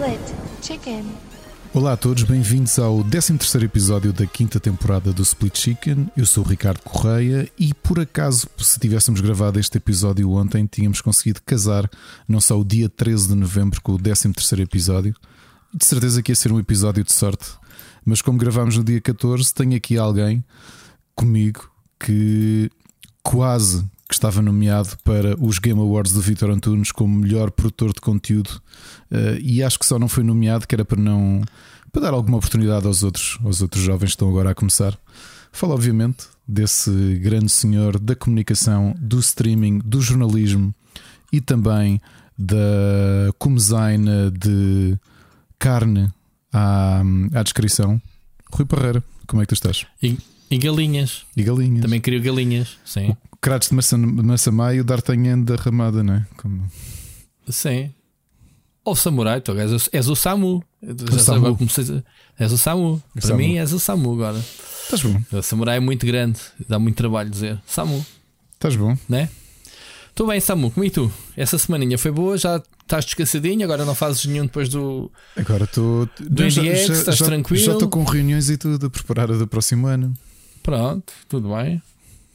Split Chicken. Olá a todos, bem-vindos ao 13 episódio da quinta temporada do Split Chicken. Eu sou o Ricardo Correia e por acaso, se tivéssemos gravado este episódio ontem, tínhamos conseguido casar não só o dia 13 de novembro com o 13 episódio. De certeza que ia ser um episódio de sorte, mas como gravámos no dia 14, tenho aqui alguém comigo que quase que estava nomeado para os Game Awards do Vitor Antunes como melhor produtor de conteúdo uh, e acho que só não foi nomeado que era para não para dar alguma oportunidade aos outros aos outros jovens que estão agora a começar. Fala obviamente desse grande senhor da comunicação, do streaming, do jornalismo e também da comezaina de carne à, à descrição. Rui Parreira, como é que tu estás? E galinhas. E galinhas. Também queria galinhas, sim. Crates de maçã, maçã e o D'Artagnan da ramada, não é? Como... Sim. Ou samurai, tu és, és o Samu. O Samu. Comecei, és o Samu. O Para Samu. mim és o Samu agora. Estás bom, O samurai é muito grande, dá muito trabalho dizer. Samu, estás bom. né? Estou bem, Samu, como e tu? Essa semaninha foi boa, já estás descansadinho, agora não fazes nenhum depois do. Agora estou. Do NDX, estás tranquilo? Já estou com reuniões e tudo a preparar a do próximo ano. Pronto, tudo bem.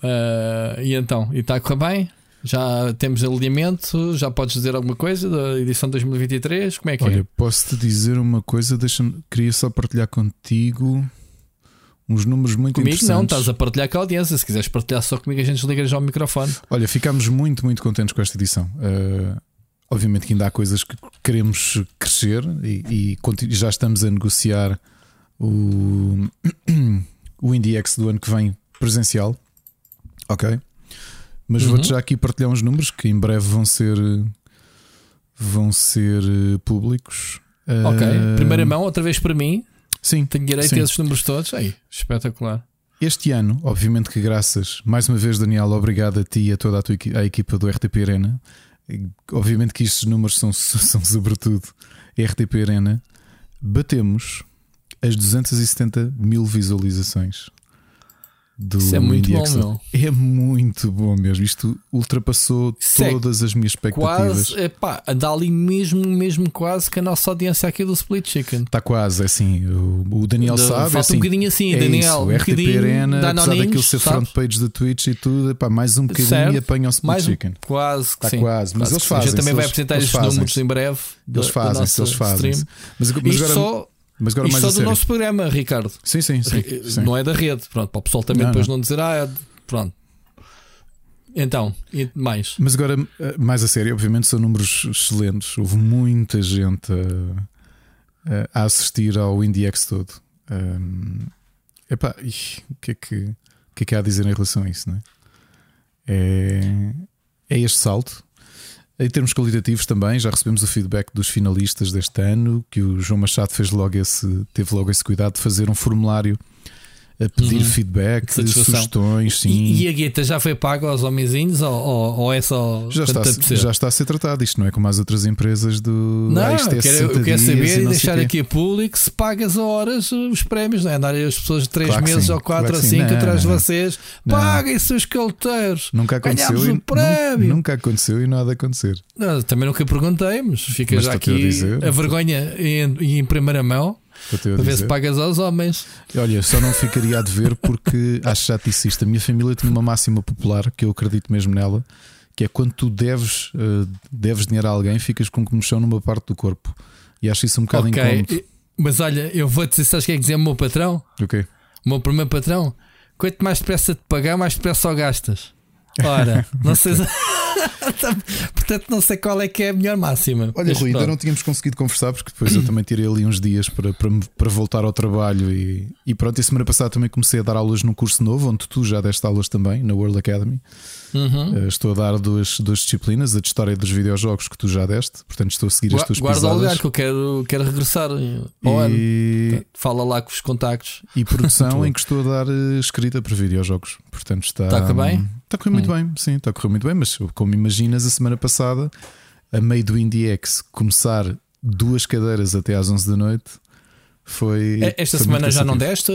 Ah, e então, e está a correr bem? Já temos alinhamento? Já podes dizer alguma coisa da edição 2023? Como é que é? Olha, posso te dizer uma coisa, deixa-me. Queria só partilhar contigo uns números muito Comigo interessantes. não, estás a partilhar com a audiência. Se quiseres partilhar só comigo, a gente desliga já o microfone. Olha, ficámos muito, muito contentes com esta edição. Uh, obviamente que ainda há coisas que queremos crescer e, e já estamos a negociar o, o IndieX do ano que vem presencial. Ok. Mas Uhum. vou-te já aqui partilhar uns números que em breve vão ser vão ser eh, públicos. Ok. Uh, Primeira mão, outra vez para mim. Sim, Tenho direito sim. a esses números todos. Aí, espetacular. Este ano, obviamente que graças, mais uma vez, Daniel, obrigado a ti e a toda a tua a equipa do RTP Arena. Obviamente que estes números são, são sobretudo RTP Arena. Batemos as 270 mil visualizações. Do Isso é muito bom, meu. É muito bom mesmo. Isto ultrapassou Isso é todas as minhas expectativas. Quase, epá, anda ali mesmo, mesmo quase que a nossa audiência aqui do Split Chicken. Está quase, é assim. O, o Daniel Da- sabe. falta é assim, um bocadinho assim, é Daniel. Isso, um RTP Arena, apesar daquilo ser front page da Twitch e tudo, epá, mais um bocadinho Certo. e apanham o Split Mais Chicken. quase que Está sim. quase, mas Quase eles sim. A fazem. gente também vai apresentar estes fazem. números em breve. Eles fazem, eles fazem. Mas, mas agora, só, mas agora isto mais só do sério. nosso programa, Ricardo. Sim, sim, sim. sim. Não é da rede. Pronto, para o pessoal também Não, depois não. não, dizer, ah, é pronto. Então, e mais? Mas agora, eh, mais a sério, obviamente são números excelentes. Houve muita gente a, a assistir ao IndieX todo. Um, epá, ih, o que, é que, o que é que há a dizer em relação a isso? Não é? É, é este salto. Em termos qualitativos também, já recebemos o feedback dos finalistas deste ano, que o João Machado fez logo esse, teve logo esse cuidado de fazer um formulário a pedir Uhum. feedback, sugestões, sim. E, e a guita já foi paga aos homenzinhos ou, ou, ou é só Já está, a já está a ser tratado. Isto não é como as outras empresas do. Não, ah, isto é quero, 60 eu quero saber e deixar aqui a público se pagas a horas os prémios, não é? Andarem as pessoas de 3 Claro meses sim, ou 4 claro ou que sim. 5 Não, atrás de vocês, Não. paguem seus calteiros. Nunca aconteceu e um prémio. nunca aconteceu e de acontecer. Não, também nunca perguntei, mas fica Mas já a aqui dizer. a vergonha em, em primeira mão a para ver se pagas aos homens. Olha, só não ficaria a dever porque acho que já te disse isto. A minha família tinha uma máxima popular que eu acredito mesmo nela, que é quando tu deves, eh, deves dinheiro a alguém, ficas com comichão numa parte do corpo. E acho isso um bocado ok, incómodo. mas olha, eu vou dizer, sabes o que é que dizer o meu patrão? Ok. O meu primeiro patrão? Quanto mais depressa te pagar, mais depressa só gastas. Ora, não sei. se- Portanto, não sei qual é que é a melhor máxima. Olha, Rui, ainda não tínhamos conseguido conversar porque depois eu também tirei ali uns dias para, para, para voltar ao trabalho e, e pronto. E semana passada também comecei a dar aulas num curso novo, onde tu já deste aulas também, na World Academy. Uhum. Eh, estou a dar duas, duas disciplinas, a de história dos videojogos que tu já deste, portanto estou a seguir as Gua- tuas Guarda o pisadas. lugar que eu quero, quero regressar ao ano. E, Fala lá com os contactos. e produção em que estou a dar eh, escrita para videojogos. Portanto está, Está a correr bem? Está a correr muito Hum. bem, sim, está a correr muito bem. Mas como imaginas, a semana passada, a meio do IndieX, começar duas cadeiras até às 11 da noite foi. É, Esta foi semana já não deste?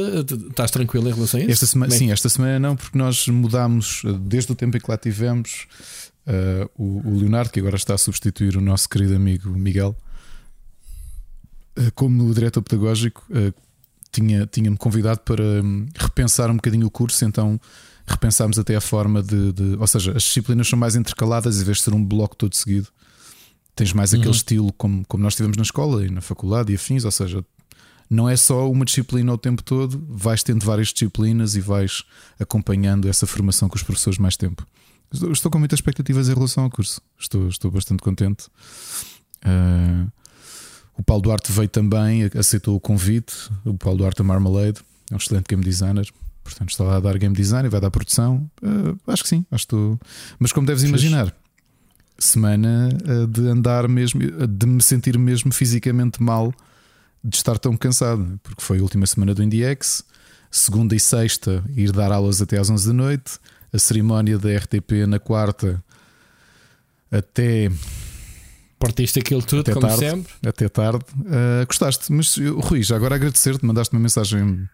Estás tranquilo em relação a isso? Esta semana, sim, esta semana não, porque nós mudámos eh, desde o tempo em que lá tivemos. eh, o, o Leonardo, que agora está a substituir o nosso querido amigo Miguel, eh, como diretor pedagógico, eh, tinha-me tinha convidado para hum, repensar um bocadinho o curso, então repensámos até a forma de, de, Ou seja, as disciplinas são mais intercaladas, em vez de ser um bloco todo seguido, tens mais aquele uhum. estilo como, como nós tivemos na escola e na faculdade e afins, ou seja, não é só uma disciplina o tempo todo, vais tendo várias disciplinas e vais acompanhando essa formação com os professores mais tempo. Estou com muitas expectativas em relação ao curso, estou, estou bastante contente. Uh, o Paulo Duarte veio também, aceitou o convite. O Paulo Duarte Marmalade é um excelente game designer. Portanto, está lá a dar game design e vai dar produção. Uh, acho que sim, acho que estou. Mas como deves imaginar, semana uh, de andar mesmo, de me sentir mesmo fisicamente mal de estar tão cansado, porque foi a última semana do IndieX, segunda e sexta, ir dar aulas até às 11 da noite, a cerimónia da RTP na quarta até. Partiste aquilo tudo, até como tarde, sempre. Até tarde. Uh, gostaste, mas Rui, já agora agradecer-te, mandaste uma mensagem.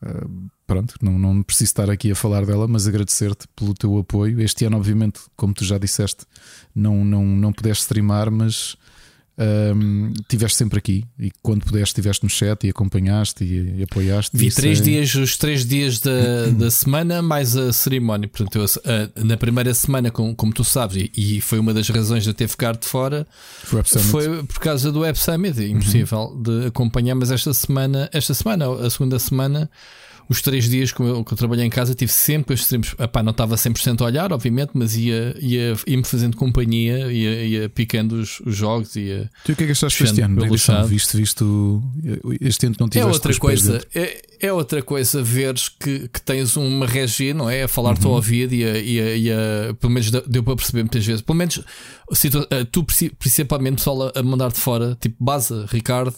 Uh, pronto, não, não preciso estar aqui a falar dela, mas agradecer-te pelo teu apoio. Este ano, obviamente, como tu já disseste, não, não, não pudeste streamar, mas um, tiveste sempre aqui e quando pudeste estiveste no chat e acompanhaste e, e apoiaste. Vi três é... dias, os três dias da, da semana, mais a cerimónia. Portanto, eu, a, na primeira semana, como, como tu sabes, e, e, foi uma das razões de eu ter ficado de fora, foi, por causa do Web Summit. Impossível uhum. de acompanhar, mas esta semana, esta semana, a segunda semana os três dias que eu, que eu trabalhei em casa tive sempre os streams. Epá, não estava 100% a olhar, obviamente, mas ia, ia, ia me fazendo companhia, ia, ia picando os, os jogos. Ia tu o que é que achaste este ano? Visto, visto este ano não tiveste é outra coisa é, é, outra coisa veres que, que tens uma regia, não é? A falar-te uhum. ao ouvido e, a, e, a, e a, pelo menos deu para perceber muitas vezes. Pelo menos tu, principalmente, pessoal a mandar-te fora, tipo, base, Ricardo.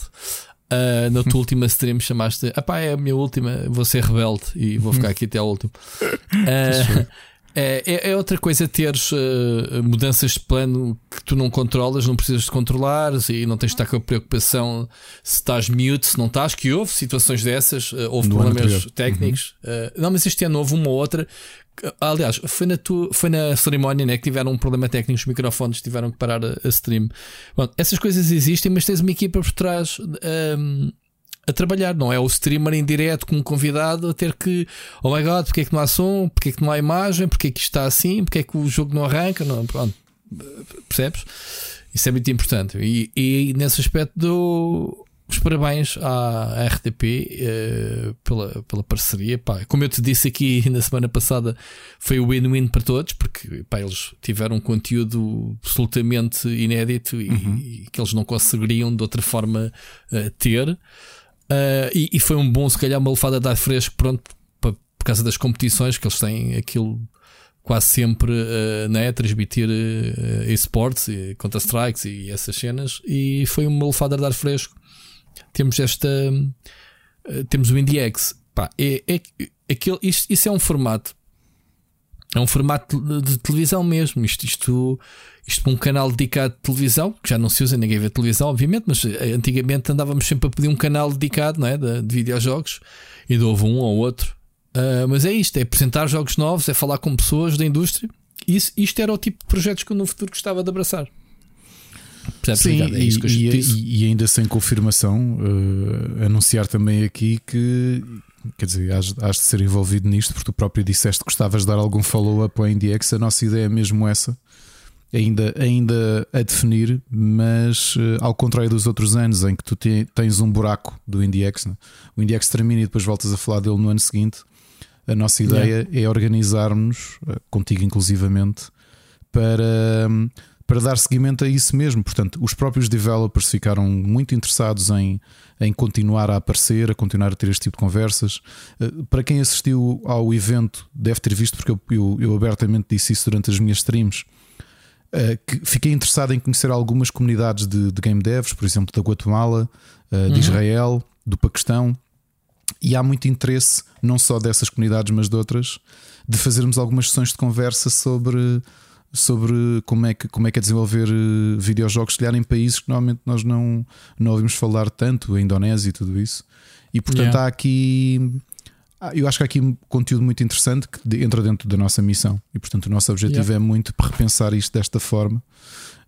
Uh, na tua última stream chamaste Epá, é a minha última, vou ser rebelde e vou ficar aqui até ao último. Uh, é, é, outra coisa teres uh, mudanças de plano que tu não controlas, não precisas de controlar e não tens de estar com a preocupação se estás mute, se não estás, que houve situações dessas, houve no problemas técnicos. Uhum. não, mas este ano houve uma ou outra Aliás, foi na, tu, foi na cerimónia né, que tiveram um problema técnico, os microfones tiveram que parar a, a stream. Bom, essas coisas existem, mas tens uma equipa por trás um, a trabalhar, não é? O streamer em direto com um convidado a ter que, oh my god, porque é que não há som, porque é que não há imagem, porque é que isto está assim, porque é que o jogo não arranca, não, pronto, percebes? Isso é muito importante. E, e nesse aspecto do os parabéns à, RTP uh, pela, pela parceria. Pá, como eu te disse aqui na semana passada, foi o win-win para todos, porque pá, eles tiveram um conteúdo absolutamente inédito e, uhum. e que eles não conseguiriam de outra forma uh, ter. Uh, e, e, foi um bom, se calhar, uma lefada de ar fresco, pronto, por, por causa das competições que eles têm aquilo quase sempre uh, né, transmitir uh, esportes, Counter-Strikes e essas cenas, e foi uma lefada de ar fresco temos esta. Uh, temos o IndieX. Pá, é, é, aquele, isto, isso é um formato. É um formato de, de televisão mesmo. Isto, isto, isto para um canal dedicado de televisão, que já não se usa, ninguém vê televisão, obviamente, mas eh, antigamente andávamos sempre a pedir um canal dedicado não é, de, de videojogos e houve um ou outro. Uh, mas é isto: é apresentar jogos novos, é falar com pessoas da indústria. Isso, isto era o tipo de projetos que eu no futuro gostava de abraçar. Sim, é isso que eu e, e, ainda sem confirmação, uh, anunciar também aqui que quer dizer, has, has, de ser envolvido nisto, porque tu próprio disseste que gostavas de dar algum follow-up ao IndieX. A nossa ideia é mesmo essa, ainda, ainda a definir, mas uh, ao contrário dos outros anos em que tu te, tens um buraco do IndieX, né? o IndieX termina e depois voltas a falar dele no ano seguinte. A nossa ideia yeah. é organizarmos, uh, contigo inclusivamente, para. Um, para dar seguimento a isso mesmo. Portanto, os próprios developers ficaram muito interessados em, em continuar a aparecer, a continuar a ter este tipo de conversas. Eh, para quem assistiu ao evento, deve ter visto, porque eu, eu, eu abertamente disse isso durante as minhas streams. Eh, que fiquei interessado em conhecer algumas comunidades de, de game devs, por exemplo, da Guatemala, eh, de uhum. Israel, do Paquistão, e há muito interesse, não só dessas comunidades, mas de outras, de fazermos algumas sessões de conversa sobre sobre como é que, como é, que é desenvolver eh, videojogos, se em países que normalmente nós não, não ouvimos falar tanto, a Indonésia e tudo isso. E portanto yeah. há aqui. Eu acho que há aqui conteúdo muito interessante que entra dentro da nossa missão. E portanto o nosso objetivo yeah. é muito repensar isto desta forma.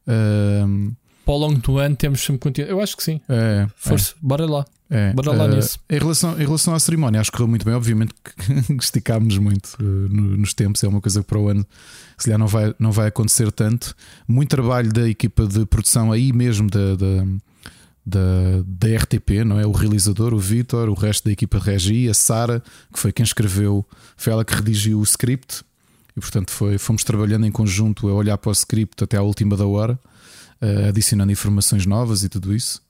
para o longo do ano temos sempre conteúdo. Eu acho que sim. É, Força, é. bora lá. É, bora lá uh, nisso. Em relação, em relação à cerimónia, acho que correu muito bem. Obviamente que esticámos muito uh, nos tempos, é uma coisa que para o ano se calhar não vai, não vai acontecer tanto. Muito trabalho da equipa de produção aí mesmo da, da, da, da RTP, não é? O realizador, o Vitor, o resto da equipa regi, a Sara, que foi quem escreveu, foi ela que redigiu o script. E portanto foi, fomos trabalhando em conjunto a olhar para o script até à última da hora, uh, adicionando informações novas e tudo isso.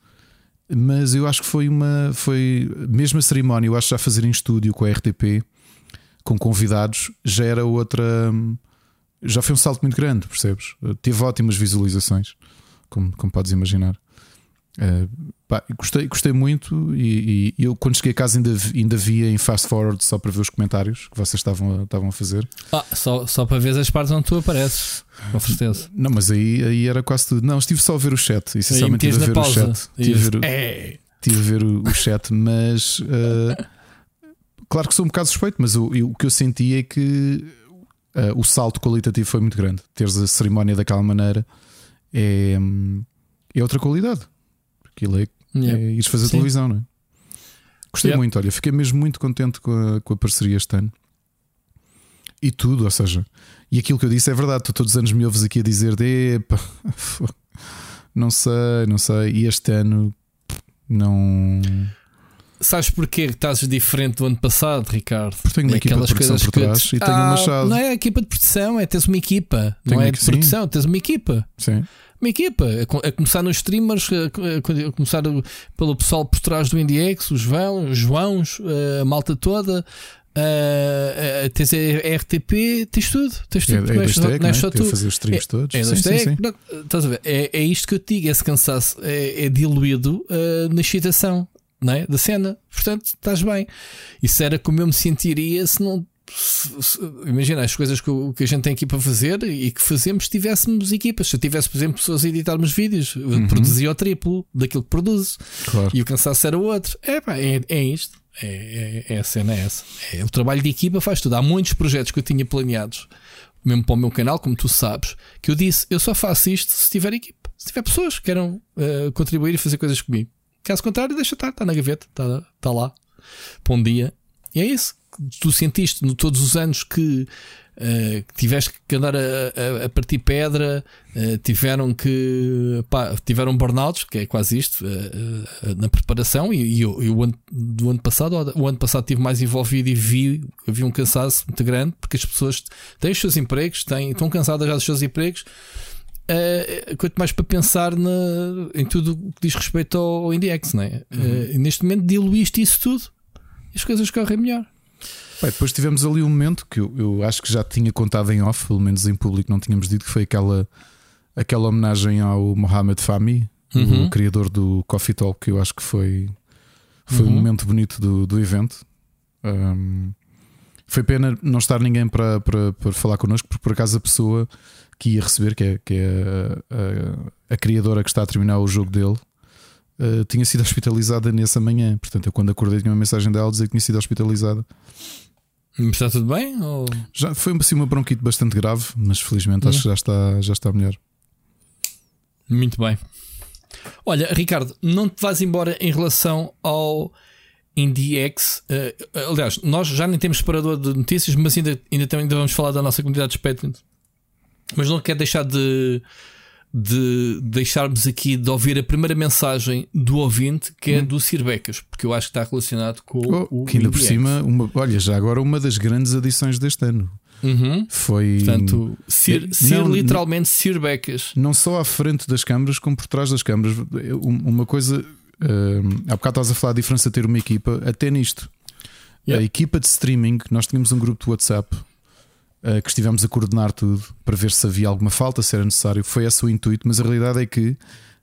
Mas eu acho que foi uma. Foi mesmo a cerimónia, eu acho já fazer em estúdio com a RTP, com convidados, já era outra. Já foi um salto muito grande, percebes? Teve ótimas visualizações, como, como podes imaginar. Uh, pá, gostei, gostei muito e, e, eu quando cheguei a casa ainda, ainda via em fast forward só para ver os comentários que vocês estavam a, estavam a fazer. Ah, só, só para ver as partes onde tu apareces, com certeza. Não, mas aí, aí era quase tudo. Não, estive só a ver o chat, essencialmente estive a ver pausa. o chat. Estive a ver, é. tive a ver o, o chat, mas uh, claro que sou um bocado suspeito, mas o, o que eu senti é que uh, o salto qualitativo foi muito grande. Teres a cerimónia daquela maneira é, é outra qualidade. Aquilo é, yeah. é fazer Sim. televisão, não é? Gostei yeah. muito, olha, fiquei mesmo muito contente com a, com a parceria este ano. E tudo, ou seja, e aquilo que eu disse é verdade. Tu todos os anos me ouves aqui a dizer: Epa, não sei, não sei. E este ano não. Sabes porquê estás diferente do ano passado, Ricardo? Porque tenho uma equipa de produção por trás e tenho ah, uma chave. Não é a equipa de produção, é teres uma equipa. Tenho não é de produção, tens uma equipa. Sim uma equipa, a, começar nos streamers, a, começar pelo pessoal por trás do IndieX, os João, os Joãos, a malta toda. Uh, uh, tens a RTP, tens tudo, tens tudo. É, é, é, tech, não é só tu. fazer os streams é, todos. É, sim, sim, sim. Não, estás a ver? É, é isto que eu te digo: esse cansaço é, é diluído uh, na excitação não é? da cena. Portanto, estás bem. Isso era como eu me sentiria se não imagina as coisas que, que, a gente tem aqui para fazer e que fazemos se tivéssemos equipas. Se eu tivesse, por exemplo, pessoas a editarmos vídeos, uhum. produzia o triplo daquilo que produzo claro. e o cansaço era outro. É, pá, é, é isto. É, é, é, a cena é essa. É, o trabalho de equipa faz tudo. Há muitos projetos que eu tinha planeados, mesmo para o meu canal, como tu sabes, que eu disse: eu só faço isto se tiver equipa, se tiver pessoas que queiram uh, contribuir e fazer coisas comigo. Caso contrário, deixa estar, está na gaveta, está, está lá. Para um dia. E é isso tu sentiste no todos os anos que, uh, que tiveste que andar a, a, a partir pedra, uh, tiveram que pá, tiveram burnouts, que é quase isto, uh, na preparação, e, e, o ano do ano passado, o ano passado estive mais envolvido e vi havia um cansaço muito grande, porque as pessoas têm os seus empregos, têm, estão cansadas já dos seus empregos. Uh, quanto mais para pensar na, em tudo o que diz respeito ao, ao IndieX, né? Uhum. Uh, neste momento diluíste isso tudo e as coisas correm melhor. Bem, depois tivemos ali um momento que eu, eu, acho que já tinha contado em off, pelo menos em público não tínhamos dito, que foi aquela, aquela homenagem ao Mohamed Fahmy, uhum. o criador do Coffee Talk, que eu acho que foi, foi uhum. um momento bonito do, do evento. Um, foi pena não estar ninguém para, para, para falar connosco, porque por acaso a pessoa que ia receber, que é, que é a, a, a criadora que está a terminar o jogo dele, uh, tinha sido hospitalizada nessa manhã. Portanto, eu quando acordei tinha uma mensagem dela a dizer que tinha sido hospitalizada. Está tudo bem? Ou... Já foi assim, uma bronquite bastante grave, mas felizmente acho que já está, já está melhor. Muito bem. Olha, Ricardo, não te vais embora em relação ao IndieX. Uh, aliás, nós já nem temos separador de notícias, mas ainda, ainda, ainda vamos falar da nossa comunidade de Patreon. Mas não quero deixar de de deixarmos aqui de ouvir a primeira mensagem do ouvinte, que é hum. do Sir Becas, porque eu acho que está relacionado com oh, o. Que ainda por cima, uma, olha, já agora uma das grandes adições deste ano. Uhum. Foi. Portanto, Sir, Sir não, literalmente não, Sir Becas. Não só à frente das câmaras, como por trás das câmaras. Uma coisa. Uh, há bocado estás a falar a diferença de ter uma equipa, até nisto. Yeah. A equipa de streaming, nós tínhamos um grupo de WhatsApp que estivemos a coordenar tudo para ver se havia alguma falta, se era necessário. Foi esse o intuito, mas a realidade é que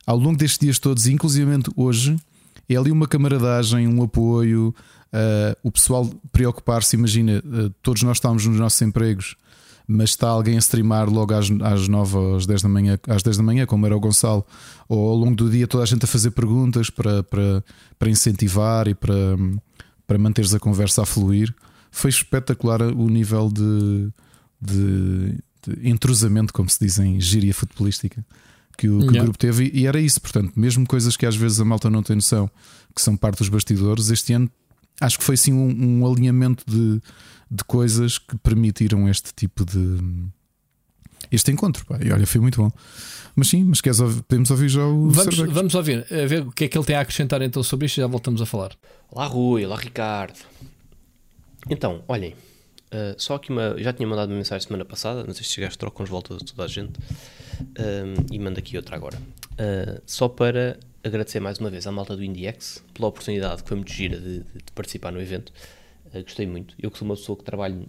ao longo destes dias todos, inclusivamente hoje, é ali uma camaradagem, um apoio, uh, o pessoal preocupar-se. Imagina, uh, todos nós estamos nos nossos empregos, mas está alguém a streamar logo às, às 9 às 10 da manhã, às 10 da manhã, como era o Gonçalo, ou ao longo do dia toda a gente a fazer perguntas para, para, para incentivar e para, para manteres a conversa a fluir. Foi espetacular o nível de de, de entrosamento, como se diz em gíria futebolística, que o, que yeah. o grupo teve, e era isso. Portanto, mesmo coisas que às vezes a malta não tem noção, que são parte dos bastidores, este ano acho que foi sim um, um alinhamento de, de coisas que permitiram este tipo de este encontro. Pá. E olha, foi muito bom. Mas sim, mas queres ouvir, podemos ouvir já o vamos, vamos ouvir, a ver o que é que ele tem a acrescentar então sobre isto e já voltamos a falar. Olá Rui, olá Ricardo. Então, olhem, uh, só aqui uma. Já tinha mandado uma mensagem semana passada, sei se chegaste, trocam de volta de toda a gente. E mando aqui outra agora. Uh, só para agradecer mais uma vez à malta do IndieX pela oportunidade que foi muito gira de, de, participar no evento. gostei muito. Eu que sou uma pessoa que trabalho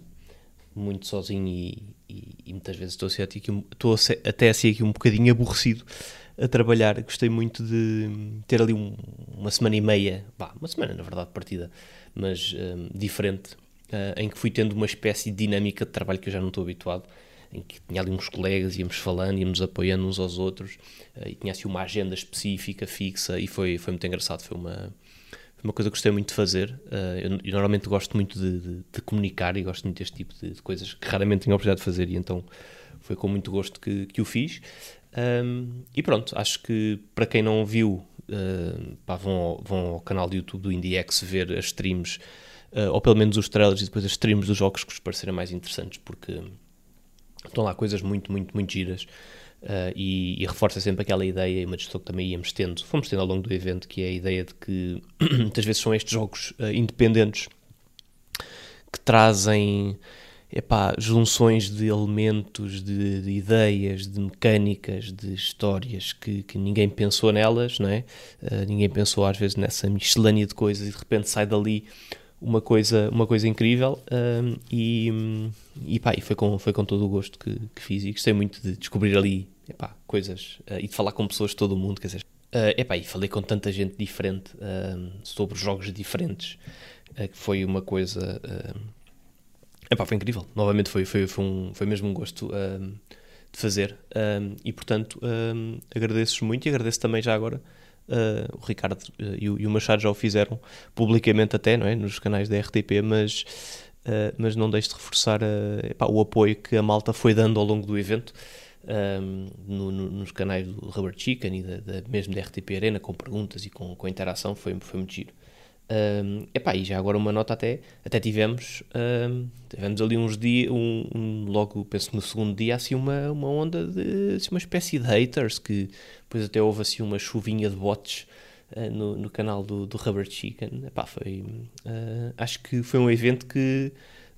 muito sozinho e, e, e muitas vezes estou, aqui, estou até assim aqui um bocadinho aborrecido a trabalhar. Gostei muito de ter ali um, uma semana e meia, bah, uma semana na verdade partida, mas um, diferente, uh, em que fui tendo uma espécie de dinâmica de trabalho que eu já não estou habituado, em que tinha ali uns colegas, íamos falando, íamos apoiando uns aos outros, uh, e tinha assim uma agenda específica, fixa, e foi, foi muito engraçado, foi uma uma coisa que gostei muito de fazer. Uh, eu, eu, normalmente gosto muito de, de, de, comunicar e gosto muito deste tipo de, de, coisas que raramente tenho a oportunidade de fazer, e então foi com muito gosto que, que o fiz. Um, e pronto, acho que para quem não viu, uh, pá, vão, ao, vão ao canal do YouTube do IndieX ver as streams, uh, ou pelo menos os trailers e depois as streams dos jogos que vos parecerem mais interessantes, porque estão lá coisas muito, muito, muito giras. Uh, e, e, reforça sempre aquela ideia, e uma discussão que também íamos tendo, fomos tendo ao longo do evento, que é a ideia de que muitas vezes são estes jogos uh, independentes que trazem epá, junções de elementos, de, de, ideias, de mecânicas, de histórias que, que ninguém pensou nelas, não é? Uh, ninguém pensou às vezes nessa miscelânea de coisas e de repente sai dali uma coisa, uma coisa incrível e, e, pá, e foi, com, foi com todo o gosto que, que fiz e gostei muito de descobrir ali epá, coisas uh, e de falar com pessoas de todo o mundo, quer dizer, uh, epá, e falei com tanta gente diferente uh, sobre jogos diferentes, uh, que foi uma coisa, epá, foi incrível, novamente foi, foi, foi, um, foi mesmo um gosto de fazer, e portanto agradeço muito e agradeço também já agora Uh, o Ricardo uh, e, o, e, o, Machado já o fizeram publicamente até, não é? Nos canais da RTP, mas, uh, mas não deixo de reforçar epá, o apoio que a malta foi dando ao longo do evento um, no, no, nos canais do Rubber Chicken e da, da, mesmo da RTP Arena, com perguntas e com, com interação, foi, foi muito giro. Um, epá, e já agora uma nota até, até tivemos, um, tivemos ali uns dias, um, um, logo penso no segundo dia, assim uma, uma onda de assim, uma espécie de haters, que depois até houve assim uma chuvinha de bots uh, no, no canal do, do Rubber Chicken. Epá, foi, uh, acho que foi um evento que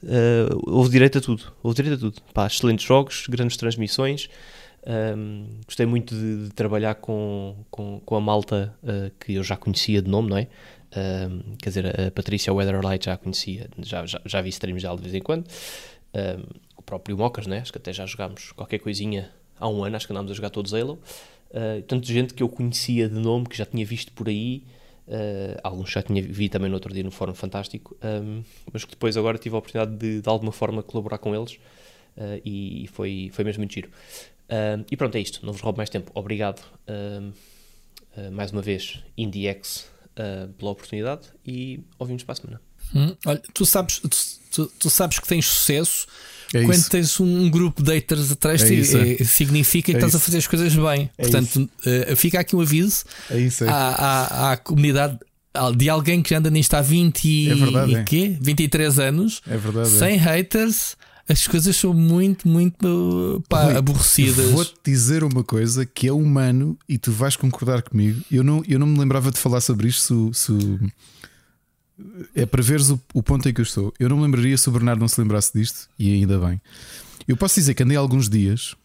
uh, houve direito a tudo. Houve direito a tudo. Pá, excelentes jogos, grandes transmissões. Um, gostei muito de, de, trabalhar com, com, com a malta que eu já conhecia de nome, não é? Um, quer dizer, a Patrícia Weatherlight já conhecia, já, já, já vi streams dela de vez em quando. Um, o próprio Mocas, né? acho que até já jogámos qualquer coisinha há um ano, acho que andámos a jogar todos Halo. Uh, tanto gente que eu conhecia de nome, que já tinha visto por aí, Uh, alguns já tinha vi também no outro dia no Fórum Fantástico, um, mas que depois agora tive a oportunidade de de alguma forma colaborar com eles uh, e foi, foi mesmo muito giro. E pronto, é isto, não vos roubo mais tempo. Obrigado mais uma vez, IndieX, pela oportunidade e ouvimos para a semana. Hum, olha, tu sabes, tu, tu, tu sabes que tens sucesso é quando isso. tens um grupo de haters atrás é ti, é, significa que é estás isso. a fazer as coisas bem. É Portanto, uh, fica aqui um aviso é isso, à, à, à, comunidade de alguém que anda nisto há 20 é verdade, e quê? 23 anos, é verdade, sem haters. As coisas são muito, muito pá, Rui, aborrecidas. Vou-te dizer uma coisa que é humano e tu vais concordar comigo. Eu não, eu não me lembrava de falar sobre isto se, se é para veres o, o, ponto em que eu estou. Eu não me lembraria se o Bernardo não se lembrasse disto, e ainda bem. Eu posso dizer que andei alguns dias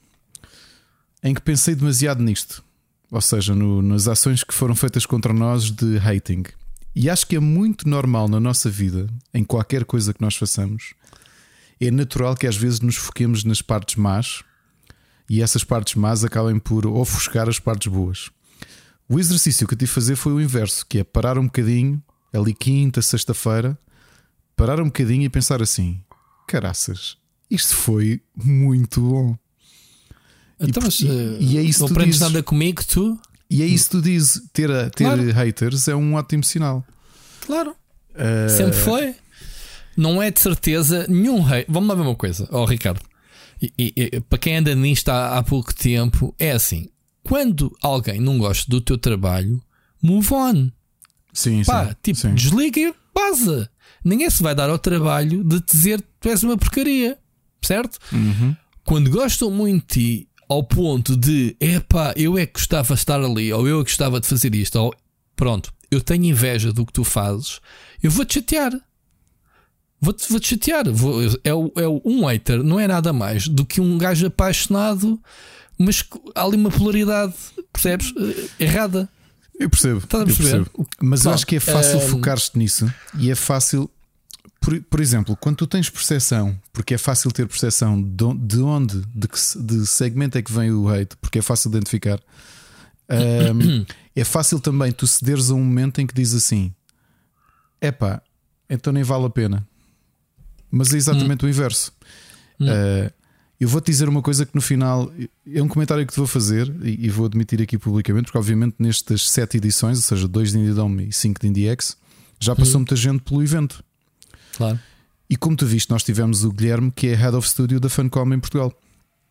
em que pensei demasiado nisto, ou seja, no, nas ações que foram feitas contra nós de hating. E acho que é muito normal na nossa vida, em qualquer coisa que nós façamos, é natural que às vezes nos foquemos nas partes más e essas partes más acabem por ofuscar as partes boas. O exercício que eu tive de fazer foi o inverso, que é parar um bocadinho ali quinta, sexta-feira, parar um bocadinho e pensar assim: caraças, isto foi muito bom. Então, e, mas, e, é isso não aprendes dizes. nada comigo, tu? E é isso que tu dizes: ter, ter claro. haters é um ótimo sinal. Claro, uh... sempre foi. Não é de certeza nenhum hate. Vamos lá ver uma coisa, ó oh, Ricardo. E, e, para quem anda nisto há, há pouco tempo, é assim: quando alguém não gosta do teu trabalho, move on. Sim, Pá, sim, tipo, sim. desliga e baza. Ninguém se vai dar ao trabalho de te dizer que tu és uma porcaria, certo? Uhum. Quando gostam muito de ti ao ponto de epá, eu é que gostava de estar ali, ou eu é que gostava de fazer isto, ou pronto, eu tenho inveja do que tu fazes, eu vou-te chatear. Vou-te vou -te chatear. Vou, é, o- é o- um hater, não é nada mais do que um gajo apaixonado, mas há ali uma polaridade, percebes? Eh, Errada. Eu percebo. Estás a eu perceber? percebo. Mas eu acho que é fácil ehm, focar-te nisso e é fácil. Por, por exemplo, quando tu tens percepção, porque é fácil ter percepção de on- de onde, de que de segmento é que vem o hate, porque é fácil identificar. ehm, é fácil também tu cederes a um momento em que diz assim: epá, então nem vale a pena. Mas é exatamente o inverso. Uh, eu vou-te dizer uma coisa que no final é um comentário que te vou fazer e, e vou admitir aqui publicamente, porque obviamente nestas sete edições, ou seja, dois de Indie Dome e cinco de IndieX, já passou muita gente pelo evento. Claro. E como tu viste, nós tivemos o Guilherme, que é Head of Studio da Funcom em Portugal.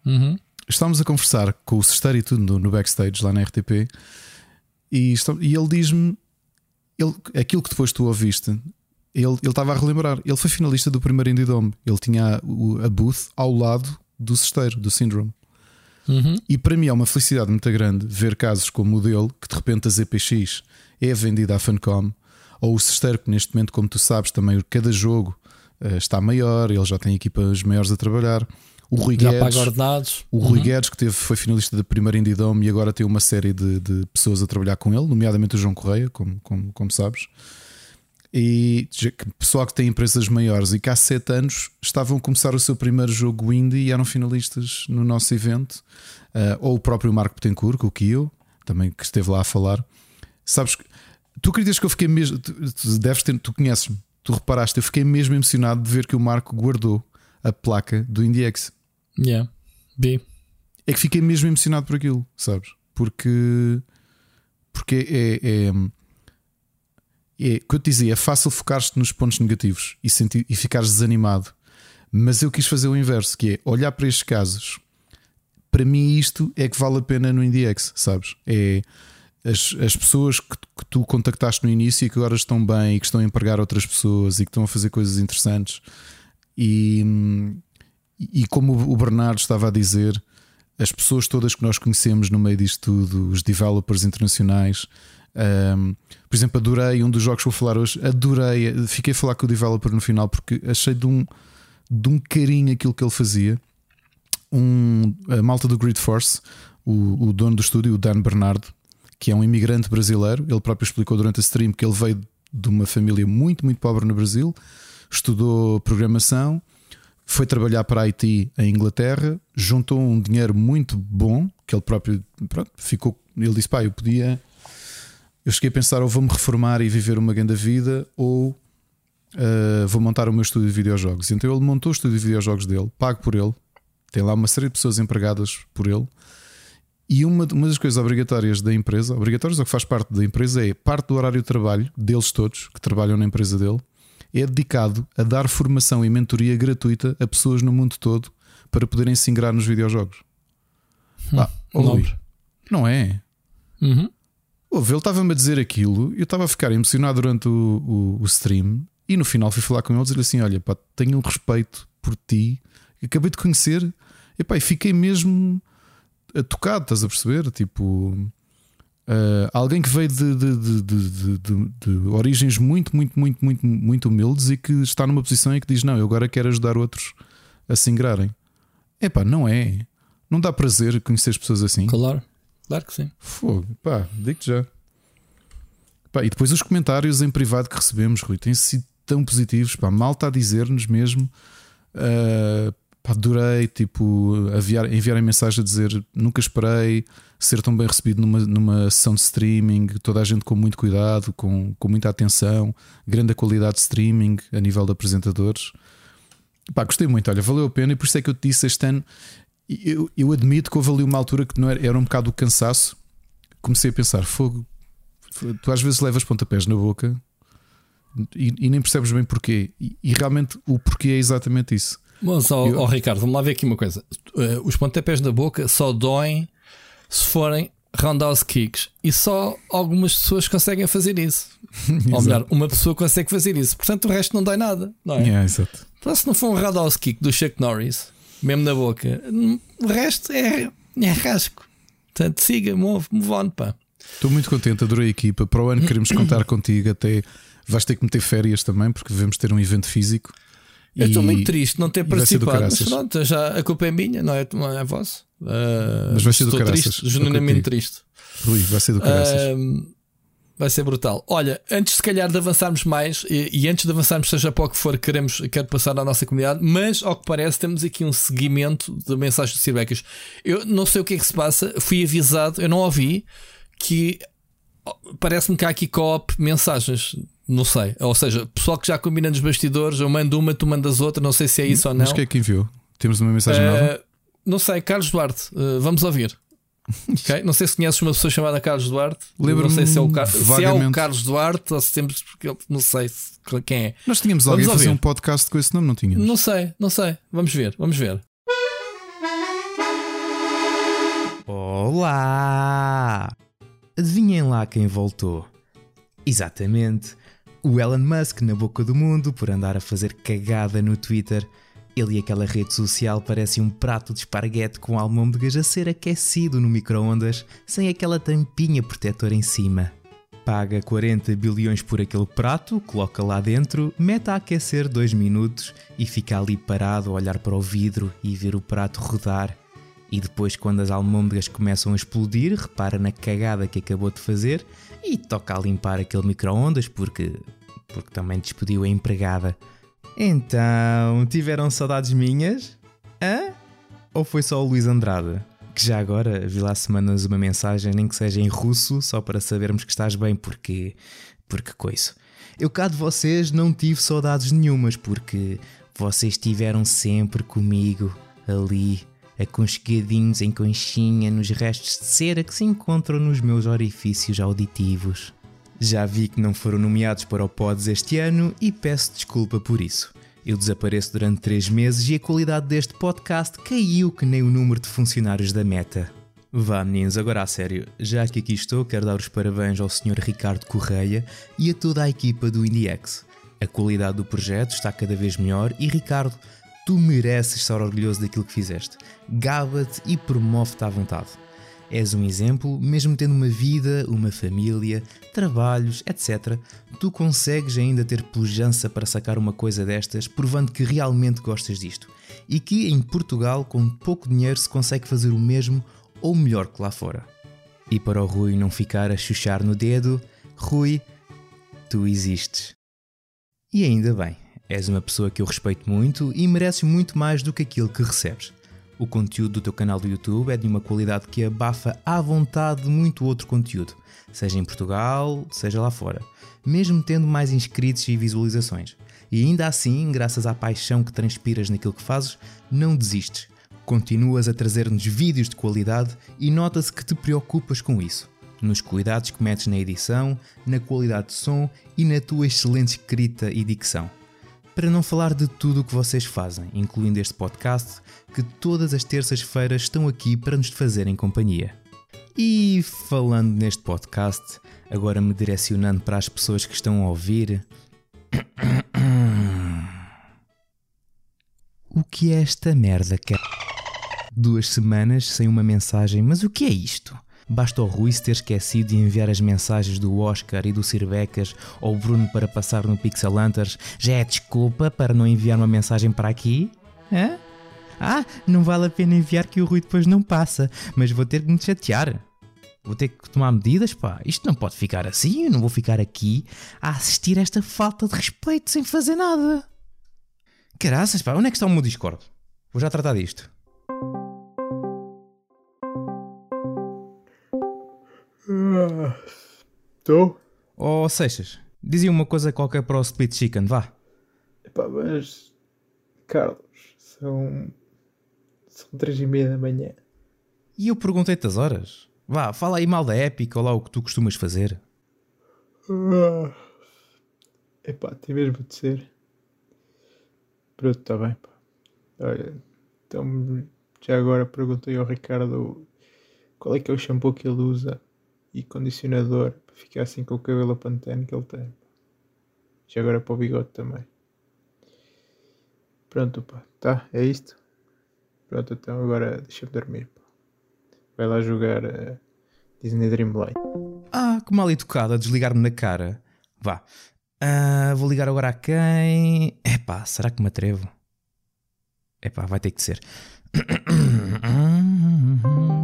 Uhum. Estávamos a conversar com o Sesteiro e tudo no, no backstage lá na RTP e, está- e ele diz-me ele, aquilo que depois tu ouviste. Ele, estava a relembrar. Ele foi finalista do primeiro Indie Dome. Ele tinha o- a booth ao lado do Sesteiro, do Syndrome. Uhum. E para mim é uma felicidade muito grande ver casos como o dele, que de repente a ZPX é vendida à Funcom, ou o Cesteiro, que neste momento, como tu sabes, também cada jogo eh, está maior, ele já tem equipas maiores a trabalhar. O Rui Já Guedes, paga ordenados. o Rui Guedes, que teve, foi finalista da primeira Indie Dome e agora tem uma série de, de pessoas a trabalhar com ele, nomeadamente o João Correia, como, como, como sabes. E pessoal que tem empresas maiores e que há sete anos estavam a começar o seu primeiro jogo indie e eram finalistas no nosso evento, Ah, ou o próprio Marco Betancourt, o Kio, também que esteve lá a falar. Sabes que tu acreditas que eu fiquei mesmo, tu, tu deves ter, tu conheces-me, tu reparaste, eu fiquei mesmo emocionado de ver que o Marco guardou a placa do IndieX. Yeah. B. É que fiquei mesmo emocionado por aquilo, sabes? Porque porque é, é, é, que eu te dizia, é fácil focar-te nos pontos negativos e, sentir, e ficares desanimado. Mas eu quis fazer o inverso, que é olhar para estes casos. Para mim, isto é que vale a pena no IndieX, sabes? É as, as pessoas que, que tu contactaste no início e que agora estão bem e que estão a empregar outras pessoas e que estão a fazer coisas interessantes. E, e como o Bernardo estava a dizer, as pessoas todas que nós conhecemos no meio disto tudo, os developers internacionais. Um, por exemplo, adorei um dos jogos que vou falar hoje. Adorei, fiquei a falar com o developer no final porque achei de um, de um carinho aquilo que ele fazia. Um, a malta do Grid Force, o, o dono do estúdio, o Dan Bernardo, que é um imigrante brasileiro. Ele próprio explicou durante a stream que ele veio de uma família muito, muito pobre no Brasil, estudou programação, foi trabalhar para a IT em Inglaterra, juntou um dinheiro muito bom, que ele próprio pronto, ficou. Ele disse: pá, eu podia. Eu cheguei a pensar, ou vou-me reformar e viver uma grande vida, ou uh, vou montar o meu estúdio de videojogos. Então ele montou o estúdio de videojogos dele, pago por ele, tem lá uma série de pessoas empregadas por ele. E uma, uma das coisas obrigatórias da empresa, obrigatórias ou que faz parte da empresa, é parte do horário de trabalho deles todos que trabalham na empresa dele, é dedicado a dar formação e mentoria gratuita a pessoas no mundo todo para poderem se ingrar nos videojogos. Pá, ó, nobre. Rui, não é? Uhum. Ouve, ele estava-me a dizer aquilo, eu estava a ficar emocionado durante o, o, o stream e no final fui falar com ele e dizer assim: Olha, pá, tenho um respeito por ti, acabei de conhecer, e pá, e fiquei mesmo tocado, estás a perceber? Tipo, eh, alguém que veio de, de- de- de origens muito, muito, muito, muito, muito humildes e que está numa posição em que diz: Não, eu agora quero ajudar outros a se ingrarem. É pá, não é. Não dá prazer conhecer as pessoas assim. Claro. Claro que sim. Fogo, pá, digo-te já. Pá, e depois os comentários em privado que recebemos, Rui, têm sido tão positivos. Pá, mal está a dizer-nos mesmo. ah, pá, adorei, tipo, enviar, enviarem mensagem a dizer nunca esperei ser tão bem recebido numa, numa sessão de streaming, toda a gente com muito cuidado, com, com muita atenção, grande qualidade de streaming a nível de apresentadores. Pá, gostei muito, olha, valeu a pena e por isso é que eu te disse este ano. Eu, eu admito que houve ali uma altura que não era, era um bocado o cansaço. Comecei a pensar: fogo, tu às vezes levas pontapés na boca e, e nem percebes bem porquê. E, e realmente o porquê é exatamente isso. Mas, ó, Eu- ó, Ricardo, vamos lá ver aqui uma coisa. Eh, Os pontapés na boca só doem se forem roundhouse kicks e só algumas pessoas conseguem fazer isso. Ou melhor, uma pessoa consegue fazer isso. Portanto, o resto não dá nada, não é? Yeah, exato. Então, se não for um roundhouse kick do Chuck Norris, mesmo na boca, o resto é, é rasco. Portanto, siga, move, move on, pá. Estou muito contente, adorei a equipa. Para o ano queremos contar contigo. Até vais ter que meter férias também, porque devemos ter um evento físico. Eu estou muito triste não ter participado. Mas pronto, já a culpa é minha, não é, não é vossa. Ah, Mas vai ser do estou caraças, triste, é genuinamente triste. Rui, vai ser do caraças. Ahm, vai ser brutal. Olha, antes se calhar de avançarmos mais, e, e antes de avançarmos, seja para o que for, queremos, quero passar à nossa comunidade, mas ao que parece, temos aqui um seguimento de mensagens de Sirbecas. Eu não sei o que é que se passa, fui avisado, eu não ouvi que parece-me que há aqui co-op mensagens. Não sei, ou seja, pessoal que já combina nos bastidores, eu mando uma, tu mandas outra, não sei se é isso ou não. Mas quem é que enviou? Temos uma mensagem Uh, nova? Não sei, Carlos Duarte, uh, vamos ouvir. Ok? Não sei se conheces uma pessoa chamada Carlos Duarte. Lembro-me não sei se é, o Car- se é o. Carlos Duarte ou se temos. porque ele- Não sei se- quem é. Nós tínhamos vamos alguém a fazer um podcast com esse nome, não tínhamos? Não sei, não sei. Vamos ver, vamos ver. Olá! Adivinhem lá quem voltou? Exatamente, o Elon Musk na boca do mundo por andar a fazer cagada no Twitter. Ele e aquela rede social parecem um prato de esparguete com almôndegas a ser aquecido no micro-ondas sem aquela tampinha protetora em cima. Paga 40 bilhões por aquele prato, coloca lá dentro, mete a aquecer 2 minutos e fica ali parado a olhar para o vidro e ver o prato rodar. E depois, quando as almôndegas começam a explodir, repara na cagada que acabou de fazer e toca a limpar aquele micro-ondas porque, porque também despediu a empregada. Então, tiveram saudades minhas? Hã? Ou foi só o Luís Andrade? Que já agora vi lá semanas uma mensagem, nem que seja em russo, só para sabermos que estás bem, porque. porque coisa. Eu cá de vocês não tive saudades nenhumas, porque vocês estiveram sempre comigo, ali, aconchegadinhos em conchinha, nos restos de cera que se encontram nos meus orifícios auditivos. Já vi que não foram nomeados para o Pods este ano e peço desculpa por isso. Eu desapareço durante três meses e a qualidade deste podcast caiu que nem o número de funcionários da Meta. Vá meninos, agora a sério, já que aqui estou, quero dar os parabéns ao Sr. Ricardo Correia e a toda a equipa do IndieX. A qualidade do projeto está cada vez melhor e Ricardo, tu mereces estar orgulhoso daquilo que fizeste. Gaba-te e promove-te à vontade. És um exemplo, mesmo tendo uma vida, uma família, trabalhos, etc. Tu consegues ainda ter pujança para sacar uma coisa destas, provando que realmente gostas disto. E que em Portugal, com pouco dinheiro, se consegue fazer o mesmo ou melhor que lá fora. E para o Rui não ficar a chuchar no dedo, Rui, tu existes. E ainda bem, és uma pessoa que eu respeito muito e mereces muito mais do que aquilo que recebes. O conteúdo do teu canal do YouTube é de uma qualidade que abafa à vontade de muito outro conteúdo, seja em Portugal, seja lá fora, mesmo tendo mais inscritos e visualizações. E ainda assim, graças à paixão que transpiras naquilo que fazes, não desistes. Continuas a trazer-nos vídeos de qualidade e nota-se que te preocupas com isso. Nos cuidados que metes na edição, na qualidade de som e na tua excelente escrita e dicção para não falar de tudo o que vocês fazem, incluindo este podcast, que todas as terças-feiras estão aqui para nos fazerem companhia. E falando neste podcast, agora me direcionando para as pessoas que estão a ouvir. O que é esta merda, cara? Duas semanas sem uma mensagem, mas o que é isto? Basta o Rui se ter esquecido de enviar as mensagens do Oscar e do Sirbecas ao Bruno para passar no Pixel Hunters. Já é desculpa para não enviar uma mensagem para aqui? Hã? Ah, não vale a pena enviar que o Rui depois não passa, mas vou ter que me chatear. Vou ter que tomar medidas, pá. Isto não pode ficar assim, eu não vou ficar aqui a assistir a esta falta de respeito sem fazer nada. Caraças, pá, onde é que está o meu Discord? Vou já tratar disto. Estou? Oh, Seixas, dizia uma coisa qualquer para o Split Chicken, vá. Epá, mas. Carlos, são. São três e meia da manhã. E eu perguntei-te as horas. Vá, fala aí mal da Epic ou lá o que tu costumas fazer. Ah. Epá, tem mesmo de ser. Pronto, está bem, pá. Olha, então. Já agora perguntei ao Ricardo qual é que é o shampoo que ele usa e condicionador para ficar assim com o cabelo pantene que ele tem. Já agora para o bigode também. Pronto, pá. Tá, é isto. Pronto, então agora deixa-me dormir, pá. Vai lá jogar uh, Disney Dreamlight. Ah, que mal educado a desligar-me na cara. Vá. Ah, vou ligar agora a quem? Epá, será que me atrevo? Epá, vai ter que ser.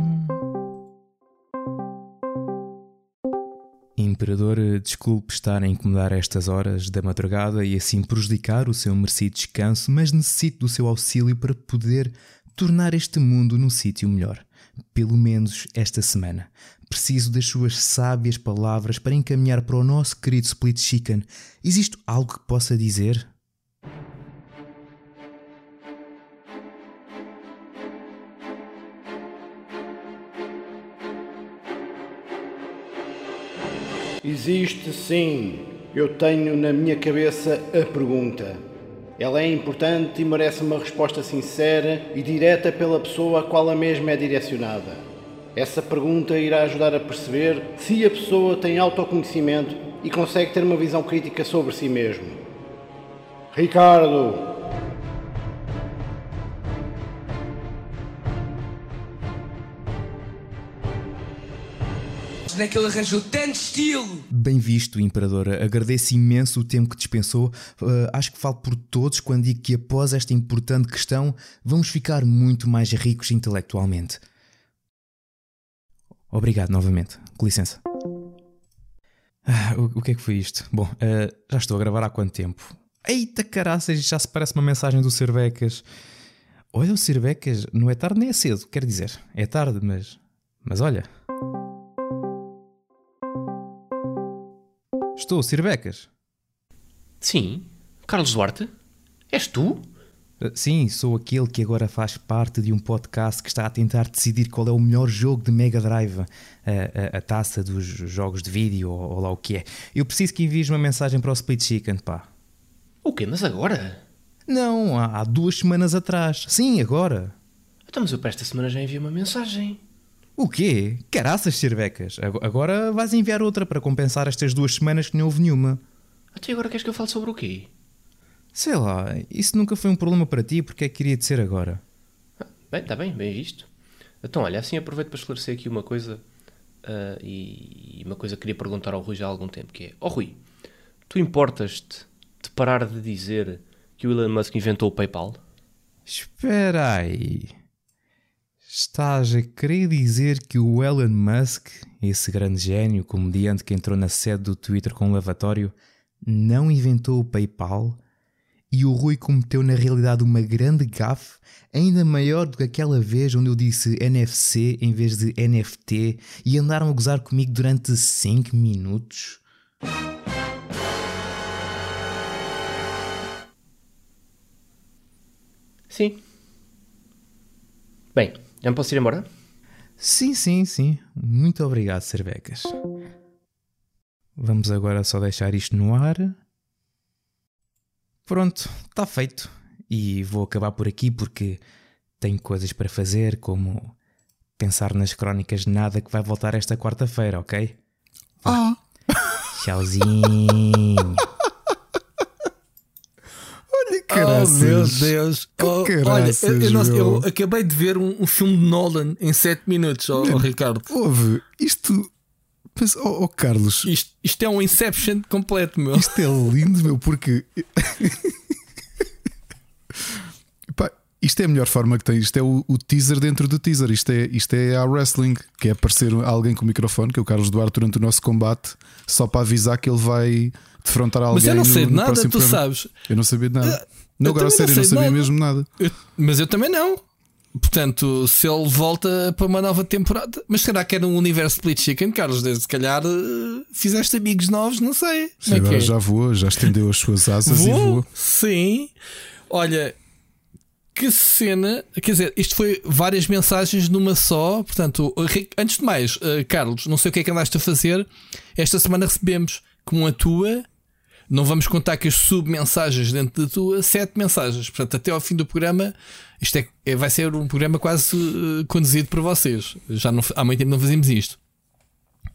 Imperador, desculpe estar a incomodar estas horas da madrugada e assim prejudicar o seu merecido descanso, mas necessito do seu auxílio para poder tornar este mundo num sítio melhor. Pelo menos esta semana. Preciso das suas sábias palavras para encaminhar para o nosso querido Split Chicken. Existe algo que possa dizer? Existe sim. Eu tenho na minha cabeça a pergunta. Ela é importante e merece uma resposta sincera e direta pela pessoa a qual a mesma é direcionada. Essa pergunta irá ajudar a perceber se a pessoa tem autoconhecimento e consegue ter uma visão crítica sobre si mesmo. Ricardo, Onde é que ele arranjou tanto estilo? Bem visto, Imperadora. Agradeço imenso o tempo que dispensou. Uh, acho que falo por todos quando digo que após esta importante questão vamos ficar muito mais ricos intelectualmente. Obrigado novamente. Com licença. Ah, o, o, que é que foi isto? Bom, uh, já estou a gravar há quanto tempo? Eita caraças, já se parece uma mensagem do Cervecas. Olha, o Cervecas não é tarde nem é cedo, quer dizer, é tarde, mas. Mas olha. Estou, Sirvecas. Sim. Carlos Duarte? És tu? Sim, sou aquele que agora faz parte de um podcast que está a tentar decidir qual é o melhor jogo de Mega Drive, a, a, a taça dos jogos de vídeo ou, ou, lá o que é. Eu preciso que envies uma mensagem para o Split Chicken, pá. O quê? Mas agora? Não, há, há duas semanas atrás. Sim, agora. Então, mas eu para esta semana já enviei uma mensagem. O quê? Caraças, cervecas. Agora vais enviar outra para compensar estas duas semanas que não houve nenhuma. Até agora queres que eu fale sobre o quê? Sei lá, isso nunca foi um problema para ti, porque é que queria de ser agora? Ah, bem, está bem, bem visto. Então, olha, assim aproveito para esclarecer aqui uma coisa uh, e uma coisa que queria perguntar ao Rui já há algum tempo, que é, oh, Rui, tu importas-te de parar de dizer que o Elon Musk inventou o PayPal? Espera aí... Estás a querer dizer que o Elon Musk, esse grande gênio comediante que entrou na sede do Twitter com um lavatório, não inventou o PayPal? E o Rui cometeu na realidade uma grande gafe, ainda maior do que aquela vez onde eu disse NFC em vez de NFT e andaram a gozar comigo durante 5 minutos? Sim. Bem, já me posso ir embora? Sim, sim, sim. Muito obrigado, Cervecas. Vamos agora só deixar isto no ar. Pronto, está feito. E vou acabar por aqui porque tenho coisas para fazer, como pensar nas crónicas de nada que vai voltar esta quarta-feira, ok? Ah! Tchauzinho! Caraças. Oh meu Deus! Oh, olha, eu, não, eu, acabei de ver um, um, filme de Nolan em 7 minutos, oh, oh Ricardo. Ouve, isto. Mas, oh, oh, Carlos. Isto, isto é um Inception completo, meu. Isto é lindo, meu, porque. Pá, isto é a melhor forma que tem. Isto é o, o, teaser dentro do teaser. Isto é, isto é a wrestling, que é aparecer alguém com o microfone, que é o Carlos Duarte, durante o nosso combate, só para avisar que ele vai defrontar alguém. Mas eu não sei no, de nada, tu programa. sabes. Eu não sabia de nada. Uh, não, agora sério, não, não sabia nada. mesmo nada. Eu, mas eu também não. Portanto, se ele volta para uma nova temporada, mas será que era um universo Split Chicken, Carlos? Desde se calhar uh, fizeste amigos novos, não sei. Sim, agora é já voou, já estendeu as suas asas voou, e voou. Sim, olha, que cena, quer dizer, isto foi várias mensagens numa só. Portanto, antes de mais, uh, Carlos, não sei o que é que andaste a fazer. Esta semana recebemos com a tua não vamos contar que as submensagens dentro da tua, sete mensagens. Portanto, até ao fim do programa, isto é, é vai ser um programa quase uh, conduzido por vocês. Já não, há muito tempo não fazemos isto.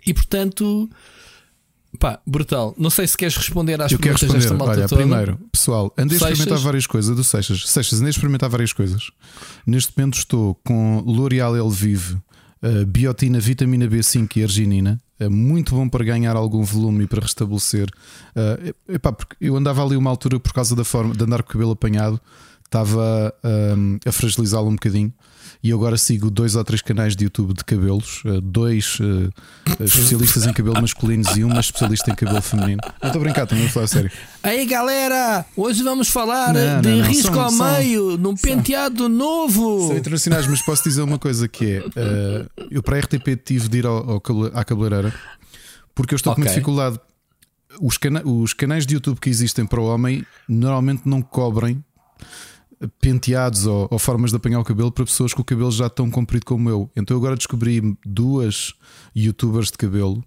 E portanto, pá, brutal. Não sei se queres responder às Eu quero perguntas responder. desta malta Olha, toda. primeiro, pessoal, andei a experimentar várias coisas do Seixas. Seixas, andei a experimentar várias coisas. Neste momento estou com L'Oreal Elvive, biotina, vitamina B5 e arginina. É muito bom para ganhar algum volume e para restabelecer. Uh, epá, porque eu andava ali uma altura por causa da forma de andar com o cabelo apanhado, estava um, a fragilizá-lo um bocadinho. E eu agora sigo dois ou três canais de YouTube de cabelos, uh, dois uh, especialistas em cabelo masculinos e uma especialista em cabelo feminino. Não estou a brincar, também vou falar a sério. Aí galera, hoje vamos falar Não, de não, não, risco são- ao são- meio num penteado novo. São internacionais, mas posso dizer uma coisa que é: eh, eu para a RTP tive de ir ao, ao à cabeleireira porque eu estou com Ok. dificuldade. Os, cana- os canais de YouTube que existem para o homem normalmente não cobrem penteados ou, ou formas de apanhar o cabelo para pessoas com o cabelo já tão comprido como eu. Então eu agora descobri duas youtubers de cabelo.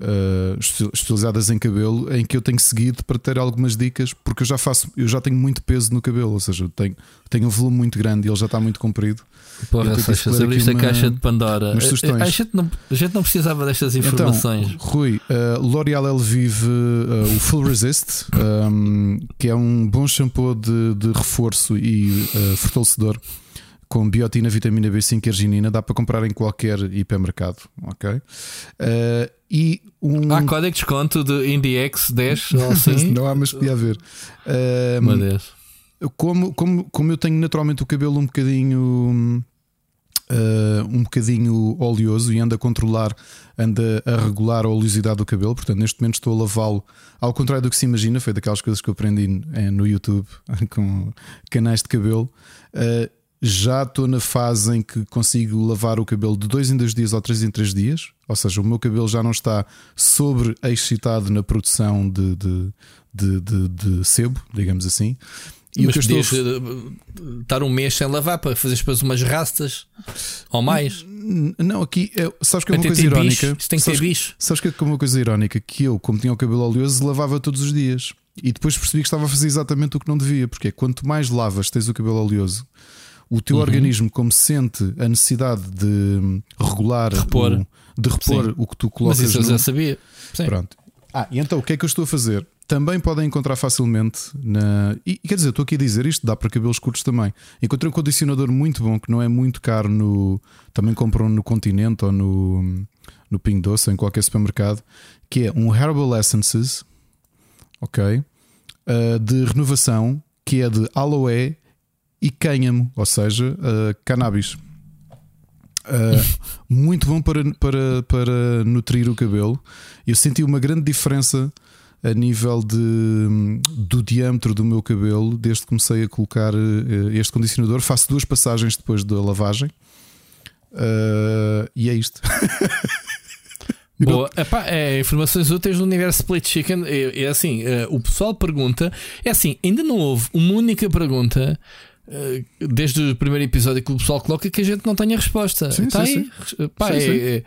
Eh, espe- especializadas em cabelo em que eu tenho seguido para ter algumas dicas porque eu já faço eu já tenho muito peso no cabelo ou seja tenho, tenho um volume muito grande e ele já está muito comprido Porra, Seixas, a caixa de Pandora. A, a gente não, a gente não precisava destas informações. Então, Rui, uh, L'Oreal Elvive, uh, o Full Resist, um, que é um bom shampoo de, de reforço e uh, fortalecedor com biotina, vitamina B5 e arginina, dá para comprar em qualquer hipermercado, ok? Uh, e um. Há código de desconto de IndieX 10 ou assim? Não há, mas podia haver. Um, Meu Deus. como, como, como eu tenho naturalmente o cabelo um bocadinho uh, um bocadinho oleoso e ando a controlar, anda a regular a oleosidade do cabelo, portanto, neste momento estou a lavá-lo ao contrário do que se imagina, foi daquelas coisas que eu aprendi eh, no YouTube com canais de cabelo. Uh, já estou na fase em que consigo lavar o cabelo de dois em dois dias ou três em três dias, ou seja, o meu cabelo já não está sobre excitado na produção de, de, de, de, de sebo, digamos assim. E Mas o que eu estou eh, estar um mês sem lavar para fazer depois umas rastas ou mais. Não, aqui é, sabes que é uma coisa irónica. bicho, tem que sabes, bicho. sabes que é uma coisa irónica que eu, como tinha o cabelo oleoso, lavava todos os dias e depois percebi que estava a fazer exatamente o que não devia, porque é quanto mais lavas, tens o cabelo oleoso, o teu Uhum. organismo, como sente a necessidade de hum, regular, Repor. o, de repor Sim. o que tu Mas colocas isso eu no- já sabia. Sim. Pronto. Ah, e então o que é que eu estou a fazer? Também podem encontrar facilmente na. E quer dizer, eu estou aqui a dizer isto, dá para cabelos curtos também. Encontrei um condicionador muito bom que não é muito caro no. Também compram no Continente ou no, no Ping Doce, ou em qualquer supermercado, que é um Herbal Essences, ok? ah, de renovação, que é de aloe e cânhamo, ou seja, ah, cannabis. Uh, muito bom para, para, para nutrir o cabelo. Eu senti uma grande diferença a nível de, do diâmetro do meu cabelo desde que comecei a colocar uh, este condicionador. Faço duas passagens depois da lavagem. Uh, e é isto. Boa. Epá, é, informações úteis do universo Split Chicken. É, é assim: eh, o pessoal pergunta. É assim, ainda não houve uma única pergunta. Eh, Desde o primeiro episódio que o pessoal coloca que a gente não tenha resposta. Sim, Está sim, aí. Pá, Sim, é- sim. é-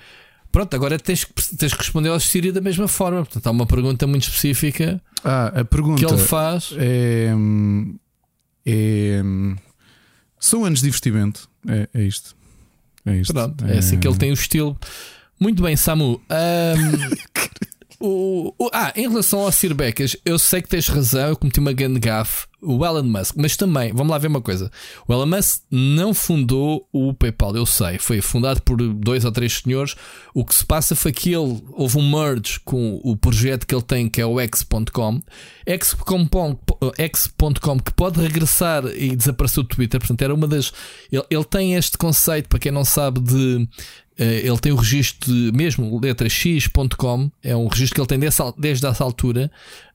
pronto, agora tens que, tens que responder ao Sírio da mesma forma. Portanto, há uma pergunta muito específica Ah, a pergunta que ele faz. é, é- São anos de investimento. É, é isto. É isto. Pronto, é assim que ele tem o estilo. Muito bem, Samu. Ahm, o, o- ah, em relação ao Sir Becas, eu sei que tens razão, eu cometi uma grande gafe. O Elon Musk, mas também, vamos lá ver uma coisa: o Elon Musk não fundou o PayPal, eu sei, foi fundado por dois ou três senhores. O que se passa foi que ele houve um merge com o projeto que ele tem, que é o X.com. X.com que pode regressar e desapareceu do Twitter, portanto, era uma das. Ele, ele tem este conceito, para quem não sabe, de ele tem o registro de, mesmo letra x.com, é um registro que ele tem desde essa altura.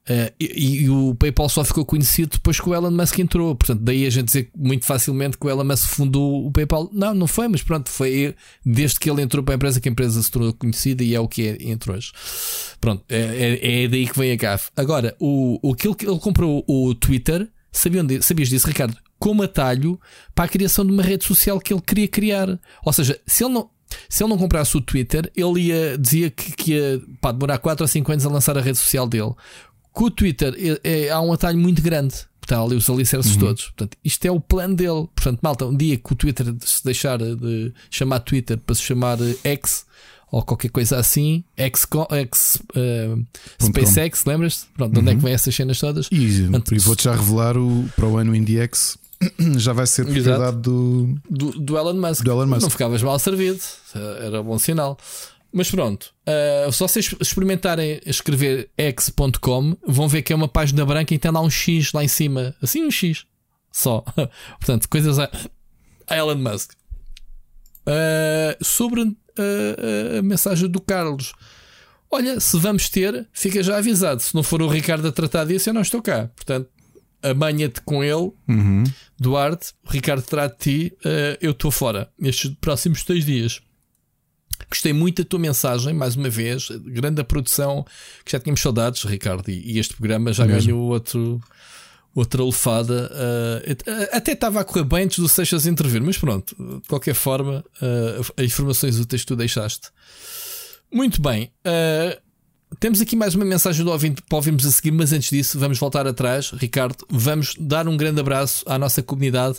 eh, e, e o PayPal só ficou conhecido depois que o Elon Musk entrou. Portanto, daí a gente dizer muito facilmente que o Elon Musk fundou o PayPal. Não, não foi, mas pronto, foi desde que ele entrou para a empresa que a empresa se tornou conhecida e é o que é entre hoje. Pronto, é, é, é daí que vem a gafe. Agora, o, o, que ele comprou o Twitter, sabiam sabias disso, Ricardo? Como atalho para a criação de uma rede social que ele queria criar. Ou seja, se ele não. Se ele não comprasse o Twitter, ele ia, dizia que, que ia pá, demorar 4 ou 5 anos a lançar a rede social dele. com o Twitter é, é, há um atalho muito grande. Está ali os alicerces Uhum. todos. Portanto, isto é o plano dele. Portanto, malta, um dia que o Twitter se deixar de chamar Twitter para se chamar eh, X ou qualquer coisa assim, X, X Ponto SpaceX, lembras-te? Pronto, de onde é que vem essas cenas todas? E, Portanto, vou-te já revelar o, para o ano IndieX já vai ser propriedade do, do, do Elon Musk. do Elon Musk. Não ficavas mal servido, era bom sinal. Mas pronto, uh, se vocês experimentarem escrever x.com, vão ver que é uma página branca e tem lá um X lá em cima, assim um X só. Portanto, coisas a, a Elon Musk. Uh, sobre uh, a mensagem do Carlos, olha, se vamos ter, fica já avisado. Se não for o Ricardo a tratar disso, eu não estou cá. Portanto, amanha-te com ele, Uhum. Duarte, o Ricardo trata de ti, uh, eu estou fora estes próximos dois dias. Gostei muito da tua mensagem, mais uma vez. Grande a produção, que já tínhamos saudades, Ricardo, e, e este programa já Mesmo. ganhou outro, outra lefada. Uh, até estava a correr bem antes do Seixas intervir, mas pronto, de qualquer forma, uh, as informações úteis que tu deixaste. Muito bem. Uh, temos aqui mais uma mensagem do ouvinte para ouvirmos a seguir, mas antes disso, vamos voltar atrás. Ricardo, vamos dar um grande abraço à nossa comunidade,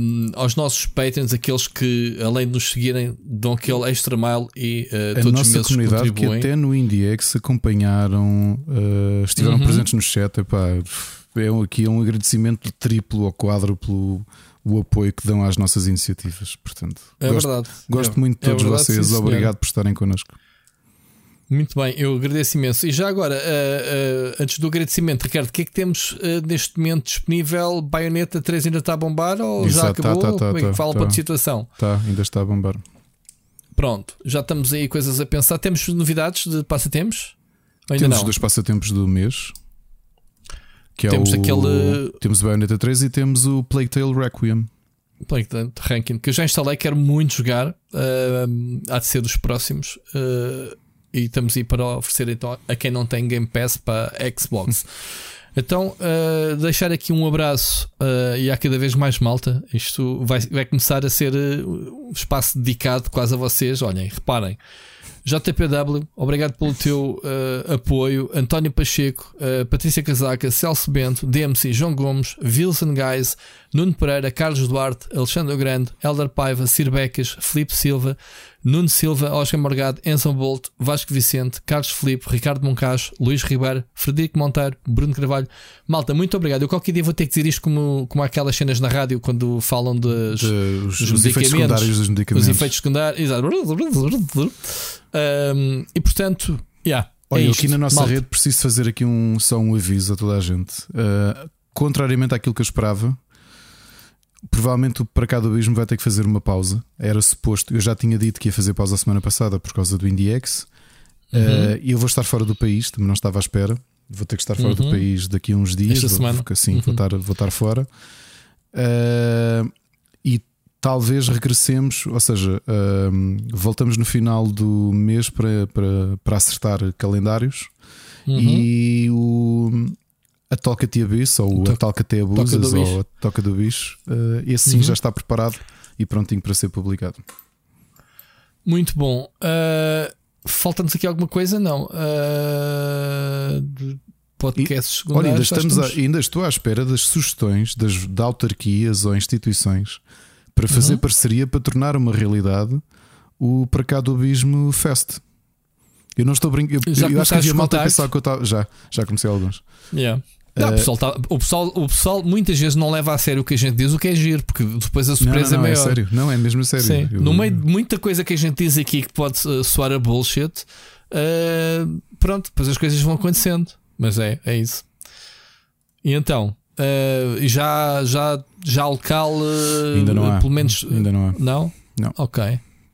um, aos nossos patrons, aqueles que, além de nos seguirem, dão aquele extra mile e uh, A todos os nossa meses comunidade que contribuem. até no IndieX acompanharam, uh, estiveram Uhum. presentes no chat. Epá, é um- aqui um agradecimento triplo ou quádruplo o apoio que dão às nossas iniciativas. Portanto, É gosto, verdade. gosto É- muito de é todos verdade, vocês. sim. Obrigado por estarem connosco. Muito bem, eu agradeço imenso. E já agora, uh, uh, antes do agradecimento, Ricardo, o que é que temos uh, neste momento disponível? Baioneta 3 ainda está a bombar ou já Exato, tá, acabou? tá, tá, Como é que tá, fala tá. para a situação? Tá, ainda está a bombar. Pronto, já estamos aí coisas a pensar. Temos novidades de passatempos? Ou temos não? os dois passatempos do mês. Que Temos é o, aquele- Temos o Bayonetta 3 e temos o Plague Tale Requiem. Portanto, ranking que eu já instalei, quero muito jogar. uh, há de ser dos próximos. uh, e estamos aí para oferecer então a quem não tem Game Pass para Xbox. Então, uh, deixar aqui um abraço uh, e há cada vez mais malta. Isto vai, vai começar a ser uh, um espaço dedicado quase a vocês. Olhem, reparem. JPW, obrigado pelo teu apoio. António Pacheco, Patrícia Casaca, Celso Bento, DMC, João Gomes, Wilson Guys, Nuno Pereira, Carlos Duarte, Alexandre Grande, Elder Paiva, Sir Becas, Filipe Silva, Nuno Silva, Oscar Morgado, Enson Bolt, Vasco Vicente, Carlos Filipe, Ricardo Moncacho, Luís Ribeiro, Frederico Monteiro, Bruno Carvalho. Malta, muito obrigado. Eu qualquer dia vou ter que dizer isto como, como aquelas cenas na rádio quando falam das, De- os, Os os efeitos secundários dos medicamentos. os efeitos secundários. Exato. Um, e portanto, yeah, Olha, é eu isto. aqui na nossa Malta, rede preciso fazer aqui um, só um aviso a toda a gente. Uh, contrariamente àquilo que eu esperava, provavelmente o Para Cá do Abismo vai ter que fazer uma pausa. Era suposto, eu já tinha dito que ia fazer pausa a semana passada por causa do IndieX. Uhum. Uh, eu vou estar fora do país, também não estava à espera. Vou ter que estar fora do Uhum. país daqui a uns dias. Esta vou, semana. porque Assim, Uhum. vou, estar, vou estar fora. Uh, e talvez regressemos, ou seja, um, voltamos no final do mês para, para, para acertar calendários uhum. e o a Toca-te Abyss ou To- a Toca Abusas do Bicho. ou a Toca do Bicho, uh, esse sim Uhum. já está preparado e prontinho para ser publicado. Muito bom. Uh, Falta-nos aqui alguma coisa? Não. Uh, de podcasts Olha, ainda, estamos a- ainda estou à espera das sugestões das, de autarquias ou instituições para fazer Uhum. parceria para tornar uma realidade o Para Cá do Abismo Fest. Eu não estou brincando. Eu, Já eu acho que havia malta a pensar que eu estava. Já, já comecei alguns. Yeah. Não, o, Uh, pessoal tá- o, pessoal, o pessoal muitas vezes não leva a sério o que a gente diz, o que é giro, porque depois a Não, surpresa não, não, é é maior. sério. Não, é mesmo sério. Sim. Eu- No meio de muita coisa que a gente diz aqui que pode uh, soar a bullshit, uh, pronto, depois as coisas vão acontecendo. Mas é, é isso. E então, uh, já, já, já local, uh, Ainda não há. pelo menos. Ainda não há. Não? Não. Ok.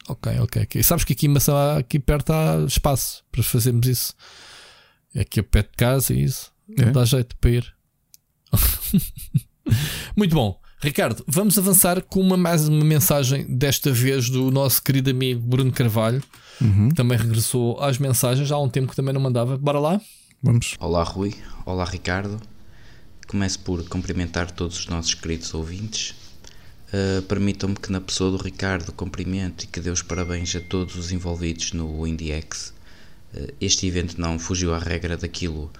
Ok, ok. ok. Sabes que aqui em Maçã, aqui perto há espaço para fazermos isso. É aqui a pé de casa e isso. É? Dá jeito para ir. Muito bom. Ricardo, vamos avançar com uma, mais uma mensagem, desta vez do nosso querido amigo Bruno Carvalho, Uhum. que também regressou às mensagens, já há um tempo que também não mandava. Bora lá? Vamos. Olá Rui, olá Ricardo. Começo por cumprimentar todos os nossos queridos ouvintes. Uh, Permitam-me que, na pessoa do Ricardo, cumprimento e que dê os parabéns a todos os envolvidos no IndieX. Uh, este evento não fugiu à regra daquilo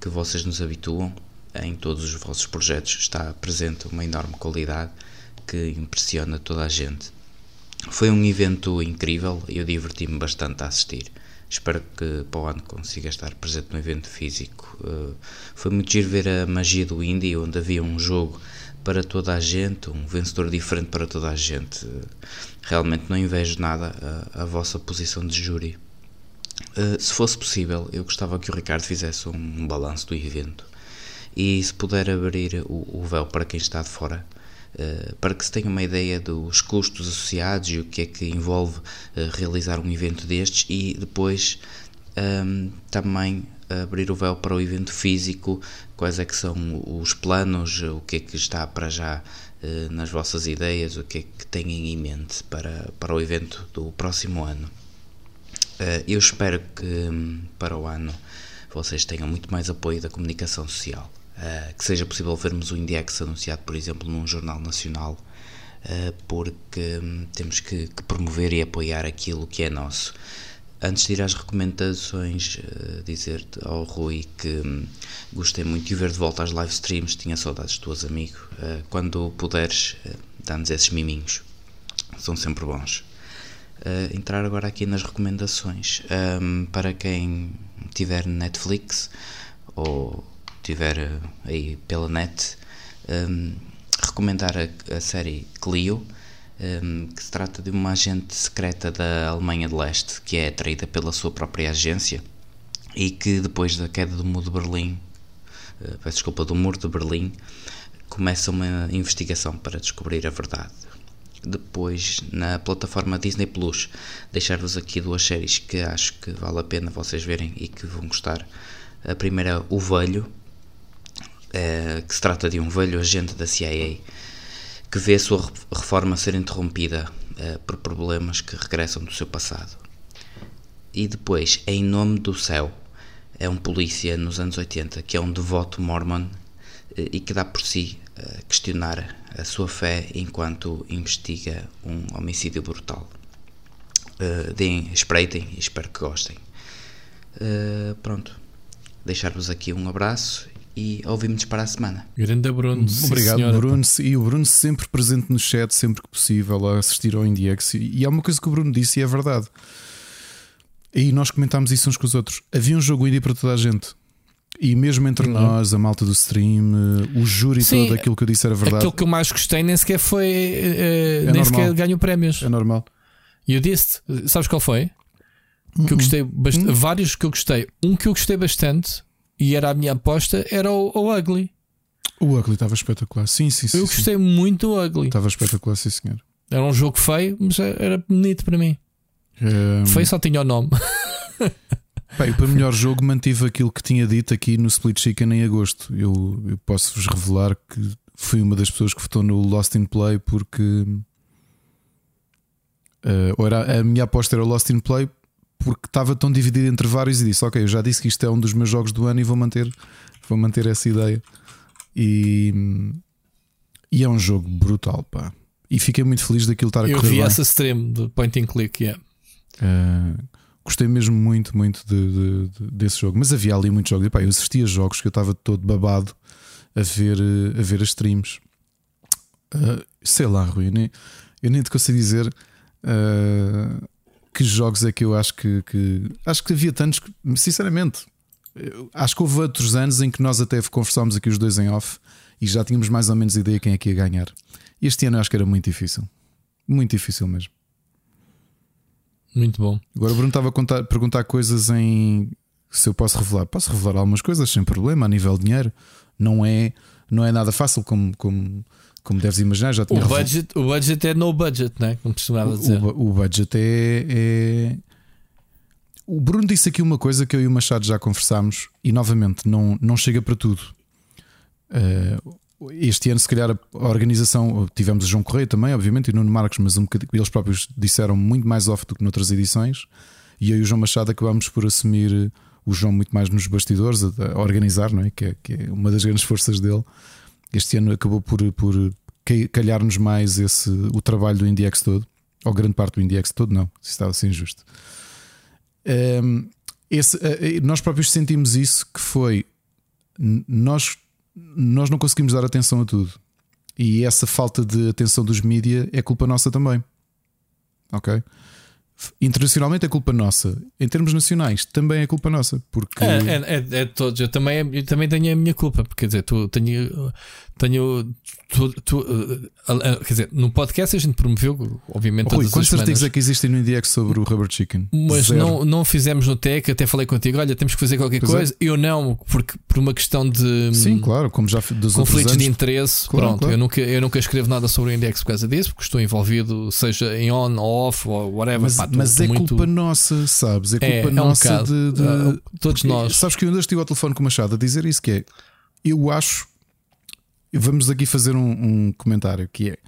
que vocês nos habituam em todos os vossos projetos. Está presente uma enorme qualidade que impressiona toda a gente. Foi um evento incrível e eu diverti-me bastante a assistir. Espero que para o ano consiga estar presente no evento físico. Uh, foi muito giro ver a magia do Indie, onde havia um jogo para toda a gente, um vencedor diferente para toda a gente. Uh, realmente não invejo nada a, a vossa posição de júri. Uh, se fosse possível, eu gostava que o Ricardo fizesse um balanço do evento e se puder abrir o, o véu para quem está de fora eh, para que se tenha uma ideia dos custos associados e o que é que envolve uh, realizar um evento destes e depois um, ehm, também abrir o véu para o evento físico, quais é que são os planos, o que é que está para já uh, nas vossas ideias, o que é que têm em mente para, para o evento do próximo ano. Eu espero que um, para o ano vocês tenham muito mais apoio da comunicação social. Uh, que seja possível vermos o Index anunciado, por exemplo, num jornal nacional, uh, porque um, temos que, que, promover e apoiar aquilo que é nosso. Antes de ir às recomendações, dizer-te ao Rui que um, gostei muito de ver de volta às live streams, tinha saudades de tuas amigo. quando puderes, dá-nos esses miminhos, são sempre bons. Entrar agora aqui nas recomendações. Um, para quem tiver Netflix ou tiver eh, aí pela net, um, recomendar a, a, série Clio, um, que se trata de uma agente secreta da Alemanha de Leste que é atraída pela sua própria agência e que depois da queda do muro de Berlim, uh, desculpa, do muro de Berlim, começa uma investigação para descobrir a verdade. Depois, na plataforma Disney Plus, deixar-vos aqui duas séries que acho que vale a pena vocês verem e que vão gostar. A primeira, O Velho, eh, que se trata de um velho agente da CIA que vê a sua reforma ser interrompida uh, por problemas que regressam do seu passado. E depois, Em Nome do Céu, é um polícia nos anos 80 que é um devoto mormon uh, e que dá por si questionar a sua fé enquanto investiga um homicídio brutal. deem, espreitem e espero que gostem. pronto, deixar-vos aqui um abraço e ouvimos para a semana. Grande Bruno. Obrigado, senhora, Bruno. E o Bruno sempre presente no chat, sempre que possível, a assistir ao IndieX. E há uma coisa que o Bruno disse e é verdade. E nós comentámos isso uns com os outros. Havia um jogo indie para toda a gente. E mesmo entre uhum. nós, a malta do stream, o júri Sim, todo aquilo que eu disse era verdade. Aquilo que eu mais gostei nem sequer foi. Uh, é nem normal. sequer ganhou prémios. É normal. E eu disse, sabes qual foi? Que eu gostei bastante. Uhum. Vários que eu gostei. Um que eu gostei bastante e era a minha aposta, era o, o Ugly. O Ugly estava espetacular. Sim, sim, sim. Eu gostei sim. muito do Ugly. Estava espetacular, sim, senhor. Era um jogo feio, mas era bonito para mim. Um... Feio só tinha o nome. Bem, para melhor jogo mantive aquilo que tinha dito aqui no Split Chicken em agosto. Eu, eu posso-vos revelar que fui uma das pessoas que votou no Lost in Play porque. Uh, era, a minha aposta era Lost in Play porque estava tão dividido entre vários e disse: Ok, eu já disse que isto é um dos meus jogos do ano e vou manter, vou manter essa ideia. E, e é um jogo brutal, pá. E fiquei muito feliz daquilo estar a eu correr. Eu vi bem. essa stream do Point and Click, yeah. Uh, gostei mesmo muito, muito de, de, de, desse jogo. Mas havia ali muitos jogos. E, pá, eu assistia jogos que eu estava todo babado a ver, a ver as streams. Uh, sei lá, Rui, eu nem, eu nem te consigo dizer. Uh, que jogos é que eu acho que, que acho que havia tantos que, sinceramente, acho que houve outros anos em que nós até conversámos aqui os dois em off e já tínhamos mais ou menos ideia quem é que ia ganhar. Este ano acho que era muito difícil, muito difícil mesmo. Muito bom. Agora o Bruno estava a contar, perguntar coisas em se eu posso revelar. Posso revelar algumas coisas sem problema a nível de dinheiro. Não é, não é nada fácil como, como como deves imaginar, já tinha. O budget, o budget é no budget, né? como costumava dizer. O, o budget é, é, O Bruno disse aqui uma coisa que eu e o Machado já conversámos, e novamente, não, não chega para tudo. Uh, este ano, se calhar, a organização. Tivemos o João Correia também, obviamente, e o Nuno Marcos, mas um eles próprios disseram muito mais off do que noutras edições. E e o João Machado acabámos por assumir o João muito mais nos bastidores, a, organizar, não é? Que, é? que é uma das grandes forças dele este ano acabou por, por calhar-nos mais esse, o trabalho do IndieX todo, ou grande parte do IndieX todo, não, se estava a ser injusto. Um, esse, uh, nós próprios sentimos isso que foi nós, nós não conseguimos dar atenção a tudo. E essa falta de atenção dos mídia é culpa nossa também. Ok? Internacionalmente é culpa nossa. Em termos nacionais, também é culpa nossa. Porque... É, é, é, é todos. Eu também, eu também tenho a minha culpa. Porque, quer dizer, tu, tenho, tenho tu, tu, uh, quer dizer, no podcast a gente promoveu, obviamente, Rui, todas quantos artigos é que existem no Index sobre o Rubber Chicken? Mas Zero. não, não fizemos no Tech. Até falei contigo: olha, temos que fazer qualquer Pois é. coisa. Eu não, porque por uma questão de Sim, claro, como já dos conflitos de interesse. Claro, pronto, claro. Eu, nunca, eu nunca escrevo nada sobre o Index por causa disso, porque estou envolvido, seja em on ou off ou whatever. Mas, Pá, mas tô é muito- culpa nossa, sabes? É culpa É, é um nossa de, de- Ah, todos porque nós. Sabes que eu ainda estive ao telefone com o Machado a dizer isso: que é eu acho. Vamos aqui fazer um, um comentário que é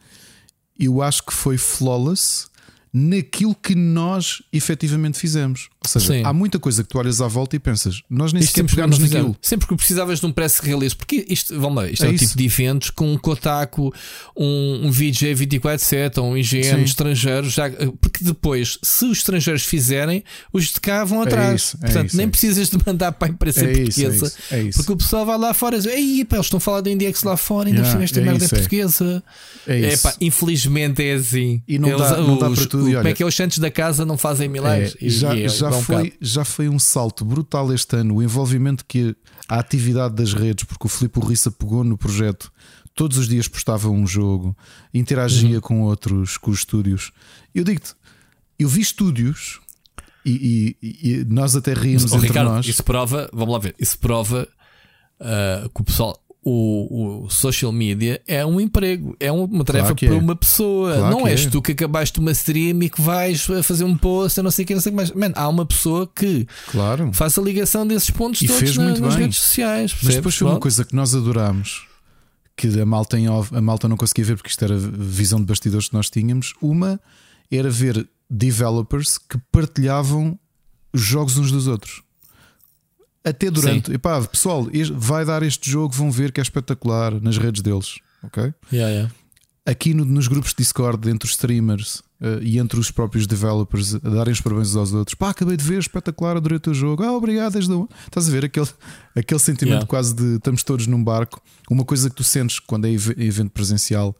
eu acho que foi flawless naquilo que nós efetivamente fizemos. Ou seja, Sim. há muita coisa que tu olhas à volta e pensas, nós nem Isto sequer sempre pegámos fizemos. naquilo. Sempre que precisavas de um press release, porque isto, vamos lá, isto é, É o isso. tipo de eventos com um Kotaku, um, um VJ 24-7 ou um IGN Sim. estrangeiro, já, porque depois, se os estrangeiros fizerem, os de cá vão atrás. isso, é Portanto, isso, nem é precisas de mandar para a imprensa É é portuguesa, isso, é porque o pessoal vai lá fora e diz: Ei, pá, eles estão a falar do Index lá fora, ainda Yeah, esta é merda é é. portuguesa. É É, isso. pá, infelizmente é assim. E não dá- não dá para tudo, e Como olha- é que é os santos da casa não fazem milagres? É, já, e já, foi, já foi um salto brutal este ano. O envolvimento que a atividade das redes, porque o Filipe Rissa pegou no projeto, todos os dias postava um jogo, interagia Uhum. com outros, com os estúdios. Eu digo-te, eu vi estúdios e, e- e nós até ríamos Oh, entre Ricardo, nós. isso prova, vamos lá ver, isso prova ah, que o pessoal, o, o social media é um emprego, é uma tarefa é. para uma pessoa. Claro não és é. tu que acabaste uma stream e que vais fazer um post, eu não sei o que, não sei o que mais. Man, há uma pessoa que Claro. faz a ligação desses pontos E todos fez na- muito nas bem. redes sociais. Mas depois foi uma coisa que nós adorámos, que a malta, em a malta não conseguia ver porque isto era visão de bastidores que nós tínhamos. Uma era ver developers que partilhavam os jogos uns dos outros. Até durante, epá, pessoal, es- vai dar este jogo, vão ver que é espetacular nas redes deles, ok? Yeah, yeah. Aqui no- nos grupos de Discord, entre os streamers eh, e entre os próprios developers, a darem os parabéns aos outros. Pá, acabei de ver, espetacular, adorei o teu jogo. Ah, obrigado, desde o... Estás a ver aquele, aquele sentimento Yeah. quase de estamos todos num barco. Uma coisa que tu sentes quando é ev- evento presencial,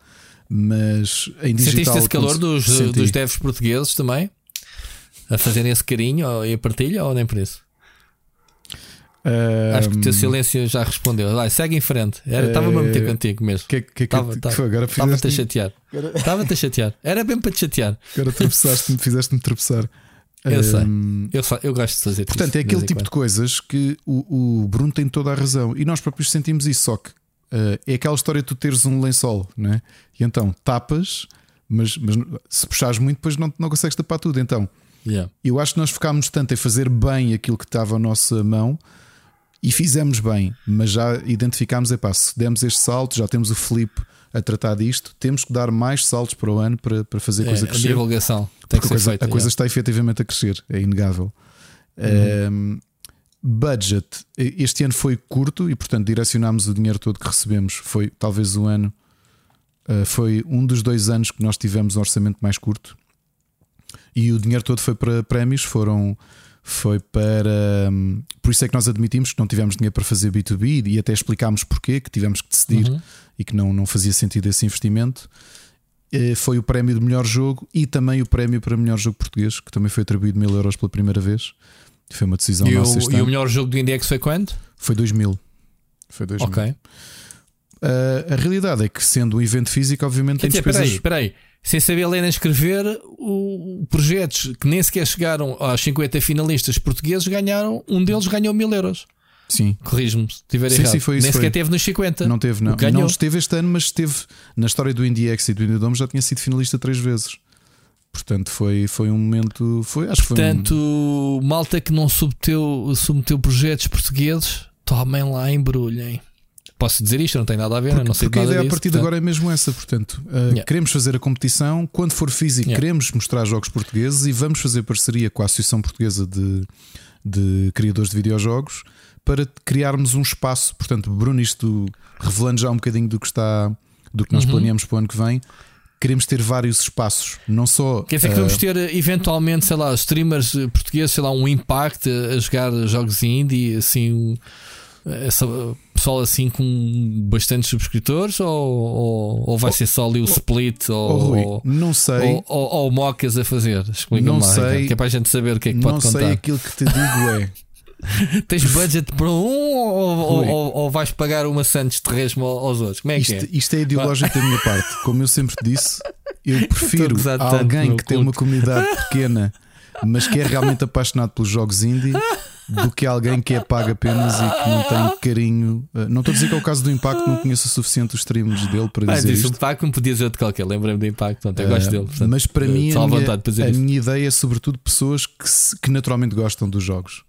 mas em digital. Sentiste esse calor dos, Senti. dos devs portugueses também? A fazerem esse carinho e a partilha ou nem por isso? Ah, Acho que o teu silêncio já respondeu. Vai, segue em frente. Era- Estava-me a meter Eh, contigo mesmo. que, que, que, Estava- que foi? Agora Estava-te a chatear. Estava-te a chatear. Era bem para te chatear. agora tropeçaste-me, fizeste-me tropeçar. Eu sei. Ahm, Eu, só- eu gosto de fazer Portanto, isso é de aquele tipo de quando. coisas que o, o Bruno tem toda a razão e nós próprios sentimos isso. Só que eh, é aquela história de tu teres um lençol, não é? E então tapas, mas, mas se puxares muito, depois não, não consegues tapar tudo. Então, Yeah. eu acho que nós focámos tanto em fazer bem aquilo que estava à nossa mão e fizemos bem, mas já identificámos: epá, se demos este salto, já temos o Felipe a tratar disto, temos que dar mais saltos para o ano para, para fazer a coisa É, a crescer. divulgação tem que a ser coisa, feita. a coisa yeah. está efetivamente a crescer, é inegável. Um, budget, este ano foi curto e, portanto, direcionámos o dinheiro todo que recebemos. Foi talvez o ano, uh, foi um dos dois anos que nós tivemos um orçamento mais curto. E o dinheiro todo foi para prémios, foram. Foi para. hum, por isso é que nós admitimos que não tivemos dinheiro para fazer B2B e até explicámos porquê, que tivemos que decidir Uhum. e que não, não fazia sentido esse investimento. Eh, Foi o prémio de melhor jogo e também o prémio para melhor jogo português, que também foi atribuído mil euros pela primeira vez. Foi uma decisão E, nossa o, e o melhor jogo do Index foi quando? Foi 2000. Foi 2000. Ok. Ah, a realidade é que, sendo um evento físico, obviamente tem despesas. espera aí, espera aí. Sem saber ler nem escrever, o, projetos que nem sequer chegaram aos 50 finalistas portugueses ganharam, um deles ganhou mil euros. Sim, Corrijo-me se estiver Sim, errado. sim, foi isso, nem foi. sequer teve nos 50. não teve, não. Ganhou. Não esteve este ano, mas esteve na história do IndieX e do Indiedome já tinha sido finalista três vezes. Portanto, foi, foi um momento. Foi, acho que foi um- Portanto, malta que não submeteu, submeteu projetos portugueses, tomem lá, embrulhem. Posso dizer isto? Não tem nada a ver, Porque, não sei porque a nada ideia a partir de agora é mesmo essa. Portanto, uh, Yeah. queremos fazer a competição. Quando for físico, Yeah. queremos mostrar jogos portugueses e vamos fazer parceria com a Associação Portuguesa de, de Criadores de Videojogos para criarmos um espaço. Portanto, Bruno, isto revelando já um bocadinho do que está, do que nós Uhum. planeamos para o ano que vem. Queremos ter vários espaços, não só. Quer dizer que uh, vamos ter eventualmente, sei lá, streamers eh, portugueses, sei lá, um impact a jogar jogos indie, assim, essa, pessoal assim com bastantes subscritores ou, ou, ou vai Oh, ser só ali o split ou, Oh, Rui, ou, não sei. ou, ou, ou mocas a fazer? Explica-me Não lá, sei. Que é para a gente saber o que é que não pode sei contar. aquilo que te digo é. Tens budget para um ou, ou, ou, vais pagar uma Santos Terresmo aos outros? Como é que Isto, é? isto é ideológico da minha parte. Como eu sempre disse, eu prefiro alguém que tem culto. uma comunidade pequena, mas que é realmente apaixonado pelos jogos indie, do que alguém que é pago apenas e que não tem carinho. Uh, Não estou a dizer que é o caso do Impacto, não conheço o suficiente os streams dele para Ah, dizer disse o. Impacto, me podia dizer de qualquer. Lembrei-me do Impacto. Pronto, eu gosto Uh, dele. portanto, mas para eh, mim, a minha, para a minha ideia é sobretudo pessoas que, se- que naturalmente gostam dos jogos.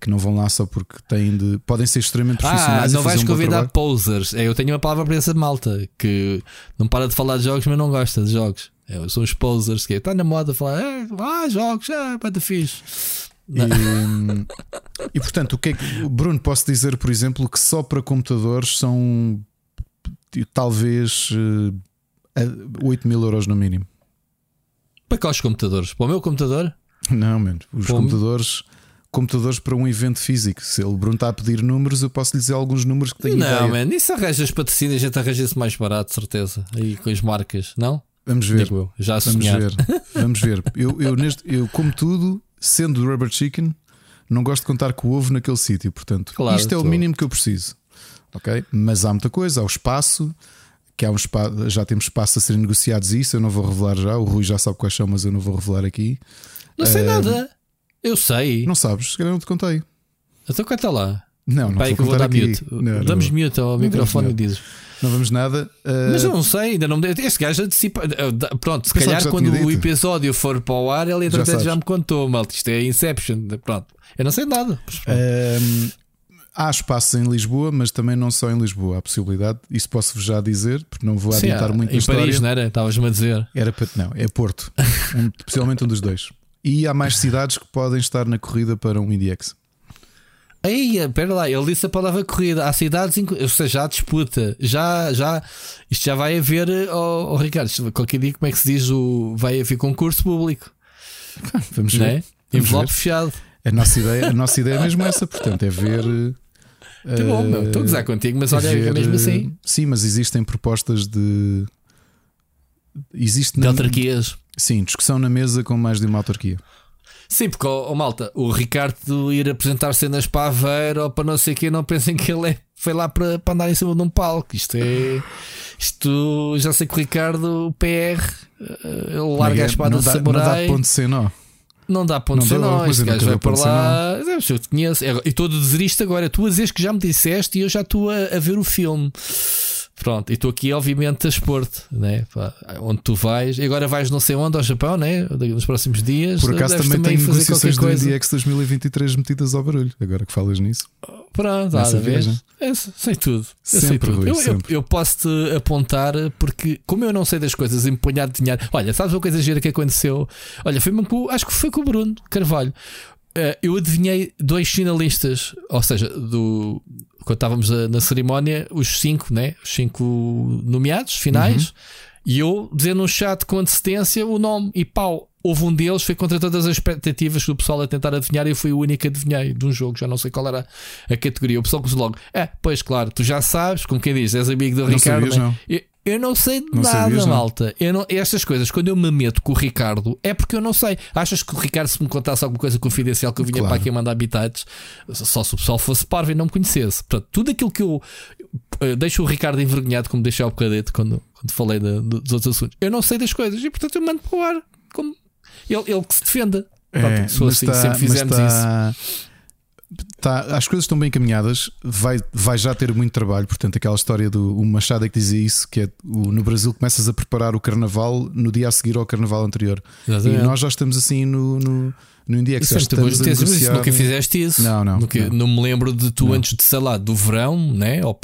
Que não vão lá só porque têm de. Podem ser extremamente Ah, profissionais. e não vais um convidar posers. É, Eu tenho uma palavra para essa malta que não para de falar de jogos, mas não gosta de jogos. É, são os posers que está na moda falar, "É, ah, jogos, ah, para fixe. E, e, portanto, o que é que. Bruno, posso dizer, por exemplo, que só para computadores são talvez eh, a- 8 mil euros no mínimo. Para quais computadores? Para o meu computador? Não, menos. Os Como? computadores. Computadores para um evento físico. Se ele Bruno está a pedir números, eu posso lhe dizer alguns números que tenho não, ideia. mano, isso arranjas patrocínio, a gente arranja-se mais barato, de certeza. Aí com as marcas, não? Vamos ver. Digo eu, já a Vamos ver. Vamos ver. Eu, eu, neste, eu, como tudo, sendo do Rubber Chicken, não gosto de contar com o ovo naquele sítio. Portanto, Claro, isto é o mínimo que eu preciso. Ok? Mas há muita coisa, há o espaço. Que há um espaço, já temos espaço a serem negociados isso, eu não vou revelar já. O Rui já sabe quais são, mas eu não vou revelar aqui. Não sei Eh, nada. Eu sei. Não sabes, se calhar não te contei. Então conta lá. Não, não Pai, eu vou vou dar aqui. mute. Não, não Damos vou. mute ao Não microfone e dizes. Não vamos nada. Eh, Mas eu não sei, ainda não me Este gajo antecipa. eh, Pronto, se calhar já quando o episódio for para o ar, ele entretanto sabes. já, me contou, mal. Isto é Inception. Pronto. Eu não sei nada. Pronto. Ehm, há espaços em Lisboa, mas também não só em Lisboa. Há possibilidade, isso posso-vos já dizer, porque não vou Sim, adiantar há- muito em na história. Paris, não era? Estavas-me a dizer. Era para. Não, é Porto. Um, possivelmente um dos dois. E há mais cidades que podem estar na corrida para um IDX. Aí, espera lá, ele disse a palavra corrida. Há cidades, ou seja, há disputa. Já, já, isto já vai haver, oh, oh, Ricardo, qualquer dia, como é que se diz? O, vai haver concurso público, Vamos ver. é? Envelope ver. fechado. A nossa ideia, a nossa ideia é mesmo essa, portanto, é ver. Tá bom, meu, estou a gozar contigo, mas olha, é mesmo assim. Sim, mas existem propostas de. Existe De na- autarquias. Sim, discussão na mesa com mais de uma autarquia. Sim, porque, oh, oh, malta, o Ricardo ir apresentar cenas para Aveiro ou para não sei o que, não pensem que ele é, foi lá para, para andar em cima de um palco. Isto é. Isto já sei que o Ricardo, o PR, eh, ele larga a espada não de dá, não dá samurai. ponto sem nó. Não dá ponto Não dá, nó. pois Este gajo vai para lá. Deves, Eu te conheço. E estou a dizer isto agora. Tu a dizeres que já me disseste e eu já estou a, a ver o filme. Pronto, e estou aqui, obviamente, a expor-te, né? Onde tu vais. E agora vais não sei onde, ao Japão, né? Nos próximos dias. Por acaso Deves também tem fazer negociações do. IDX 2023 metidas ao barulho. Agora que falas nisso. Pronto, Nessa viagem. Eu sei tudo. Eu sei Sempre, tudo. Rui, eu, eu, eu posso te apontar porque, como eu não sei das coisas, empunhar de dinheiro. Olha, sabes uma coisa gira que aconteceu? Olha, foi com, acho que foi com o Bruno Carvalho. Eh, eu adivinhei dois finalistas, ou seja, do quando estávamos a- na cerimónia, os cinco, né? Os cinco nomeados finais, Uhum. e eu dizer no chat com antecedência o nome e pau. Houve um deles, foi contra todas as expectativas do pessoal a tentar adivinhar. e Eu fui o único que adivinhei de um jogo, já não sei qual era a categoria. O pessoal começou logo: É, pois claro, tu já sabes, como quem diz, és amigo do Não Ricardo. sabias, né? não. Eu, eu não sei de Não nada, sabias, malta. Eu não, estas coisas, quando eu me meto com o Ricardo, é porque eu não sei. Achas que o Ricardo, se me contasse alguma coisa confidencial que eu vinha Claro. para aqui a mandar habitats, só se o pessoal fosse parvo e não me conhecesse. Portanto, tudo aquilo que eu eh, deixo o Ricardo envergonhado, como deixei ao bocadete quando, quando falei de- de- dos outros assuntos. Eu não sei das coisas e, portanto, eu mando para o ar. Como ele, ele que se defenda. Pronto, É, se for assim, sempre fizemos tá- tá- as coisas estão bem encaminhadas, vai, vai já ter muito trabalho. Portanto, aquela história do o Machado é que dizia isso: que é o- no Brasil começas a preparar o carnaval no dia a seguir ao carnaval anterior. Exatamente. E nós já estamos assim no, no, no muito boas estamos a isso nunca fizeste isso. Não, não, Nunca- não. não me lembro de tu Não. antes de, sei lá, do verão, né? Ou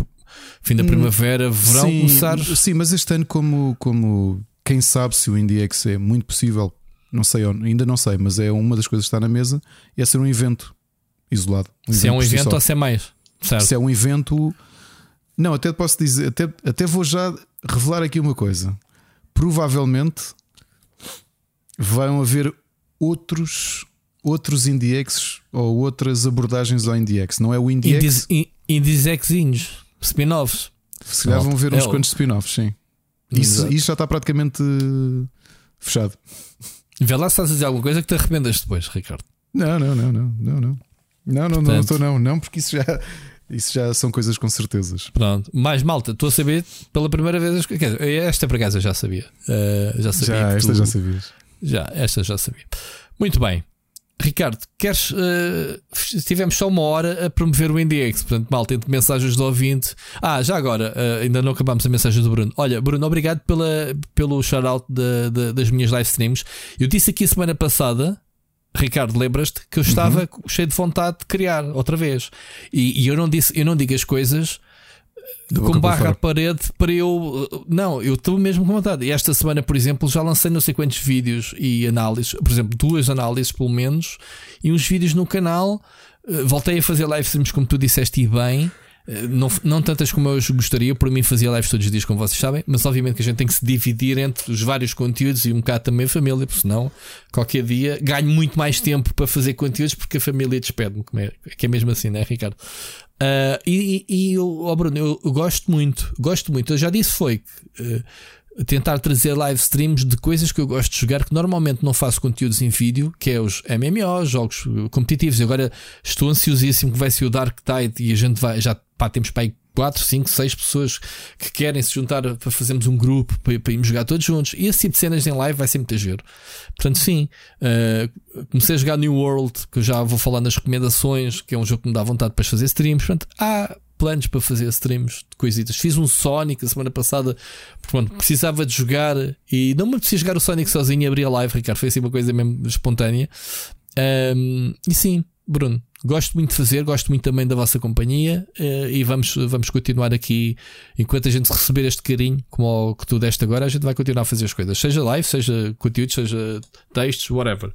fim da primavera, verão, sim, começares. sim, mas este ano, como, como quem sabe se o IndieX é muito possível, não sei, ainda não sei, mas é uma das coisas que está na mesa, é ser um evento isolado. Se é um si evento ou se é mais. Certo. Se é um evento. Não, até posso dizer, até, até vou já revelar aqui uma coisa. Provavelmente vão haver outros outros IndieX ou outras abordagens ao IndieX. Não é o IndieX. Indies, in- indies exinhos, spin-offs. Se calhar vão ver É uns o- quantos spin-offs, sim. Isso, isso já está praticamente fechado. Vê lá se estás a dizer alguma coisa que te arrependas depois, Ricardo. Não, não, não, não, não, não. Não, não, não Portanto- estou, não, não, porque isso já, isso já são coisas com certezas. Pronto, mais malta, estou a saber pela primeira vez. Quer dizer, esta por acaso eu já sabia. Uh, já sabia. Já, esta tu- já sabias. Já, esta já sabia. Muito bem. Ricardo, queres. uh, tivemos só uma hora a promover o IndieX, portanto, malta, entre mensagens do ouvinte. Ah, já agora, uh, ainda não acabámos a mensagem do Bruno. Olha, Bruno, obrigado pela, pelo shout-out da- da- das minhas live streams. Eu disse aqui a semana passada, Ricardo, lembras-te que eu estava cheio de vontade de criar outra vez. E, e eu, não disse, eu não digo as coisas boca com barra à parede para eu. Não, eu estou mesmo com vontade. E esta semana, por exemplo, já lancei não sei quantos vídeos e análises, por exemplo, duas análises pelo menos, e uns vídeos no canal. Eh, Voltei a fazer live streams, como tu disseste, e bem. Eh, Não, não tantas como eu gostaria, por mim fazia lives todos os dias, como vocês sabem, mas obviamente que a gente tem que se dividir entre os vários conteúdos e um bocado também a família, porque senão qualquer dia ganho muito mais tempo para fazer conteúdos porque a família despede-me, é, que é mesmo assim, né, Ricardo? Ah, e, e, e eu, oh Bruno, eu, eu gosto muito, gosto muito. Eu já disse foi que eh, tentar trazer live streams de coisas que eu gosto de jogar, que normalmente não faço conteúdos em vídeo, que é os MMOs, jogos competitivos. E agora estou ansiosíssimo que vai ser o Dark Tide e a gente vai, já pá, temos para aí 4, 5, 6 pessoas que querem se juntar para fazermos um grupo para, para irmos jogar todos juntos. E esse tipo de cenas em live vai ser muito giro. Portanto, sim, eh, comecei a jogar New World, que eu já vou falar nas recomendações, que é um jogo que me dá vontade para fazer streams. Portanto, há planos para fazer streams de coisitas. Fiz um Sonic a semana passada, porque pronto, precisava de jogar e não me apetecia jogar o Sonic sozinho e abrir a live, Ricardo. Foi assim uma coisa mesmo espontânea. Um, e sim, Bruno, gosto muito de fazer, gosto muito também da vossa companhia eh, e vamos, vamos continuar aqui enquanto a gente receber este carinho, como o que tu deste agora, a gente vai continuar a fazer as coisas, seja live, seja conteúdos, seja textos, whatever.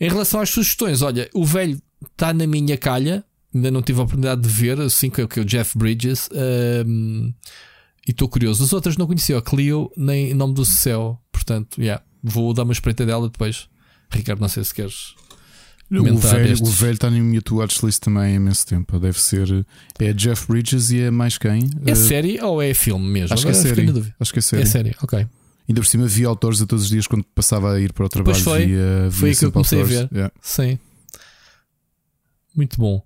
Em relação às sugestões, olha, o velho está na minha calha, ainda não tive a oportunidade de ver, assim que é o que é o Jeff Bridges, um, e estou curioso. Os outros não conhecia, o Clio nem em nome do céu, portanto, yeah, vou dar uma espreita dela depois. Ricardo, não sei se queres. O velho, estes. o velho está na minha to watch list também há imenso tempo. Deve ser. É Jeff Bridges e é mais quem? É Eh, série ou é filme mesmo? Acho que é série. Acho que é série. É série, ok. Ainda por cima vi autores a todos os dias quando passava a ir para o trabalho. Pois foi. Via, Foi via que eu comecei a autores. ver. Yeah. Sim. Muito bom.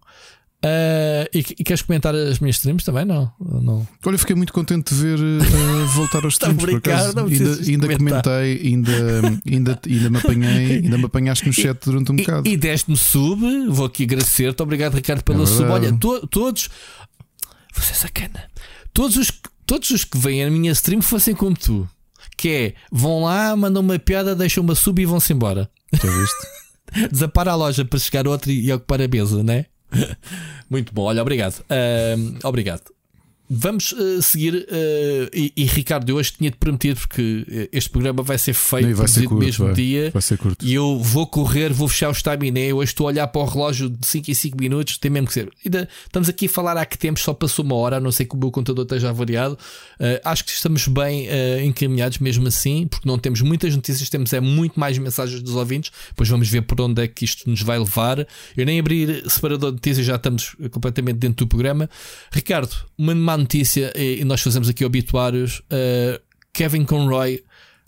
Ah, e, e queres comentar as minhas streams também? Não. não. Olha, fiquei muito contente de ver eh, voltar aos streams por acaso. não Ainda, ainda comentei, ainda, ainda, ainda me apanhei, ainda me apanhaste no chat durante um bocado. E, e deste-me sub, vou aqui agradecer-te. Obrigado, Ricardo, pela É sub. Olha, to- todos. Você é sacana. Todos os, que- todos os que vêm à minha stream fossem como tu. Que é, vão lá, mandam uma piada, deixam uma sub e vão-se embora. Já viste? Desapara a loja para chegar outro e, ocupar a mesa, né? Muito bom, olha, obrigado. Ahm, obrigado. Vamos eh, seguir. eh, e, e, Ricardo, eu hoje tinha-te prometido porque eh, este programa vai ser feito vai ser curto, mesmo vai. dia. Vai ser curto. E eu vou correr, vou fechar o estaminé. Hoje estou a olhar para o relógio de 5 em 5 minutos. Tem mesmo que ser. Ainda estamos aqui a falar há que tempo, só passou uma hora. A não sei que o meu contador esteja variado. acho que estamos bem encaminhados mesmo assim, porque não temos muitas notícias, temos é muito mais mensagens dos ouvintes. Depois vamos ver por onde é que isto nos vai levar. Eu nem abrir separador de notícias, já estamos completamente dentro do programa. Ricardo, uma má notícia, e e nós fazemos aqui obituários. eh, Kevin Conroy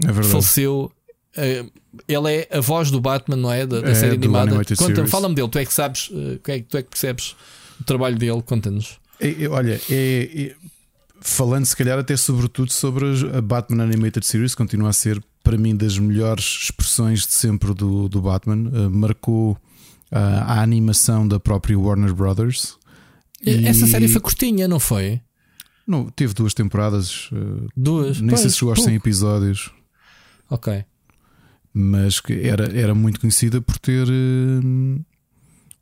É faleceu. eh, ele é a voz do Batman, não é? Da, da É, série animada. Conta-me, fala-me dele, tu é que sabes, eh, tu é, tu é que percebes o trabalho dele, conta-nos. Olha, é, falando se calhar até sobretudo sobre a Batman Animated Series, continua a ser para mim das melhores expressões de sempre do, do Batman. Uh, marcou uh, a animação da própria Warner Brothers. E- Essa série foi curtinha, não foi? Não, teve duas temporadas, uh, Duas. nem sei Pois, se chegou aos 100 episódios, Ok. mas que era, era muito conhecida por ter uh,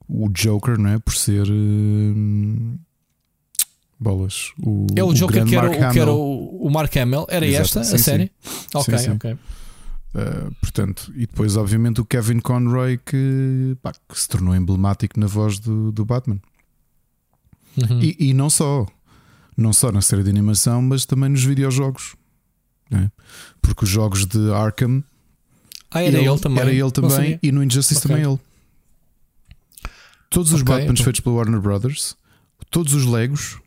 o Joker, não é? Por ser. uh, bolas. O, É o Joker grande que era, o, que era o, o Mark Hamill. Era Exato. esta Sim, a sim. série? Ok, sim. ok. Uh, portanto, e depois, obviamente, o Kevin Conroy que, pá, que se tornou emblemático na voz do, do Batman. Uhum. E, e não só, não só na série de animação, mas também nos videojogos, né? porque os jogos de Arkham ah, era ele, também. era ele também, e no Injustice Ok. também ele. Todos os Ok, Batmans então. feitos pela Warner Brothers, todos os Legos.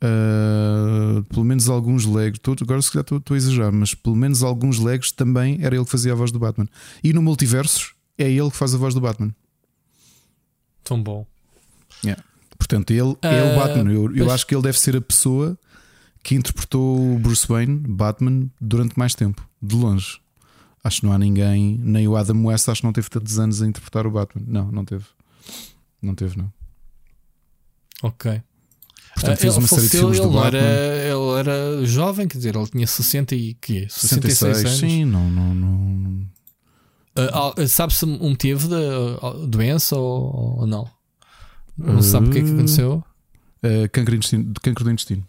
Uh, pelo menos alguns Legos, agora se calhar estou, estou a exagerar, mas pelo menos alguns Legos também era ele que fazia a voz do Batman. E no Multiversos é ele que faz a voz do Batman. Tão bom. Yeah. Portanto, ele é o Batman. Eu, eu acho que ele deve ser a pessoa que interpretou o Bruce Wayne, Batman, durante mais tempo, de longe. Acho que não há ninguém, nem o Adam West, acho que não teve tantos anos a interpretar o Batman. Não, não teve. Não teve, não. Ok. Portanto, Ah, fez ele uma série de filmes ele do Batman. era, ele era jovem, quer dizer, ele tinha 60 e quê? 66, 66, anos. sim, não, não, não. Ah, Sabe-se o motivo da doença ou, ou não? Não se sabe o que é que Uh, aconteceu? Uh, cancro, intestino, de cancro do intestino.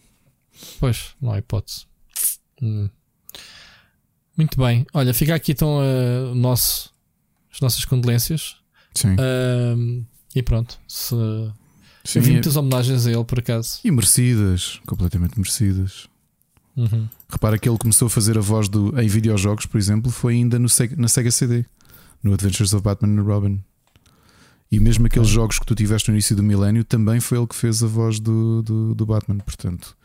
Pois, não há hipótese. Hum. Muito bem. Olha, fica aqui então o nosso, as nossas condolências. Sim. Ahm, e pronto. Se, Sim, muitas homenagens a ele por acaso. E merecidas, completamente merecidas. Uhum. Repara que ele começou a fazer a voz do, em videojogos, por exemplo, foi ainda no na Sega CD, no Adventures of Batman and Robin. E mesmo aqueles jogos que tu tiveste no início do milénio, também foi ele que fez a voz do, do, do Batman. Portanto,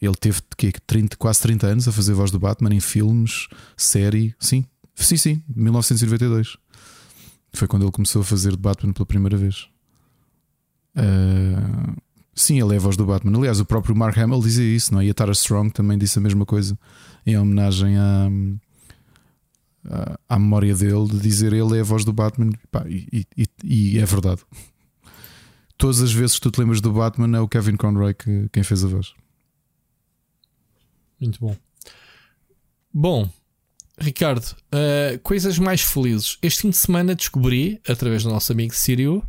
ele teve quê, 30, quase 30 anos a fazer a voz do Batman em filmes, série. Sim, sim, sim, 1992. Foi quando ele começou a fazer de Batman pela primeira vez. Ah, sim, ele é a voz do Batman. Aliás, o próprio Mark Hamill dizia isso, não é? E a Tara Strong também disse a mesma coisa em homenagem à, à, à memória dele de dizer ele é a voz do Batman. Pá, e, e- e é verdade. Todas as vezes que tu te lembras do Batman é o Kevin Conroy que, quem fez a voz. Muito bom. Bom, Ricardo, uh, coisas mais felizes. Este fim de semana descobri, através do nosso amigo Sírio,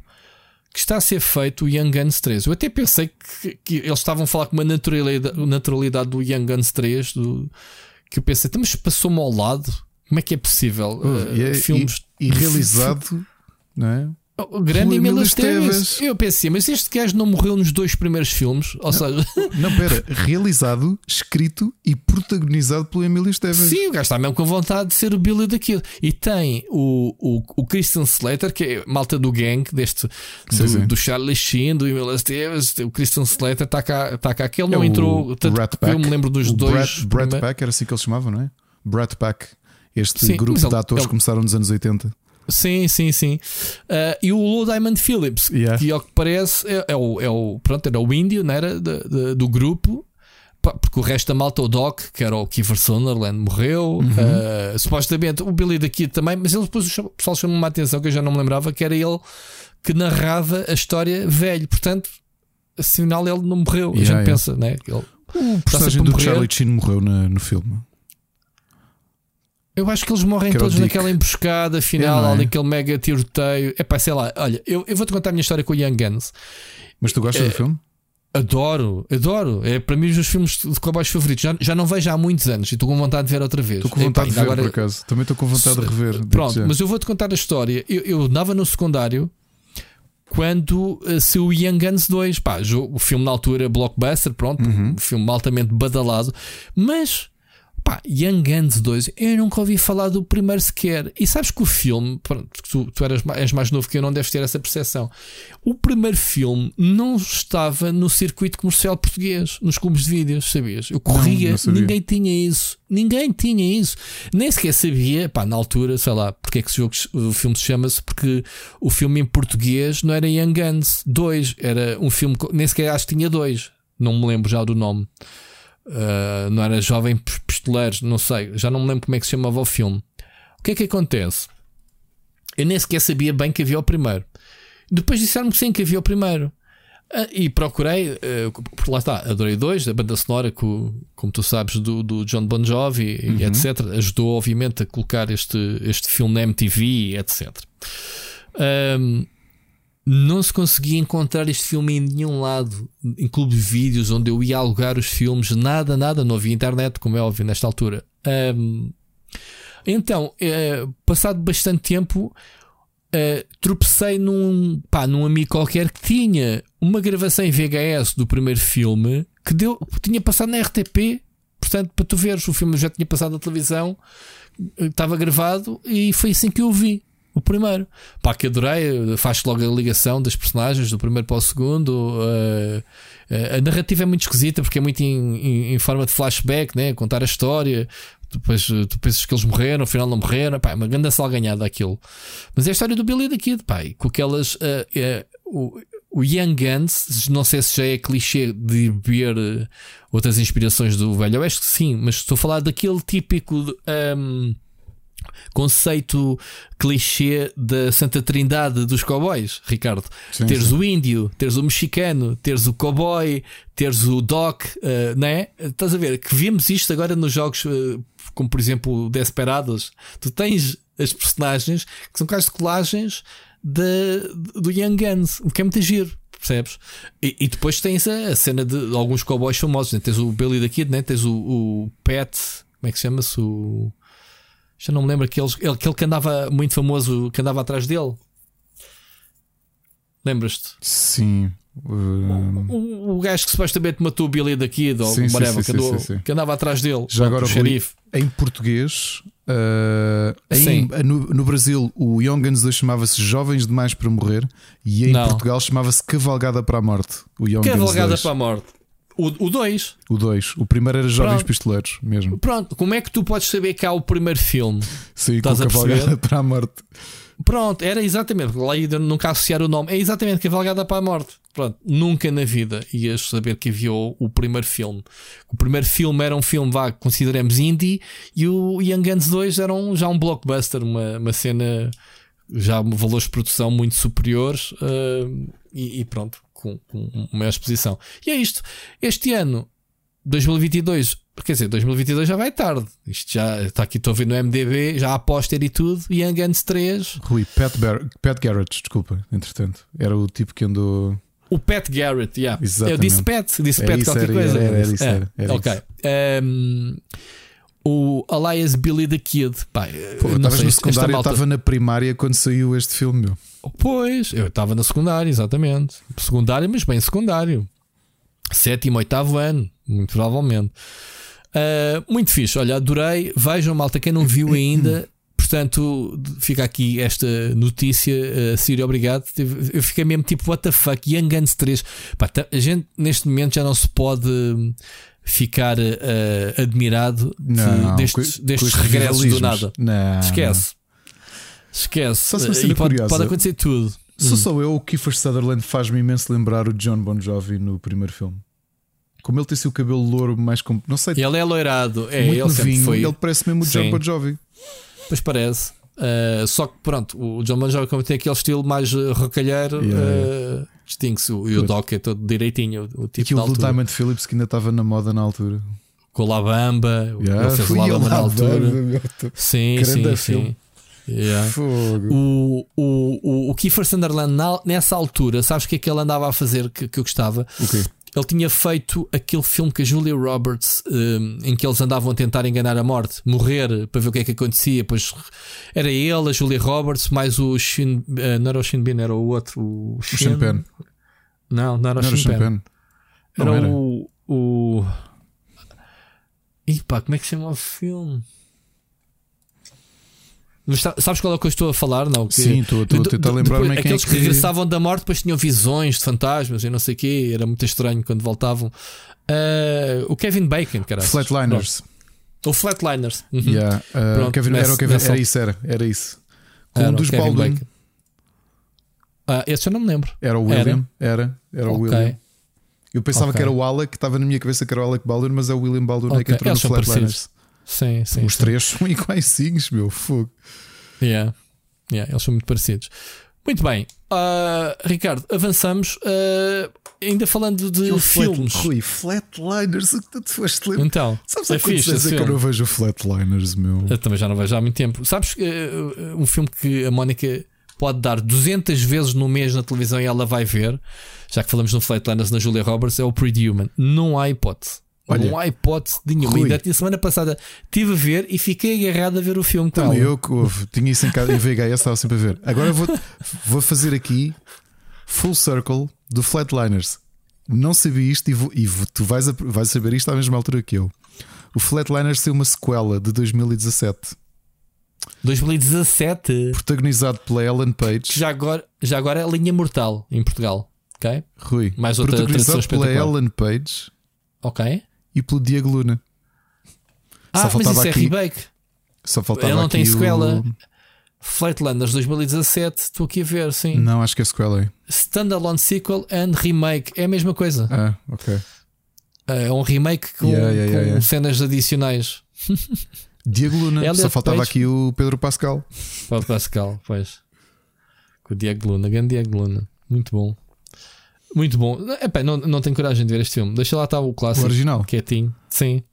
que está a ser feito o Young Guns 3. Eu até pensei que, que eles estavam a falar com uma naturalidade, naturalidade do Young Guns 3, do, que eu pensei, "Então, mas passou-me ao lado. Como é que é possível? Uh, é- filmes e- e realizado, não é? O grande Pelo Emílio Esteves. Eu pensei, mas este gajo não morreu nos dois primeiros filmes? Ou seja, Não, pera, realizado, escrito e protagonizado pelo Emílio Esteves. sim, o gajo está mesmo com vontade de ser o Billy daquilo. E tem o, o, o Christian Slater, que é malta do gang, deste Sim, do, sim. do Charlie Sheen, do Emílio Esteves. O Christian Slater está cá, está cá. Aquele É não o entrou. Tanto que eu Pack. me lembro dos dois. Brat primeiros- Pack era assim que eles chamavam, não é? Brat Pack. Este Sim, grupo de atores ele- começaram nos anos 80. Sim, sim, sim. Ah, e o Lou Diamond Phillips, Yeah. que ao que parece é, é o, é o. Pronto, era o índio, não era? De- de- do grupo. Porque o resto da malta, o Doc, que era o Kiefer Sutherland, morreu. Uhum. Ah, supostamente o Billy daqui também, mas ele depois o pessoal chamou uma atenção que eu já não me lembrava, que era ele que narrava a história velho. Portanto, afinal ele não morreu. a Yeah, gente yeah. pensa, né? Ele, O personagem a do morrer. Charlie Sheen morreu na- no filme. Eu acho que eles morrem Que todos Dick. naquela emboscada final, É, é? naquele mega tiroteio. É pá, sei lá, olha, eu, eu vou-te contar a minha história com o Young Guns. Mas tu gostas É, do filme? Adoro, adoro. É para mim um dos filmes de cowboys favoritos. Já, já não vejo há muitos anos e estou com vontade de ver outra vez. Estou com vontade de ainda ver, por acaso. Também estou com vontade de rever. Pronto, mas eu vou-te contar a história. Eu, eu andava no secundário quando uh, saiu o Young Guns 2. Pá, o filme na altura, blockbuster, pronto, Uhum. um filme altamente badalado. Mas, pá, Young Guns 2, eu nunca ouvi falar do primeiro sequer. E sabes que o filme, pronto, tu, tu eras, és mais novo que eu, não deves ter essa percepção. O primeiro filme não estava no circuito comercial português, nos clubes de vídeos, sabias? Eu corria, não sabia. ninguém tinha isso. Ninguém tinha isso. Nem sequer sabia, pá, na altura, sei lá, porque é que o, jogo, o filme se chama-se, porque o filme em português não era Young Guns 2, era um filme, nem sequer acho que tinha dois, não me lembro já do nome. Uh, não era Jovem Pis- Pistoleiros, não sei, já não me lembro como é que se chamava o filme. O que é que acontece? Eu nem sequer sabia bem que havia o primeiro. Depois disseram-me que sim, que havia o primeiro. Ah, e procurei, eh, porque lá está, adorei dois, a banda sonora, co- como tu sabes, do, do John Bon Jovi e etc. Ajudou, obviamente, a colocar este, este filme na MTV, etc. Ahm, não se conseguia encontrar este filme em nenhum lado, em clubes de vídeos onde eu ia alugar os filmes, nada, nada, não havia internet, como é óbvio, nesta altura. Ahm, então, eh, passado bastante tempo, eh, tropecei num, pá, num amigo qualquer que tinha uma gravação em VHS do primeiro filme que deu, tinha passado na RTP. Portanto, para tu veres, o filme já tinha passado na televisão, eh, estava gravado e foi assim que eu vi O primeiro. Pá, que adorei. Faz logo a ligação das personagens do primeiro para o segundo. Uh, uh, a narrativa é muito esquisita porque é muito em, forma de flashback, né? Contar a história. Depois tu pensas que eles morreram, afinal não morreram. Pá, é uma grande salganhada aquilo. Mas é a história do Billy da Kid, pá, com aquelas. Uh, o, o Young Guns, não sei se já é clichê de ver outras inspirações do velho acho que sim, mas estou a falar daquele típico. Um, conceito clichê da Santa Trindade dos cowboys, Ricardo. Sim, teres sim. o índio, teres o mexicano, teres o cowboy, teres o doc, uh, né? Estás a ver que vimos isto agora nos jogos, uh, como por exemplo Desperados. Tu tens as personagens que são quase colagens de, do Young Guns, o que é muito giro. Percebes? E, e depois tens a, a, cena de alguns cowboys famosos. Né? Tens o Billy da Kid, né? tens o, o Pet, como é que se chama-se? O já não me lembro aquele, aquele que andava muito famoso, que andava atrás dele. Lembras-te? Sim. O, o, gajo que supostamente matou o Billy daqui, ou sim, whatever, sim, que, andou, sim, que, andava atrás dele. Já agora, o xerife. Em português, uh, em, no, no, Brasil, o Young Guns 2 chamava-se Jovens Demais para Morrer e em não. Portugal chamava-se Cavalgada para a Morte. O Young Cavalgada para a Morte. O 2. O 2. O, o primeiro era Jovens Pronto. Pistoleiros mesmo. Pronto, como é que tu podes saber que há o primeiro filme? Sim, Estás com a cavalgada para a morte. Pronto, era exatamente. Lá ainda nunca associar o nome. É exatamente cavalgada para a morte. Pronto, nunca na vida ias saber que havia o, o primeiro filme. O primeiro filme era um filme, vá, consideremos indie, e o Young Guns 2 era um, já um blockbuster, uma, uma cena já valores de produção muito superiores. Uh, e, e pronto, com, com uma exposição. E é isto. Este ano, 2022, quer dizer, 2022 já vai tarde. Isto já está aqui, estou a ver no MDB, já há póster e tudo. Young Guns 3. Rui, Pat, Bar Pat Garrett, desculpa, entretanto. Era o tipo que andou. O Pat Garrett, yeah. Exatamente. Eu disse Pat, disse é Pat qualquer era, coisa. Era, era, isso, é, era, era ok. Um, o Elias Billy the Kid. Pá, Pô, estavas no secundário, eu estava na primária quando saiu este filme, meu. Pois, eu estava na secundária, exatamente. Secundário, mas bem secundário. Sétimo, oitavo ano, muito provavelmente. Uh, muito fixe, olha, adorei. Vejam, malta, quem não viu ainda. Portanto, fica aqui esta notícia. Uh, Sírio, obrigado. Eu fiquei mesmo tipo, what the fuck, Young Guns 3. Pá, tá, a gente neste momento já não se pode ficar uh, admirado não, de, destes, destes regressos do nada. Não, Esquece. Esquece. Só se e pode, pode, acontecer tudo. Só hum. sou eu, o Kiefer Sutherland faz-me imenso lembrar o John Bon Jovi no primeiro filme. Como ele tem o cabelo louro mais. Com... Não sei. Ele é loirado. É, muito ele novinho. Foi... Ele parece mesmo o John Bon Jovi. Pois parece. Uh, só que pronto, o John Bon Jovi, como tem aquele estilo mais uh, rocalheiro, yeah, uh, distingue-se. E o Doc é todo direitinho. O tipo Aquilo do Diamond Phillips que ainda estava na moda na altura. Com o Labamba, yeah, ele fez o Labamba na altura. Sim, sim, sim. Yeah. O, o, o, o Kiefer Sunderland, nessa altura, sabes o que é que ele andava a fazer que, que eu gostava? Okay. Ele tinha feito aquele filme com a Julia Roberts um, em que eles andavam a tentar enganar a morte, morrer para ver o que é que acontecia. Pois era ele, a Julia Roberts, mais o Shin, uh, não era o Shin Bin, era o outro, o o Shin Pen. Não, não era não o Shin, Pen. Pen. Era, era, o. o... Pá, como é que se chama o filme? Mas sabes qual é o que eu estou a falar? Não, que, Sim, estou, estou a tentar lembrar-me quem Aqueles é que... que regressavam da morte depois tinham visões de fantasmas e não sei o quê, era muito estranho quando voltavam. Uh, o Kevin Bacon, cara. Flatliners. O Flatliners. Uhum. Yeah. Uh, Pronto, Kevin, nessa, era, o Kevin, era isso, era, era isso. Com era um dos Baldwin. Ah, esse eu não me lembro. Era o William, era, era, era o okay. William. Eu pensava okay. que era o Alec, que estava na minha cabeça que era o Alec Baldwin, mas é o William Baldwin okay. que entrou Eles no Flatliners. Sim, sim. Os sim. três são iguaizinhos, meu fogo. Yeah. Yeah, eles são muito parecidos. Muito bem, uh, Ricardo, avançamos. Uh, ainda falando de eu filmes. Flat, Rui, Flatliners, o que tu te foste lembrar? Então, sabes é fixe, vezes é que eu não vejo Flatliners, meu? Eu também já não vejo há muito tempo. Sabes uh, um filme que a Mónica pode dar 200 vezes no mês na televisão e ela vai ver, já que falamos no Flatliners na Julia Roberts, é o Pretty Human. Não há hipótese. Olha, não há hipótese de nenhuma. Rui, Ainda semana passada estive a ver e fiquei agarrado a ver o filme. Também eu que tinha isso em casa em VHS, estava sempre a ver. Agora vou, vou fazer aqui full circle do Flatliners. Não sabia isto e, vou, e tu vais, a, vais saber isto à mesma altura que eu. O Flatliners tem uma sequela de 2017. 2017. Protagonizado pela Ellen Page. Que já agora, já agora é a linha mortal em Portugal. Ok? Rui. Mais outra protagonizado pela. Ellen Page Ok. E pelo Diego Luna. Ah, Só mas faltava isso é aqui- remake. Só faltava Ele não tem aqui o- sequela. Flatlanders 2017. Estou aqui a ver, sim. Não, acho que é sequela aí. Standalone sequel and remake. É a mesma coisa. Ah, ok. É um remake com, Yeah, yeah, com yeah. cenas adicionais. Diego Luna. Elliot Só faltava Page. aqui o Pedro Pascal. Paulo Pascal, pois. Com o Diego Luna, grande Diego Luna. Muito bom. Muito bom. Epá, não, não tenho coragem de ver este filme. Deixa lá estar o O clássico. original. Quietinho. Sim.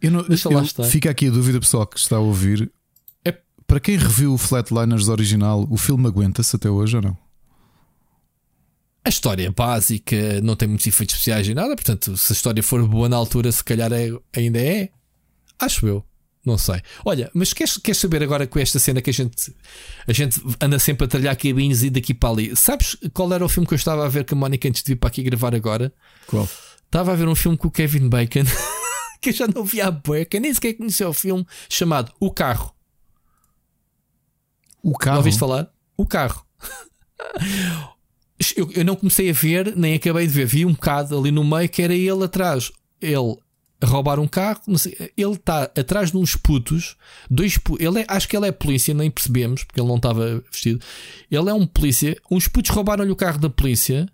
Eu não, Deixa lá eu- estar. Fica aqui a dúvida, pessoal, que está a ouvir. É- Para quem reviu o Flatliners original, o filme aguenta-se até hoje ou não? A história é básica, não tem muitos efeitos especiais e nada. Portanto, se a história for boa na altura, se calhar é- ainda é. Acho eu. Não sei. Olha, mas queres, queres saber agora com esta cena que a gente, a gente anda sempre a talhar caminhos e daqui para ali? Sabes qual era o filme que eu estava a ver com a Mónica antes de vir para aqui gravar agora? Qual? Estava a ver um filme com o Kevin Bacon que eu já não vi há bué, nem sequer conhecia o filme, chamado O Carro. O carro. ouviste falar? O Carro. Eu, eu não comecei a ver, nem acabei de ver. Vi um bocado ali no meio que era ele atrás. Ele roubar um carro. sei, ele está atrás de uns putos. Dois ele é- Acho que ele é polícia, nem percebemos, porque ele não estava vestido. Ele é um polícia. Uns putos roubaram-lhe o carro da polícia.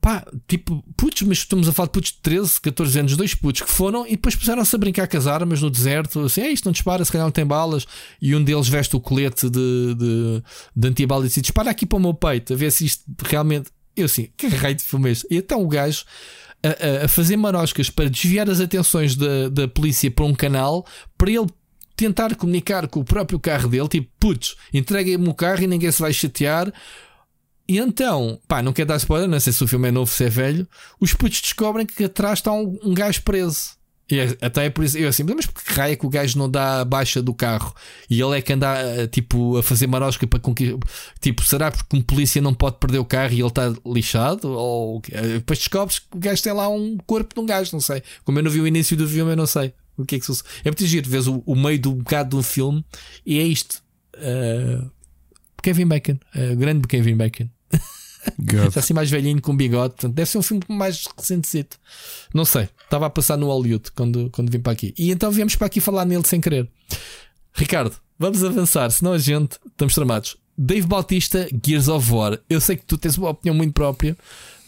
Pá, tipo, putos, mas estamos a falar de putos de 13, 14 anos, dois putos que foram e depois puseram-se a brincar com as armas no deserto. Assim, é isto não dispara, se calhar não tem balas. E um deles veste o colete de, de, de antibalas e diz: dispara aqui para o meu peito, a ver se isto realmente. Eu assim, que raio de filme é este? E então o gajo a, a- fazer maroscas para desviar as atenções da, da polícia para um canal para ele tentar comunicar com o próprio carro dele, tipo, putz, entreguem-me o carro e ninguém se vai chatear. E então, pá, não quero dar spoiler, não sei se o filme é novo, se é velho. Os putos descobrem que atrás está um, um gajo preso. E é- até é por isso, eu assim, mas por que raio é que o gajo não dá a baixa do carro? E ele é que anda eh, tipo, a fazer marosca para conquistar. Tipo, será porque um polícia não pode perder o carro e ele está lixado? Ou? Eh, depois descobres que o gajo tem lá um corpo de um gajo, não sei. Como eu não vi o início do filme, eu não sei o que é que se É muito giro, vês o, o meio do bocado um filme e é isto. Eh, Kevin Bacon, eh, grande Kevin Bacon. Está assim mais velhinho com bigode. Portanto, deve ser um filme mais recente. Não sei. Estava a passar no Hollywood quando, quando vim para aqui. E então viemos para aqui falar nele sem querer. Ricardo, vamos avançar, senão a gente estamos tramados. Dave Bautista, Gears of War. Eu sei que tu tens uma opinião muito própria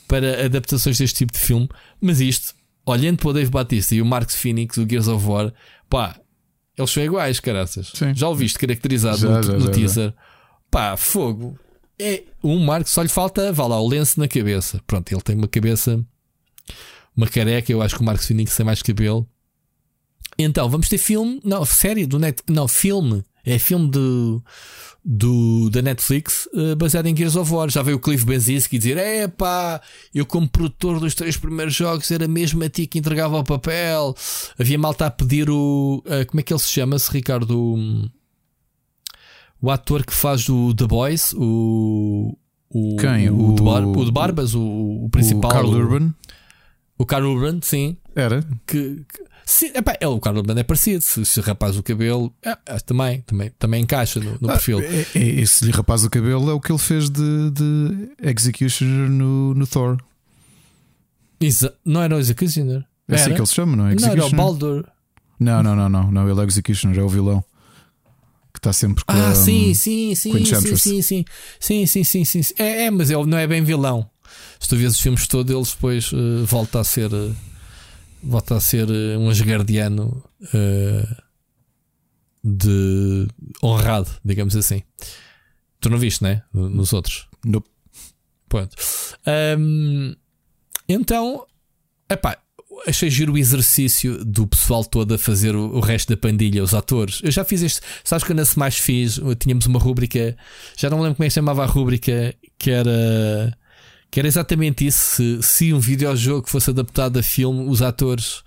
para adaptações deste tipo de filme, mas isto, olhando para o Dave Bautista e o Marcus Phoenix, o Gears of War, pá, eles são iguais, caraças. Sim. Já o viste caracterizado Já, no, já, no já. teaser. Pá, fogo. É um Marcos, só lhe falta, vá lá, o lenço na cabeça. Pronto, ele tem uma cabeça, uma careca. Eu acho que o Marcos Phoenix tem mais cabelo. Então, vamos ter filme, não, série do Net, não, filme, é filme do, do, da Netflix eh, baseado em Gears of War. Já veio o Cliff Benzinski dizer: É pá, eu, como produtor dos três primeiros jogos, era mesmo a ti que entregava o papel. Havia malta a pedir o. eh, como é que ele se chama-se, Ricardo? O ator que faz o The Boys, o. o Quem? O, O- de, Bar- o de Barbas, o, o principal. O Carl o- Urban? O Carl Urban, sim. Era? Que, que- sim, epá, é, o Carl Urban é parecido. Se, se rapaz o cabelo, é, é, também, também, também encaixa no, no perfil. É, é, esse lhe rapaz o cabelo é o que ele fez de, de Executioner no, no Thor. Exa- não era o Executioner? É assim que ele se chama, não é? Não, era o? Baldur. Não, não, não, não, não. Ele é Executioner, é o vilão está sempre com Ah, a- sim, sim, sim, sim, sim, sim, sim, sim, sim, sim, sim. É, é, mas ele não é bem vilão. Se tu vês os filmes todos, eles depois eh, volta a ser eh, volta a ser eh, um asgardiano de honrado, digamos assim. Tu não viste, né? Nos outros. Nope. Pronto. Ahm, então, epá, achei giro o exercício do pessoal todo a fazer o, resto da pandilha, os atores. Eu já fiz este. Sabes que eu na mais fiz? Tínhamos uma rúbrica, já não me lembro como é que chamava a rúbrica, que era. Que era exatamente isso. Se, se um videojogo fosse adaptado a filme, os atores.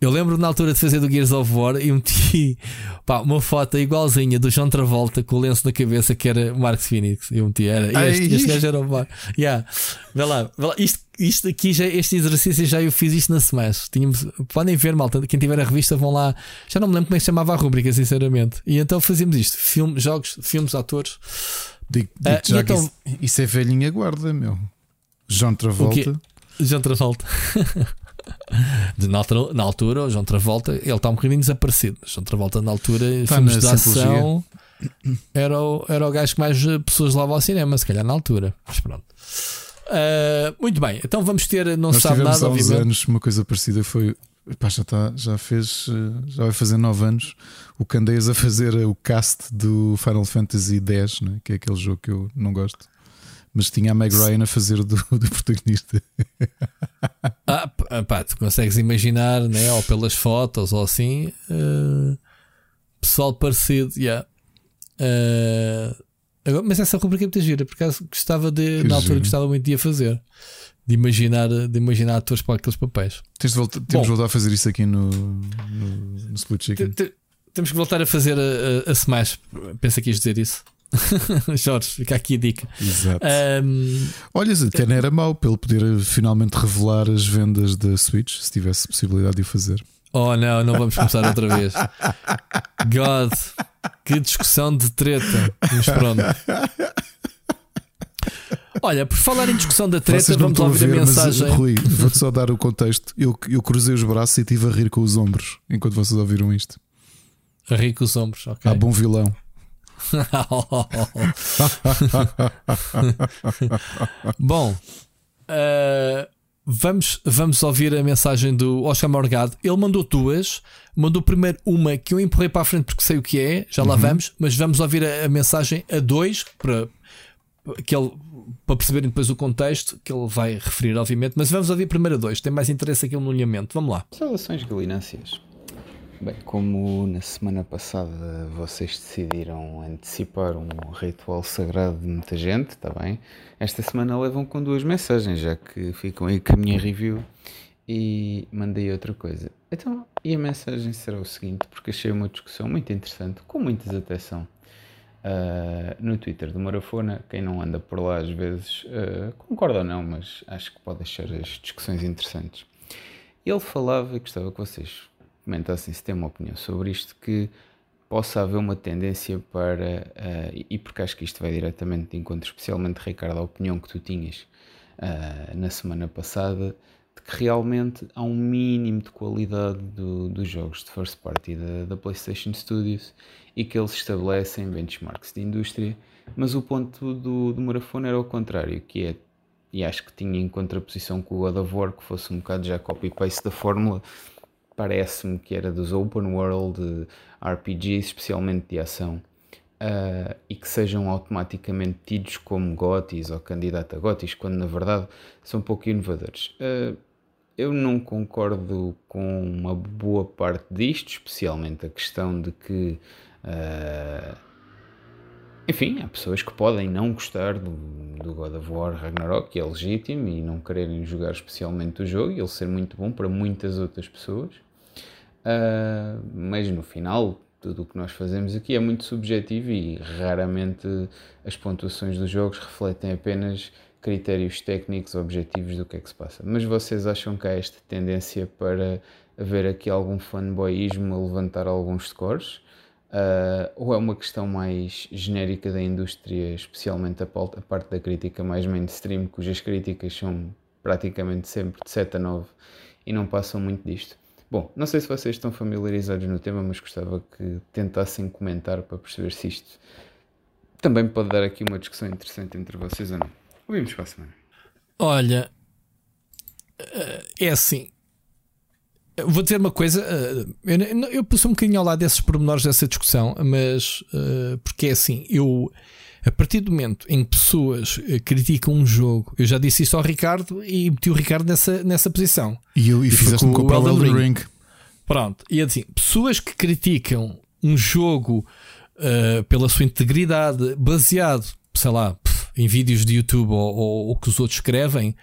Eu lembro na altura de fazer do Gears of War e meti pá, uma foto igualzinha do John Travolta com o lenço na cabeça que era o Mark Phoenix. Eu meti, era este, este gajo era o Mark. Yeah. Vê lá, vê lá. Isto, isto aqui, já, este exercício já eu fiz isto na Smash. Tínhamos, podem ver, malta. Quem tiver a revista, vão lá. Já não me lembro como é que chamava a rubrica, sinceramente. E então fazíamos isto: filme, jogos, filmes, atores. Digo, digo uh, então, isso, isso, é velhinha guarda, meu. João Travolta. João Travolta. De, na, altura, na altura, o João Travolta, ele está um bocadinho desaparecido. João Travolta, na altura, tá filmes de ação, era o, era o gajo que mais pessoas levava ao cinema, se calhar na altura. Mas pronto. Uh, muito bem, então vamos ter, não Nós se sabe nada. Há uns anos, uma coisa parecida foi. Pá, já, tá, já fez, já vai fazer 9 anos. O Candeias a fazer o cast do Final Fantasy X, né? que é aquele jogo que eu não gosto mas tinha a Meg Ryan a fazer do, do protagonista. Ah, pá, tu consegues imaginar, né? ou pelas fotos, ou assim, uh, pessoal parecido, yeah. Uh, agora, mas essa rubrica é muito gira, por acaso gostava de, que na altura, gostava muito de a fazer. De imaginar, de imaginar atores para aqueles papéis. Tens de temos de voltar a fazer isso aqui no, no, no Split Chicken. Temos que voltar a fazer a, a, a Smash. Pensa que ias dizer isso. Jorge, fica aqui a dica. Exato. Um, Olha, até não era mau pelo poder finalmente revelar as vendas da Switch, se tivesse possibilidade de o fazer. Oh não, não vamos começar outra vez. God, que discussão de treta. Mas pronto. Olha, por falar em discussão da treta, vamos ouvir a, ver, a mensagem. Mas, Rui, vou-te só dar o contexto. Eu, eu cruzei os braços e estive a rir com os ombros enquanto vocês ouviram isto. A rir com os ombros, ok. Há bom vilão. Bom, uh, vamos, vamos ouvir a mensagem do Oscar Morgado. Ele mandou duas. Mandou primeiro uma que eu empurrei para a frente porque sei o que é, já lá uhum. vamos, mas vamos ouvir a, a, mensagem a dois para, que ele, para perceberem depois o contexto que ele vai referir, obviamente. Mas vamos ouvir primeiro a dois, tem mais interesse aqui no alinhamento. Vamos lá. Saudações galináceas. Bem, como na semana passada vocês decidiram antecipar um ritual sagrado de muita gente, está bem? Esta semana levam com duas mensagens, já que ficam aí com a minha review e mandei outra coisa. Então, e a mensagem será o seguinte, porque achei uma discussão muito interessante, com muita desatenção, uh, no Twitter do Marafona. Quem não anda por lá às vezes uh, concorda ou não, mas acho que pode achar as discussões interessantes. Ele falava, e gostava que vocês comentassem se tem uma opinião sobre isto, que possa haver uma tendência para, uh, e porque acho que isto vai diretamente de encontro, especialmente, Ricardo, a opinião que tu tinhas uh, na semana passada, de que realmente há um mínimo de qualidade do, dos jogos de first party da, da PlayStation Studios e que eles estabelecem benchmarks de indústria, mas o ponto do, do Marafone era o contrário, que é, e acho que tinha em contraposição com o God of War, que fosse um bocado já copy-paste da fórmula, parece-me que era dos open world RPGs, especialmente de ação, uh, e que sejam automaticamente tidos como GOTIS ou candidato a GOTIS, quando na verdade são pouco inovadores. Uh, eu não concordo com uma boa parte disto, especialmente a questão de que. Uh, enfim, há pessoas que podem não gostar do, do, God of War Ragnarok, que é legítimo, e não quererem jogar especialmente o jogo, e ele ser muito bom para muitas outras pessoas. Uh, mas no final, tudo o que nós fazemos aqui é muito subjetivo e raramente as pontuações dos jogos refletem apenas critérios técnicos objetivos do que é que se passa. Mas vocês acham que há esta tendência para haver aqui algum fanboyismo a levantar alguns scores? Uh, ou é uma questão mais genérica da indústria, especialmente a, parte da crítica mais mainstream, cujas críticas são praticamente sempre de 7 a 9 e não passam muito disto? Bom, não sei se vocês estão familiarizados no tema, mas gostava que tentassem comentar para perceber se isto também pode dar aqui uma discussão interessante entre vocês ou não. Ouvimos para a semana. Olha, eh, é assim. Vou dizer uma coisa, eh, eu, eu pus um bocadinho ao lado desses pormenores dessa discussão, mas eh, porque é assim, eu a partir do momento em que pessoas eh, criticam um jogo, eu já disse isso ao Ricardo e meti o Ricardo nessa, nessa posição. E, eu, e, e fizeste-me com o Elden Ring. Ring. Pronto, e é assim, pessoas que criticam um jogo uh, pela sua integridade, baseado, sei lá, em vídeos de YouTube ou, o que os outros escrevem,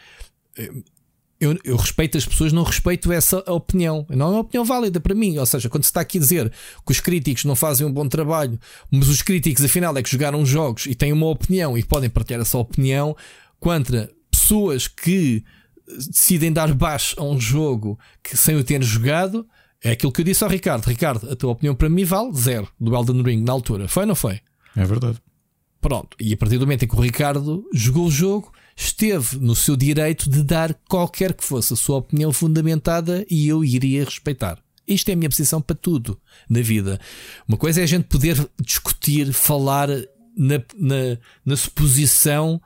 eu, eu, respeito as pessoas, não respeito essa opinião. Não é uma opinião válida para mim. Ou seja, quando se está aqui a dizer que os críticos não fazem um bom trabalho, mas os críticos, afinal, é que jogaram jogos e têm uma opinião e podem partilhar essa opinião contra pessoas que decidem dar baixo a um jogo que sem o ter jogado, é aquilo que eu disse ao Ricardo. Ricardo, a tua opinião para mim vale zero do Elden Ring na altura. Foi ou não foi? É verdade. Pronto. E a partir do momento em que o Ricardo jogou o jogo, esteve no seu direito de dar qualquer que fosse a sua opinião fundamentada e eu iria respeitar. Isto é a minha posição para tudo na vida. Uma coisa é a gente poder discutir, falar na, na, na suposição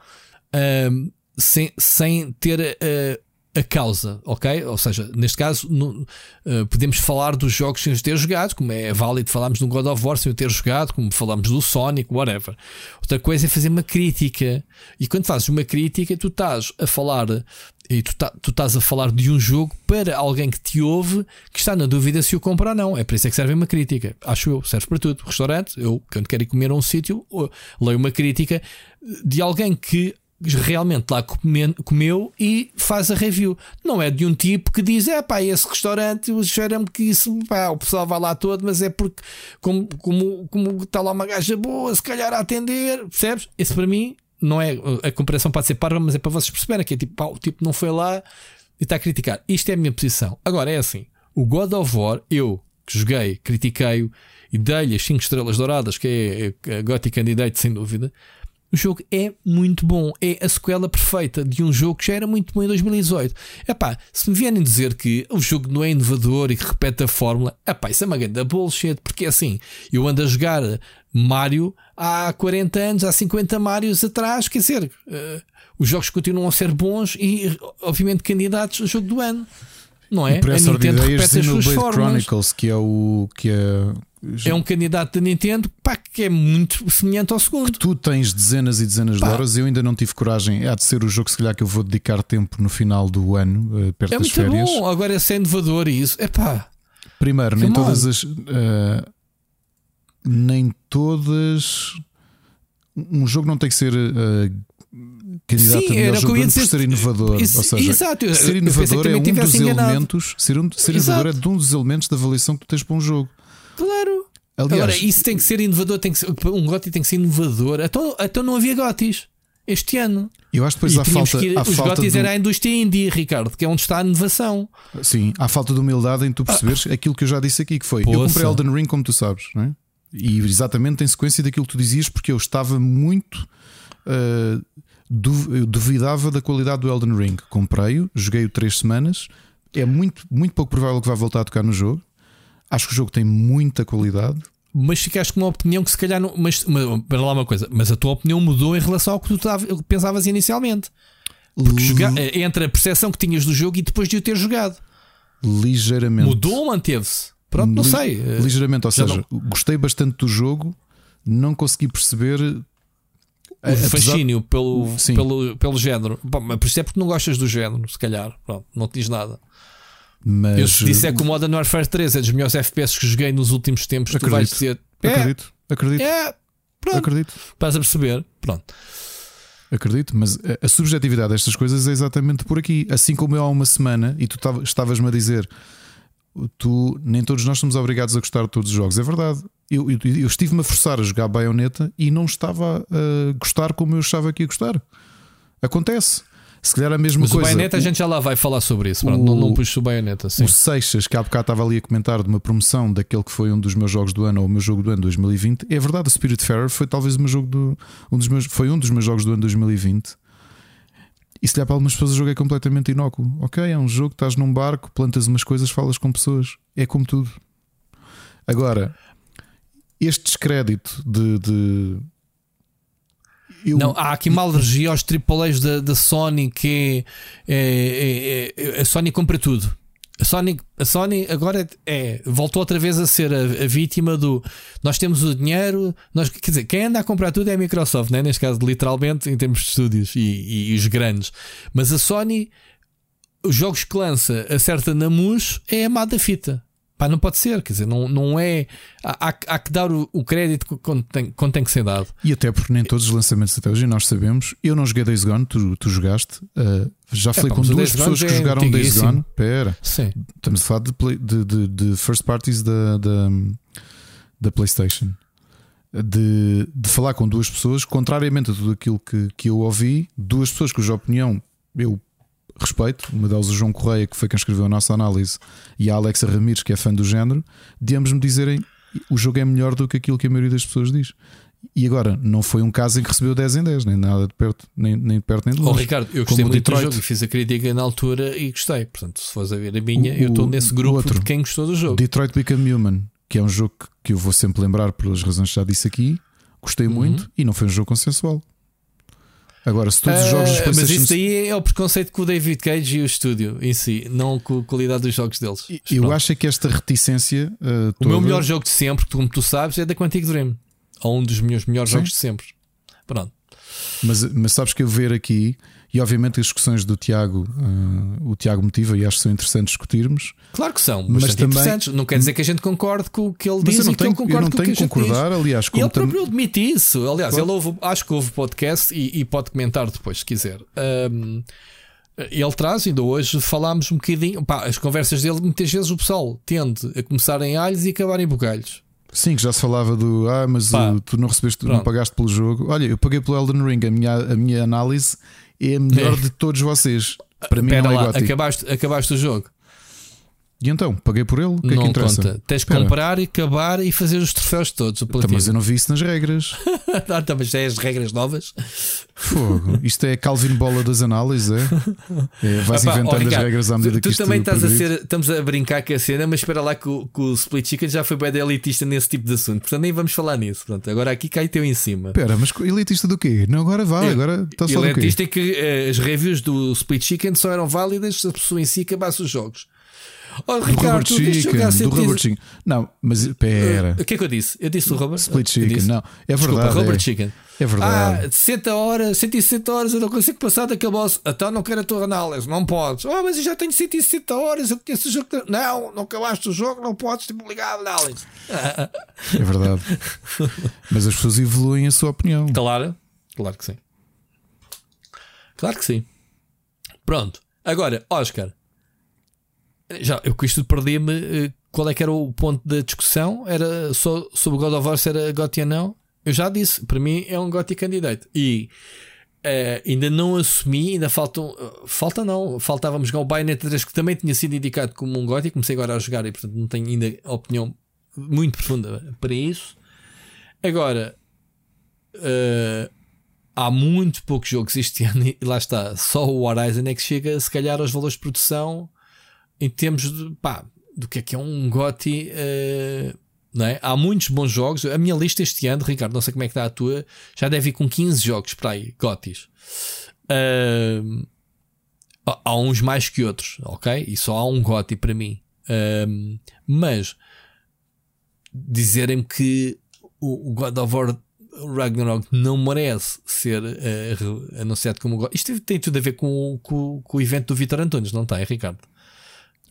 sem, sem ter uh, a causa, ok? Ou seja, neste caso, no, uh, podemos falar dos jogos sem os ter jogado, como é válido falarmos no God of War sem o ter jogado, como falamos do Sonic, whatever. Outra coisa é fazer uma crítica. E quando fazes uma crítica, tu estás a falar e tu, tá, estás a falar de um jogo para alguém que te ouve que está na dúvida se o compra ou não. É para isso é que serve uma crítica. Acho eu, serve para tudo. Restaurante, eu quando quero ir comer a um sítio, leio uma crítica de alguém que realmente lá comeu e faz a review. Não é de um tipo que diz: é pá, esse restaurante, cheira-me que isso, pá, o pessoal vai lá todo, mas é porque, como, como, como está lá uma gaja boa, se calhar a atender, percebes? Esse para mim não é. A comparação pode ser parva, mas é para vocês perceberem que é tipo, pá, o tipo não foi lá e está a criticar. Isto é a minha posição. Agora é assim: o God of War, eu que joguei, critiquei-o e dei-lhe as 5 estrelas douradas, que é a Gothic Candidate, sem dúvida. O jogo é muito bom. É a sequela perfeita de um jogo que já era muito bom em 2018. Epá, se me vierem dizer que o jogo não é inovador e que repete a fórmula, epá, isso é uma grande bullshit. Porque é assim, eu ando a jogar Mario há 40 anos, há 50 Marios atrás, quer dizer, uh, os jogos continuam a ser bons e, obviamente, candidatos ao jogo do ano. Não é? E por essa a Nintendo repete as suas Blade Chronicles, que é o que é é um candidato da Nintendo pá, que é muito semelhante ao segundo. Que tu tens dezenas e dezenas pá. de horas. Eu ainda não tive coragem. Há de ser o jogo, se calhar, que eu vou dedicar tempo no final do ano, uh, perto é das férias. É muito bom. Agora é ser inovador e isso. É pá. Primeiro, nem todas as. Uh, nem todas. Um jogo não tem que ser. Uh, candidato Sim, a melhor jogo por ser inovador. Isso, Ou seja, exato, ser inovador é um dos enganado. elementos. Ser, um, ser inovador é de um dos elementos da avaliação que tu tens para um jogo. Claro. Aliás, Agora, isso tem que ser inovador, tem que ser, um GOTI tem que ser inovador. Então, então não havia GOTIs este ano. Eu acho que depois há falta. Ir, há os falta GOTIs do... era a indústria indie, Ricardo, que é onde está a inovação. Sim, há falta de humildade em tu perceberes ah. aquilo que eu já disse aqui, que foi. Poça. Eu comprei Elden Ring, como tu sabes, não é? E exatamente em sequência daquilo que tu dizias, porque eu estava muito. Uh, eu duvidava da qualidade do Elden Ring. Comprei-o, joguei-o três semanas. É muito, muito pouco provável que vá voltar a tocar no jogo. Acho que o jogo tem muita qualidade. Mas ficaste com uma opinião que se calhar não. Mas, para lá uma coisa, mas a tua opinião mudou em relação ao que tu pensavas inicialmente. Porque jogar, eh, entre a percepção que tinhas do jogo e depois de o ter jogado. Ligeiramente. Mudou ou manteve-se? Pronto, não sei. Eh, ligeiramente, ou seja, não... gostei bastante do jogo, não consegui perceber o fascínio pelo, pelo, pelo género. Bom, mas por isso é porque não gostas do género, se calhar. Pronto, não te diz nada. Mas... Eu se disser que o Modern Warfare 3 é dos melhores FPS que joguei nos últimos tempos, acredito, tu vais dizer. É, acredito, acredito. É, pronto. Acredito. Estás a perceber? Pronto. Acredito, mas a subjetividade destas coisas é exatamente por aqui. Assim como eu há uma semana, e tu estavas-me a dizer, tu nem todos nós somos obrigados a gostar de todos os jogos. É verdade. Eu, eu, eu estive-me a forçar a jogar baioneta e não estava a gostar como eu achava que ia gostar. Acontece. Se calhar a mesma Mas coisa. o Bayonetta a gente já lá vai falar sobre isso. O, não, não puxo o Bayonetta. Sim. O Seixas, que há bocado estava ali a comentar de uma promoção daquele que foi um dos meus jogos do ano ou o meu jogo do ano 2020. É verdade, o Spirit Fair foi talvez o meu jogo do. Um dos meus, foi um dos meus jogos do ano 2020. E se calhar para algumas pessoas o jogo é completamente inócuo. Ok, é um jogo, estás num barco, plantas umas coisas, falas com pessoas. É como tudo. Agora, este descrédito de, de eu... Não, há aqui uma alergia aos AAAs da, da Sony que é, é, é, é, a Sony compra tudo. A Sony, a Sony agora é, voltou outra vez a ser a, a, vítima do nós temos o dinheiro, nós, quer dizer, quem anda a comprar tudo é a Microsoft, né? neste caso, literalmente, em termos de estúdios e, e, e os grandes. Mas a Sony, os jogos que lança, acerta na mus, é a amada fita. Pá, não pode ser, quer dizer, não, não é. Há, há, há que dar o, o crédito quando tem, quando tem que ser dado. E até porque nem todos os lançamentos até hoje nós sabemos. Eu não joguei Days Gone, tu, tu jogaste. Uh, já falei com duas pessoas que é jogaram Days. Gone. Pera, Sim. estamos a falar de, play- de, de, de first parties da, da, da PlayStation. De, de falar com duas pessoas, contrariamente a tudo aquilo que, que eu ouvi, duas pessoas cuja opinião eu respeito, uma delas o João Correia, que foi quem escreveu a nossa análise, e a Alexa Ramires, que é fã do género, de ambos me dizerem o jogo é melhor do que aquilo que a maioria das pessoas diz. E agora, não foi um caso em que recebeu 10 em 10, nem nada de perto, nem, nem de perto nem de Oh, longe. Ricardo, eu gostei muito do Detroit. jogo e fiz a crítica na altura e gostei. Portanto, se fores a ver a minha, O- eu estou nesse grupo outro. de quem gostou do jogo. Detroit Become Human, que é um jogo que- que eu vou sempre lembrar pelas razões que já disse aqui, gostei Uhum. muito e não foi um jogo consensual. Agora, se todos os jogos Ah, mas isso aí é o preconceito com o David Cage e o estúdio em si, não com a qualidade dos jogos deles. Mas eu acho é que esta reticência uh, O meu toda- melhor jogo de sempre, como tu sabes, é da Quantic Dream. Ou um dos meus melhores Sim. jogos de sempre. Pronto. Mas, mas sabes que eu ver aqui, e obviamente as discussões do Tiago, uh, o Tiago motiva e acho que são interessantes discutirmos. Claro que são, Mas também- interessantes. Não quer dizer que a gente concorde com o que ele diz eu não e que eu concorde não com o que a gente concordar, diz. aliás, como ele tam- próprio admite isso. Aliás, Claro. ele ouve, acho que ouve podcast e, e pode comentar depois, se quiser. Ahm, ele traz, ainda hoje falámos um bocadinho. Pá, as conversas dele, muitas vezes o pessoal tende a começar em alhos e acabar em bugalhos. Sim, que já se falava do ah, mas Pá, uh, tu não recebeste, não pronto. pagaste pelo jogo. Olha, eu paguei pelo Elden Ring, a minha, a minha análise é a melhor É. de todos vocês. Para mim Espera não é lá, acabaste, acabaste o jogo. E então, paguei por ele? O que é que não interessa? conta. Tens que comprar e acabar e fazer os troféus todos. O Então, mas eu não vi isso nas regras. ah, tá, mas é as regras novas. Fogo. Isto é Calvin Bola das análises, é? É, vais Epá, inventando as Ricardo, regras à medida tu, que tu isto também estás a ser, estamos a brincar com a cena, mas espera lá que o, que o Split Chicken já foi bem elitista nesse tipo de assunto, portanto nem vamos falar nisso. Pronto, agora aqui cai teu em cima. Espera, mas elitista do quê? Não, agora vai, agora está só? Elitista é que eh, as reviews do Split Chicken só eram válidas se a pessoa em si acabasse os jogos. Oh, Do Ricardo, Robert Chicken, do Robert Chicken. Não, mas espera. O que é que eu disse? Eu disse o Robert? Split Chicken, disse. não. É Desculpa, verdade. Robert é. Chicken. É verdade. Ah, 60 horas, 160 horas, eu não consigo passar daquele boss. Então não quero a tua análise, não podes. Ah, mas eu já tenho 160 horas, eu conheço o jogo. Não, não acabaste o jogo, não podes te ligar a análise. É verdade. mas as pessoas evoluem a sua opinião. Claro, claro que sim. Claro que sim. Pronto. Agora, Oscar. Já, eu com isto perdi-me. eh, Qual é que era o ponto da discussão? Era só sobre God of War se era Gotti ou não? Eu já disse, para mim é um Gotti candidato. E eh, ainda não assumi, ainda faltam. falta não, faltávamos jogar o Bayonetta 3 que também tinha sido indicado como um Gotti. Comecei agora a jogar e portanto não tenho ainda opinião muito profunda para isso. Agora, eh, há muito poucos jogos este ano e lá está, só o Horizon é que chega se calhar aos valores de produção em termos de pá, do que é que é um GOTY eh, não é? há muitos bons jogos a minha lista este ano, Ricardo, não sei como é que está a tua já deve ir com 15 jogos para aí, GOTYs Ahm, há- há uns mais que outros, ok? E só há um GOTY para mim Ahm, mas dizerem-me que o, God of War Ragnarok não merece ser eh, re- anunciado como God. Isto tem tudo a ver com, com, com o evento do Vitor Antunes, não tem, Ricardo?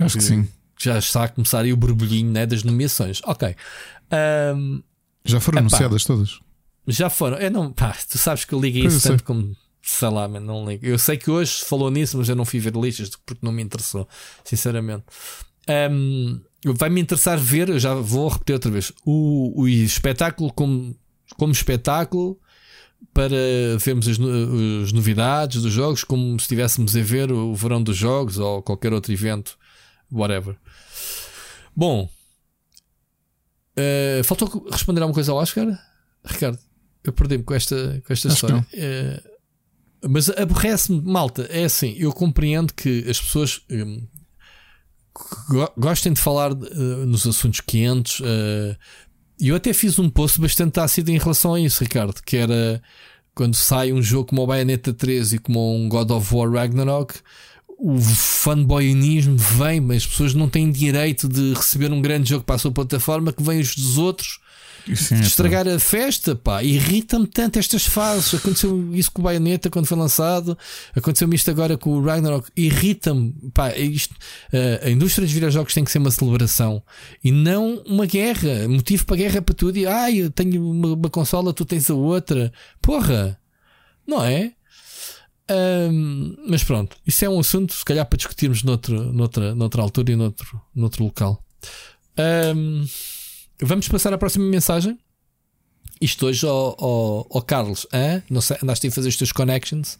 Acho que sim. Já está a começar aí o borbulhinho né, das nomeações. Ok. Ahm, Já foram Epá. anunciadas todas. já foram. Eu não, pá, tu sabes que eu ligo isso eu sei. tanto como. Sei lá, man, não ligo. Eu sei que hoje falou nisso, mas eu não fui ver listas porque não me interessou, sinceramente. Ahm, Vai-me interessar ver, eu já vou repetir outra vez, o, o espetáculo como, como espetáculo para vermos as, as novidades dos jogos, como se estivéssemos a ver o verão dos jogos ou qualquer outro evento, whatever. Bom, eh, faltou responder alguma coisa ao Oscar, Ricardo? Eu perdi-me com esta, com esta Acho história. Eh, mas aborrece-me, malta. É assim, eu compreendo que as pessoas hum, go- gostem de falar eh, nos assuntos quentes. eh, E eu até fiz um post bastante ácido em relação a isso, Ricardo, que era quando sai um jogo como o Bayonetta 3 e como um God of War Ragnarok, o fanboyismo vem, mas as pessoas não têm direito de receber um grande jogo para a sua plataforma que vem os dos outros Sim, de estragar a festa, pá, irrita-me tanto estas fases. Aconteceu isso com o Bayonetta quando foi lançado, aconteceu-me isto agora com o Ragnarok, irrita-me, pá. Isto, a indústria dos videojogos tem que ser uma celebração e não uma guerra. Motivo para guerra é para tudo. E ai, eu tenho uma, uma consola, tu tens a outra, porra, não é? Um, mas pronto, isso é um assunto, se calhar, para discutirmos noutro, noutra, noutra altura e noutro, noutro local. Um, vamos passar à próxima mensagem. Isto hoje ao, ao, ao Carlos, hein? não sei, andaste a fazer os teus connections,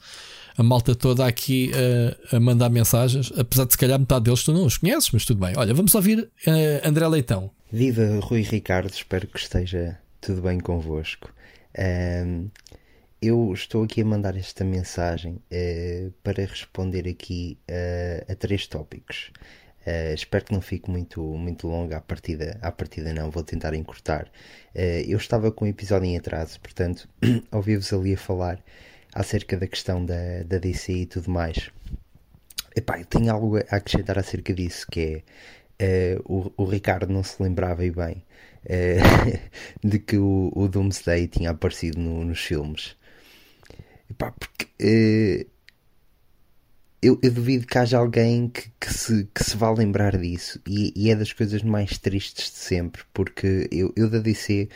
a malta toda aqui uh, a mandar mensagens, apesar de se calhar metade deles tu não os conheces, mas tudo bem. Olha, vamos ouvir uh, André Leitão. Viva Rui Ricardo, espero que esteja tudo bem convosco. Um, eu estou aqui a mandar esta mensagem uh, para responder aqui uh, a três tópicos. Uh, espero que não fique muito, muito longa à partida. À partida não, vou tentar encurtar. eu estava com um episódio em atraso, portanto, ouvi-vos ali a falar acerca da questão da, da DC e tudo mais. Epá, eu tenho algo a acrescentar acerca disso, que é o, o Ricardo não se lembrava bem de que o, o Doomsday tinha aparecido no, nos filmes. Epá, porque uh, eu, eu, duvido que haja alguém que, que, se, que se vá lembrar disso. E, e, é das coisas mais tristes de sempre. Porque eu, eu da DC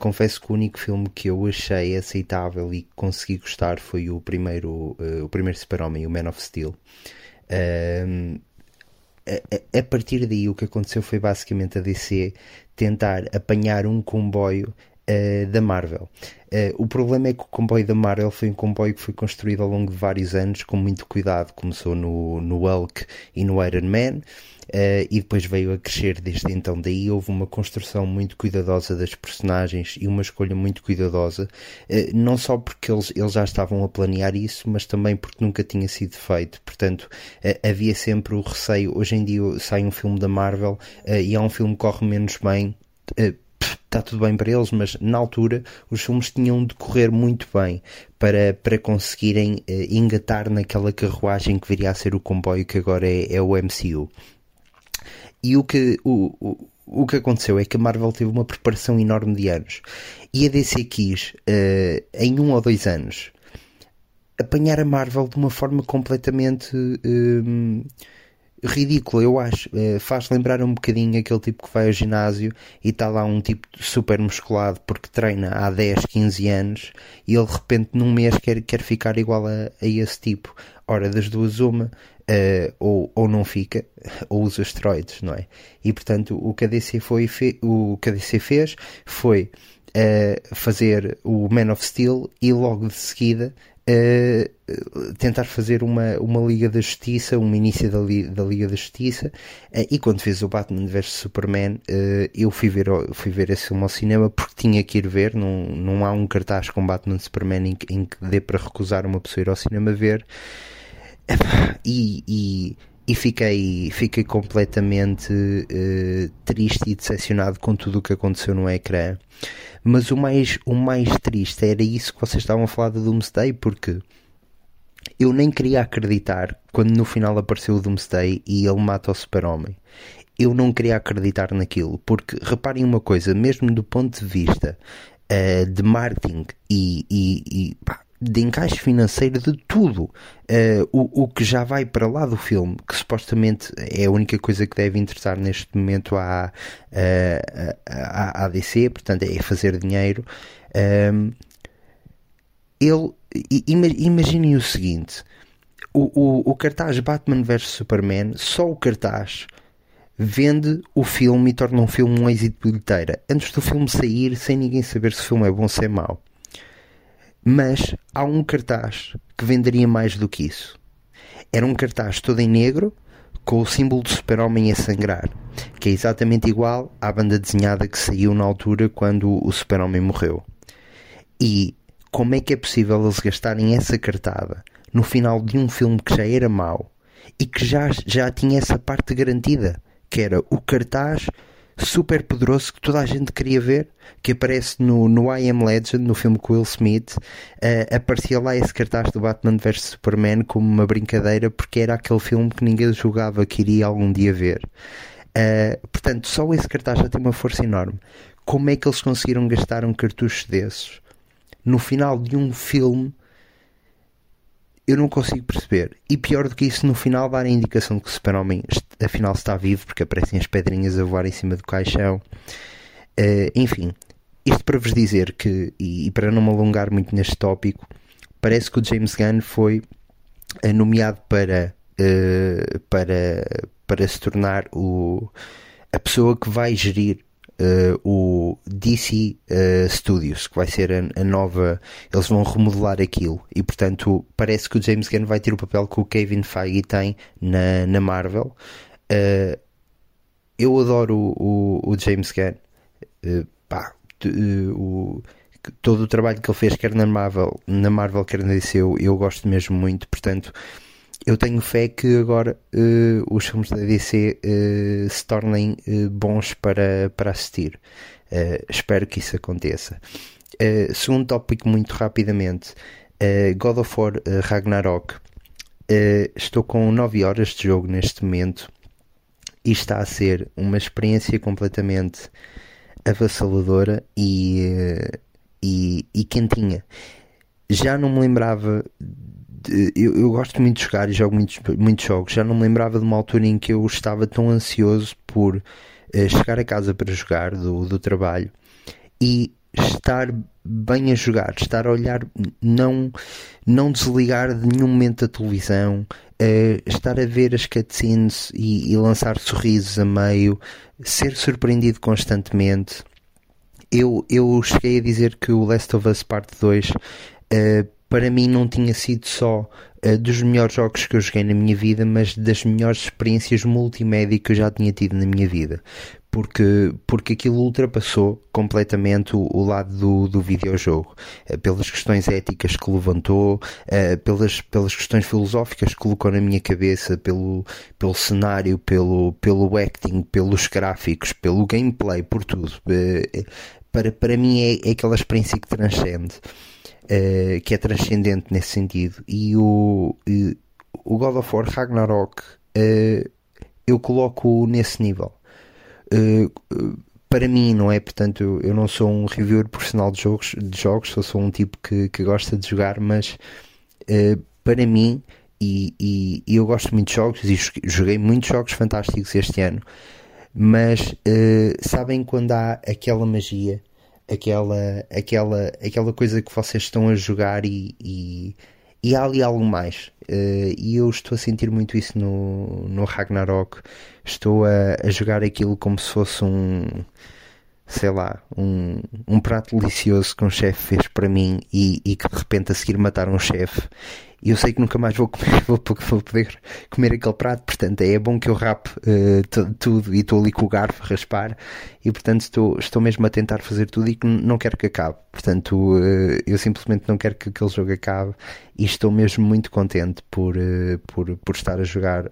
confesso que o único filme que eu achei aceitável e consegui gostar foi o primeiro, uh, o primeiro Super-Homem, o Man of Steel. A, a, partir daí o que aconteceu foi basicamente a DC tentar apanhar um comboio uh, da Marvel. Uh, o problema é que o comboio da Marvel foi um comboio que foi construído ao longo de vários anos com muito cuidado. Começou no, no Hulk e no Iron Man. Uh, e depois veio a crescer desde então. Daí houve uma construção muito cuidadosa das personagens e uma escolha muito cuidadosa, uh, não só porque eles, eles já estavam a planear isso, mas também porque nunca tinha sido feito. Portanto, uh, havia sempre o receio. Hoje em dia sai um filme da Marvel e há um filme que corre menos bem está tudo bem para eles, mas na altura os filmes tinham de correr muito bem para, para conseguirem uh, engatar naquela carruagem que viria a ser o comboio que agora é, é o MCU. E o que, o, o, o que aconteceu é que a Marvel teve uma preparação enorme de anos e a DC quis, uh, em um ou dois anos, apanhar a Marvel de uma forma completamente. Uh, ridículo, eu acho. É, faz lembrar um bocadinho aquele tipo que vai ao ginásio e está lá um tipo super musculado porque treina há 10, 15 anos e ele de repente num mês quer, quer ficar igual a, a esse tipo. Ora, das duas, uma, uh, ou, ou não fica, ou usa esteroides, não é? E portanto, o que a DC, foi, o que DC fez foi uh, fazer o Man of Steel e logo de seguida tentar fazer uma, uma Liga da Justiça, um início da, da Liga da Justiça, uh, e quando fez o Batman vs Superman, uh, eu fui ver, fui ver esse filme ao cinema porque tinha que ir ver, não, não há um cartaz com Batman Superman em, em que dê para recusar uma pessoa ir ao cinema ver, e, e e fiquei, fiquei completamente uh, triste e decepcionado com tudo o que aconteceu no ecrã. Mas o mais, o mais triste era isso que vocês estavam a falar do Doomsday, porque eu nem queria acreditar quando no final apareceu o Doomsday e ele mata o Super-Homem. Eu não queria acreditar naquilo, porque reparem uma coisa, mesmo do ponto de vista uh, de marketing e, e, e pá, de encaixe financeiro de tudo. Uh, o, o que já vai para lá do filme, que supostamente é a única coisa que deve interessar neste momento à, uh, à, à DC, portanto é fazer dinheiro. Um, ele, imaginem o seguinte: o, o, o cartaz Batman vs Superman, só o cartaz vende o filme e torna um filme um êxito bilheteira antes do filme sair, sem ninguém saber se o filme é bom ou se é mau. Mas há um cartaz que venderia mais do que isso. Era um cartaz todo em negro com o símbolo do super-homem a sangrar, que é exatamente igual à banda desenhada que saiu na altura quando o super-homem morreu. E como é que é possível eles gastarem essa cartada no final de um filme que já era mau e que já, já tinha essa parte garantida, que era o cartaz super poderoso que toda a gente queria ver, que aparece no, no I Am Legend, no filme com Will Smith, uh, aparecia lá esse cartaz do Batman vs Superman como uma brincadeira, porque era aquele filme que ninguém julgava que iria algum dia ver. Uh, portanto, só esse cartaz já tem uma força enorme. Como é que eles conseguiram gastar um cartucho desses no final de um filme eu não consigo perceber. E pior do que isso, no final dar a indicação de que o Super-Homem afinal está vivo, porque aparecem as pedrinhas a voar em cima do caixão. Uh, enfim, isto para vos dizer que, e, e, para não me alongar muito neste tópico, parece que o James Gunn foi uh, nomeado para, uh, para, para se tornar o, a pessoa que vai gerir uh, o DC uh, eh, Studios, que vai ser a, a, nova. Eles vão remodelar aquilo e, portanto, parece que o James Gunn vai ter o papel que o Kevin Feige tem na, na Marvel. Uh, eu adoro o, o, o James Gunn. pá, o, todo o trabalho que ele fez, quer na Marvel, na Marvel quer na DC, eu, eu gosto mesmo muito, portanto eu tenho fé que agora uh, os filmes da DC uh, eh, se tornem uh, bons para, para assistir. espero que isso aconteça. segundo tópico, muito rapidamente: God of War Ragnarok. estou com 9 horas de jogo neste momento e está a ser uma experiência completamente avassaladora e, e, e quentinha. Já não me lembrava eu, eu, gosto muito de jogar e jogo muitos, muitos jogos. Já não me lembrava de uma altura em que eu estava tão ansioso por uh, chegar a casa para jogar do, do trabalho e estar bem a jogar, estar a olhar, não, não desligar de nenhum momento da televisão, uh, estar a ver as cutscenes e, e, lançar sorrisos a meio, ser surpreendido constantemente. Eu, eu cheguei a dizer que o Last of Us Part 2 uh, para mim não tinha sido só uh, dos melhores jogos que eu joguei na minha vida, mas das melhores experiências multimédia que eu já tinha tido na minha vida. Porque, porque aquilo ultrapassou completamente o, o lado do, do videojogo, uh, pelas questões éticas que levantou, uh, pelas, pelas questões filosóficas que colocou na minha cabeça, pelo, pelo cenário, pelo, pelo acting, pelos gráficos, pelo gameplay, por tudo. para, para mim é, é aquela experiência que transcende uh, que é transcendente nesse sentido. E o, uh, o God of War Ragnarok uh, eu coloco nesse nível. para mim, não é? Portanto, eu não sou um reviewer profissional de jogos, de jogos sou só um tipo que, que gosta de jogar, mas para mim, e, e, e, eu gosto muito de jogos e joguei muitos jogos fantásticos este ano, mas sabem quando há aquela magia aquela, aquela, aquela coisa que vocês estão a jogar e, e, e há ali algo mais. Uh, e eu estou a sentir muito isso no, no Ragnarok. Estou a, a jogar aquilo como se fosse um sei lá, um, um prato delicioso que um chefe fez para mim e, e que de repente a seguir mataram um chefe e eu sei que nunca mais vou, comer, vou, vou poder comer aquele prato, portanto é bom que eu rape uh, tudo e estou ali com o garfo a raspar e portanto estou, estou mesmo a tentar fazer tudo e que não quero que acabe, portanto uh, eu simplesmente não quero que aquele jogo acabe e estou mesmo muito contente por, uh, por, por estar a jogar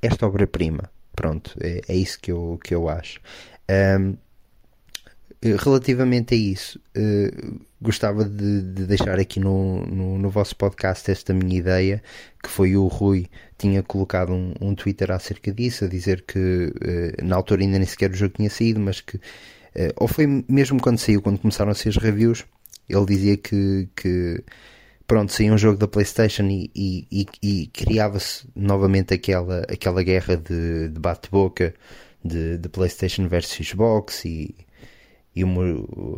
esta obra-prima, pronto, é, é, isso que eu, que eu acho. Um, relativamente a isso, uh, gostava de, de, deixar aqui no, no, no, vosso podcast esta minha ideia, que foi o Rui tinha colocado um, um Twitter acerca disso, a dizer que uh, na altura ainda nem sequer o jogo tinha saído, mas que, uh, ou foi mesmo quando saiu, quando começaram a ser as reviews, ele dizia que, que pronto, saía um jogo da Playstation e, e, e, e criava-se novamente aquela, aquela guerra de, de bate-boca de, de Playstation versus Xbox e e uma,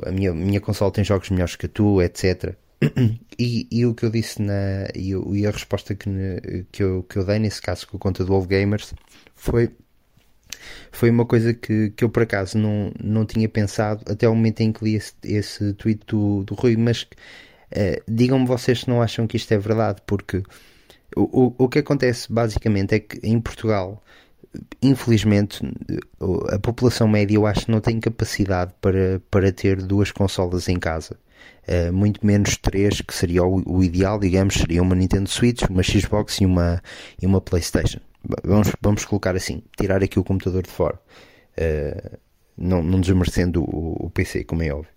a minha, minha consola tem jogos melhores que a tua, etc. E, e, o que eu disse na, e, e a resposta que, que, eu, que eu dei nesse caso com a conta do Old Gamers foi foi uma coisa que, que eu por acaso não, não tinha pensado até o momento em que li esse, esse tweet do, do Rui, mas uh, digam-me vocês se não acham que isto é verdade, porque o, o, o que acontece basicamente é que em Portugal infelizmente, a população média eu acho que não tem capacidade para, para ter duas consolas em casa. Uh, muito menos três, que seria o, o, ideal, digamos, seria uma Nintendo Switch, uma Xbox e uma, e uma PlayStation. Vamos, vamos colocar assim, tirar aqui o computador de fora. Uh, não, não desmerecendo o, o, PC, como é óbvio.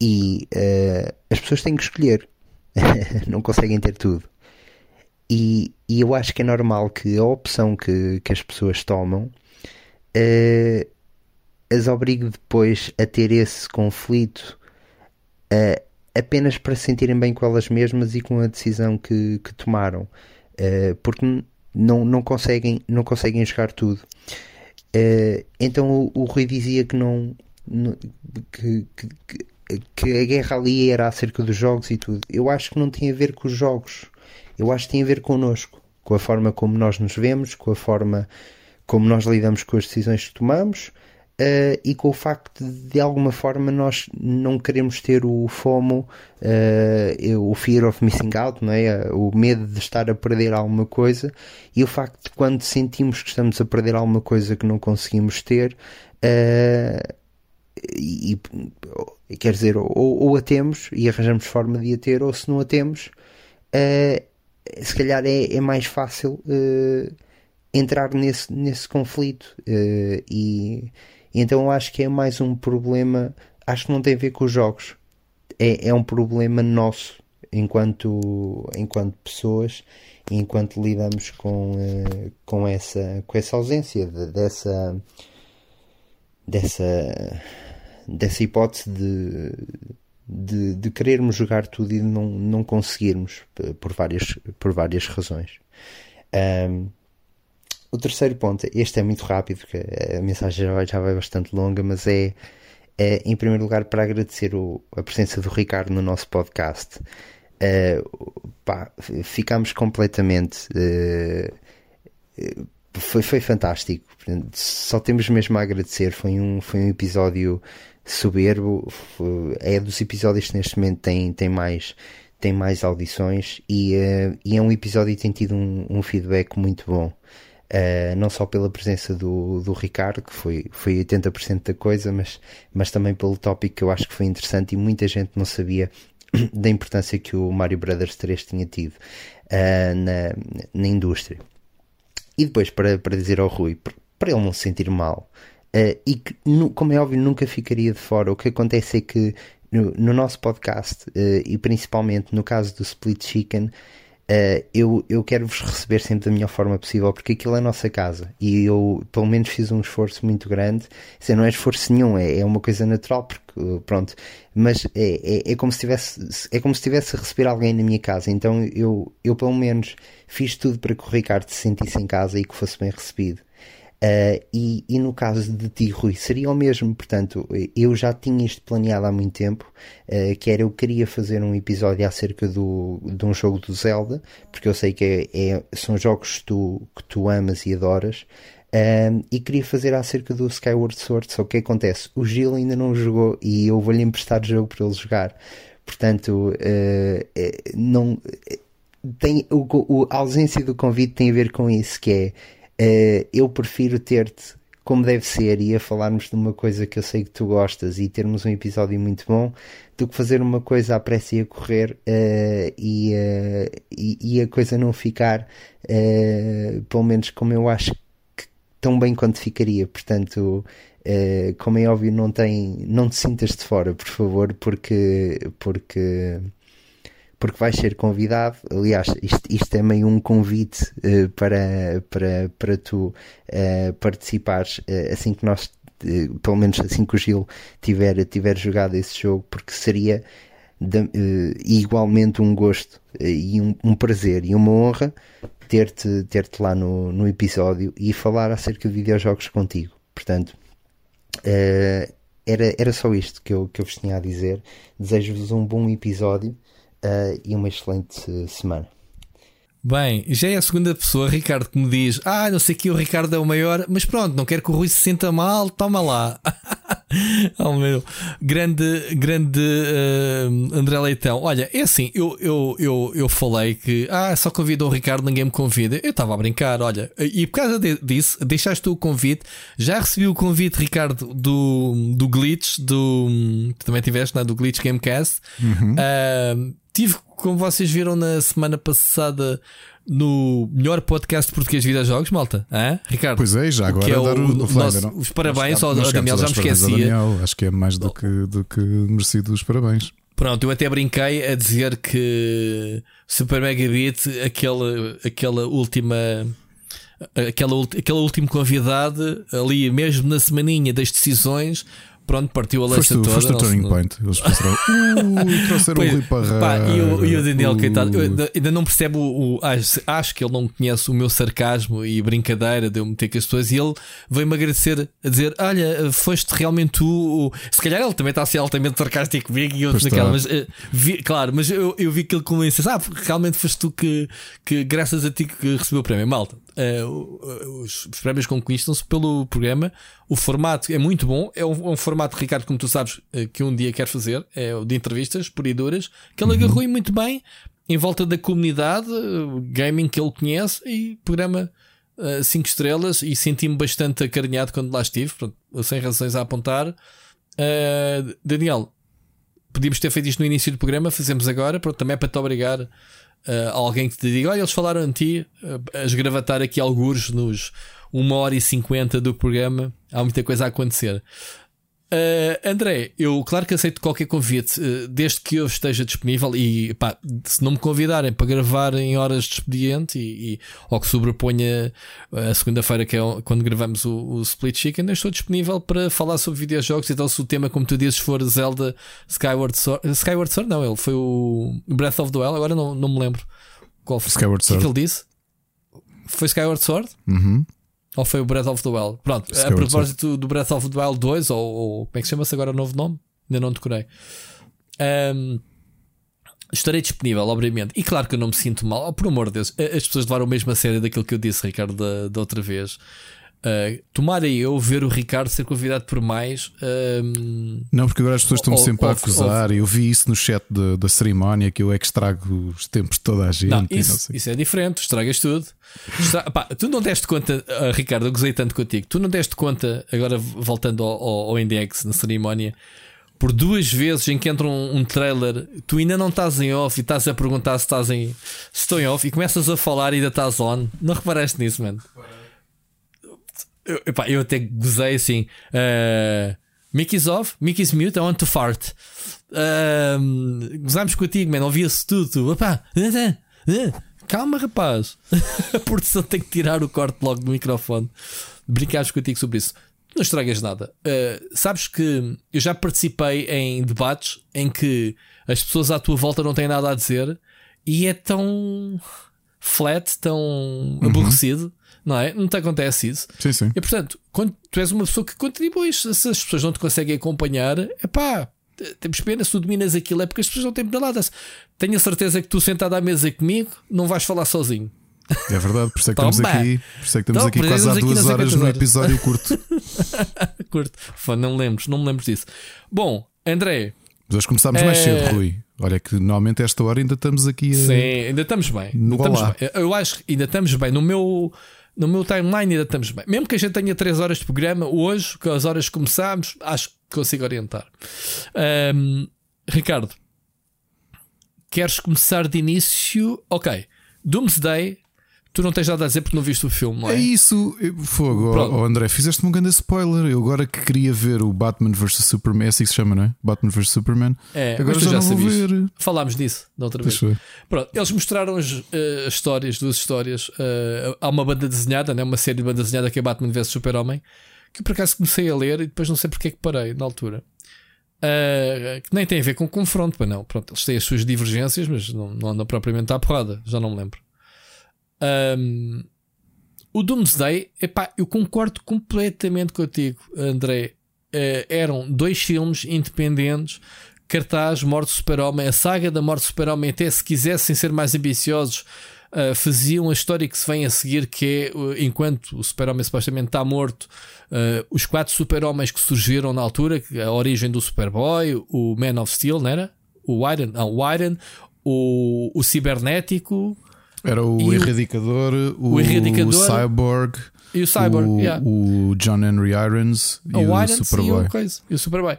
E uh, as pessoas têm que escolher, não conseguem ter tudo. E, e, eu acho que é normal que a opção que, que as pessoas tomam uh, as obrigue depois a ter esse conflito uh, apenas para se sentirem bem com elas mesmas e com a decisão que, que tomaram, uh, porque não, não, conseguem, não conseguem jogar tudo. Então o, o Rui dizia que não, que, que, que, a guerra ali era acerca dos jogos e tudo. Eu acho que não tem a ver com os jogos, eu acho que tem a ver connosco, com a forma como nós nos vemos, com a forma como nós lidamos com as decisões que tomamos Uh, e com o facto de, de alguma forma nós não queremos ter o FOMO, uh, o Fear of Missing Out, não é? o medo de estar a perder alguma coisa, e o facto de quando sentimos que estamos a perder alguma coisa que não conseguimos ter, uh, e, e, quer dizer, ou, ou, a temos e arranjamos forma de a ter, ou se não a temos, se calhar é, é mais fácil entrar nesse, nesse conflito e então acho que é mais um problema, acho que não tem a ver com os jogos, é, é um problema nosso enquanto, enquanto pessoas enquanto lidamos com, uh, com, essa, com essa ausência de, dessa, dessa, dessa hipótese de, de, de, querermos jogar tudo e de não, não conseguirmos por várias, por várias razões. Um, o terceiro ponto, este é muito rápido, porque a mensagem já vai, já vai bastante longa, mas é, é, em primeiro lugar para agradecer o, a presença do Ricardo no nosso podcast. Uh, pá, ficámos completamente. Uh, foi, foi fantástico. Só temos mesmo a agradecer. Foi um, foi um episódio soberbo. Foi, é dos episódios que neste momento tem, tem mais tem mais audições e, uh, e é um episódio que tem tido um, um feedback muito bom. Uh, não só pela presença do, do Ricardo, que foi, foi 80% da coisa, mas, mas também pelo tópico que eu acho que foi interessante e muita gente não sabia da importância que o Mario Brothers 3 tinha tido uh, na, na indústria. E depois, para, para dizer ao Rui, para ele não se sentir mal, uh, e que, como é óbvio, nunca ficaria de fora, o que acontece é que no, no nosso podcast, e principalmente no caso do Split Chicken, Uh, eu, eu quero vos receber sempre da melhor forma possível, porque aquilo é a nossa casa e eu, pelo menos, fiz um esforço muito grande. Isso não é esforço nenhum, é, é uma coisa natural, porque pronto, mas é, é, é, como se tivesse, é como se tivesse a receber alguém na minha casa. Então eu, eu, pelo menos, fiz tudo para que o Ricardo se sentisse em casa e que fosse bem recebido. Uh, e, e, no caso de ti, Rui, seria o mesmo. Portanto, eu já tinha isto planeado há muito tempo, uh, que era eu queria fazer um episódio acerca do, de um jogo do Zelda, porque eu sei que é, é, são jogos que tu, que tu amas e adoras. Uh, e queria fazer acerca do Skyward Sword. Só que acontece? O Gil ainda não jogou e eu vou-lhe emprestar o jogo para ele jogar. Portanto, não, tem, o, o, a ausência do convite tem a ver com isso, que é Uh, eu prefiro ter-te como deve ser e a falarmos de uma coisa que eu sei que tu gostas e termos um episódio muito bom do que fazer uma coisa à pressa e a correr uh, e, uh, e, e, a coisa não ficar pelo menos como eu acho que tão bem quanto ficaria. Portanto como é óbvio não tem não te sintas de fora por favor porque porque porque vais ser convidado. Aliás, isto, isto é meio um convite uh, para, para, para tu uh, participares uh, assim que nós, pelo menos assim que o Gil tiver, tiver jogado esse jogo, porque seria de, igualmente um gosto e um, um, prazer e uma honra ter-te ter -te lá no, no episódio e falar acerca de videojogos contigo. Portanto, era, era só isto que eu, que eu vos tinha a dizer. Desejo-vos um bom episódio uh, e uma excelente semana. Bem, já é a segunda pessoa, Ricardo, que me diz: Ah, não sei que o Ricardo é o maior, mas pronto, não quero que o Rui se sinta mal, toma lá. oh meu, grande, grande uh, André Leitão. Olha, é assim, eu, eu, eu, eu falei que ah, só convidou o Ricardo, ninguém me convida. Eu estava a brincar, olha, e por causa disso, deixaste o convite. Já recebi o convite, Ricardo, do, do Glitch, do que também tiveste, é? do Glitch Gamecast. Uhum. Uh, tive, como vocês viram na semana passada, no melhor podcast português de videojogos, malta. Hã? Ricardo? Pois é, já agora que é o, dar o, o nosso- os parabéns ao, ao Daniel, já me esquecia. Daniel, acho que é mais do que, do que merecido os parabéns. Pronto, eu até brinquei a dizer que Super Megabit, aquela, aquela última. Aquela, aquele último convidado, ali mesmo na semaninha das decisões, pronto, partiu a o- toda. foste o turning não- point. Eles pensaram, uh, trouxeram o Rui Parreira. pá, e, o, e o Daniel, uh, coitado, eu ainda, não percebe o. o- acho, acho que ele não conhece o meu sarcasmo e brincadeira de eu meter com as pessoas e ele veio-me agradecer a dizer: Olha, foste realmente tu. o-" Se calhar ele também está a ser altamente sarcástico comigo e outros naquela, mas eh, vi- claro, mas eu, eu vi que ele começa: Ah, realmente foste tu que, que, graças a ti, que recebeu o prémio. Malta, eh, o- os, os prémios conquistam-se pelo programa. O formato é muito bom. É um, é um formato, Ricardo, como tu sabes, eh, que um dia quer fazer. É o de entrevistas por e duras, que ele agarrou e muito bem em volta da comunidade, eh, gaming que ele conhece e programa 5 estrelas. E senti-me bastante acarinhado quando lá estive. Pronto, sem razões a apontar. Eh, Daniel, podíamos ter feito isto no início do programa, fazemos agora. Pronto, também é para te obrigar uh, a alguém que te diga: Olha, eles falaram de ti, uh, a esgravatar aqui algures nos 1 hora e 50 do programa. Há muita coisa a acontecer. Uh, André, eu claro que aceito qualquer convite, uh, desde que eu esteja disponível. E pá, se não me convidarem para gravar em horas de expediente e, e- ou que sobreponha a segunda-feira, que é quando gravamos o, o Split Chicken, eu estou disponível para falar sobre videojogos. Então, se o tema, como tu dizes, for Zelda Skyward Sword, Skyward Sword, não, ele foi o Breath of the Wild. Agora não, não me lembro qual foi. Skyward O que é que Sword. ele disse? Foi Skyward Sword? Uhum. Ou foi o Breath of the Wild? Pronto, a propósito do Breath of the Wild 2, ou, ou como é que chama-se agora o novo nome? Ainda não decorei. Ahm, estarei disponível, obviamente. E claro que eu não me sinto mal. Oh, por amor de Deus, as pessoas levaram mesmo a sério daquilo que eu disse, Ricardo, da, da outra vez. Ah, tomara eu ver o Ricardo ser convidado por mais. ahm, Não, porque agora as pessoas estão Ou- sempre a ou- acusar. Eu vi isso no chat da- da cerimónia que eu é que estrago os tempos de toda a gente. Não, e não isso, sei. isso é diferente, estragas tudo. Estra- pá, tu não deste conta, ah, Ricardo, eu gozei tanto contigo. Tu não deste conta, agora voltando ao, ao, ao Index na cerimónia, por duas vezes em que entra um, um trailer, tu ainda não estás em off e estás a perguntar se estás em. Se estou em off e começas a falar e ainda estás on. Não reparaste nisso, mano? Eu, epá, eu até gozei assim. ah, Mickey's off, Mickey's mute, I want to fart. Um, gozámos contigo, man, ouvia-se tudo. Epá, ah, ah, calma, rapaz. A produção tem que tirar o corte logo do microfone. Brincámos contigo sobre isso. Não estragas nada. Uh, sabes que eu já participei em debates em que as pessoas à tua volta não têm nada a dizer e é tão flat, tão aborrecido, não é? Não te acontece isso. Sim, sim. E portanto, quando tu és uma pessoa que contribui, se as pessoas não te conseguem acompanhar, é pá, temos pena se tu dominas aquilo, é porque as pessoas não têm pedaladas. Tenho a certeza que tu sentado à mesa comigo não vais falar sozinho. É verdade, por isso é que estamos aqui, por isso é que estamos aqui quase há duas horas num episódio curto. Curto. Fã, não me lembro, não me lembro disso. Bom, André, Mas hoje começámos mais É. cedo, Rui. Olha que normalmente esta hora ainda estamos aqui a. sim, ainda estamos bem. No Ainda estamos bem. Eu acho que ainda estamos bem. No meu, no meu timeline ainda estamos bem. Mesmo que a gente tenha 3 horas de programa, hoje, com as horas que começámos, acho que consigo orientar. Ahm, Ricardo, queres começar de início? Ok. Doomsday, tu não tens nada a dizer porque não viste o filme, não é? É isso, fogo, oh, André, fizeste-me um grande spoiler. Eu agora que queria ver o Batman vs Superman, é assim que se chama, não é? Batman vs Superman. É, agora já, já ver. Falámos disso da outra vez. Pronto, eles mostraram as, eh, as histórias, duas histórias. Eh, há uma banda desenhada, né? uma série de banda desenhada que é Batman vs Super-Homem, que eu por acaso comecei a ler e depois não sei porque é que parei na altura. Eh, que nem tem a ver com confronto, mas não. Pronto, eles têm as suas divergências, mas não, não anda propriamente à porrada, já não me lembro. Ahm, o Doomsday, epá, eu concordo completamente contigo, André. Eh, eram dois filmes independentes cartaz, Morte do Super-Homem, a saga da Morte do Super-Homem, até se quisessem ser mais ambiciosos, uh, faziam a história que se vem a seguir, que é uh, enquanto o Super-Homem supostamente está morto, uh, os quatro Super-Homens que surgiram na altura, a origem do Superboy, o Man of Steel, não era? O Iron, não, o Iron, o, o Cibernético Era o E o- Erradicador, o, o Erradicador Cyborg, e o Cyborg. o, yeah. o John Henry Irons e o o, Superboy. o, e o Superboy.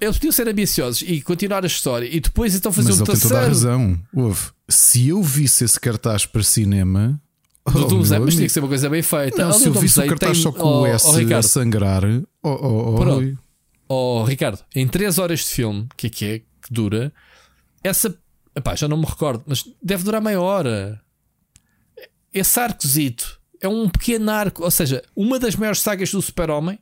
Eles podiam ser ambiciosos e continuar a história e depois então fazer Mas um ele tem toda a terceiro. razão. Houve. se eu visse esse cartaz para cinema. Do oh, meu mas tinha que ser uma coisa bem feita. Não, Ali se eu visse o cartaz tem- só com oh, o S oh, a Ricardo, sangrar. Oh, oh, oh. Oh, Ricardo, em 3 horas de filme, que é que é, que dura, essa. Epá, já não me recordo, mas deve durar meia hora. Esse arcozito é um pequeno arco, ou seja, uma das maiores sagas do Super-Homem,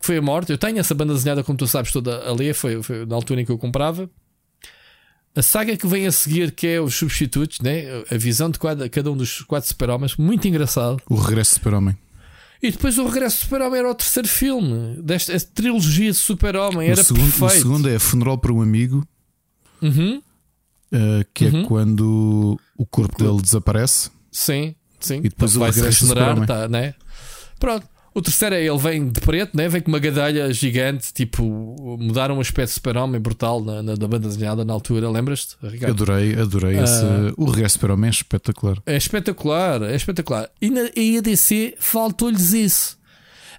que foi a morte. Eu tenho essa banda desenhada, como tu sabes, toda a ler, foi, foi na altura em que eu comprava. A saga que vem a seguir, que é os substitutos, né? a visão de cada, cada um dos quatro super-homens, muito engraçado. O regresso do Super-Homem. E depois o regresso do Super-Homem era o terceiro filme desta esta trilogia de Super-Homem. O Era segundo, o perfeito. segundo é Funeral para um Amigo, Uhum. uh, que Uhum. é quando o corpo dele desaparece. Sim, sim. E depois vai se regenerar, tá, né? Pronto. O terceiro é ele vem de preto, né? vem com uma gadalha gigante, tipo, mudaram o aspecto de super-homem brutal na, na, da banda desenhada na altura, lembras-te, Ricardo? Adorei, adorei Ah. esse. O regresso Super-Homem é espetacular. É espetacular, é espetacular. E na e a DC faltou-lhes isso.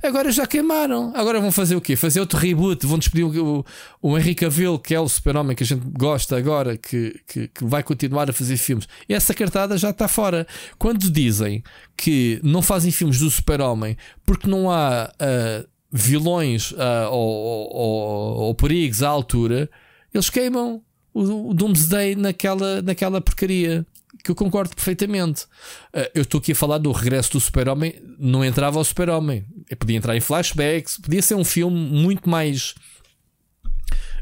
Agora já queimaram. Agora vão fazer o quê? Fazer outro reboot. Vão despedir o, o Henry Cavill, que é o super-homem que a gente gosta agora, que, que, que vai continuar a fazer filmes. Essa cartada já está fora. Quando dizem que não fazem filmes do super-homem porque não há ah, vilões ou, ou, ou- ou perigos à altura, eles queimam o, o Doomsday naquela, naquela porcaria. Que eu concordo perfeitamente. Ah, eu estou aqui a falar do regresso do Super-Homem. Não entrava o Super-Homem. Podia entrar em flashbacks. Podia ser um filme muito mais.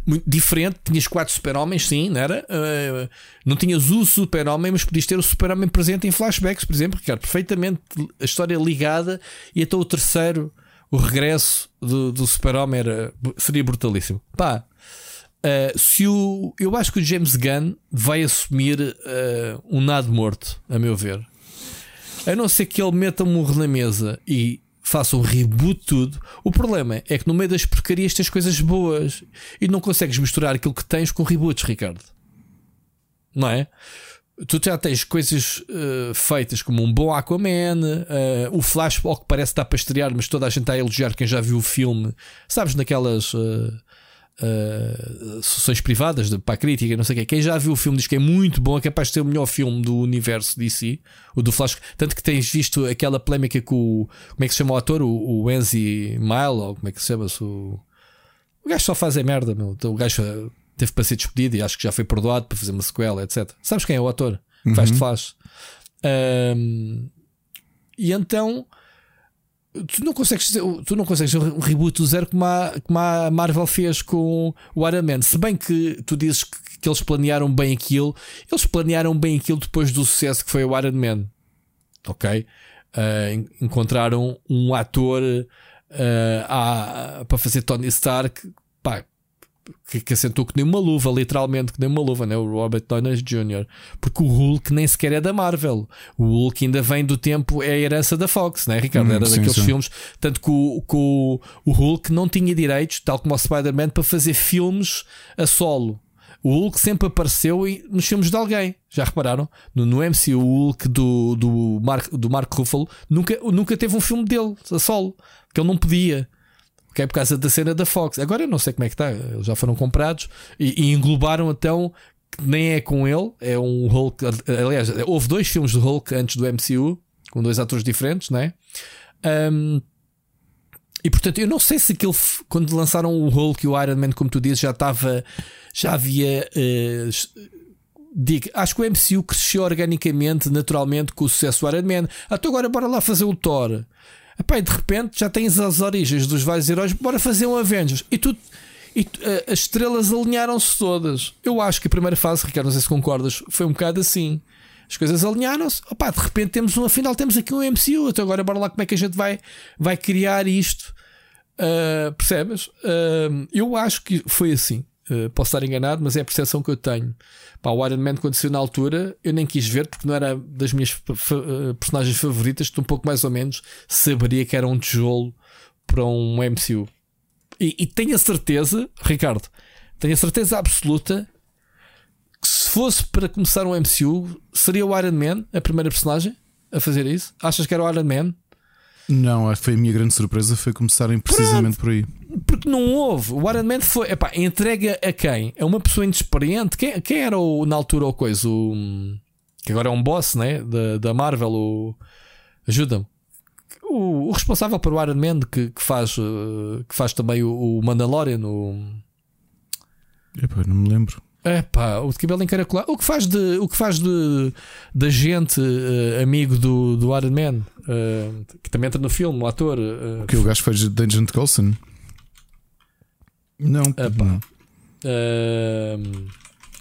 Muito diferente. Tinhas quatro Super-Homens, sim, não era? Ah, não tinhas o Super-Homem, mas podias ter o Super-Homem presente em flashbacks, por exemplo, Ricardo. Perfeitamente a história ligada. E até o terceiro, o regresso do, do Super-Homem seria brutalíssimo. Pá, Uh, se o, eu acho que o James Gunn vai assumir uh, um nado morto, a meu ver. A não ser que ele meta um murro na mesa e faça um reboot tudo. O problema é que no meio das porcarias tens coisas boas e não consegues misturar aquilo que tens com reboots, Ricardo. Não é? Tu já tens coisas uh, feitas como um bom Aquaman, uh, o Flash, ao que parece estar para estrear, mas toda a gente está a elogiar quem já viu o filme. Sabes, naquelas uh, uh, sessões privadas de, para a crítica, não sei o quê. Quem já viu o filme diz que é muito bom, é capaz de ser o melhor filme do universo DC, o do Flash. Tanto que tens visto aquela polémica com o. Como é que se chama o ator? O, o Enzi Mile, ou como é que se chama-se? O, o gajo só faz a merda, meu. Então, o gajo uh, teve para ser despedido e acho que já foi perdoado para fazer uma sequela, etc. Sabes quem é o ator? que Faz de Flash. Um, e então tu não consegues tu não consegues um reboot do zero como a, como a Marvel fez com o Iron Man. Se bem que tu dizes que, que eles planearam bem aquilo, eles planearam bem aquilo depois do sucesso que foi o Iron Man. Ok? Uh, en- encontraram um ator uh, a- para fazer Tony Stark pá, que, que assentou que nem uma luva, literalmente que nem uma luva, né? o Robert Downey Jr. Porque o Hulk nem sequer é da Marvel. O Hulk ainda vem do tempo, é a herança da Fox, né, Ricardo? Hum, Era sim, daqueles sim. filmes. Tanto que o, que o, o Hulk não tinha direitos, tal como o Spider-Man, para fazer filmes a solo. O Hulk sempre apareceu nos filmes de alguém. Já repararam? No, no MCU, o Hulk do, do, Mark, do Mark Ruffalo nunca, nunca teve um filme dele a solo. Porque ele não podia. Ok? Por causa da cena da Fox. Agora eu não sei como é que está. Eles já foram comprados e, e englobaram então. que Nem é com ele, é um Hulk. Aliás, houve dois filmes do Hulk antes do MCU, com dois atores diferentes, não é? Um, e portanto, eu não sei se aquele, quando lançaram o Hulk e o Iron Man, como tu dizes, já estava, já havia. eh, s- digo, acho que o MCU cresceu organicamente, naturalmente, com o sucesso do Iron Man. Até agora, bora lá fazer o Thor. Epá, e de repente já tens as origens dos vários heróis, bora fazer um Avengers. E tu. E tu- eh, as estrelas alinharam-se todas. Eu acho que a primeira fase, Ricardo, não sei se concordas, foi um bocado assim. As coisas alinharam-se. Opá, de repente temos um, afinal temos aqui um MCU. Então agora bora lá como é que a gente vai, vai criar isto. Uh, percebes? Uh, eu acho que foi assim. Uh, posso estar enganado, mas é a percepção que eu tenho. Pá, o Iron Man, quando saiu na altura, eu nem quis ver porque não era das minhas uh, personagens favoritas. Um pouco mais ou menos saberia que era um tijolo para um MCU. E, e tenho a certeza, Ricardo, tenho a certeza absoluta que se fosse para começar um MCU, seria o Iron Man a primeira personagem a fazer isso? Achas que era o Iron Man? Não, foi a minha grande surpresa foi começarem precisamente por aí. Porque não houve. O Iron Man foi. Epá, entrega a quem? É uma pessoa inexperiente. Quem, quem era o, na altura o coisa? O, que agora é um boss, né? Da, da Marvel. O, ajuda-me. O, o, responsável pelo Iron Man que, que, faz, eh, que faz também o, o Mandalorian. O... Epá, não me lembro. É pá, o de cabelo encaracolado. O que faz de, o que faz de, de agente uh, amigo do, do Iron Man, uh, que também entra no filme, o ator. Uh, que o gajo fez de Agent Coulson? Não, Epá. Uh,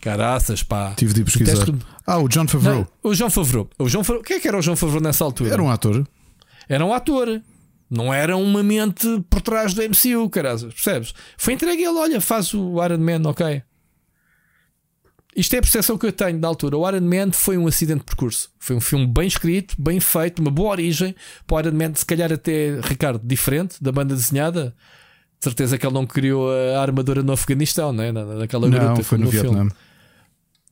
caraças, pá. Tive de pesquisar. Que... Ah, o John Favreau. Não, o John Favreau. O John Favreau. Quem é que era o John Favreau nessa altura? Era um ator. Era um ator. Não era uma mente por trás do MCU, caraças. Percebes? Foi entregue ele, olha, faz o Iron Man, ok. Isto é a percepção que eu tenho da altura. O Iron Man foi um acidente de percurso. Foi um filme bem escrito, bem feito, uma boa origem. Para o Iron Man, se calhar até, Ricardo, diferente da banda desenhada. De certeza que ele não criou a armadura no Afeganistão, né? naquela não, gruta. foi no, no Vietnã. Filme.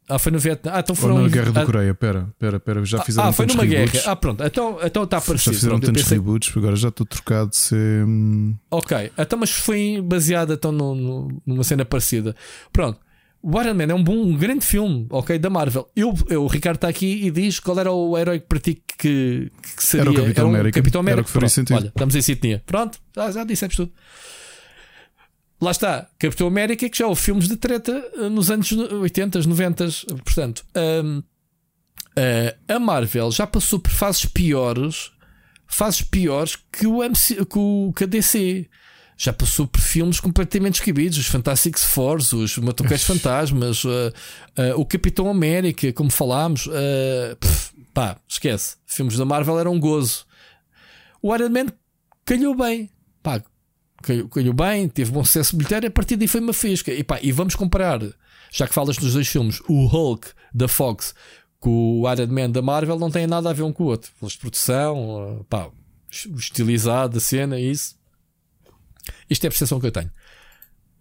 Ah, foi no Vietnã. Ah, então foram. Ou na Guerra da Coreia, pera, pera, pera, já fizeram Ah, foi numa reboots. guerra. Ah, pronto, então, então está parecido. Já fizeram pronto, tantos pensei... reboots, agora já estou trocado de ser. Hum, ok, então, mas foi baseada então, numa cena parecida. Pronto, o Iron Man é um bom, um grande filme, ok, da Marvel. Eu, eu, o Ricardo está aqui e diz qual era o herói que para ti que, que seria. Era o Capitão América. Capitão América. Era o que faria sentido. Olha, estamos em sintonia. Pronto, já, já dissemos tudo. Lá está, Capitão América, que já houve filmes de treta eh, nos anos 80, 90. Portanto, um, uh, a Marvel já passou por fases piores, fases piores que o, MC, que, o, que a DC já passou por filmes completamente esquibidos, os Fantastic Four, os Motoqueiros Fantasmas, uh, uh, o Capitão América, como falámos, uh, pff, pá, esquece. Filmes da Marvel eram um gozo. O Iron Man calhou bem, pá, calhou, calhou bem, teve bom sucesso militar, a partir daí foi uma fisca. E, pá, e vamos comparar, já que falas dos dois filmes, o Hulk da Fox com o Iron Man da Marvel, não tem nada a ver um com o outro. Pelas produção, pá, estilizado, a cena, isso isto é a percepção que eu tenho.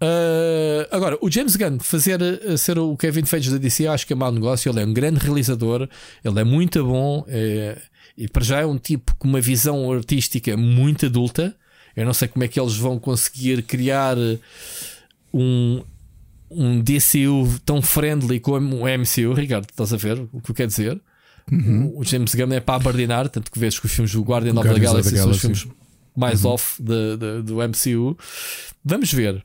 Uh, agora, o James Gunn fazer uh, ser o Kevin Feige da DC, acho que é mau negócio. Ele é um grande realizador, ele é muito bom é, e para já é um tipo com uma visão artística muito adulta. Eu não sei como é que eles vão conseguir criar um, um DCU tão friendly como o MCU. Ricardo, estás a ver o que eu quero dizer? Uhum. O James Gunn é para abardinar, tanto que vês que os filmes do Guardian of the Galaxy são os filmes mais uhum. off de, de, do MCU. Vamos ver.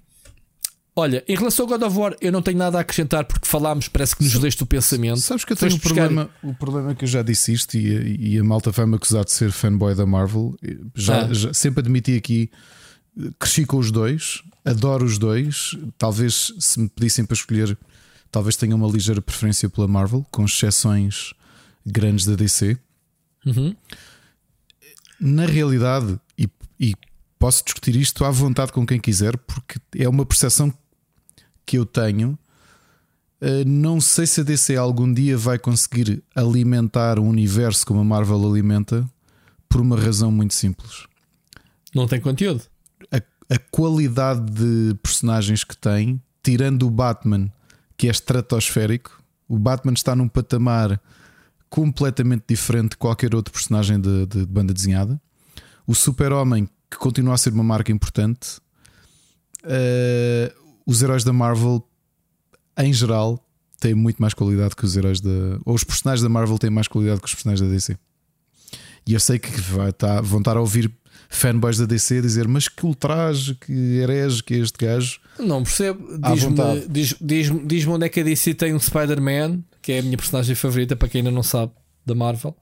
Olha, em relação ao God of War, eu não tenho nada a acrescentar porque falámos, parece que nos leste o pensamento. Sabes que eu tenho um problema, o problema que eu já disse isto e, e a malta vai-me acusar de ser fanboy da Marvel. Já, ah. já, sempre admiti aqui, cresci com os dois, adoro os dois. Talvez se me pedissem para escolher, talvez tenha uma ligeira preferência pela Marvel, com exceções grandes da DC. Uhum. Na realidade, e, e posso discutir isto à vontade com quem quiser, porque é uma percepção que eu tenho. Uh, não sei se a DC algum dia vai conseguir alimentar um universo como a Marvel alimenta, por uma razão muito simples. Não tem conteúdo. A, a qualidade de personagens que tem, tirando o Batman, que é estratosférico, o Batman está num patamar completamente diferente de qualquer outro personagem de, de, de banda desenhada. O Super-Homem, que continua a ser uma marca importante. Uh, os heróis da Marvel, em geral, têm muito mais qualidade que os heróis da. Ou os personagens da Marvel têm mais qualidade que os personagens da DC. E eu sei que vai tá, vão estar a ouvir fanboys da DC dizer: Mas que ultraje, que herege que é este gajo. Não percebo. Diz-me diz, diz, diz onde é que a DC tem um Spider-Man, que é a minha personagem favorita, para quem ainda não sabe, da Marvel.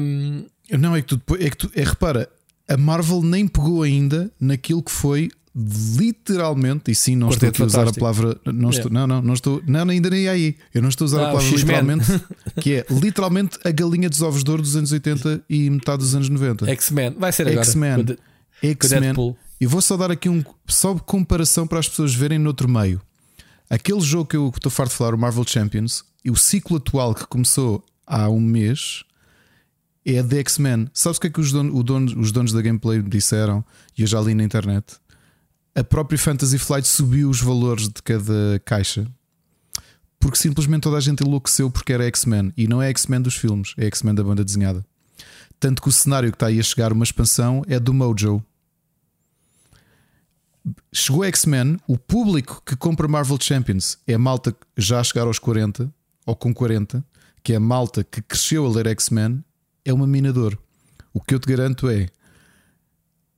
Um... Não, é que tu, é que tu é, repara, a Marvel nem pegou ainda naquilo que foi literalmente, e sim, não Quarteto estou aqui a usar a palavra. Não, estou, não, não, não estou, não, ainda nem aí. Eu não estou a usar ah, a palavra literalmente, que é literalmente a galinha dos ovos de ouro dos anos 80 e metade dos anos 90. X-Men, vai ser agora. X-Men. X-Men. E vou só dar aqui um só comparação para as pessoas verem noutro meio. Aquele jogo que eu estou farto de falar, o Marvel Champions, e o ciclo atual que começou há um mês é a de X-Men. Sabes o que é que os donos, dono, os donos da gameplay disseram? E eu já li na internet. A própria Fantasy Flight subiu os valores de cada caixa porque simplesmente toda a gente enlouqueceu porque era X-Men e não é X-Men dos filmes, é X-Men da banda desenhada. Tanto que o cenário que está aí a chegar, uma expansão, é do Mojo. chegou X-Men, o público que compra Marvel Champions é a malta já a chegar aos 40 ou com 40, que é a malta que cresceu a ler X-Men, é uma minador. O que eu te garanto é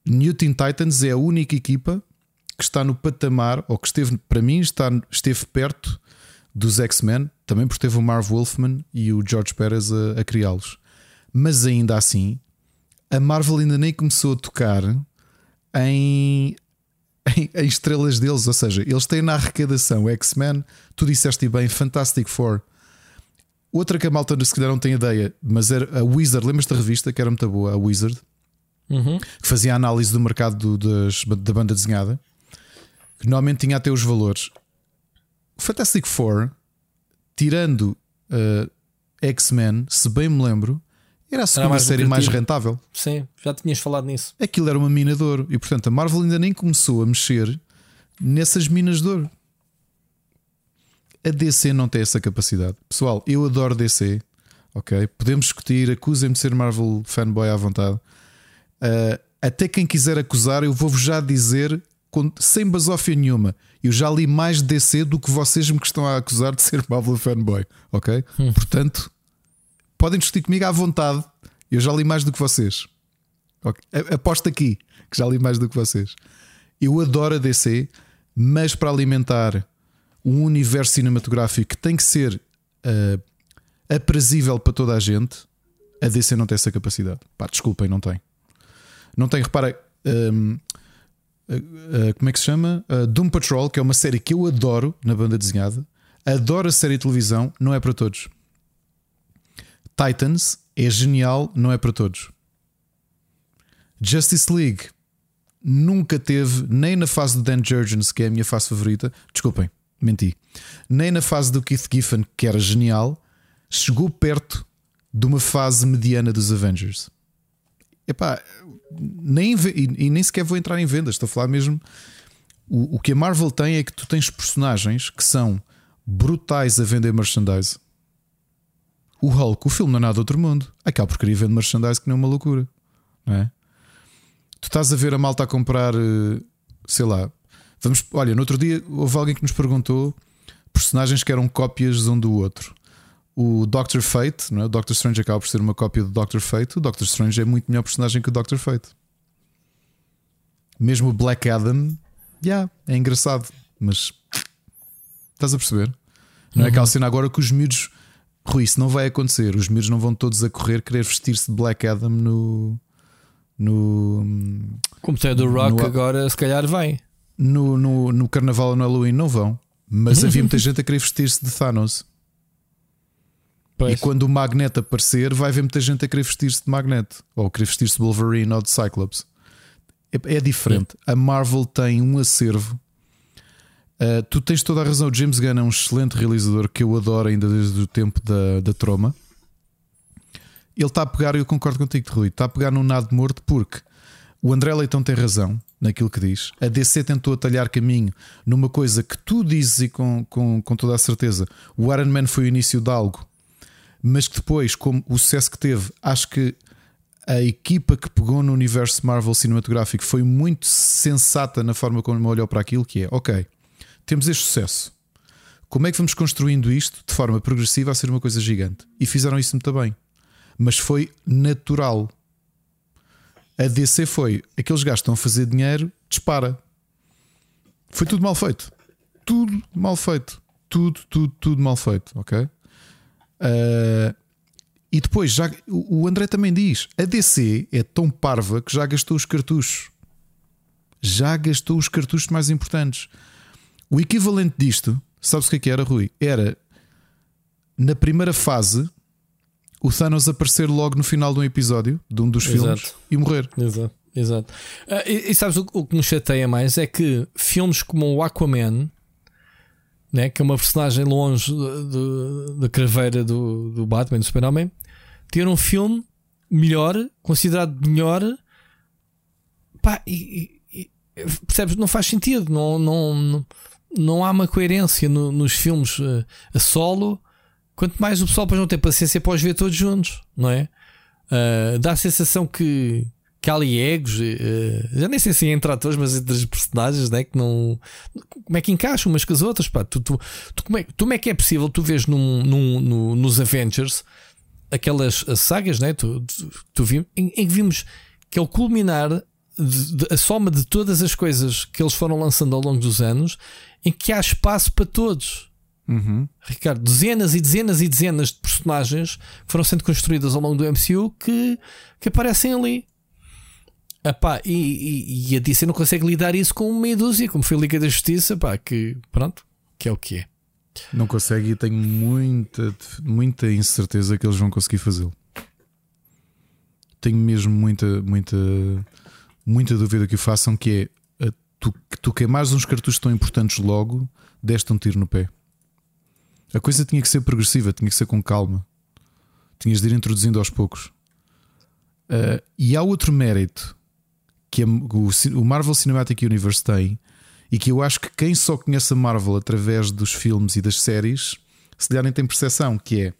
New Teen Titans é a única equipa que está no patamar, ou que esteve, para mim, está, esteve perto dos X-Men, também porque teve o Marv Wolfman e o George Perez a, a criá-los. Mas ainda assim, a Marvel ainda nem começou a tocar em, em, em estrelas deles, ou seja, eles têm na arrecadação X-Men, tu disseste bem, Fantastic Four. Outra que a malta se calhar não tem ideia, mas era a Wizard, lembras da revista que era muito boa, a Wizard, uhum. que fazia a análise do mercado do, das, da banda desenhada, normalmente tinha até os valores. Fantastic Four, tirando uh, X-Men, se bem me lembro, era a segunda mais série mais rentável. Sim, já tinhas falado nisso. Aquilo era uma mina de ouro. E portanto a Marvel ainda nem começou a mexer nessas minas de ouro. A DC não tem essa capacidade. Pessoal, eu adoro DC. Ok? Podemos discutir, acusem-me de ser Marvel fanboy à vontade. Uh, até quem quiser acusar, eu vou-vos já dizer com, sem basófia nenhuma. Eu já li mais DC do que vocês me estão a acusar de ser Marvel fanboy. Ok? Hum. Portanto, podem discutir comigo à vontade. Eu já li mais do que vocês. Okay? Aposto aqui que já li mais do que vocês. Eu adoro a DC, mas para alimentar um universo cinematográfico que tem que ser uh, aprazível para toda a gente, a DC não tem essa capacidade. Pá, desculpem, não tem. Não tem, repara. Um, uh, uh, como é que se chama? Uh, Doom Patrol, que é uma série que eu adoro na banda desenhada. Adoro a série de televisão, não é para todos. Titans é genial, não é para todos. Justice League nunca teve, nem na fase do Dan Jurgens, que é a minha fase favorita. Desculpem, menti. Nem na fase do Keith Giffen, que era genial, chegou perto de uma fase mediana dos Avengers. Epá, nem, e, e nem sequer vou entrar em vendas, estou a falar mesmo. O, o que a Marvel tem é que tu tens personagens que são brutais a vender merchandise. O Hulk, o filme não é nada outro mundo. Aquela porcaria vende merchandise que é uma loucura. Não é? Tu estás a ver a malta a comprar, eh, sei lá. Vamos, olha, no outro dia houve alguém que nos perguntou personagens que eram cópias um do outro. O Doctor Fate, não é? o Doctor Strange acaba por ser uma cópia do Doctor Fate. O Doctor Strange é muito melhor personagem que o Doctor Fate. Mesmo o Black Adam, yeah, é engraçado, mas estás a perceber? Não é Uhum. aquela cena agora que os miúdos Rui, isso não vai acontecer. Os miúdos não vão todos a correr querer vestir-se de Black Adam no. No. Como tem do Rock, no- agora se calhar vem. No, no, no Carnaval ou no Halloween não vão. Mas havia muita gente a querer vestir-se de Thanos. Pois. E quando o Magneto aparecer, vai haver muita gente a querer vestir-se de Magneto. Ou a querer vestir-se de Wolverine ou de Cyclops. É, é diferente. A Marvel tem um acervo. Uh, tu tens toda a razão. O James Gunn é um excelente realizador que eu adoro ainda desde o tempo da, da Troma. Ele está a pegar, eu concordo contigo, Rui, está a pegar num nado morto porque o André Leitão tem razão naquilo que diz. A DC tentou atalhar caminho numa coisa que tu dizes e com, com, com toda a certeza. O Iron Man foi o início de algo, mas que depois, como o sucesso que teve, acho que a equipa que pegou no universo Marvel cinematográfico foi muito sensata na forma como olhou para aquilo que é, ok, temos este sucesso. Como é que vamos construindo isto de forma progressiva a ser uma coisa gigante? E fizeram isso muito bem. Mas foi natural. A DC foi aqueles gajos estão a fazer dinheiro, dispara. Foi tudo mal feito. Tudo mal feito. Tudo, tudo, tudo mal feito, ok? Uh, e depois já o André também diz: a DC é tão parva que já gastou os cartuchos. Já gastou os cartuchos mais importantes. O equivalente disto, sabes o que é que era, Rui? Era na primeira fase o Thanos aparecer logo no final de um episódio de um dos filmes Exato. e morrer. Exato. Exato. Ah, e, e sabes o, o que nos chateia mais é que filmes como o Aquaman, né, que é uma personagem longe da craveira do, do Batman, do Super-Homem, ter um filme melhor, considerado melhor, pá, e, e- percebes? Não faz sentido, não, não, não, há uma coerência no- nos filmes eh, a solo. Quanto mais o pessoal depois não tem paciência para os ver todos juntos, não é? Ah, dá a sensação que ali egos, já nem sei se é entre atores, mas entre as personagens, né? que não. Como é que encaixam umas com as outras? Pá? Tu, tu, tu, como, é, tu, como é que é possível tu vês num, num, no, nos Avengers aquelas sagas, né? tu, tu, tu vimos, em, em, que vimos que é o culminar de, de, a soma de todas as coisas que eles foram lançando ao longo dos anos, em que há espaço para todos. Uhum. Ricardo, dezenas e dezenas e dezenas de personagens que foram sendo construídas ao longo do MCU que, que aparecem ali. Epá, e, e, e a DC não consegue lidar isso com meia dúzia, como foi a Liga da Justiça, pá, que pronto, que é o que é. Não consegue e tenho muita, muita incerteza que eles vão conseguir fazê-lo. Tenho mesmo muita, muita, muita dúvida que o façam, que é tu, tu queimares uns cartuchos tão importantes logo, deste um tiro no pé. A coisa tinha que ser progressiva, tinha que ser com calma. Tinhas de ir introduzindo aos poucos. Uh, e há outro mérito que a, o, o, Marvel Cinematic Universe tem e que eu acho que quem só conhece a Marvel através dos filmes e das séries se calhar nem tem percepção, que é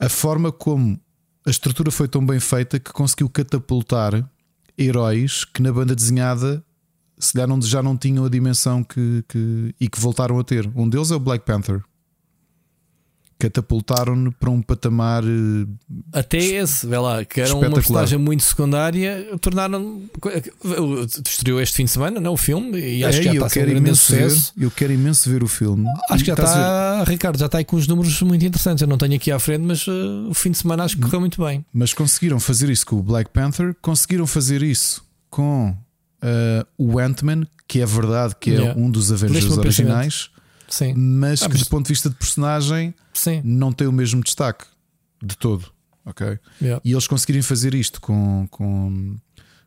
a forma como a estrutura foi tão bem feita que conseguiu catapultar heróis que na banda desenhada se calhar não, já não tinham a dimensão que, que, e que voltaram a ter. Um deles é o Black Panther. Catapultaram-no para um patamar. Eh, Até esse, vê lá, que era uma personagem muito secundária, tornaram. Destruiu este fim de semana, não? O filme, e acho é, que já está a ser um grande sucesso. Ver, eu quero imenso ver o filme. Acho que já está, Ricardo, já está aí com os números muito interessantes. Eu não tenho aqui à frente, mas uh, o fim de semana acho que correu muito bem. Mas conseguiram fazer isso com o Black Panther, conseguiram fazer isso com uh, o Ant-Man, que é verdade que é yeah. um dos Avengers originais, Sim. mas ah, que mas... do ponto de vista de personagem Sim. não tem o mesmo destaque de todo. ok Yeah. E eles conseguirem fazer isto com, com,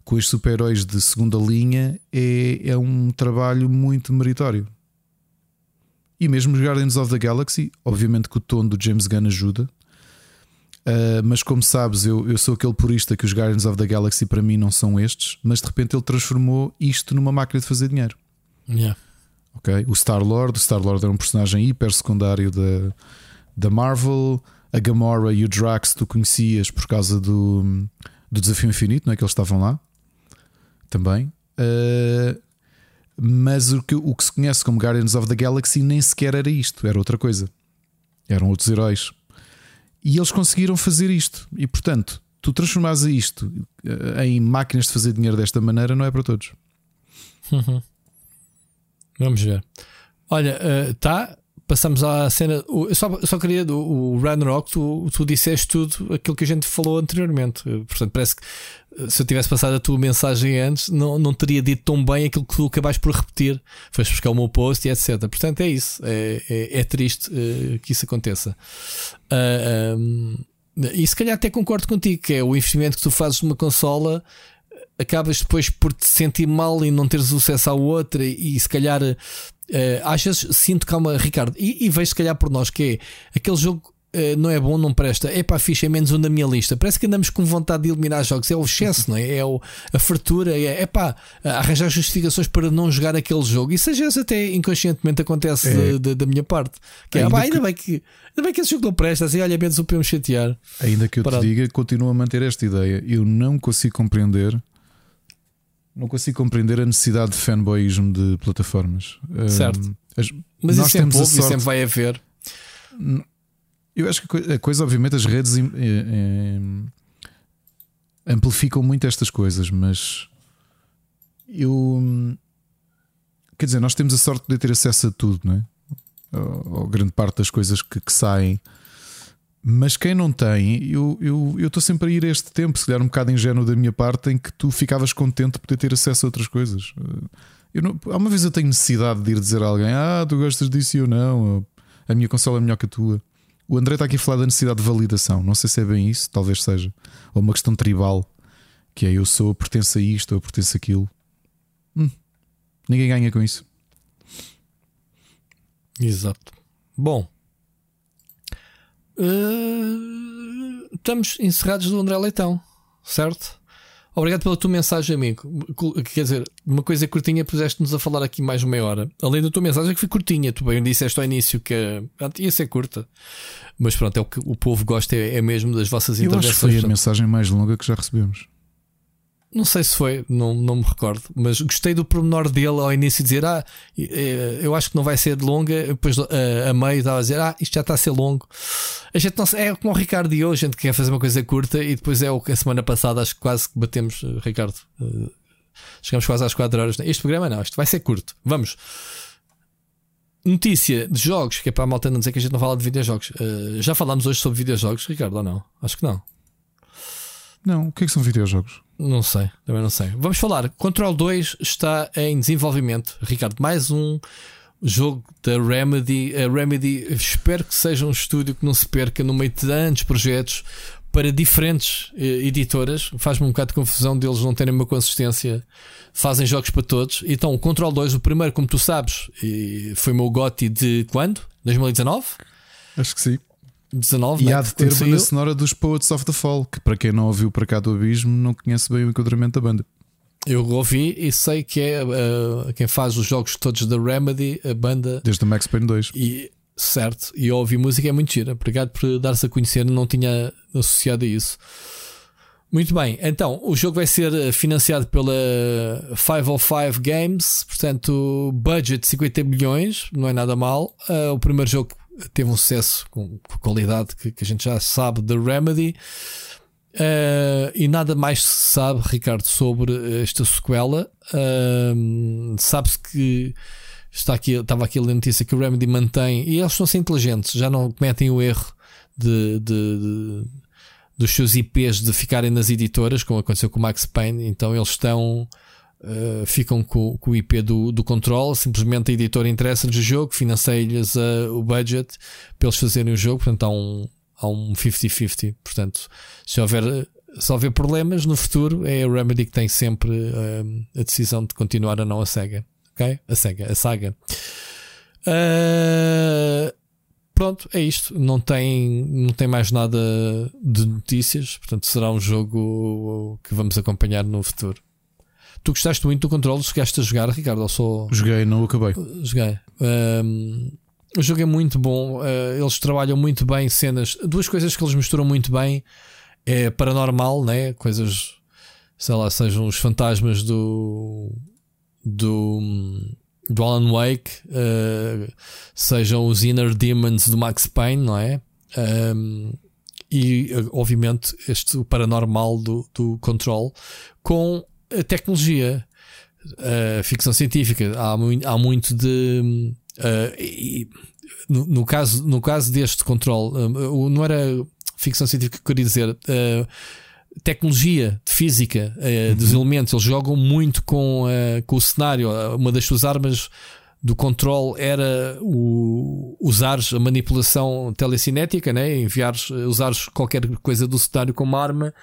com os super-heróis de segunda linha é, é um trabalho muito meritório. E mesmo os Guardians of the Galaxy, obviamente que o tom do James Gunn ajuda, Uh, mas como sabes, eu, eu sou aquele purista que os Guardians of the Galaxy para mim não são estes, mas de repente ele transformou isto numa máquina de fazer dinheiro. Yeah. O Star-Lord, o Star-Lord era um personagem hiper secundário da, da Marvel, a Gamora e o Drax tu conhecias por causa do, do Desafio Infinito, não é que eles estavam lá também. Uh, mas o que, o que se conhece como Guardians of the Galaxy nem sequer era isto, era outra coisa. Eram outros heróis. E eles conseguiram fazer isto. E portanto, tu transformares isto eh, em máquinas de fazer dinheiro desta maneira não é para todos. Vamos ver. Olha, uh, tá. Passamos à cena. Eu só, só queria o Ragnarok, tu, tu disseste tudo aquilo que a gente falou anteriormente. Portanto, parece que se eu tivesse passado a tua mensagem antes, não, não teria dito tão bem aquilo que tu acabaste por repetir. Foste buscar o meu post e etc. Portanto, é isso. É, é, é triste que isso aconteça. Uh, ah, um, e se calhar até concordo contigo, que é o investimento que tu fazes numa consola acabas depois por te sentir mal e não teres acesso à outra e, e se calhar uh, às vezes sinto calma, Ricardo, e, e vejo se calhar por nós que é aquele jogo Uh, não é bom, não presta. É para ficha, é menos um da minha lista. Parece que andamos com vontade de eliminar jogos. É o excesso, não é? É o, a fartura, é, é pá, arranjar justificações para não jogar aquele jogo. Isso às vezes até inconscientemente acontece é. de, da minha parte. Que é, ainda, pá, ainda, que... Bem que, ainda bem que esse jogo não presta. Assim, olha, menos o para me chatear. Ainda que eu Parado. te diga, continuo a manter esta ideia. Eu não consigo compreender. Não consigo compreender a necessidade de fanboyismo de plataformas. Certo. As, Mas isso sempre houve sorte... e sempre vai haver. Eu acho que a coisa, obviamente, as redes amplificam muito estas coisas, mas eu quer dizer, nós temos a sorte de ter acesso a tudo, não é? Ou, grande parte das coisas que, que, saem. Mas quem não tem, eu estou eu, sempre a ir a este tempo, se calhar um bocado ingênuo da minha parte, em que tu ficavas contente de poder ter acesso a outras coisas. Eu não, há uma vez eu tenho necessidade de ir dizer a alguém: Ah, tu gostas disso ou não, a minha consola é melhor que a tua. O André está aqui a falar da necessidade de validação. Não sei se é bem isso, talvez seja. Ou uma questão tribal, que é eu sou, pertenço a isto ou pertenço a aquilo. Hum, ninguém ganha com isso. Exato. Bom, uh, estamos encerrados do André Leitão, certo? Obrigado pela tua mensagem, amigo. Quer dizer, uma coisa curtinha, puseste-nos a falar aqui mais meia hora. Além da tua mensagem, que foi curtinha. Tu bem disseste ao início que ia ser curta. Mas pronto, é o que o povo gosta, é, é mesmo das vossas Eu intervenções. Acho que foi a mensagem mais longa que já recebemos. Não sei se foi, não, não me recordo, mas gostei do pormenor dele ao início dizer: Ah, eh, eu acho que não vai ser longa. Depois a meio estava a dizer: Ah, isto já está a ser longo. A gente não é como o Ricardo e eu, a gente quer fazer uma coisa curta e depois é o que a semana passada acho que quase que batemos, eh, Ricardo. Eh, chegamos quase às 4 horas. Este programa não, isto vai ser curto. Vamos. Notícia de jogos, que é para a malta não dizer que a gente não fala de videojogos. Já falámos hoje sobre videojogos, Ricardo, ou não? Acho que não. Não, o que é que são videojogos? Não sei, também não sei. Vamos falar. Control 2 está em desenvolvimento. Ricardo, mais um jogo da Remedy. A Remedy, espero que seja um estúdio que não se perca no meio de tantos projetos para diferentes eh, editoras. Faz-me um bocado de confusão deles não terem uma consistência. Fazem jogos para todos. Então, o Control 2, o primeiro, como tu sabes, foi o meu GOTY de quando? 2019? Acho que sim. 19, e né? há de ter banda sonora dos Poets of the Fall, que para quem não ouviu para cá do Abismo, não conhece bem o enquadramento da banda. Eu ouvi e sei que é uh, quem faz os jogos todos da Remedy, a banda. Desde o Max Payne 2. E, certo, e eu ouvi música, é muito gira. Obrigado por dar-se a conhecer, não tinha associado a isso. Muito bem, então o jogo vai ser financiado pela 505 Games, portanto, budget 50 milhões, não é nada mal. Uh, o primeiro jogo teve um sucesso com, qualidade que, que, a gente já sabe da Remedy. Uh, e nada mais se sabe, Ricardo, sobre esta sequela. Uh, Sabe-se que está aqui, estava aqui a notícia que o Remedy mantém, e eles estão a ser inteligentes, já não cometem o erro de, de, de, dos seus IPs de ficarem nas editoras, como aconteceu com o Max Payne. Então eles estão Uh, ficam com, com, o IP do, do Control, simplesmente a editora interessa-lhes o jogo, financia-lhes uh, o budget para eles fazerem o jogo, portanto há um, há um 50-50. Portanto, se houver, se houver problemas no futuro, é a Remedy que tem sempre uh, a decisão de continuar a não a SEGA. Ok? A SEGA, a saga. pronto, é isto. Não tem, não tem mais nada de notícias, portanto será um jogo que vamos acompanhar no futuro. Tu gostaste muito do controle, chegaste a jogar, Ricardo? Ou só... Joguei, não acabei. Joguei. Um, o jogo é muito bom, uh, eles trabalham muito bem cenas. Duas coisas que eles misturam muito bem é paranormal, né? Coisas, sei lá, sejam os fantasmas do. do. do Alan Wake, uh, sejam os Inner Demons do Max Payne, não é? Um, e obviamente este o paranormal do, do Control com a tecnologia, a ficção científica, há, muito, há muito de. Uh, e, no, no, caso, no caso deste controle, uh, não era ficção científica que eu queria dizer. Uh, tecnologia de física uh, dos uhum. elementos, eles jogam muito com, com o cenário. Uma das suas armas do controle era o, usares a manipulação telecinética, né? enviares, usares qualquer coisa do cenário como arma.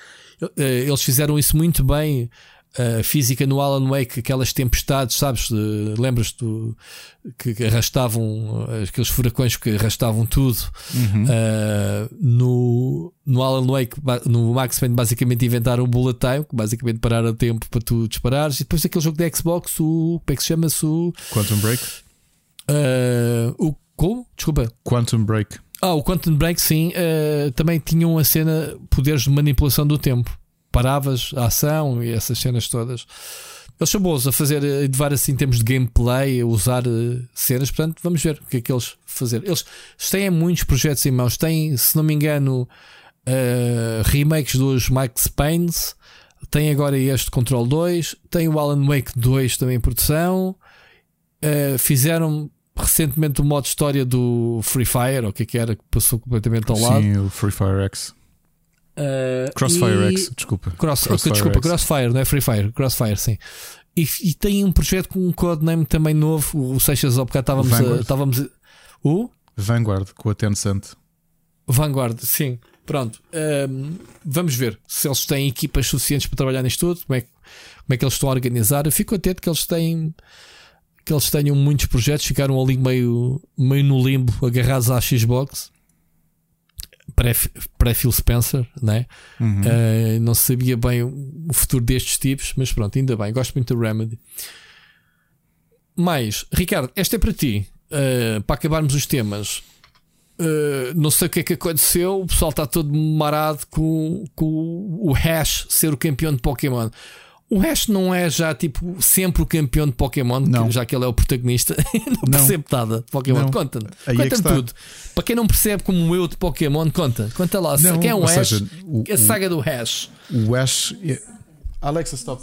Eles fizeram isso muito bem a física no Alan Wake, aquelas tempestades, sabes? Lembras-te que, que arrastavam aqueles furacões que arrastavam tudo uhum. uh, no, no Alan Wake, no Max Payne, basicamente inventaram o bullet time, que basicamente parar o tempo para tu disparares, e depois aquele jogo da Xbox, o como é que se chama? -se? O Quantum Break. Uh, o como? Desculpa. Quantum Break. Ah, o Quantum Break, sim, uh, também tinham a cena poderes de manipulação do tempo paravas a ação e essas cenas todas. Eles são bons a fazer, a inovar assim em termos de gameplay, a usar uh, cenas. Portanto, vamos ver o que é que eles fazer. Eles têm muitos projetos em mãos. Têm, se não me engano, uh, remakes dos Max Paynes. Tem agora este Control 2. Tem o Alan Wake 2 também em produção. Uh, fizeram recentemente o modo história do Free Fire, ou o que é que era, que passou completamente ao Sim, lado. Sim, o Free Fire X. Uh, Crossfire e... X, desculpa. Cross, Crossfire desculpa, X. Crossfire, não é Free Fire, Crossfire, sim. E, e tem um projeto com um codename também novo. O Seixas, ao bocado estávamos Vanguard. a. Estávamos a, o? Vanguard, com a Tencent. Vanguard, sim. Pronto. Um, vamos ver se eles têm equipas suficientes para trabalhar nisto tudo, como é, como é que eles estão a organizar. Eu fico atento que eles têm. Que eles tenham muitos projetos, ficaram ali meio, meio no limbo, agarrados à Xbox pré-Phil Spencer, né? Uhum. Uh, não sabia bem o futuro destes tipos, mas pronto, ainda bem, gosto muito do Remedy. Mas, Ricardo, esta é para ti, uh, para acabarmos os temas. Uh, não sei o que é que aconteceu, o pessoal está todo marado com, com o Hash ser o campeão de Pokémon. O Ash não é já tipo sempre o campeão de Pokémon, Não. já que ele é o protagonista. não, percebe nada de Pokémon. Não. Conta-me. É Conta-me está. tudo. Para quem não percebe como eu de Pokémon, conta. Conta lá. Não, quem é o Ash? seja, o- a saga do Ash. O Ash. é- Alexa, stop.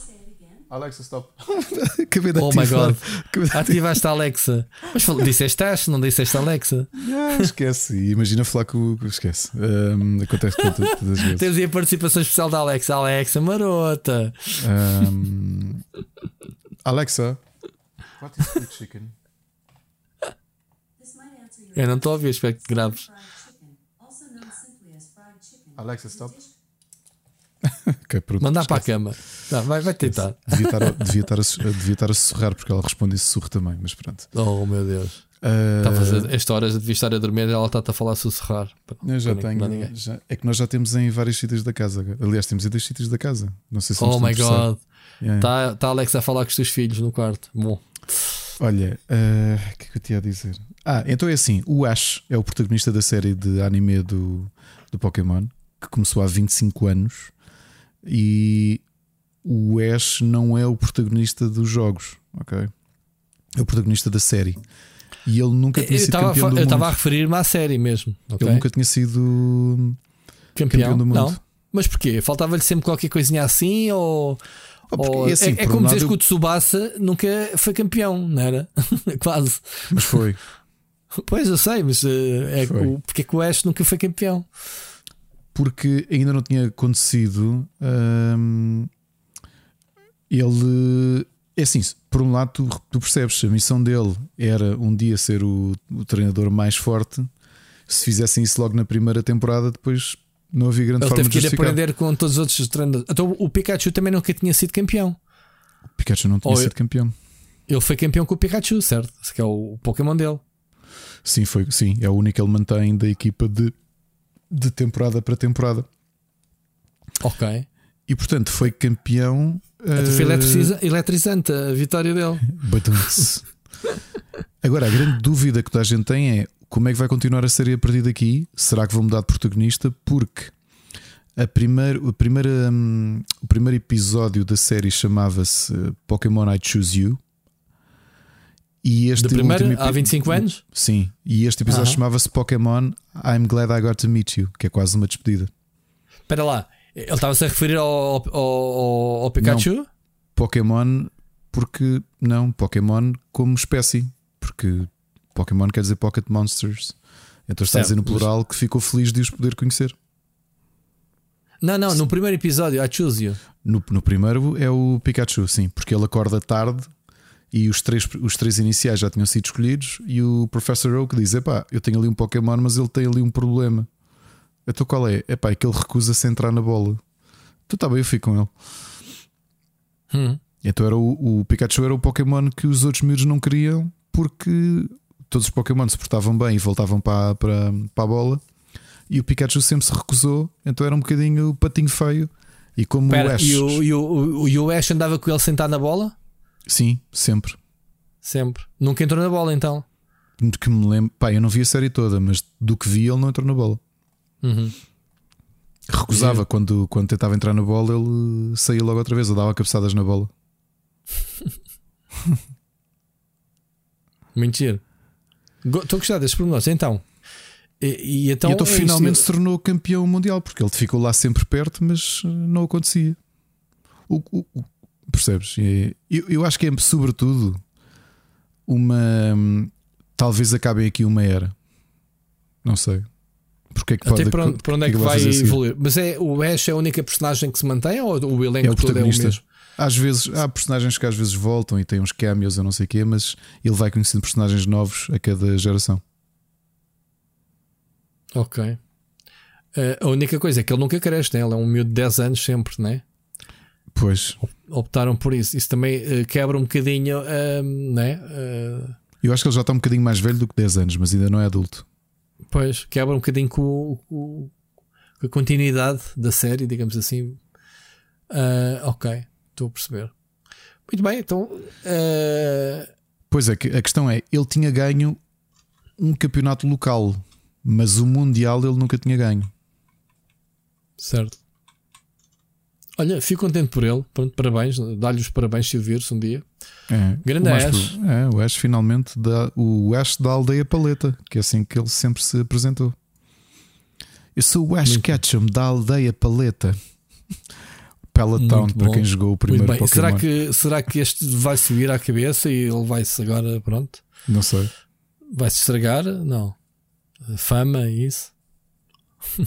Alexa, stop. Acabei de Oh my ativar. god. Acabei de Ativaste a Alexa. Mas disseste Ash, não disseste Alexa. Ah, esquece. E Imagina falar com o. Esquece. Ahm, acontece com todas as vezes. Temos aí a participação especial da Alexa. Alexa, marota. Ahm, Alexa. What is split chicken? Eu não estou a ouvir, espero que graves. Alexa, stop. ok, pronto. Mandar para a cama. Tá, vai, vai tentar. Devia estar, a, devia, estar a, devia estar a sussurrar porque ela responde em sussurro também, mas pronto. Oh meu Deus. Está a fazer esta hora devia estar a dormir ela está-a falar a sussurrar. eu já tenho. já- é que nós já temos em vários sítios da casa. Aliás, temos em dois sítios da casa. Não sei se Oh my a god. Yeah. Está tá a Alex a falar com os teus filhos no quarto. Bom. Olha, ah, o que é que eu tinha a dizer? Ah, então é assim: o Ash é o protagonista da série de anime do, do Pokémon, que começou há 25 anos, e o Ash não é o protagonista dos jogos, ok? É o protagonista da série. E ele nunca Eu tinha sido estava a campeão do eu estava a mundo. referir-me à série mesmo. ok? Ele nunca tinha sido campeão, campeão do mundo. Não. Mas porquê? Faltava-lhe sempre qualquer coisinha assim? Ou, Oh, porque ou- é assim, é, é um como lado dizer eu- que o Tsubasa nunca foi campeão, não era? Quase. Mas foi. Pois eu sei, mas eh, é, o, porque é que o Ash nunca foi campeão? Porque ainda não tinha acontecido. hum, ele é assim, por um lado, tu, tu percebes, a missão dele era um dia ser o, o treinador mais forte. Se fizessem isso logo na primeira temporada, depois não havia grande Ele forma teve de que ir justificar. aprender com todos os outros treinadores. Então o Pikachu também nunca tinha sido campeão. Pikachu não tinha Ou sido eu- campeão. Ele foi campeão com o Pikachu, certo? Que é o Pokémon dele. Sim, foi, sim, é o único que ele mantém da equipa de, de temporada para temporada. Ok. E portanto foi campeão. Até Foi eh, eletriza- eletrizante a vitória dele. Agora, a grande dúvida que toda a gente tem é como é que vai continuar a série a partir daqui? Será que vão mudar de protagonista? Porque a primeiro, a primeira, hum, o primeiro episódio da série chamava-se Pokémon I Choose You. E este Da primeira, há epi- 25 anos? Sim, e este episódio Aham. chamava-se Pokémon I'm Glad I Got to Meet You, que é quase uma despedida. Espera lá. Ele estava-se a referir ao, ao, ao- ao Pikachu? Pokémon, porque não, Pokémon como espécie, porque Pokémon quer dizer Pocket Monsters. Então está a dizer no plural que ficou feliz de os poder conhecer. Não, não, no primeiro episódio, I Choose You. No, no primeiro é o Pikachu, sim, porque ele acorda tarde e os três, os três iniciais já tinham sido escolhidos. E o Professor Oak diz: Epá, eu tenho ali um Pokémon, mas ele tem ali um problema. Então qual é? Epá, é que ele recusa-se a entrar na bola. Então tá bem, eu fico com ele. Hum. Então era o, o Pikachu era o Pokémon que os outros miúdos não queriam porque todos os Pokémon se portavam bem e voltavam para, para, para a bola e o Pikachu sempre se recusou, então era um bocadinho o patinho feio. E como o Espera, Ash, e, o, e, o, e o Ash andava com ele sentado na bola? Sim, sempre. Sempre. Nunca entrou na bola então. Que me lembro, pá, eu não vi a série toda, mas do que vi ele não entrou na bola. Uhum. Recusava quando, quando tentava entrar na bola, ele saía logo outra vez, ou dava cabeçadas na bola. Go- Estou a gostar destes pormenores. Então. E, e então, e então é finalmente se tornou campeão mundial, porque ele ficou lá sempre perto, mas não acontecia. O- o- percebes? É- Eu, eu acho que é sobretudo uma. hum, Talvez acabe aqui uma era. Não sei. Porque é que pode, Até para onde, para onde é que, vai vai evoluir? Mas é, o Ash é a única personagem que se mantém ou o elenco É o todo é o mesmo? Às vezes há personagens que às vezes voltam e têm uns cameos, eu não sei o quê, mas ele vai conhecendo personagens novos a cada geração. Ok. Eh, a única coisa é que ele nunca cresce, né? ele é um miúdo de 10 anos sempre, né? Pois. Optaram por isso. Isso também eh, quebra um bocadinho, ehm, né? Eh, Eu acho que ele já está um bocadinho mais velho do que 10 anos, mas ainda não é adulto. pois, quebra um bocadinho com, com- com a continuidade da série, digamos assim. Ah, ok, estou a perceber. Muito bem, então. eh, Pois é, a questão é: ele tinha ganho um campeonato local, mas o Mundial ele nunca tinha ganho. certo. Olha, fico contente por ele. Pronto, parabéns. Dá-lhe os parabéns se o vires um dia. É, Grande o Ash. pro- É, o Ash finalmente dá o Ash da aldeia Paleta, que é assim que ele sempre se apresentou. Eu sou o Ash Muito Ketchum da aldeia Paleta. Muito para quem jogou o primeiro. Pokémon. Será que, será que este vai subir à cabeça e ele vai-se agora, pronto? Não sei. Vai-se estragar? Não. Fama e isso.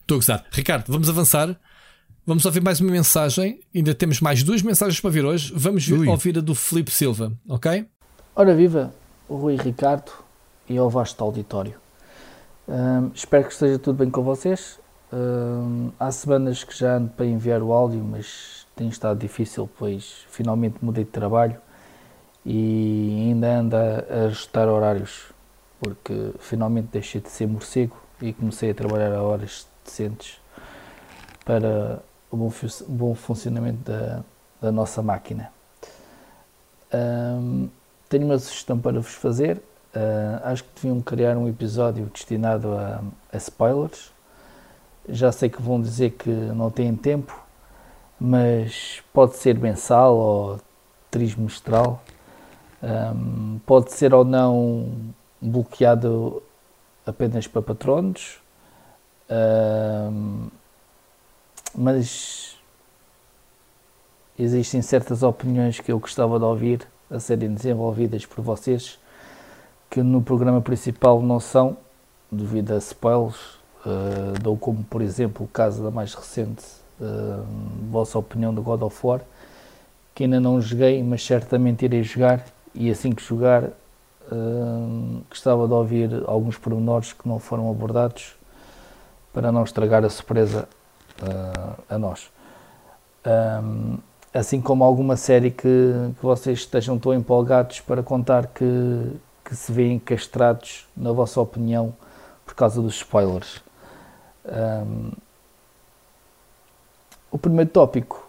Estou a gostar. Ricardo, vamos avançar. Vamos ouvir mais uma mensagem. Ainda temos mais duas mensagens para vir hoje. Vamos ver- Ui. ouvir a do Filipe Silva, ok? Ora viva, o Rui Ricardo e ao vasto auditório. Hum, espero que esteja tudo bem com vocês. Hum, há semanas que já ando para enviar o áudio, mas tem estado difícil, pois finalmente mudei de trabalho e ainda ando a a ajustar horários, porque finalmente deixei de ser morcego e comecei a trabalhar a horas decentes para o bom, fu- bom funcionamento da, da nossa máquina. Hum, tenho uma sugestão para vos fazer. Uh, acho que deviam criar um episódio destinado a, a spoilers. Já sei que vão dizer que não têm tempo, mas pode ser mensal ou trimestral. Um, pode ser ou não bloqueado apenas para patronos. Um, mas existem certas opiniões que eu gostava de ouvir a serem desenvolvidas por vocês que no programa principal não são, devido a spoilers. Uh, dou como, por exemplo, o caso da mais recente uh, vossa opinião do God of War, que ainda não joguei, mas certamente irei jogar. E assim que jogar, uh, gostava de ouvir alguns pormenores que não foram abordados para não estragar a surpresa a nós. Um, assim como alguma série que, que vocês estejam tão empolgados para contar que, que se veem castrados, na vossa opinião, por causa dos spoilers. Um, o primeiro tópico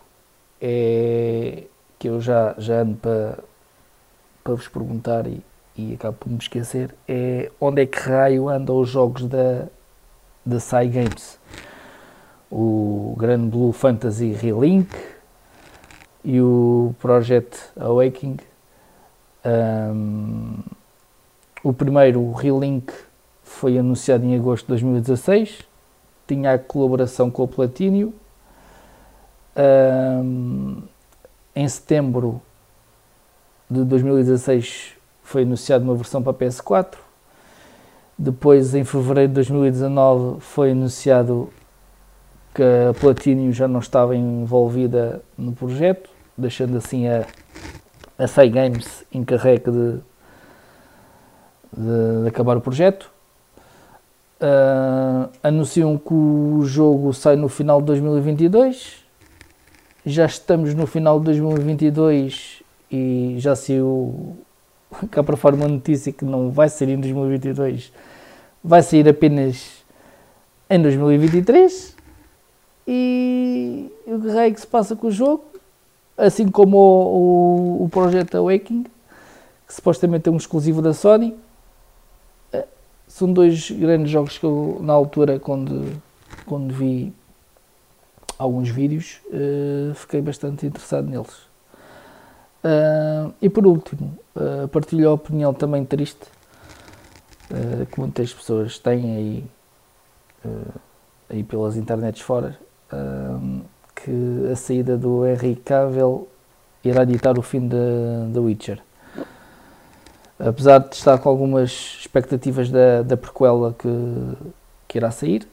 é que eu já, já ando para, para vos perguntar e, e acabo por me esquecer, é onde é que raio andam os jogos da, da Sai Games? O Grand Blue Fantasy Relink e o Project Awakening. Um, o primeiro, o Relink, foi anunciado em agosto de 2016, tinha a colaboração com o Platinum. Um, em setembro de 2016 foi anunciada uma versão para PS4. Depois, em fevereiro de 2019, foi anunciado que a Platinum já não estava envolvida no projeto, deixando assim a, a Sai Games encarregue de, de, de acabar o projeto. Uh, anunciam que o jogo sai no final de 2022. Já estamos no final de 2022 e já saiu cá para fora uma notícia que não vai sair em 2022, vai sair apenas em 2023. E o que raio que se passa com o jogo? Assim como o, o, o Project Awakening, que supostamente é um exclusivo da Sony. São dois grandes jogos que eu, na altura, quando, quando vi alguns vídeos, uh, fiquei bastante interessado neles. Uh, e por último, uh, partilho a opinião também triste que muitas pessoas têm aí, aí pelas internets fora, que a saída do Henry Cavill irá ditar o fim da Witcher. Apesar de estar com algumas expectativas da, da prequela que, que irá sair,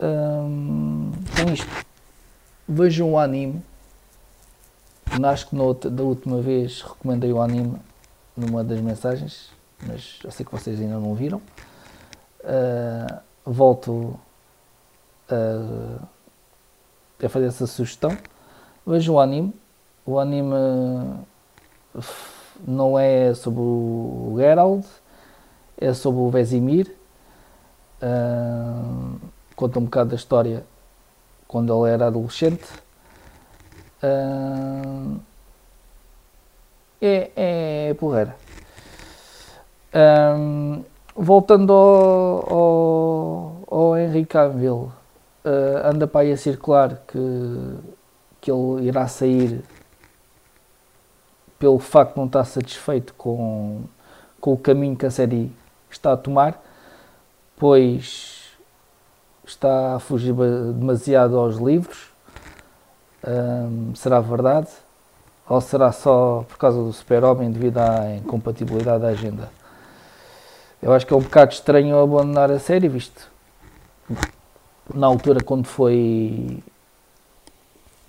um, isto, vejam o anime. Acho que outra, da última vez recomendei o anime numa das mensagens, mas eu sei que vocês ainda não viram. Uh, volto a, a fazer essa sugestão. Vejam o anime. O anime não é sobre o Geralt, é sobre o Vesemir. Uh, conta um bocado da história quando ele era adolescente. Uh, é, é porreira. Um, voltando ao, ao, ao Cavill, uh, anda para aí a circular que, que ele irá sair pelo facto de não estar satisfeito com, com o caminho que a série está a tomar, pois está a fugir demasiado aos livros. Um, será verdade? Ou será só por causa do super-homem devido à incompatibilidade da agenda? Eu acho que é um bocado estranho abandonar a série, visto na altura quando foi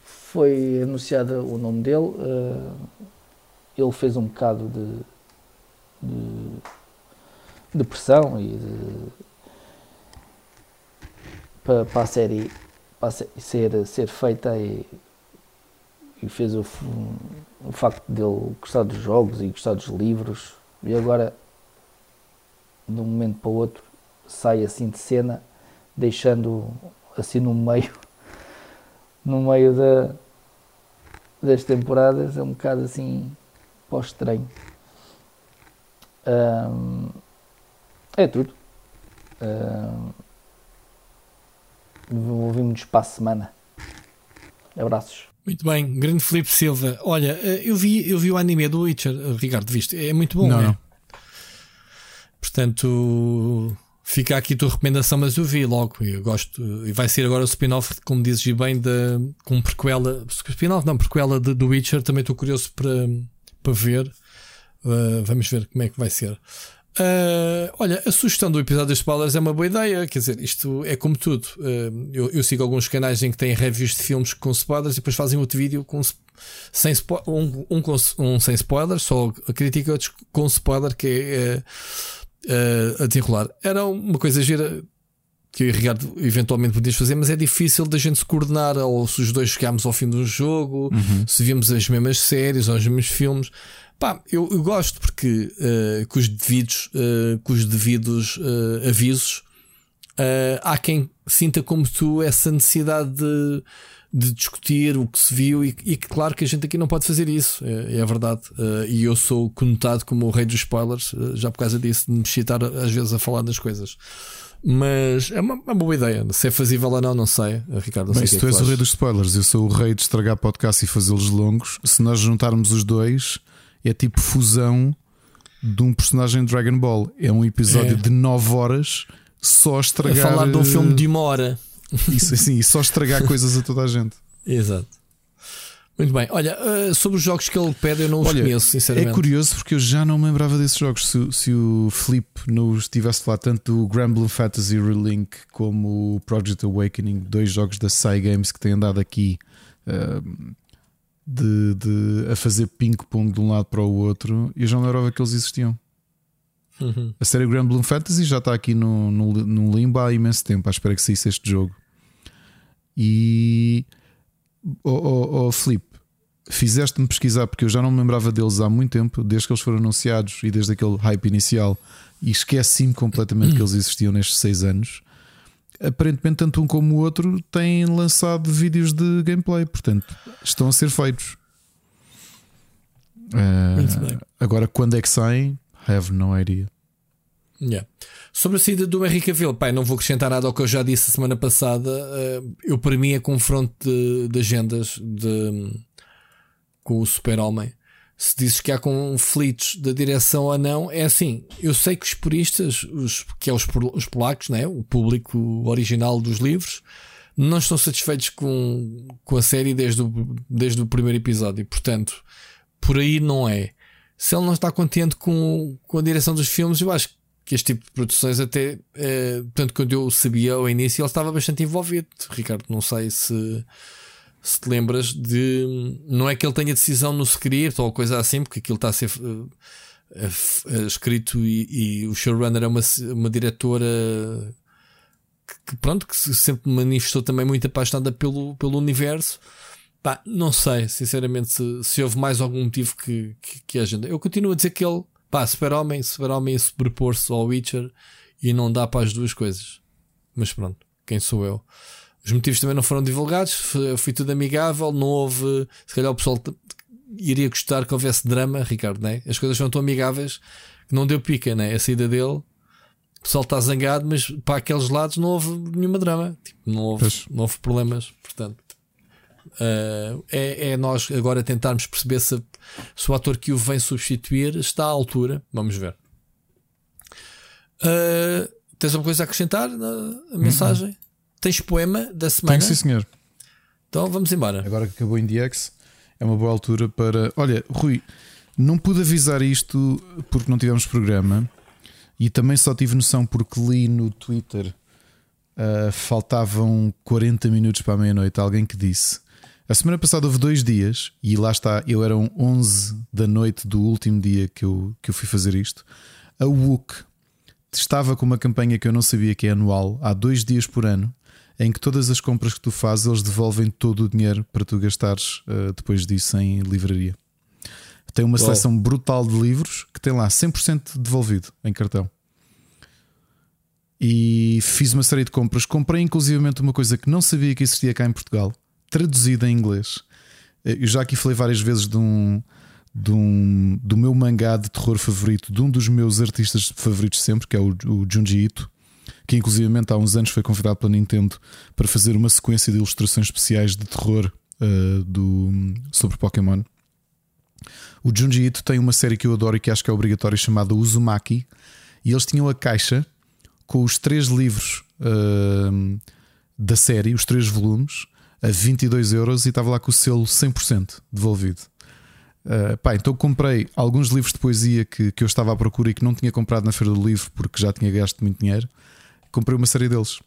foi anunciado o nome dele, uh, ele fez um bocado de, de, de pressão e para, para a série para ser, ser feita e, e fez o, o facto dele gostar dos jogos e gostar dos livros. E agora de um momento para o outro sai assim de cena deixando assim no meio no meio da, das temporadas é um bocado assim pós-estranho um, é tudo um, ouvimos para a semana abraços muito bem, grande Felipe Silva. Olha, eh, eu vi, eu vi o anime do Witcher, Ricardo, viste? É muito bom, não, é? não. Portanto, fica aqui a tua recomendação, mas eu vi logo. Eu gosto. E vai ser agora o spin-off, como dizes bem, de, com prequela. Spin-off, não, prequela do Witcher. Também estou curioso para, para ver. Uh, vamos ver como é que vai ser. Uh, olha, a sugestão do episódio de spoilers é uma boa ideia. Quer dizer, isto é como tudo. Uh, eu, eu, sigo alguns canais em que têm reviews de filmes com spoilers e depois fazem outro vídeo com, sem um, um, um sem spoilers, só a crítica, com spoiler, que é uh, a desenrolar. Era uma coisa gira que eu e Ricardo eventualmente podíamos fazer, mas é difícil da gente se coordenar, ou se os dois chegámos ao fim do jogo, uhum. se vimos as mesmas séries ou os mesmos filmes. Pá, eu, eu gosto porque uh, com os devidos, uh, com os devidos uh, avisos, há quem sinta como tu essa necessidade de de discutir o que se viu e, e claro que a gente aqui não pode fazer isso, é, é verdade. Uh, e eu sou conotado como o rei dos spoilers, uh, já por causa disso, de me excitar às vezes a falar das coisas. Mas é uma, uma boa ideia. Se é fazível ou não, não sei. Ricardo, não Bem, sei se é tu és o rei dos spoilers, eu sou o rei de estragar podcast e fazê-los longos. Se nós juntarmos os dois, é tipo fusão de um personagem de Dragon Ball. É um episódio É. de 9 horas só a A estragar. falar de um eh, filme de uma hora. Isso assim, e só estragar coisas a toda a gente. Exato. Muito bem. Olha, uh, sobre os jogos que ele pede, eu não os Olha, conheço, sinceramente. É curioso porque eu já não me lembrava desses jogos. Se, se o Flip nos tivesse falado tanto do Granblue Fantasy Relink como o Project Awakening, dois jogos da Sai Games que têm andado aqui uh, de, de- a fazer ping-pong de um lado para o outro, eu já não lembrava que eles existiam. Uhum. A série Granblue Fantasy já está aqui no, no, no limbo há imenso tempo, à espera que saísse este jogo. E. Oh, oh, oh, Filipe, fizeste-me pesquisar porque eu já não me lembrava deles há muito tempo, desde que eles foram anunciados e desde aquele hype inicial, e esqueci-me completamente que eles existiam nestes seis anos. Aparentemente, tanto um como o outro têm lançado vídeos de gameplay, portanto, estão a ser feitos. Bem. agora, quando é que saem? Have no idea. Yeah. Sobre a saída do Henrique Cavill, pai, não vou acrescentar nada ao que eu já disse a semana passada. Eh, eu, para mim, é confronto de, de agendas de, com o Super-Homem. Se dizes que há conflitos da direção ou não, é assim. Eu sei que os puristas, os, que é os, os polacos, né? o público original dos livros, não estão satisfeitos com, com a série desde o, desde o primeiro episódio. Portanto, por aí não é. Se ele não está contente com, com a direção dos filmes, eu acho que este tipo de produções até, tanto quando eu sabia ao início, ele estava bastante envolvido. Ricardo, não sei se, se te lembras de. Não é que ele tenha decisão no script ou coisa assim, porque aquilo está a ser eh, escrito e, e o showrunner é uma, uma diretora que, que, pronto, que se sempre manifestou também muito apaixonada pelo, pelo universo. Não sei, sinceramente, se, se houve mais algum motivo que, que, que agenda. Eu continuo a dizer que ele, pá, Super-Homem, Super-Homem a sobrepor-se ao Witcher e não dá para as duas coisas. Mas pronto, quem sou eu? Os motivos também não foram divulgados, foi, tudo amigável, não houve. Se calhar o pessoal iria gostar que houvesse drama, Ricardo, né? As coisas são tão amigáveis que não deu pica, né? A saída dele. o pessoal está zangado, mas para aqueles lados não houve nenhuma drama, tipo, não, houve, não houve problemas. Portanto, uh, é, é, nós agora tentarmos perceber se, se, o ator que o vem substituir está à altura. Vamos ver. Uh, tens alguma coisa a acrescentar na mensagem? Uhum. Tens poema da semana? Tenho, sim, senhor. Então vamos embora. Agora que acabou em DX, é uma boa altura para. Olha, Rui, não pude avisar isto porque não tivemos programa e também só tive noção porque li no Twitter. Uh, faltavam 40 minutos para a meia-noite. Alguém que disse. A semana passada houve dois dias e lá está. Eu era 11 da noite do último dia que eu, que eu fui fazer isto. A WUC estava com uma campanha que eu não sabia que é anual, há dois dias por ano, em que todas as compras que tu fazes eles devolvem todo o dinheiro para tu gastares uh, depois disso em livraria. Tem uma seleção brutal de livros que tem lá 100% devolvido em cartão. E fiz uma série de compras. Comprei inclusivamente uma coisa que não sabia que existia cá em Portugal, traduzida em inglês. Eh, eu já aqui falei várias vezes de um, de um, do meu mangá de terror favorito, de um dos meus artistas favoritos sempre, que é o, o Junji Ito que inclusivamente há uns anos foi convidado pela Nintendo para fazer uma sequência de ilustrações especiais de terror uh, do, sobre Pokémon. O Junji Ito tem uma série que eu adoro e que acho que é obrigatória chamada Uzumaki, e eles tinham a caixa com os três livros uh, da série, os três volumes, a 22 euros e estava lá com o selo 100% devolvido. Uh, pá, então comprei alguns livros de poesia que, que eu estava à procura e que não tinha comprado na Feira do Livro porque já tinha gasto muito dinheiro comprei uma série deles.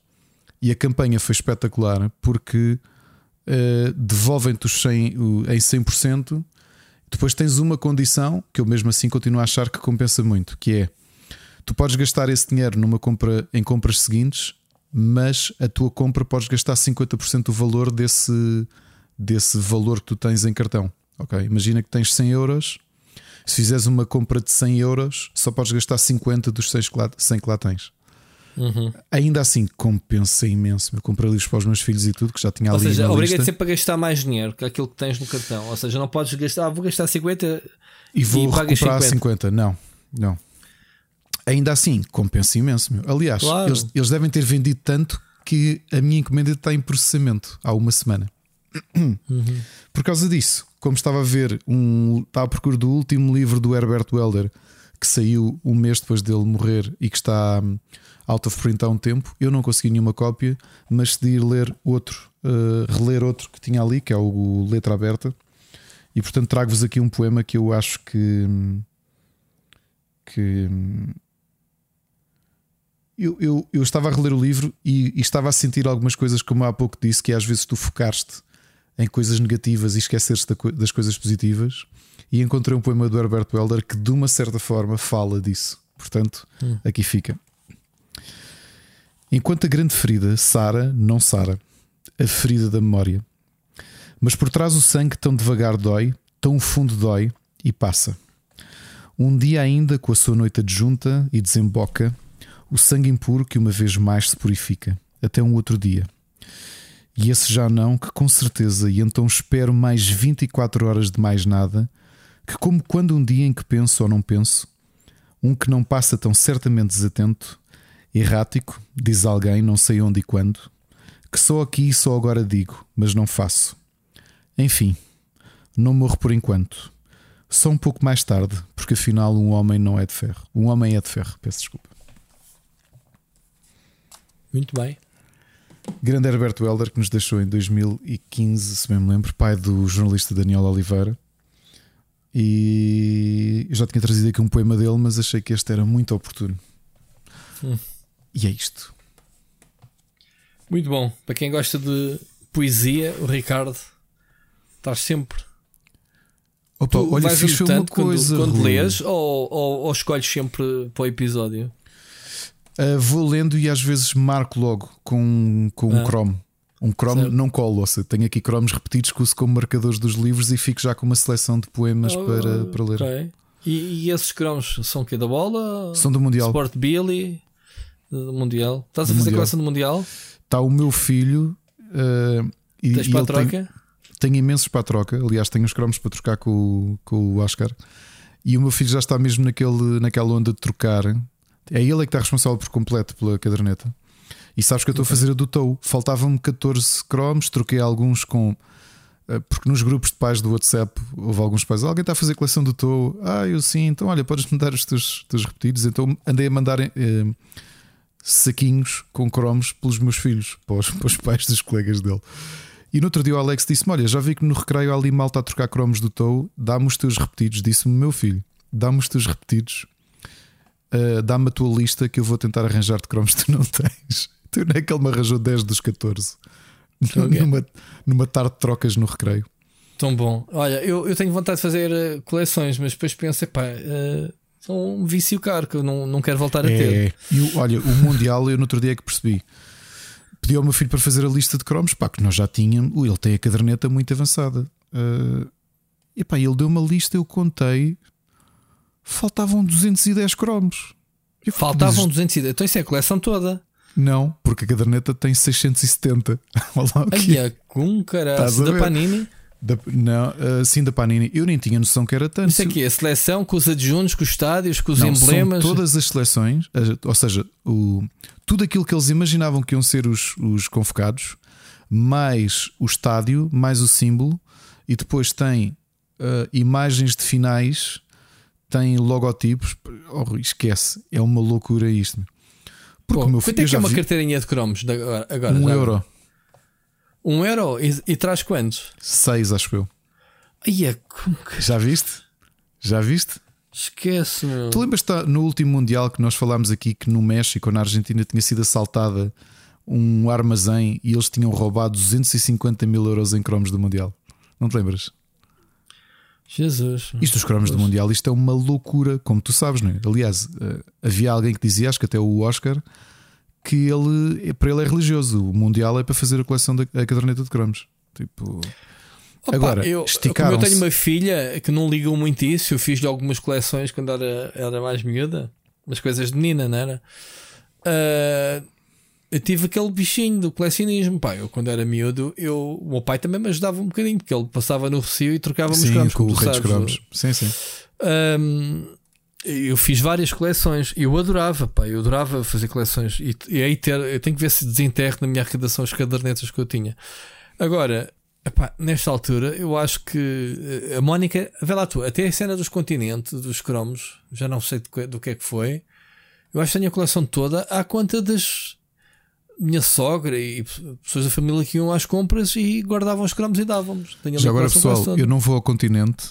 E a campanha foi espetacular porque uh, devolvem-te os 100, em 100%. Depois tens uma condição que eu mesmo assim continuo a achar que compensa muito, que é tu podes gastar esse dinheiro numa compra em compras seguintes, mas a tua compra podes gastar 50% do valor desse, desse valor que tu tens em cartão. Ok? Imagina que tens 100 euros. Se fizeres uma compra de 100 euros, só podes gastar 50 dos 100 que lá tens. Uhum. Ainda assim, compensa imenso. Eu comprei livros para os meus filhos e tudo, que já tinha ali. Ou seja, obriga-te sempre a gastar mais dinheiro que aquilo que tens no cartão. Ou seja, não podes gastar, ah, vou gastar 50 e vou e recuperar 50. 50. Não, não. Ainda assim, compensa imenso. Meu. Aliás, claro. eles, eles devem ter vendido tanto que a minha encomenda está em processamento há uma semana. Uhum. Por causa disso, como estava a ver, um, estava à procura do último livro do Herbert Welder que saiu um mês depois dele morrer e que está out of print há um tempo. Eu não consegui nenhuma cópia, mas decidi ler outro, uh, reler outro que tinha ali, que é o Letra Aberta. E portanto trago-vos aqui um poema que eu acho que. que eu, eu, eu estava a reler o livro e, e, estava a sentir algumas coisas, como há pouco disse, que às vezes tu focaste em coisas negativas e esqueceste das coisas positivas. E encontrei um poema do Herbert Welder que, de uma certa forma, fala disso. Portanto, hum. aqui fica. Enquanto a grande ferida sara, não sara, a ferida da memória. Mas por trás o sangue tão devagar dói, tão fundo dói e passa. Um dia ainda, com a sua noite adjunta e desemboca, o sangue impuro que uma vez mais se purifica, até um outro dia. E esse já não, que com certeza, e então espero mais 24 horas de mais nada, que como quando um dia em que penso ou não penso, um que não passa tão certamente desatento, Errático, diz alguém, não sei onde e quando, que só aqui e só agora digo, mas não faço. Enfim, não morro por enquanto. Só um pouco mais tarde, porque afinal um homem não é de ferro. Um homem é de ferro, peço desculpa. Muito bem. Grande Herberto Helder que nos deixou em 2015, se bem me lembro, pai do jornalista Daniel Oliveira. E eu já tinha trazido aqui um poema dele, mas achei que este era muito oportuno. Hum. E é isto. Muito bom. Para quem gosta de poesia, o Ricardo estás sempre. Opa, tu olha, fiz uma coisa. Quando, quando lês ou, ou, ou, escolhes sempre para o episódio? Uh, vou lendo e às vezes marco logo com, com ah. um Chrome. Um Chrome certo. não colo, ou seja, tenho aqui Chromes repetidos que uso como marcadores dos livros e fico já com uma seleção de poemas oh, para, para ler. Okay. E, e, esses Chromes são que da bola? São do Mundial. Sport Billy? do Mundial. Estás a fazer mundial. coleção do Mundial? Está o meu filho. Uh, e, Tens para a troca? Tem, tenho imensos para a troca. Aliás, tenho os cromos para trocar com, com o Oscar. E o meu filho já está mesmo naquele, naquela onda de trocar É ele é que está responsável por completo pela caderneta. E sabes que eu estou a fazer a do TOW. Faltavam-me 14 cromos, troquei alguns com. eh, Porque nos grupos de pais do WhatsApp houve alguns pais. Alguém está a fazer coleção do TOW? Ah, eu sim. Então, olha, podes mandar os teus, teus repetidos. Então andei a mandar eh, saquinhos com cromos pelos meus filhos, para os, para os pais dos colegas dele. E no outro dia o Alex disse-me: Olha, já vi que no recreio há ali malta a trocar cromos do TOW, dá-me os teus repetidos. Disse-me, meu filho, dá-me os teus repetidos, uh, dá-me a tua lista que eu vou tentar arranjar-te cromos que tu não tens. Tu não é que ele me arranjou 10 dos 14 Ok. numa, numa tarde de trocas no recreio. Tão bom. Olha, eu, eu tenho vontade de fazer eh, coleções, mas depois penso, pá, são um vício caro que eu não, não quero voltar a ter. É, e o- olha, o Mundial, eu no outro dia é que percebi. Pedi ao meu filho para fazer a lista de cromos, pá, que nós já tínhamos. Ele tem a caderneta muito avançada. Uh, e pá, ele deu uma lista, eu contei. Faltavam 210 cromos. Eu Faltavam mas- 200 Então isso é a coleção toda. Não, porque a caderneta tem 670. Olha lá o que é. Ai, com caralho. Da? Panini. Da- não, uh, sim, da Panini. Eu nem tinha noção que era tanto. Isso aqui é a seleção com os adjuntos, com os estádios, com os Não, emblemas. Todas as seleções, eh, ou seja, o, tudo aquilo que eles imaginavam que iam ser os, os convocados, mais o estádio, mais o símbolo, e depois tem eh, imagens de finais, tem logotipos. Oh, esquece, é uma loucura isto. Porque Pô, o meu quanto filho é que é uma vi carteirinha de cromos agora? agora um já? euro, Um euro? E, e traz quantos? seis, acho eu. É que- Já viste? Já viste? Esquece, meu. Tu lembras no último Mundial que nós falámos aqui que no México, na Argentina, tinha sido assaltada um armazém e eles tinham roubado 250 mil euros em cromos do Mundial? Não te lembras? Jesus. Isto dos cromos do Mundial, isto é uma loucura, como tu sabes, não é? Aliás, eh, havia alguém que dizia, acho que até o Oscar, que ele, para ele é religioso. O Mundial é para fazer a coleção da a caderneta de cromos. Tipo. Opa, Agora, eu, como eu tenho uma filha que não ligam muito isso, eu fiz-lhe algumas coleções quando era, era mais miúda, umas coisas de menina, não era? Ah, eu tive aquele bichinho do colecionismo. Pá, eu quando era miúdo, eu, o meu pai também me ajudava um bocadinho, porque ele passava no recio e trocava-me os Sim, cromos, com o rei dos sabes. cromos. Sim, sim. Ahm, eu fiz várias coleções e eu adorava, pá, eu adorava fazer coleções e, e aí ter, eu tenho que ver se desenterro na minha arrecadação as cadernetas que eu tinha. Agora, epá, nesta altura, eu acho que eh, a Mónica, vê lá tu, até a cena dos continentes, dos cromos, já não sei do que, do que é que foi. Eu acho que tenho a coleção toda à conta das minha sogra e pessoas da família que iam às compras e guardavam os cromos e dávamos. Já agora, pessoal, eu não vou ao continente.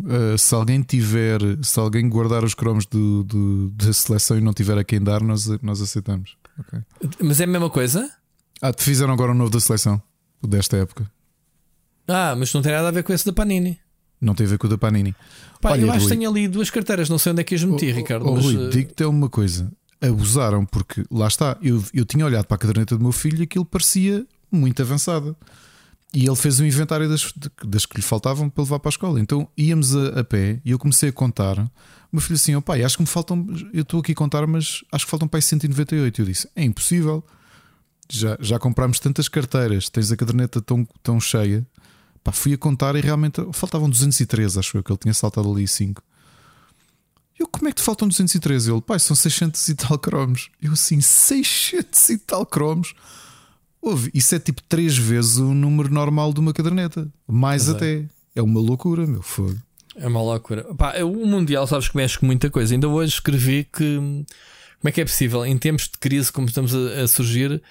Uh, se alguém tiver, se alguém guardar os cromos do, do- da seleção e não tiver a quem dar, nós, nós aceitamos. Ok. Mas é a mesma coisa? Ah, te fizeram agora um novo da seleção, o desta época. Ah, mas não tem nada a ver com esse da Panini. Não tem a ver com o da Panini. Pá, Olha, eu acho Rui, que tenho ali duas carteiras, não sei onde é que as meti, Ricardo. Oh, mas, eh, digo-te uma coisa: abusaram, porque lá está, eu, eu tinha olhado para a caderneta do meu filho e aquilo parecia muito avançada. E ele fez um inventário das, das que lhe faltavam para levar para a escola. Então íamos a, a pé e eu comecei a contar. O meu filho assim: oh, pai, acho que me faltam. Eu estou aqui a contar, mas acho que faltam para aí 198. Eu disse: é impossível. Já, já comprámos tantas carteiras, tens a caderneta tão, tão cheia. Pá, fui a contar e realmente faltavam 203, acho eu, que ele tinha saltado ali 5. Eu, como é que te faltam 213? Ele, pai, são 600 e tal cromos. Eu, assim, 600 e tal cromos. Ouve, isso é tipo 3 vezes o número normal de uma caderneta. Mais é. até. É. uma loucura, meu fogo. É uma loucura. Pá, o Mundial, sabes que mexe com muita coisa. Ainda hoje escrevi que como é que é possível, em tempos de crise como estamos a, a surgir,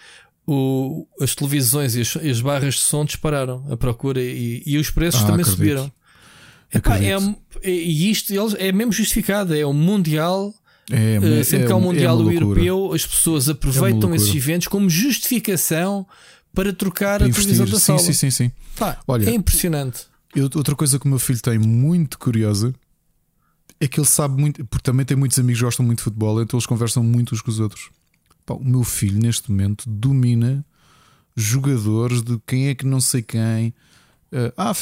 o- as televisões e as, as barras de som dispararam a procura e, e os preços Ah, também acredito. subiram. Epá, é, é- e isto eles, é mesmo justificado. É o Mundial. É, eh, sempre que há um é Mundial loucura. Europeu, as pessoas aproveitam esses eventos como justificação para trocar Para a televisão da sala. sim, sim, sim. Pá, Olha, é impressionante. Eu- outra coisa que o meu filho tem muito curiosa é que ele sabe muito, porque também tem muitos amigos que gostam muito de futebol, então eles conversam muito uns com os outros. Pá, o meu filho, neste momento, domina jogadores de quem é que não sei quem. Eh, ah,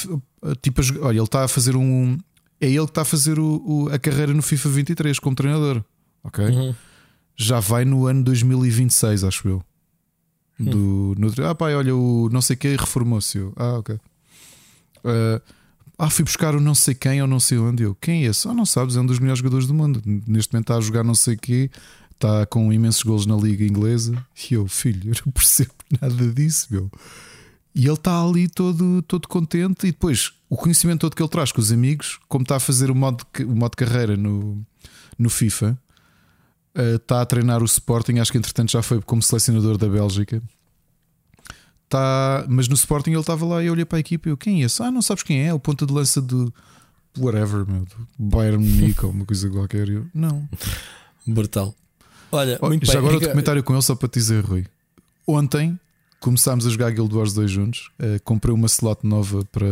tipo, a jogar- olha, ele está a fazer um. É ele que está a fazer o- o- a carreira no FIFA 23 como treinador. Ok? Uhum. Já vai no ano 2026, acho eu. Do, no, ah, pai, olha, o não sei quem reformou-se. Ah, ok. Uh, ah, fui buscar o não sei quem ou não sei onde. Eu, quem é esse? Ah, não sabes, é um dos melhores jogadores do mundo. Neste momento está a jogar não sei quê, está com imensos gols na liga inglesa. E eu, filho, eu não percebo nada disso, meu. E ele está ali todo, todo contente. E depois o conhecimento todo que ele traz com os amigos, como está a fazer o modo, o modo carreira no, no FIFA, está a treinar o Sporting. Acho que entretanto já foi como selecionador da Bélgica. Tá, mas no Sporting ele estava lá e eu olhei para a equipa e eu, quem é esse? Ah, não sabes quem é? é o ponta de lança do whatever, meu, do Bayern Munique ou uma coisa qualquer. Eu, não. Brutal. Olha, oh, já bem. agora o documentário com ele só para te dizer, Rui. Ontem começámos a jogar Guild Wars 2 juntos. Uh, comprei uma slot nova para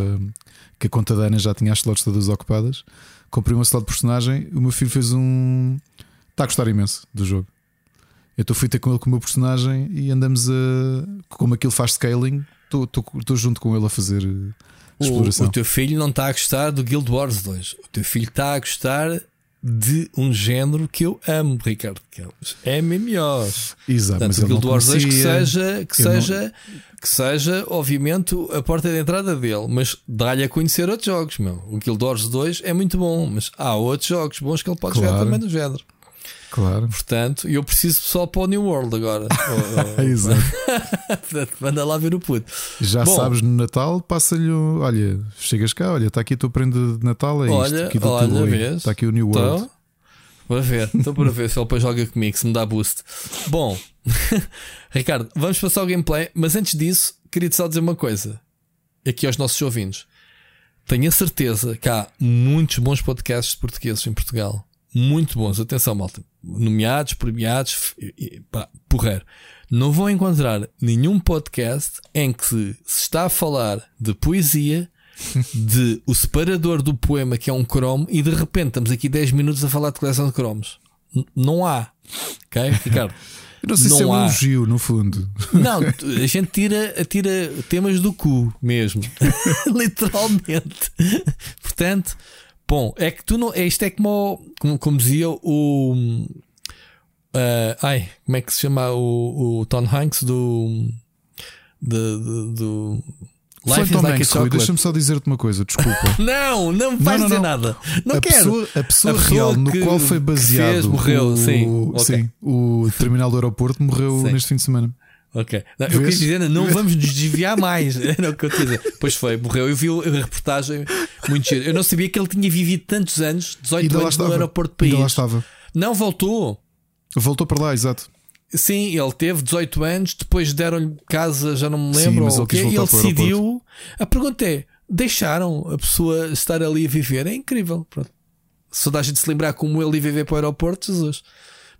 que a conta da Ana já tinha as slots todas ocupadas. Comprei uma slot de personagem. O meu filho fez um. Está a gostar imenso do jogo. Eu estou feita com ele com o meu personagem e andamos a. Como aquilo faz scaling, estou junto com ele a fazer eh, exploração. O, o teu filho não está a gostar do Guild Wars 2. O teu filho está a gostar de um género que eu amo, Ricardo. É MMOs. Exato, Portanto, mas o Guild Wars 2 que seja, que seja, não... que seja, obviamente, a porta de entrada dele, mas dá-lhe a conhecer outros jogos, meu. O Guild Wars 2 é muito bom, mas há outros jogos bons que ele pode claro. jogar também do género. Claro. Portanto, eu preciso só para o New World agora. Exato. Portanto, manda lá ver o puto. Já Bom, sabes, no Natal, passa-lhe. Olha, chegas cá, olha, está aqui a tua prenda de Natal. É olha, isto. Aqui olha, Está aqui o New World. Então, para ver, estou para ver se ele depois joga comigo, se me dá boost. Bom, Ricardo, vamos passar o gameplay, mas antes disso, queria-te só dizer uma coisa aqui aos nossos ouvintes. Tenho a certeza que há muitos bons podcasts portugueses em Portugal muito bons. Atenção, malta. Nomeados, premiados, pá, porreiro. Não vão encontrar nenhum podcast em que se está a falar de poesia, de o separador do poema que é um cromo, e de repente estamos aqui 10 minutos a falar de coleção de cromos. N não há. Ok, Ricardo? Eu não sei não se é um elogio, no fundo. Não, a gente tira, tira temas do cu mesmo. Literalmente. Portanto, Bom, é que tu não. É, isto é como, como, como dizia o. Uh, ai, como é que se chama o, o Tom Hanks do. do, do Life Tom like Hanks, deixa-me só dizer-te uma coisa, desculpa. não, não vais não, não, dizer não. nada. Não a quero. Pessoa, a pessoa, a real no qual foi baseado fez, morreu, o, sim, okay. sim, o terminal do aeroporto morreu sim. neste fim de semana. Ok. Não, eu quis dizer, não vamos nos desviar mais. Era o que eu dizer. Pois foi, morreu. Eu vi a reportagem muito cheia. Eu não sabia que ele tinha vivido tantos anos, 18 anos no aeroporto do país. Ainda lá estava. Não, voltou. Voltou para lá, exato. Sim, ele teve 18 anos, depois deram-lhe casa, já não me lembro. Sim, mas ele e ele decidiu. A pergunta é: deixaram a pessoa estar ali a viver? É incrível. Pronto. Se toda a gente se lembrar como ele ia viver para o aeroporto, Jesus.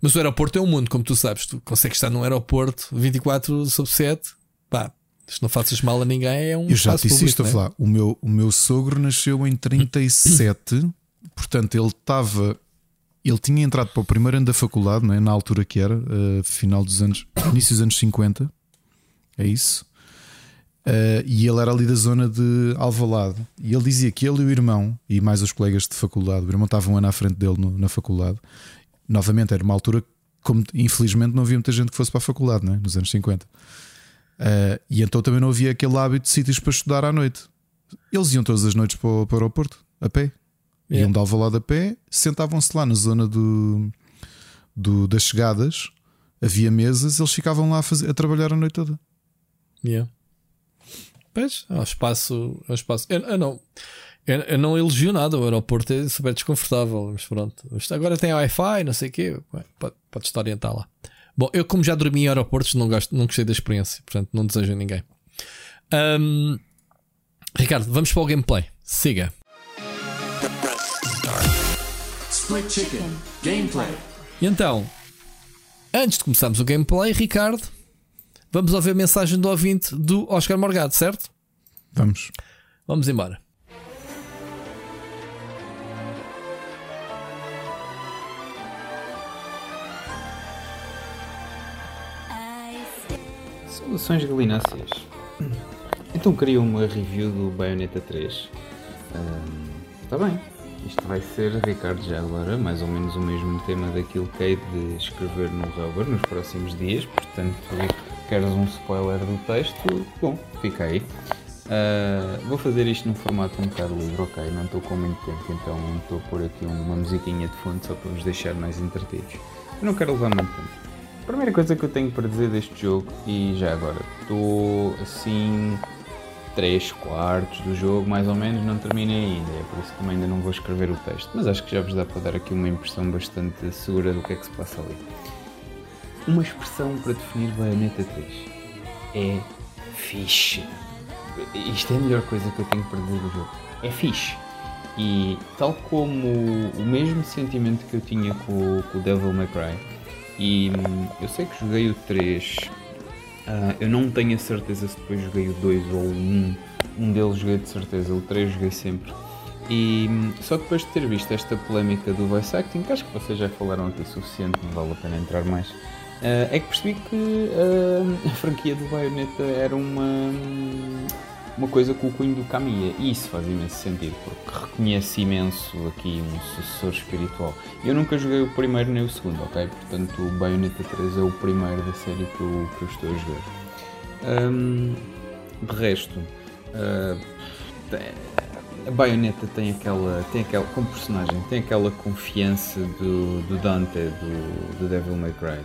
Mas o aeroporto é um mundo, como tu sabes. Tu consegues estar num aeroporto 24 sobre 7. Pá, se não faças mal a ninguém, é um Eu já disse isto a é? falar. O meu, o meu sogro nasceu em 37, portanto, ele estava. Ele tinha entrado para o primeiro ano da faculdade, não é? na altura que era, uh, final dos anos, início dos anos 50. É isso. Uh, e ele era ali da zona de Alvalade. E ele dizia que ele e o irmão, e mais os colegas de faculdade, o irmão estava um ano à frente dele no, na faculdade, novamente era uma altura como infelizmente não havia muita gente que fosse para a faculdade, né? nos anos 50. Uh, eh, e então também não havia aquele hábito de sítios para estudar à noite. Eles iam todas as noites para o, para o aeroporto, a pé. Yeah. Iam de Alvalade a pé, sentavam-se lá na zona do, do, das chegadas, havia mesas, eles ficavam lá a, fazer, a trabalhar a noite toda. Yeah. Pois, é um espaço. É um espaço. Eu, eu não. Eu, eu, não elogio nada, o aeroporto é super desconfortável, mas pronto. Agora tem Wi-Fi, não sei o quê, pode, pode-te orientar lá. Bom, eu como já dormi em aeroportos, não, gosto, não gostei da experiência, portanto não desejo a ninguém. Um, Ricardo, vamos para o gameplay. Siga. Split Chicken Gameplay. Então, antes de começarmos o gameplay, Ricardo, vamos ouvir a mensagem do ouvinte do Oscar Morgado, certo? Vamos. Vamos embora. Saudações galináceas. Então queria uma review do Bayonetta 3. Está bem. Isto vai ser, Ricardo, já agora, mais ou menos o mesmo tema daquilo que hei de escrever no Rubber nos próximos dias. Portanto, queres um spoiler do texto? Bom, fica aí. Uh, vou fazer isto num formato um bocado livre, ok? Não estou com muito tempo, então estou a pôr aqui uma musiquinha de fundo só para vos deixar mais entretidos. Eu não quero levar muito tempo. A primeira coisa que eu tenho para dizer deste jogo, e já agora, estou assim 3 quartos do jogo, mais ou menos, não terminei ainda, é por isso que ainda não vou escrever o texto, mas acho que já vos dá para dar aqui uma impressão bastante segura do que é que se passa ali. Uma expressão para definir Bayonetta 3 é fixe. Isto é a melhor coisa que eu tenho para dizer do jogo. É fixe. E tal como o mesmo sentimento que eu tinha com o Devil May Cry, e hum, eu sei que joguei o 3, uh, ah, eu não tenho a certeza se depois joguei o 2 ou o 1, um deles joguei de certeza, o 3 joguei sempre. E hum, só depois de ter visto esta polémica do voice acting, que acho que vocês já falaram aqui o suficiente, não vale a pena entrar mais, uh, é que percebi que uh, a franquia do Bayonetta era uma. Uma coisa com o cunho do Kamiya e isso faz imenso sentido porque reconhece imenso aqui um sucessor espiritual. Eu nunca joguei o primeiro nem o segundo, ok? Portanto, o Bayonetta 3 é o primeiro da série que eu, que eu estou a jogar. Um, de resto, uh, a Bayonetta tem aquela, tem aquela, como personagem, tem aquela confiança do, do Dante, do, do Devil May Cry.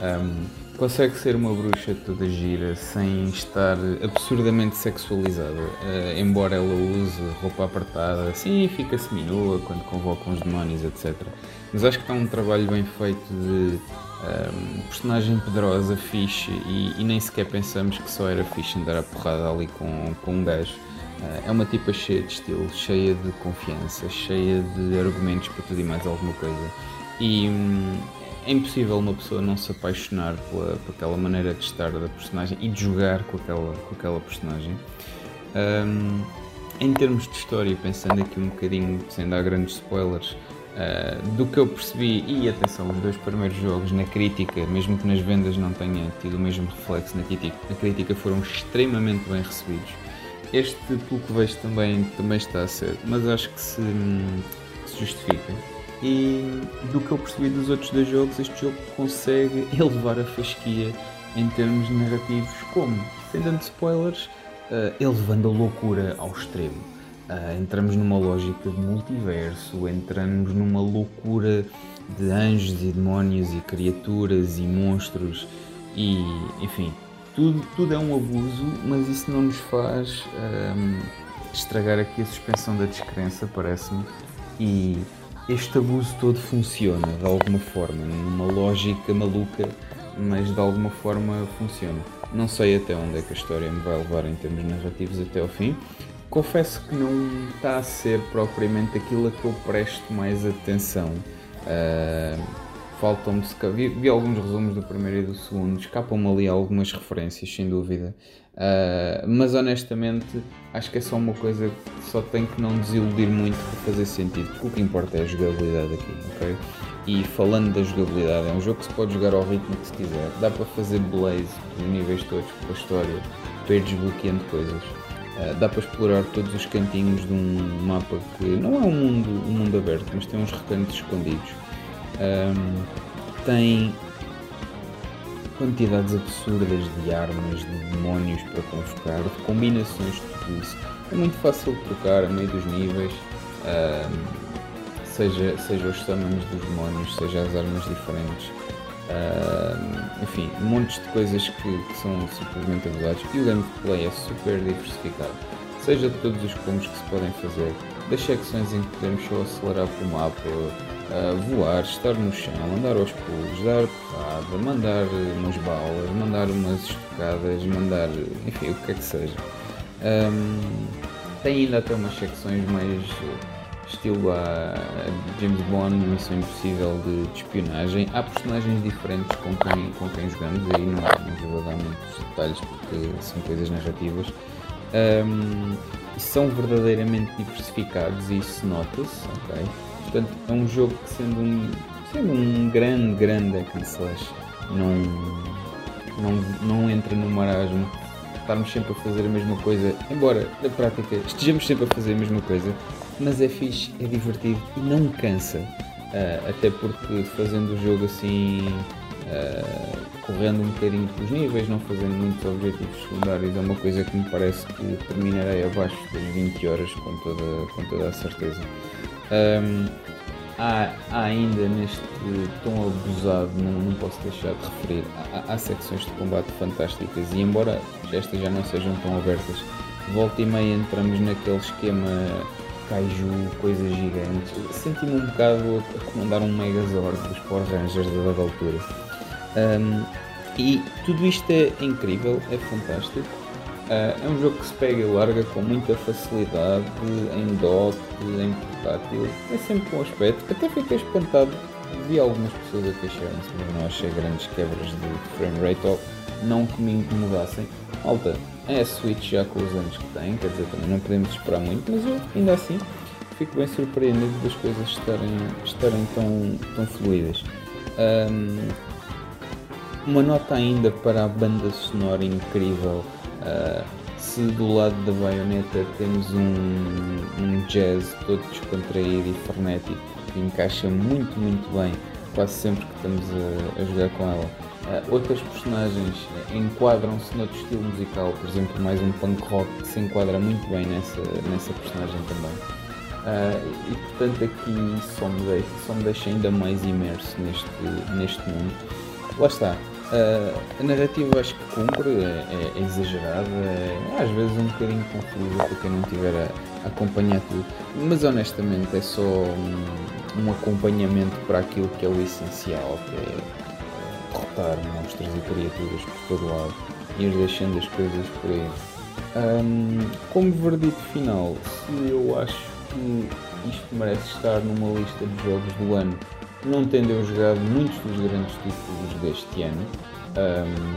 Um, consegue ser uma bruxa toda gira sem estar absurdamente sexualizada. Uh, embora ela use roupa apertada, sim, fica seminua quando convoca os demónios, etc. Mas acho que está um trabalho bem feito de um, ehm, personagem poderosa, fixe, e, e, nem sequer pensamos que só era fixe andar a porrada ali com, com um gajo. Uh, é uma tipa cheia de estilo, cheia de confiança, cheia de argumentos para tudo e mais alguma coisa. E. Um, é impossível uma pessoa não se apaixonar pela, por aquela maneira de estar da personagem e de jogar com aquela, com aquela personagem. Um, em termos de história, pensando aqui um bocadinho, sem dar grandes spoilers, uh, do que eu percebi, e atenção, os dois primeiros jogos na crítica, mesmo que nas vendas não tenha tido o mesmo reflexo na crítica, na crítica foram extremamente bem recebidos. Este, pelo que vejo, também, também está a ser, mas acho que se, se justifica. E do que eu percebi dos outros dois jogos, este jogo consegue elevar a fasquia em termos narrativos, como, sem dando spoilers, uh, elevando a loucura ao extremo. Uh, entramos numa lógica de multiverso, entramos numa loucura de anjos e demónios e criaturas e monstros e enfim, tudo, tudo é um abuso, mas isso não nos faz um, ehm, estragar aqui a suspensão da descrença, parece-me. E este abuso todo funciona de alguma forma, numa lógica maluca, mas de alguma forma funciona. Não sei até onde é que a história me vai levar em termos narrativos até ao fim. Confesso que não está a ser propriamente aquilo a que eu presto mais atenção. Uh, Faltam-me. Vi, vi alguns resumos do primeiro e do segundo, escapam-me ali algumas referências, sem dúvida. Uh, mas honestamente acho que é só uma coisa que só tem que não desiludir muito para fazer sentido, porque o que importa é a jogabilidade aqui, ok? E falando da jogabilidade, é um jogo que se pode jogar ao ritmo que se quiser, dá para fazer blaze nos níveis todos com a história, para ir desbloqueando coisas. Uh, dá para explorar todos os cantinhos de um mapa que não é um mundo, um mundo aberto, mas tem uns recantos escondidos. Um, tem quantidades absurdas de armas, de demónios para convocar, de combinações de tudo isso. É muito fácil de trocar a meio dos níveis, uh, seja, seja os summons dos demónios, seja as armas diferentes. Uh, enfim, montes de coisas que, que são simplesmente abusadas e o gameplay é super diversificado, seja de todos os combos que se podem fazer, das secções em que podemos só acelerar pelo mapa, voar, estar no chão, andar aos pulos, dar porrada, mandar umas balas, mandar umas estocadas, mandar enfim, o que é que seja. Um, tem ainda até umas secções mais estilo a James Bond, Missão Impossível de, de, espionagem. Há personagens diferentes com quem, com quem jogamos, aí não, não vou dar muitos detalhes porque são coisas narrativas. Um, são verdadeiramente diversificados e isso nota-se, ok? Portanto, é um jogo que sendo um, sendo um grande, grande hack slash, não, não, não entra no marasmo estarmos sempre a fazer a mesma coisa, embora na prática estejamos sempre a fazer a mesma coisa, mas é fixe, é divertido e não cansa. Uh, até porque fazendo o jogo assim, uh, correndo um bocadinho pelos níveis, não fazendo muitos objetivos secundários, é uma coisa que me parece que terminarei abaixo das 20 horas com toda, com toda a certeza. Um, há, há ainda neste tom abusado, não, não posso deixar de referir, há, há secções de combate fantásticas e embora estas já não sejam tão abertas, volta e meia entramos naquele esquema kaiju, coisas gigantes. Senti-me um bocado a comandar um Megazord dos Power Rangers da dada altura. Um, e tudo isto é incrível, é fantástico. É um jogo que se pega e larga com muita facilidade, em dock, em portátil. É sempre um aspecto. Até fiquei espantado. Vi algumas pessoas a queixarem-se, mas não achei grandes quebras de frame rate ou não que me incomodassem. Alta, é a Switch já com os anos que tem, quer dizer, também não podemos esperar muito, mas eu ainda assim fico bem surpreendido das coisas estarem, estarem tão, tão fluídas. Um, uma nota ainda para a banda sonora incrível. Uh, se do lado da baioneta temos um, um jazz todo descontraído e frenético que encaixa muito, muito bem quase sempre que estamos a, a jogar com ela. Uh, outras personagens enquadram-se noutro estilo musical, por exemplo, mais um punk rock que se enquadra muito bem nessa, nessa personagem também. Uh, e portanto aqui só me, deixa, só me deixa ainda mais imerso neste, neste mundo. Lá está, Uh, a narrativa acho que cumpre, é, é, é exagerada, é, às vezes um bocadinho confusa para quem não tiver a, acompanhar tudo, mas honestamente é só um, um, acompanhamento para aquilo que é o essencial, que é, derrotar monstros e criaturas por todo lado e ir deixando as coisas por aí. Um, como verdito final, se eu acho que isto merece estar numa lista de jogos do ano não tendo eu jogado muitos dos grandes títulos deste ano, um,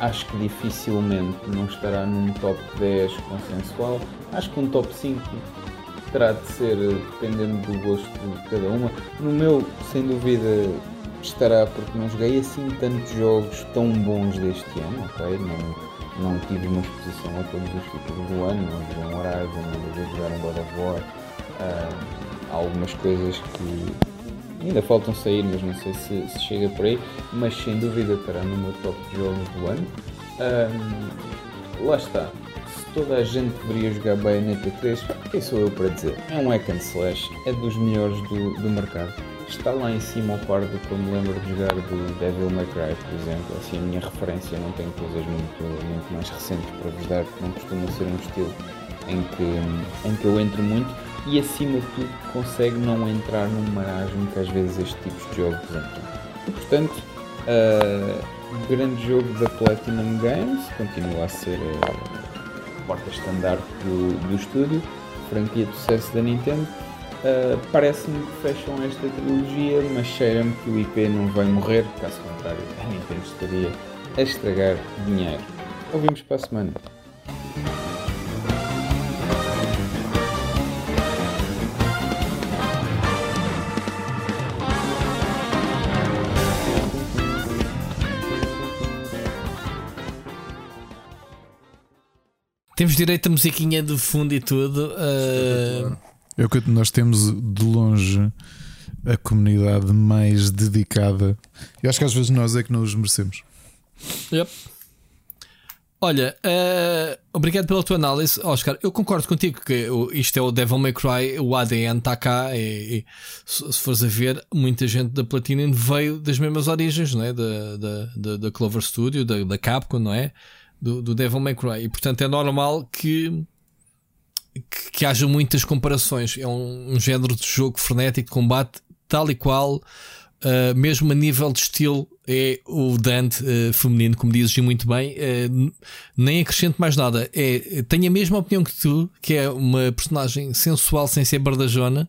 acho que dificilmente não estará num top 10 consensual. Acho que um top 5 terá de ser dependendo do gosto de cada uma. No meu, sem dúvida, estará porque não joguei assim tantos jogos tão bons deste ano, ok? Não, não tive uma exposição a todos os títulos do ano, não joguei um Horizon, não joguei jogar um God of War. algumas coisas que Ainda faltam sair, mas não sei se, se, chega por aí. Mas sem dúvida estará no meu top de jogos do ano. Um, lá está. Se toda a gente deveria jogar Bayonetta 3, quem sou eu para dizer? É um hack and slash, é dos melhores do, do mercado. Está lá em cima ao par do que eu me lembro de jogar do Devil May Cry, por exemplo. Assim, a minha referência não tem coisas muito, muito mais recentes para vos dar, não costuma ser um estilo em que, em que eu entro muito e acima de tudo consegue não entrar num marasmo que às vezes este tipo de jogos entram. E portanto, uh, o grande jogo da Platinum Games continua a ser a porta-estandarte do, do estúdio, franquia de sucesso da Nintendo. Uh, Parece-me que fecham esta trilogia, mas cheira-me que o IP não vai morrer, caso contrário, a Nintendo estaria a estragar dinheiro. Ouvimos para a semana. Temos direito a musiquinha de fundo e tudo. Uh... É o que nós temos de longe a comunidade mais dedicada. Eu acho que às vezes nós é que não os merecemos. Yep. Olha, uh, obrigado pela tua análise, Oscar. Eu concordo contigo que isto é o Devil May Cry, o ADN está cá. E, e, se fores a ver, muita gente da Platinum veio das mesmas origens, não é? Da, da, da, da Clover Studio, da, da Capcom, não é? Do, do Devil May Cry. E portanto é normal que, que, que haja muitas comparações. É um, um, género de jogo frenético de combate, tal e qual, uh, mesmo a nível de estilo, é o Dante uh, feminino, como dizes muito bem. Uh, nem acrescento mais nada. É, tenho a mesma opinião que tu, que é uma personagem sensual sem ser bardajona.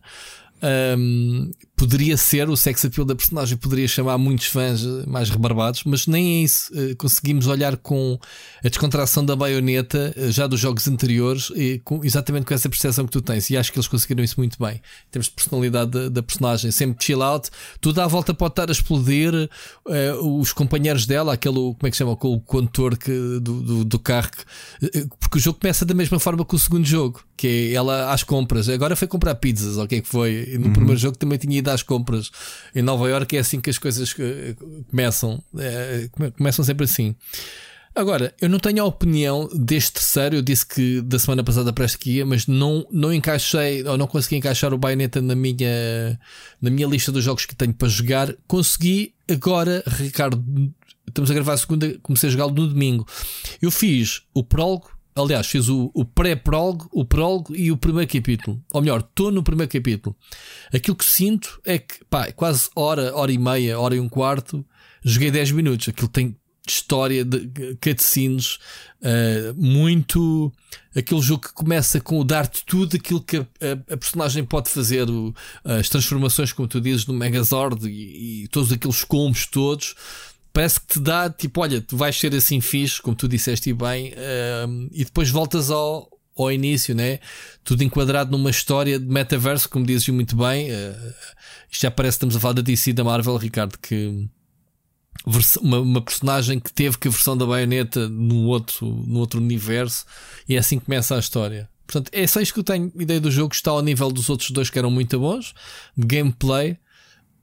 Um, poderia ser, o sex appeal da personagem poderia chamar muitos fãs mais rebarbados, mas nem é isso. Uh, conseguimos olhar com a descontração da baioneta uh, já dos jogos anteriores e com, exatamente com essa percepção que tu tens. E acho que eles conseguiram isso muito bem. Em termos de personalidade da, da personagem, sempre chill out, tudo à volta pode estar a explodir. Uh, os companheiros dela, aquele, como é que chama, o condutor que, do, do, do carro, que, porque o jogo começa da mesma forma que o segundo jogo, que é ela às compras. Agora foi comprar pizzas, ou o que é que foi? no uhum. primeiro jogo também tinha ido às compras em Nova York. É assim que as coisas começam, é, começam sempre assim. Agora, eu não tenho a opinião deste terceiro. Eu disse que da semana passada para esta que ia, mas não, não encaixei ou não consegui encaixar o Bayonetta na minha, na minha lista dos jogos que tenho para jogar. Consegui agora, Ricardo. Estamos a gravar a segunda, comecei a jogá-lo no domingo. Eu fiz o prólogo, aliás, fiz o, o pré-prólogo, o prólogo e o primeiro capítulo. Ou melhor, estou no primeiro capítulo. Aquilo que sinto é que, pá, quase hora, hora e meia, hora e um quarto, joguei 10 minutos. Aquilo tem história de cutscenes uh, muito aquele jogo que começa com o dar-te tudo aquilo que a, a, a personagem pode fazer o, as transformações como tu dizes no Megazord e, e todos aqueles combos todos parece que te dá tipo olha tu vais ser assim fixe como tu disseste bem uh, e depois voltas ao ao início, né? Tudo enquadrado numa história de metaverso, como dizes muito bem. Uh, isto já parece que estamos a falar da DC da Marvel, Ricardo, que uma, uma, personagem que teve que a versão da baioneta no outro, no outro universo e é assim que começa a história. Portanto, é só isto que eu tenho ideia do jogo, está ao nível dos outros dois que eram muito bons, de gameplay.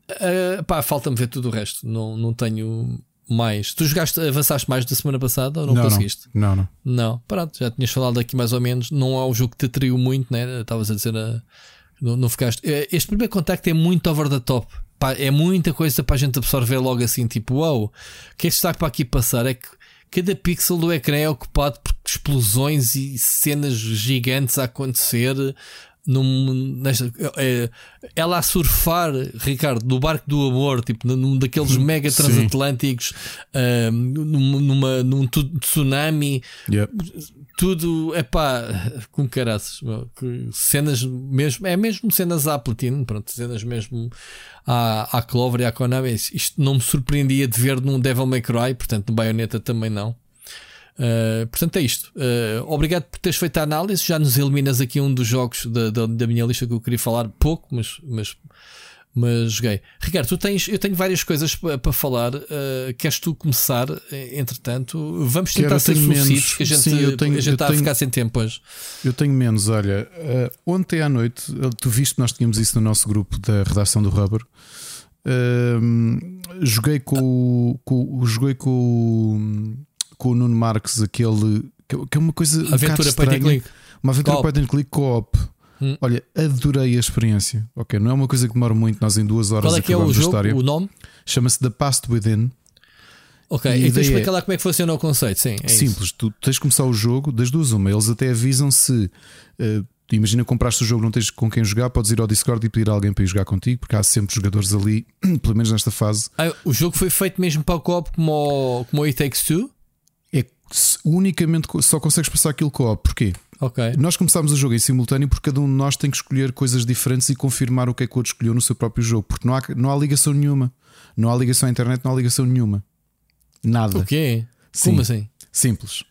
Uh, pá, falta-me ver tudo o resto. Não, não tenho mais. Tu jogaste, avançaste mais da semana passada ou não, não conseguiste? Não, não. Não, pronto, já tinhas falado aqui mais ou menos. Não é um jogo que te atraiu muito, né? Estavas a dizer, a, não, não ficaste. Eh, este primeiro contacto é muito over the top. Pá, é muita coisa para a gente absorver logo assim, tipo, uau, wow, o que é que está para aqui passar? É que cada pixel do ecrã é ocupado por explosões e cenas gigantes a acontecer. Num, nesta, é, ela a surfar, Ricardo, do barco do amor, tipo, num daqueles mega transatlânticos, uh, numa, num tsunami. Yep tudo é pá, com caraças, cenas mesmo, é mesmo cenas à Platinum, pronto, cenas mesmo à, à Clover e à Konami. Isto não me surpreendia de ver num Devil May Cry, portanto, no Bayonetta também não. Uh, portanto, é isto. Uh, obrigado por teres feito a análise. Já nos eliminas aqui um dos jogos da, da, da minha lista que eu queria falar pouco, mas, mas mas joguei. Ricardo, tu tens, eu tenho várias coisas para falar. Uh, queres tu começar? Eh, entretanto, vamos tentar ser sucintos, que a gente, Sim, eu tenho, a gente está tenho, a ficar sem tempo hoje. Eu tenho menos. Olha, uh, ontem à noite, tu viste que nós tínhamos isso no nosso grupo da redação do Rubber. Uh, joguei com, com, joguei com, com o Nuno Marques aquele que é uma coisa aventura um point click. uma aventura point and click co-op Hum. Olha, adorei a experiência. Ok, não é uma coisa que demora muito, nós em duas horas Qual é que é o jogo? História. O nome? Chama-se The Past Within. Ok, e então explica é... lá como é que funciona o conceito. Sim, é simples. Isso. Tu tens de começar o jogo das duas, uma. Eles até avisam se. Uh, imagina compraste o jogo, não tens com quem jogar, podes ir ao Discord e pedir a alguém para ir jogar contigo, porque há sempre jogadores ali, pelo menos nesta fase. Ah, o jogo foi feito mesmo para o co-op como o, como o It Takes Two? Unicamente só consegues passar aquilo co-op. Porquê? Okay. Nós começámos o jogo em simultâneo porque cada um de nós tem que escolher coisas diferentes e confirmar o que é que o outro escolheu no seu próprio jogo, porque não há, não há ligação nenhuma. Não há ligação à internet, não há ligação nenhuma. Nada. O quê? Sim. Como assim? Simples.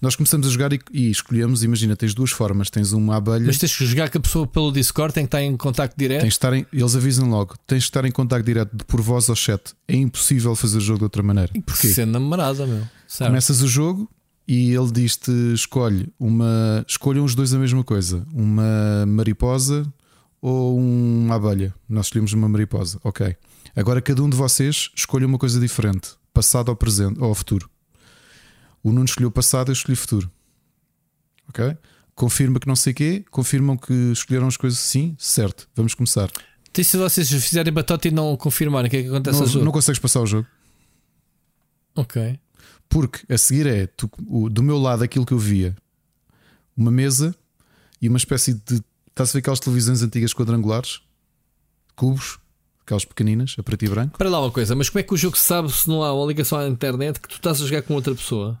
Nós começamos a jogar e, e, escolhemos, imagina, tens duas formas, tens uma abelha. Mas tens que jogar com a pessoa pelo Discord, tem que estar em contato direto. Tens estar em, eles avisam logo, tens que estar em contato direto por voz ou chat. É impossível fazer o jogo de outra maneira. Porquê? Ser namorada, meu. Certo. Começas o jogo, e ele diz-te: escolhe uma. Escolham os dois a mesma coisa, uma mariposa ou uma abelha. Nós escolhemos uma mariposa, ok. Agora cada um de vocês escolhe uma coisa diferente, passado ou presente ou futuro. O Nuno escolheu passado, eu escolhi futuro. Ok? Confirma que não sei o quê, confirmam que escolheram as coisas sim, certo. Vamos começar. E se vocês fizerem batota e não confirmarem, o que é que acontece não, ao jogo? Não consegues passar o jogo. Ok. Porque a seguir é tu, o, do meu lado aquilo que eu via: uma mesa e uma espécie de. Estás a ver aquelas televisões antigas quadrangulares? Cubos, aquelas pequeninas, a preto e branco. Para lá uma coisa, mas como é que o jogo sabe se não há uma ligação à internet que tu estás a jogar com outra pessoa?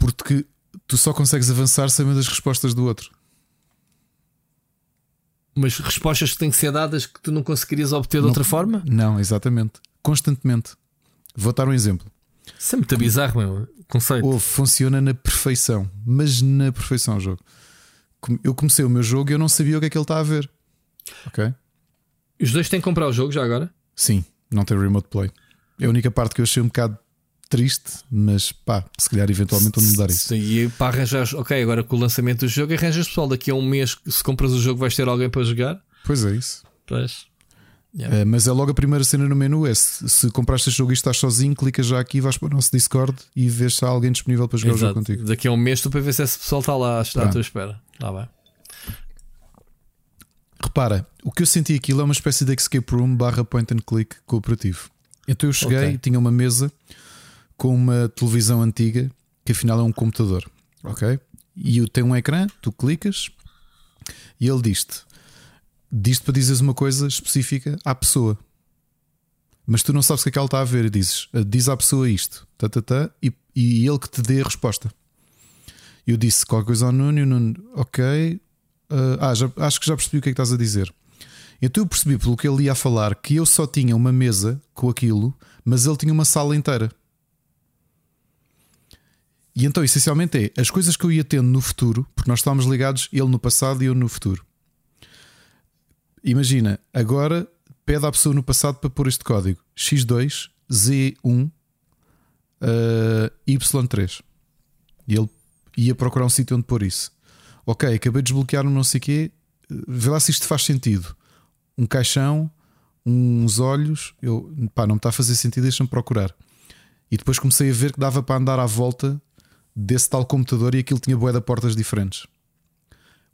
Porque tu só consegues avançar sabendo as respostas do outro. Mas respostas que têm que ser dadas que tu não conseguirias obter de não, outra forma? Não, exatamente. Constantemente. Vou dar um exemplo. Isso é muito bizarro, meu. Conceito. Ou funciona na perfeição, mas na perfeição o jogo. Eu comecei o meu jogo e eu não sabia o que é que ele está a ver. Ok? Os dois têm que comprar o jogo já agora? Sim, não tem remote play. É a única parte que eu achei um bocado triste, mas pá, se calhar eventualmente vou mudar isso. Sim, e para arranjar, ok, agora com o lançamento do jogo, arranjas pessoal daqui a um mês, se compras o jogo, vais ter alguém para jogar? Pois é, isso. Pois. Yeah. Uh, mas é logo a primeira cena no menu: é se, se compraste este jogo e estás sozinho, clicas já aqui, vais para o nosso Discord e vês se há alguém disponível para jogar Exato. o jogo contigo. Daqui a um mês tu para ver se esse pessoal está lá, está à Pronto. tua espera. Tá bem. Repara, o que eu senti aquilo é uma espécie de escape room barra point and click cooperativo. Então eu cheguei, Ok. tinha uma mesa com uma televisão antiga que afinal é um computador, ok? E tem um ecrã, tu clicas e ele diz-te: diz-te para dizeres uma coisa específica à pessoa, mas tu não sabes o que é que ela está a ver. E dizes: diz à pessoa isto, tá, tá, tá, e, e ele que te dê a resposta. Eu disse qualquer coisa ao Nuno, e o Nuno, ok, ah, ah, já- acho que já percebi o que é que estás a dizer. Então eu percebi pelo que ele ia falar que eu só tinha uma mesa com aquilo, mas ele tinha uma sala inteira. E então, essencialmente, é as coisas que eu ia tendo no futuro, porque nós estávamos ligados, ele no passado e eu no futuro. Imagina, agora pede à pessoa no passado para pôr este código: X2, Z1, ah, Y3. E ele ia procurar um sítio onde pôr isso. Ok, acabei de desbloquear um não sei quê. Vê lá se isto faz sentido. Um caixão, uns olhos. Eu, pá, não me está a fazer sentido, deixa-me procurar. E depois comecei a ver que dava para andar à volta desse tal computador e aquilo tinha bué de portas diferentes.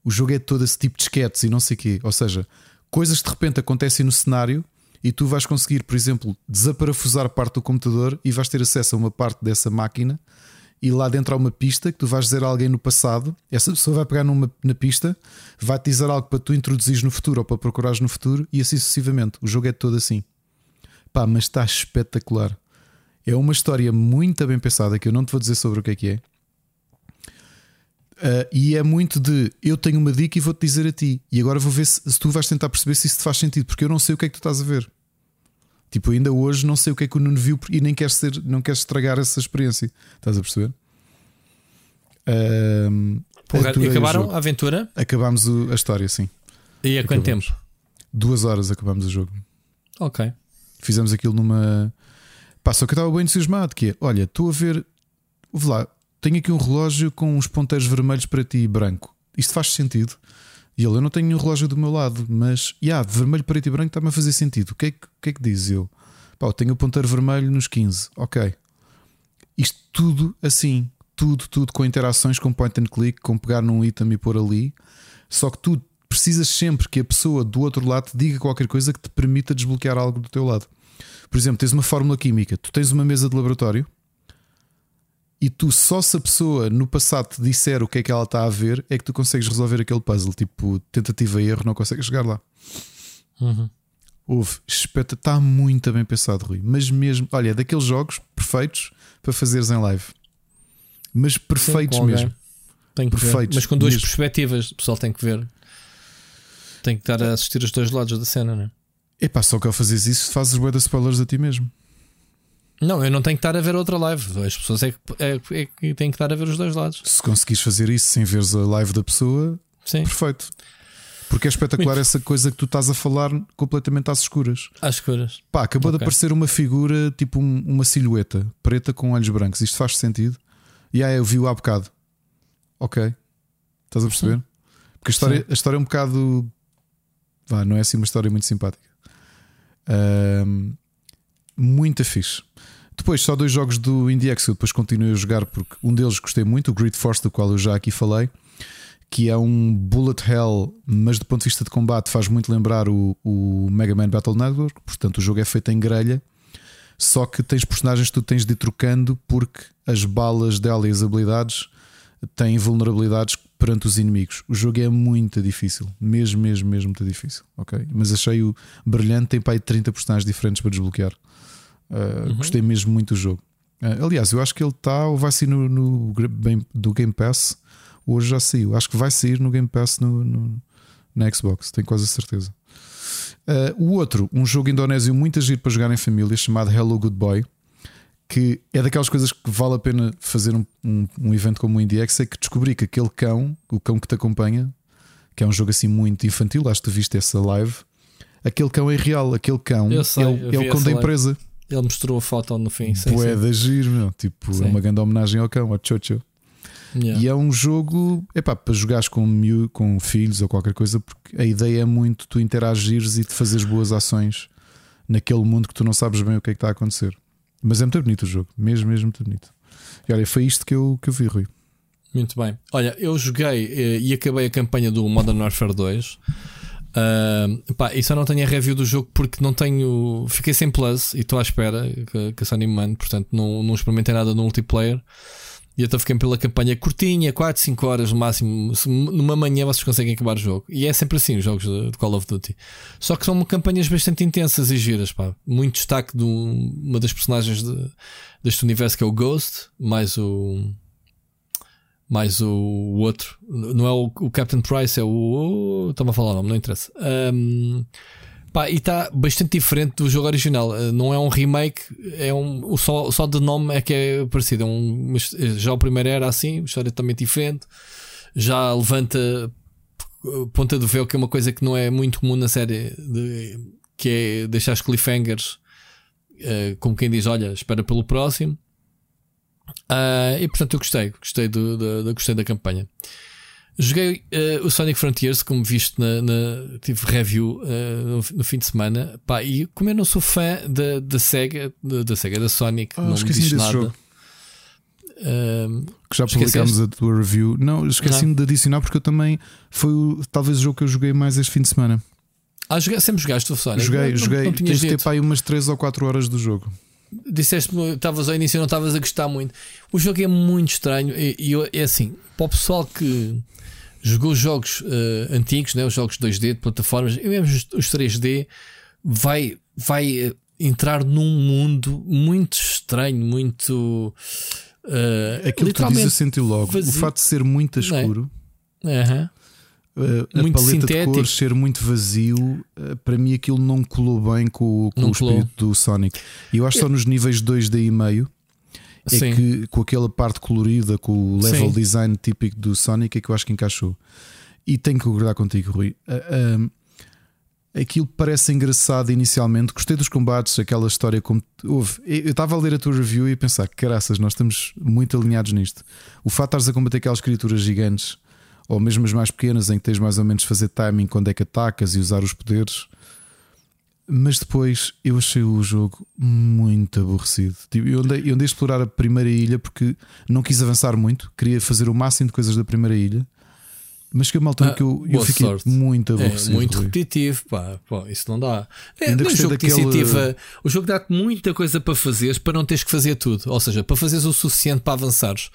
O jogo é todo esse tipo de esquetes e não sei quê. Ou seja, coisas de repente acontecem no cenário e tu vais conseguir, por exemplo, desaparafusar parte do computador e vais ter acesso a uma parte dessa máquina e lá dentro há uma pista que tu vais dizer a alguém no passado. Essa pessoa vai pegar numa, na pista, vai te dizer algo para tu introduzires no futuro ou para procurares no futuro e assim sucessivamente. O jogo é todo assim. Pá, mas está espetacular. É uma história muito bem pensada que eu não te vou dizer sobre o que é que é. Ah, e é muito de eu tenho uma dica e vou-te dizer a ti. E agora vou ver se, se tu vais tentar perceber se isso te faz sentido, porque eu não sei o que é que tu estás a ver. Tipo, ainda hoje não sei o que é que o Nuno viu e nem queres, ser, não queres estragar essa experiência. Estás a perceber? Ahm, Porra, acabaram a aventura? Acabámos a história, sim. E há quanto Acabamos. tempo? Duas horas acabámos o jogo. Ok. Fizemos aquilo numa. Pá, só que eu estava bem entusiasmado. Que é, olha, estou a ver. Ouve lá, tenho aqui um relógio com uns ponteiros vermelhos para ti e branco. Isto faz sentido? E ele, eu não tenho nenhum relógio do meu lado, mas, yeah, de vermelho, preto e branco está-me a fazer sentido. O que é que, que, é que diz? Eu, pá, eu tenho o ponteiro vermelho nos 15. Ok. Isto tudo assim, tudo, tudo com interações, com point and click, com pegar num item e pôr ali. Só que tu precisas sempre que a pessoa do outro lado te diga qualquer coisa que te permita desbloquear algo do teu lado. Por exemplo, tens uma fórmula química, tu tens uma mesa de laboratório e tu só se a pessoa no passado te disser o que é que ela está a ver é que tu consegues resolver aquele puzzle. Tipo, tentativa e erro, não consegues chegar lá. Uhum. Houve, está muito bem pensado, Rui. Mas mesmo, olha, é daqueles jogos perfeitos para fazeres em live. Mas perfeitos alguém. mesmo. Tem que ver. Perfeitos. Mas com duas mesmo. perspectivas, o pessoal tem que ver. Tem que estar a assistir os dois lados da cena, não é? Epá, só que ao fazeres isso fazes bué de spoilers a ti mesmo. Não, eu não tenho que estar a ver outra live. As pessoas é que, é, é que têm que estar a ver os dois lados. Se conseguires fazer isso sem veres a live da pessoa, Sim. perfeito. Porque é espetacular Muito. essa coisa que tu estás a falar completamente às escuras. Às escuras. Pá, acabou de Ok. aparecer uma figura, tipo um- uma silhueta preta com olhos brancos. Isto faz sentido? E aí eu vi-o há bocado. Ok. Estás a perceber? Porque a história, Sim. a história é um bocado. Vá, não é assim uma história muito simpática. Ahm, muito fixe. Depois, só dois jogos do IndieX que eu depois continuei a jogar, porque um deles gostei muito, o Grid Force, do qual eu já aqui falei, que é um bullet hell, mas do ponto de vista de combate faz muito lembrar o, o Mega Man Battle Network. Portanto, o jogo é feito em grelha, só que tens personagens que tu tens de ir trocando porque as balas dela e as habilidades têm vulnerabilidades perante os inimigos. O jogo é muito difícil, mesmo, mesmo, mesmo muito difícil. ok? Mas achei-o brilhante. Tem para aí 30 personagens diferentes para desbloquear. Uh, Gostei mesmo muito do jogo. Uh, aliás, eu acho que ele está ou vai sair no, no do Game Pass. Hoje já saiu. Acho que vai sair no Game Pass no, no- na Xbox, tenho quase a certeza. Uh, o outro, um jogo indonésio muito agir para jogar em família, chamado Hello Good Boy, que é daquelas coisas que vale a pena fazer um, um, um evento como o IndieX, é que descobri que aquele cão, o cão que te acompanha, que é um jogo assim muito infantil, acho que tu viste essa live. Aquele cão é real, aquele cão Eu sei, é, é o cão da live. empresa. Ele mostrou a foto no fim. Sim, sim. de agir, meu. Tipo, Sim. é uma grande homenagem ao cão, ao Chocho. Yeah. E é um jogo epá, para jogares com, miú- com filhos ou qualquer coisa, porque a ideia é muito tu interagires e de fazeres boas ações naquele mundo que tu não sabes bem o que é que está a acontecer. Mas é muito bonito o jogo, mesmo, mesmo muito bonito. E olha, foi isto que eu, que eu vi, Rui. Muito bem. Olha, eu joguei eh, e acabei a campanha do Modern Warfare 2. Ah, pá, e só não tenho a review do jogo porque não tenho. Fiquei sem plus e estou à espera que, que a Sony me mande, portanto não, não experimentei nada no multiplayer. E então fiquei pela campanha curtinha, 4, 5 horas no máximo. Numa manhã vocês conseguem acabar o jogo. E é sempre assim os jogos de, Call of Duty. Só que são campanhas bastante intensas e giras, pá. Muito destaque de um- uma das personagens de- deste universo que é o Ghost, mais o mais o, o outro, não é o, o Captain Price, é o. Estava a falar o nome, não interessa. Um, e está bastante diferente do jogo original. Uh, Não é um remake, é um. Só, só de nome é que é parecido. É um, mas já o primeiro era assim, história também diferente. Já levanta uh, ponta do véu, que é uma coisa que não é muito comum na série, de- que é deixar os cliffhangers, uh, como quem diz: Olha, espera pelo próximo. Ah, e portanto eu gostei, gostei, do, da- da- gostei da campanha. Joguei eh, o Sonic Frontiers, como visto na, na- tive review eh, no, no fim de semana. Pá, e como eu não sou fã da, da Sega, da, da Sega, da Sonic, Ah, não me diz desse nada. jogo. Ahm, Que já esqueceste? publicámos a tua review. Não, esqueci-me de adicionar porque eu também foi o- talvez o jogo que eu joguei mais este fim de semana. Ah, joguei, sempre jogaste o Sonic? joguei, Não- não- joguei. não Tens tinhas de ter para aí umas 3 ou 4 horas do jogo. Disseste-me, estavas ao início e não estavas a gostar muito. O jogo é muito estranho e, e é assim, para o pessoal que jogou os jogos eh, antigos, né, os jogos 2D de plataformas, e mesmo os, os 3D, vai, vai eh, entrar num mundo muito estranho, muito. eh, Aquilo que tu dizes eu senti logo. vazio. O fato de ser muito é? escuro. Aham. Uh, a Muito paleta sintético. de cores ser muito vazio, uh, para mim aquilo não colou bem com, o- com o colou. espírito do Sonic. E eu acho que só nos níveis 2D e meio é Sim. que com aquela parte colorida, com o level Sim. design típico do Sonic, é que eu acho que encaixou. E tenho que concordar contigo, Rui. Uh, aquilo parece engraçado inicialmente. Gostei dos combates, aquela história como houve. Eu estava a ler a tua review e a pensar, caraças, nós estamos muito alinhados nisto. O fato de estares a combater aquelas criaturas gigantes, ou mesmo as mais pequenas, em que tens mais ou menos de fazer timing quando é que atacas e usar os poderes. Mas depois eu achei o jogo muito aborrecido. Tipo, eu, andei, eu andei a explorar a primeira ilha porque não quis avançar muito, queria fazer o máximo de coisas da primeira ilha. Mas que uma altura Ah, que eu, eu fiquei sorte. muito É aborrecido. muito Rui. repetitivo, pá, pô, isso não dá. É, Ainda jogo daquele- iniciativa, o jogo dá-te muita coisa para fazeres para não teres que fazer tudo. Ou seja, para fazeres o suficiente para avançares.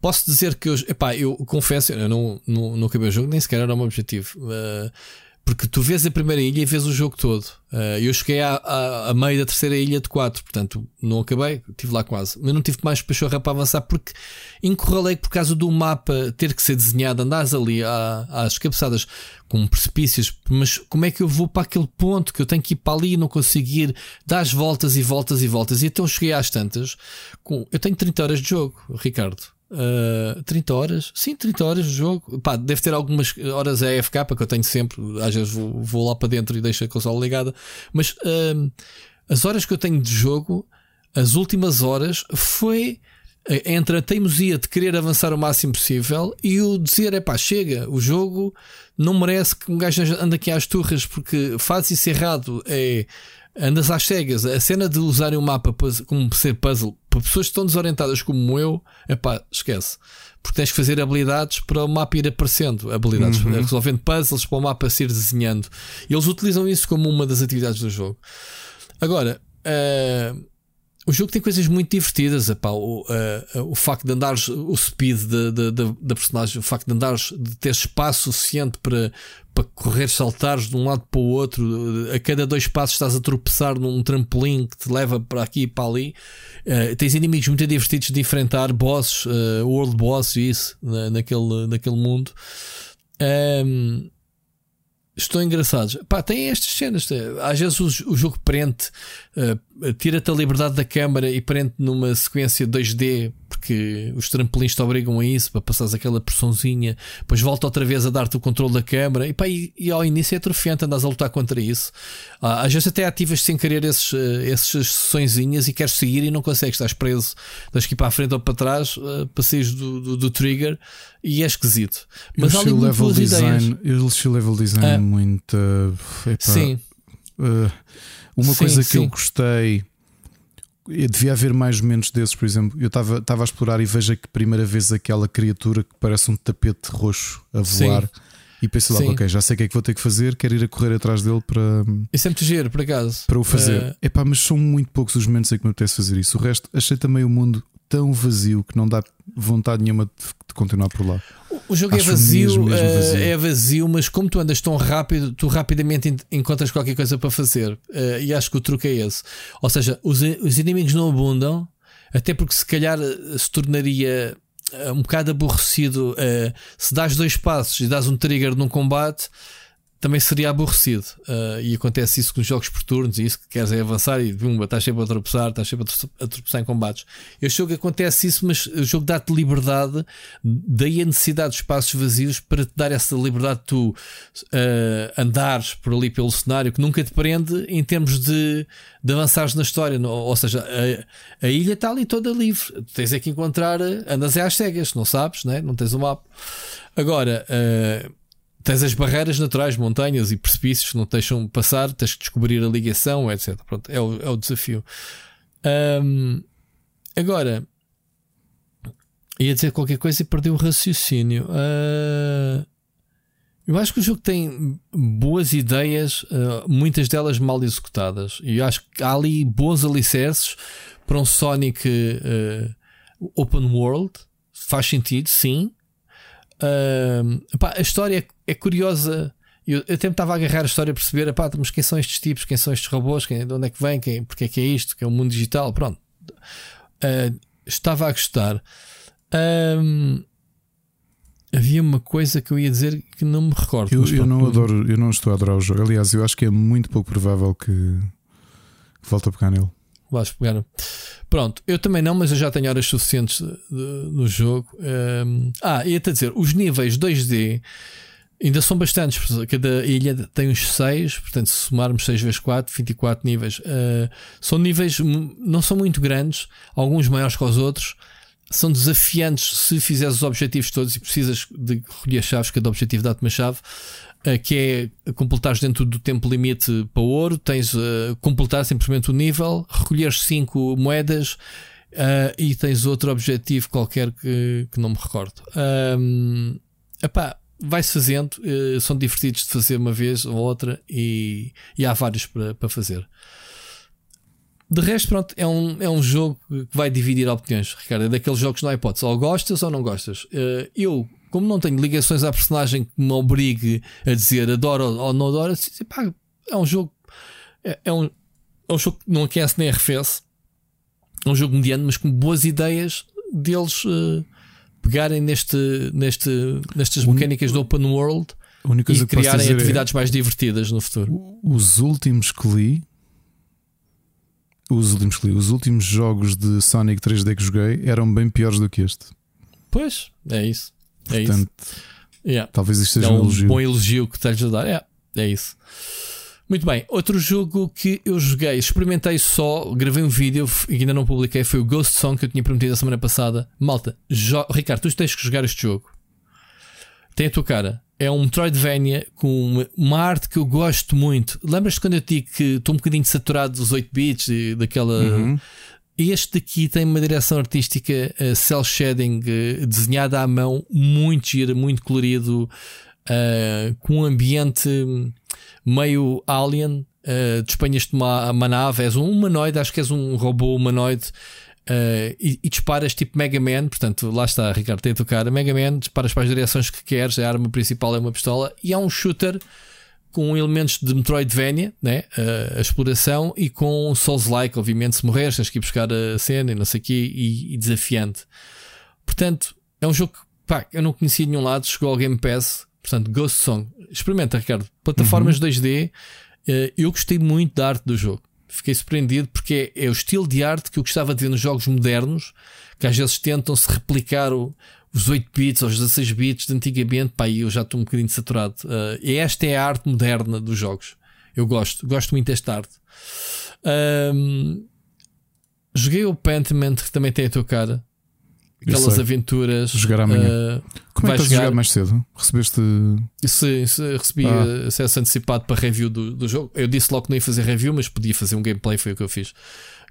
Posso dizer que eu, epá, eu confesso, eu não, não, não acabei o jogo, nem sequer era o meu objetivo. Uh, porque tu vês a primeira ilha e vês o jogo todo. Uh, eu cheguei à, meio da terceira ilha de quatro, portanto não acabei, estive lá quase. Mas não tive mais pachorra para avançar porque encurralei por causa do mapa ter que ser desenhado, andares ali à- às cabeçadas com precipícios, mas como é que eu vou para aquele ponto que eu tenho que ir para ali e não conseguir dar as voltas e voltas e voltas? E então cheguei às tantas. Com, eu tenho 30 horas de jogo, Ricardo. Uh, 30 horas? Sim, 30 horas de jogo. Pá, deve ter algumas horas AFK que eu tenho sempre. Às vezes vou, vou lá para dentro e deixo a consola ligada. Mas uh, as horas que eu tenho de jogo, as últimas horas, foi uh, entre a teimosia de querer avançar o máximo possível e o dizer: é pá, chega, o jogo não merece que um gajo ande aqui às turras porque faz isso errado. É. Andas às cegas, a cena de usarem o mapa como ser puzzle para pessoas que estão desorientadas como eu, é pá, esquece. Porque tens que fazer habilidades para o mapa ir aparecendo, habilidades, Uhum. resolvendo puzzles para o mapa se ir desenhando. E eles utilizam isso como uma das atividades do jogo. Agora, eh, o jogo tem coisas muito divertidas. epá, o, eh, o facto de andares, o speed da- personagem, o facto de andares, de ter espaço suficiente para, para correr, saltares de um lado para o outro. A cada dois passos estás a tropeçar num trampolim que te leva para aqui e para ali. Eh, tens inimigos muito divertidos de enfrentar, bosses, eh, world boss e isso, na- naquele, naquele mundo. Ehm, estão engraçados. Pá, tem estas cenas. Às vezes o, jogo prende, eh, tira-te a liberdade da câmara e prende numa sequência 2D, porque os trampolins te obrigam a isso para passares aquela pressãozinha, depois volta outra vez a dar-te o controle da câmara e, pá, e, e, ao início é atrofiante andas a lutar contra isso. Ah, às vezes até ativas sem querer esses, eh, essas sessõezinhas e queres seguir e não consegues, estás preso, tens que ir para a frente ou para trás uh, para sair do, do, do, trigger e é esquisito. Mas há ali level design, ideias. O level design ah, muito. Epá, sim. Uh, uma sim, coisa que sim. eu gostei devia haver mais momentos desses, por exemplo. Eu estava a explorar e vejo que primeira vez aquela criatura que parece um tapete roxo a voar. Sim. E pensei logo, ok, já sei o que é que vou ter que fazer, quero ir a correr atrás dele para. Isso é muito giro, por acaso. Para o fazer. Uh... Epá, mas são muito poucos os momentos em que me apetece fazer isso. O resto, achei também o mundo tão vazio que não dá vontade nenhuma de, continuar por lá. O jogo é vazio, mesmo, mesmo vazio, é vazio, mas como tu andas tão rápido, tu rapidamente encontras qualquer coisa para fazer. Uh, e acho que o truque é esse. Ou seja, os, os inimigos não abundam, até porque se calhar eh, se tornaria eh, um bocado aborrecido uh, se dás dois passos e dás um trigger num combate também seria aborrecido. Uh, e acontece isso com os jogos por turnos, e isso que queres é avançar e bumba, estás sempre a tropeçar, estás sempre a tropeçar em combates. Este jogo acontece isso, mas o jogo dá-te liberdade, daí a necessidade de espaços vazios para te dar essa liberdade de tu uh, andares por ali pelo cenário que nunca te prende em termos de, de avançares na história. Ou seja, a, a ilha está ali toda livre. Tens é que encontrar, andas é às cegas, não sabes, né? não tens o um mapa. Agora, uh, tens as barreiras naturais, montanhas e precipícios que não te deixam passar, tens que descobrir a ligação, etc. Pronto, é o, é o desafio. Um, agora, ia dizer qualquer coisa e perdi o raciocínio. Uh, eu acho que o jogo tem boas ideias, uh, muitas delas mal executadas. E acho que há ali bons alicerces para um Sonic uh, Open World. Faz sentido, sim. Uh, pá, a história é, curiosa. Eu, eu tentava agarrar a história a perceber, pá, mas quem são estes tipos, quem são estes robôs, quem, de onde é que vem, quem, porque é que é isto, que é o um mundo digital. Pronto, uh, estava a gostar. Um, havia uma coisa que eu ia dizer que não me recordo. Eu, eu não adoro, eu não estou a adorar o jogo. Aliás, eu acho que é muito pouco provável que, que volte a pegar nele. Vais pegar. Pronto, eu também não, mas eu já tenho horas suficientes no jogo. Um, ah, ia-te dizer, os níveis 2D ainda são bastantes. Cada ilha tem uns 6, portanto, se somarmos 6 vezes 4, 24 níveis. Uh, são níveis, não são muito grandes, alguns maiores que os outros. São desafiantes se fizeres os objetivos todos e precisas de recolher chaves. Cada objetivo dá-te uma chave. Eh, que é completares dentro do tempo limite para ouro, tens uh, completar simplesmente o nível, recolher 5 moedas uh, e tens outro objetivo qualquer que, que não me recordo. Um, epá, vai-se fazendo, uh, são divertidos de fazer uma vez ou outra e, e há vários para, fazer. De resto, pronto, é um, é um jogo que vai dividir opiniões, Ricardo. É daqueles jogos não há hipótese. Ou gostas ou não gostas. Uh, eu como não tenho ligações à personagem que me obrigue a dizer adoro ou não adoro, pá, é um jogo. É, é, um, é um jogo que não aquece nem arrefece. É um jogo mediano, mas com boas ideias deles uh, pegarem neste, neste, nestas mecânicas do open world e criarem é atividades é, mais divertidas no futuro. Os últimos que li. Os últimos que li, os últimos jogos de Sonic 3D que joguei eram bem piores do que este. Pois, é isso. É Portanto, isso. Yeah. Talvez isto seja é um, um elogio. bom elogio que estás a dar. É, é isso. Muito bem, outro jogo que eu joguei, experimentei só, gravei um vídeo e ainda não publiquei, foi o Ghost Song que eu tinha prometido a semana passada. Malta, Ricardo, tu tens que jogar este jogo. Tem a tua cara. É um Metroidvania com uma, uma arte que eu gosto muito. Lembras-te quando eu digo que estou um bocadinho saturado dos 8 bits e daquela uhum. Este daqui tem uma direção artística uh, cel shading uh, desenhada à mão, muito gira, muito colorido, uh, com um ambiente meio alien. Uh, despenhas-te uma, uma nave, és um humanoide, acho que és um robô humanoide. Uh, e, e, disparas tipo Mega Man, portanto, lá está, Ricardo, tem a tocar Mega Man, disparas para as direções que queres, a arma principal é uma pistola e é um shooter com elementos de Metroidvania, né? a, a exploração, e com Souls-like, obviamente, se morreres, tens que ir buscar a cena e não sei o quê, e, e, desafiante. Portanto, é um jogo que pá, eu não conhecia de nenhum lado, chegou ao Game Pass, portanto, Ghost Song. Experimenta, Ricardo. Plataformas uhum. 2D, uh, eu gostei muito da arte do jogo. Fiquei surpreendido porque é, é, o estilo de arte que eu gostava de ver nos jogos modernos, que às vezes tentam-se replicar o, os 8 bits ou os 16 bits de antigamente. Pá, eu já estou um bocadinho saturado. Uh, e esta é a arte moderna dos jogos. Eu gosto, gosto muito desta arte. Um, joguei o Pentiment, que também tem a tua cara. Aquelas aventuras. Jogar amanhã. Uh, Como é que estás a jogar mais cedo? Recebeste. Sim, recebi ah. acesso antecipado para review do, do jogo. Eu disse logo que não ia fazer review, mas podia fazer um gameplay, foi o que eu fiz.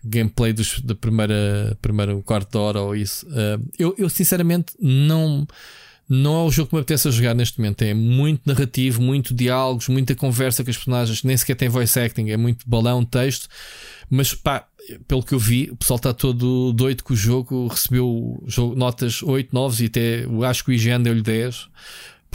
Gameplay dos, da primeira, primeira quarto de hora ou isso. Uh, eu, eu sinceramente não não é o jogo que me apetece a jogar neste momento. É muito narrativo, muito diálogos, muita conversa com as personagens, nem sequer tem voice acting, é muito balão, texto. Mas pá, pelo que eu vi, o pessoal está todo doido com o jogo, recebeu notas 8, 9 e até acho que o IGN deu-lhe 10.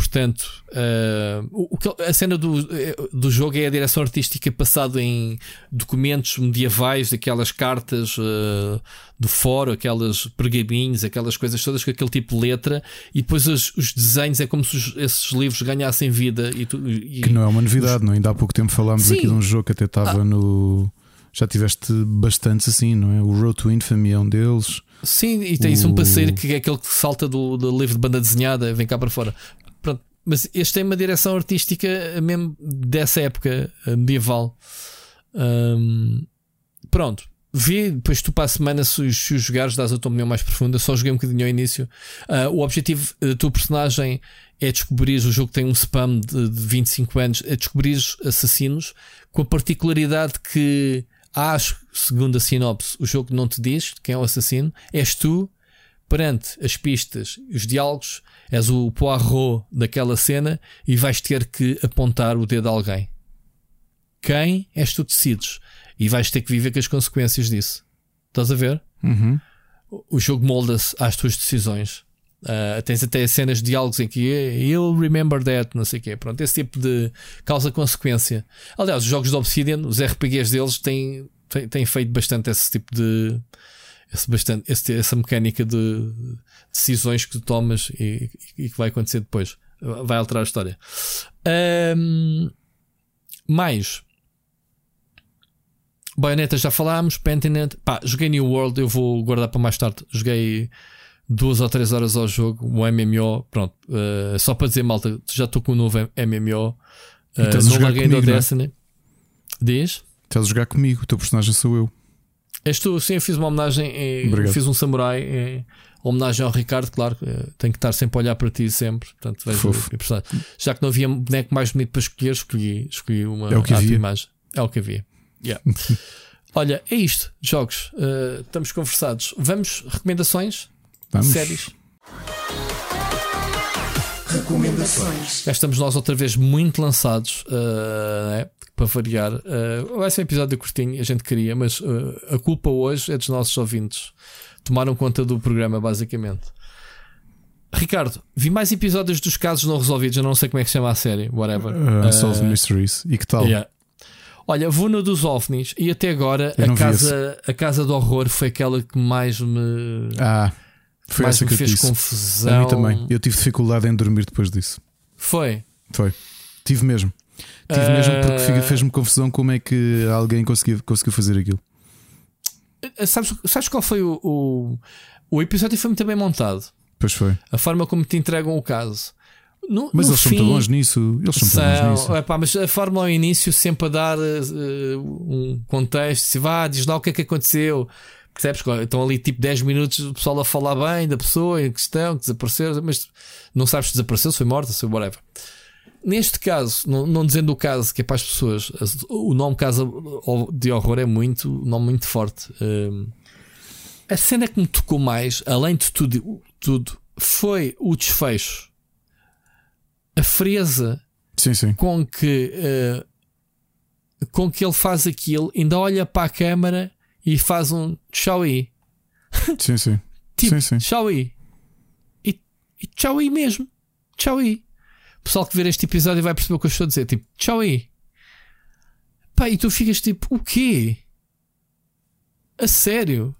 Portanto, uh, o, a cena do, do jogo é a direção artística passado em documentos medievais, aquelas cartas uh, do fórum, aquelas pergaminhos, aquelas coisas todas com aquele tipo de letra, e depois os, os desenhos é como se os, esses livros ganhassem vida. E, tu, e que não é uma novidade, os... não? Ainda há pouco tempo falámos Sim. aqui de um jogo que até estava ah. no. Já tiveste bastantes assim, não é? O Road to Infamy é um deles. Sim, e tem o... um parceiro que é aquele que salta do, do livro de banda desenhada, vem cá para fora. Mas este tem uma direção artística mesmo dessa época eh, medieval. Um, pronto, vi, depois tu para a semana, se se os jogares, dás a tua opinião mais profunda. Só joguei um bocadinho ao início. Uh, o objetivo da tua personagem é descobrir o jogo tem um spam de, de 25 anos, é descobrir assassinos, com a particularidade que acho, segundo a sinopse, o jogo não te diz quem é o assassino, és tu perante as pistas, os diálogos, és o Poirot daquela cena e vais ter que apontar o dedo a alguém. Quem és tu decides e vais ter que viver com as consequências disso. Estás a ver? Uhum. O jogo molda-se às tuas decisões. Uh, tens até cenas de diálogos em que you'll remember that, não sei o quê. Pronto, esse tipo de causa-consequência. Aliás, os jogos de Obsidian, os RPGs deles têm, têm, têm feito bastante esse tipo de esse bastante, esse, essa mecânica de decisões que tu tomas e, e, que vai acontecer depois. Vai alterar a história. Um, mais. Bayonetta já falámos, Pentiment. Pá, joguei New World, eu vou guardar para mais tarde. Joguei duas ou três horas ao jogo, um MMO. Pronto, uh, só para dizer, malta, já estou com o um novo MMO. Uh, não larguei do é? Destiny. Diz? Estás a jogar comigo, o teu personagem sou eu. És tu, sim, eu fiz uma homenagem, eh, fiz um samurai, eh, homenagem ao Ricardo, claro, eh, tenho que estar sempre a olhar para ti sempre. Portanto, vejo Já que não havia boneco mais bonito para escolher, escolhi, escolhi uma é o que havia. imagem. É o que havia. Yeah. Olha, é isto, jogos. Uh, estamos conversados. Vamos, recomendações? Vamos. Séries? Recomendações. Já estamos nós outra vez muito lançados. Uh, né? Para variar. Uh, vai ser um episódio curtinho, a gente queria, mas uh, a culpa hoje é dos nossos ouvintes. Tomaram conta do programa, basicamente. Ricardo, vi mais episódios dos casos não resolvidos. Eu não sei como é que se chama a série, whatever. Uh, Unsolved Mysteries. E que tal? Yeah. Olha, vou no dos OVNIs e até agora a casa, a casa do horror foi aquela que mais me. Ah, foi mais essa me que fez disse. confusão. A mim também. Eu tive dificuldade em dormir depois disso. Foi. Foi. Tive mesmo. Tive uh... mesmo porque fez-me confusão como é que alguém conseguiu, conseguiu fazer aquilo. Eh, sabes, sabes qual foi o, o, o episódio? Foi muito bem montado. Pois foi. A forma como te entregam o caso. No, mas no eles fim, são muito bons nisso. Eles são, são bons nisso. Epá, mas a forma ao início sempre a dar uh, um contexto. Se vá, diz lá o que é que aconteceu. Percebes? Estão ali tipo 10 minutos o pessoal a falar bem da pessoa em questão, que desapareceu, mas não sabes se desapareceu, se foi morta, se foi whatever. Neste caso, não, não, dizendo o caso que é para as pessoas, o nome caso de horror é muito, um nome muito forte. Um, a cena que me tocou mais, além de tudo, tudo foi o desfecho. A frieza sim, sim. com que uh, com que ele faz aquilo, ainda olha para a câmara e faz um tchau aí. Sim, sim. tipo, sim, sim. tchau aí. E, e tchau aí mesmo. Tchau aí. O pessoal que ver este episódio vai perceber o que eu estou a dizer. Tipo, tchau aí. Pá, e tu ficas tipo, o quê? A sério?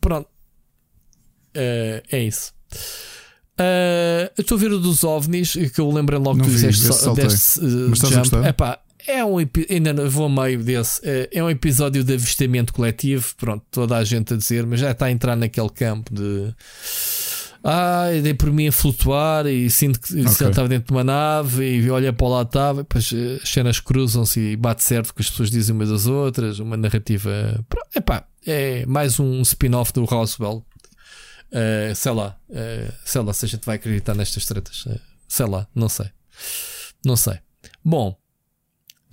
Pronto. Uh, é isso. Uh, eu estou a ver o dos OVNIs, que eu lembrei logo Não que tu vi, disseste, deste, uh, Mas estás jump. a Epá, é um ainda vou a meio desse. É, é, um episódio de avistamento coletivo. Pronto, toda a gente a dizer, mas já está a entrar naquele campo de. Ah, dei por mim a flutuar e sinto que okay. estava dentro de uma nave e olha para lá estava. Depois eh, as cenas cruzam-se e bate certo que as pessoas dizem umas das outras. Uma narrativa. Epá, é mais um spin-off do Roswell. Uh, sei lá, uh, sei lá se a gente vai acreditar nestas tretas. Uh, sei lá, não sei. Não sei. Bom,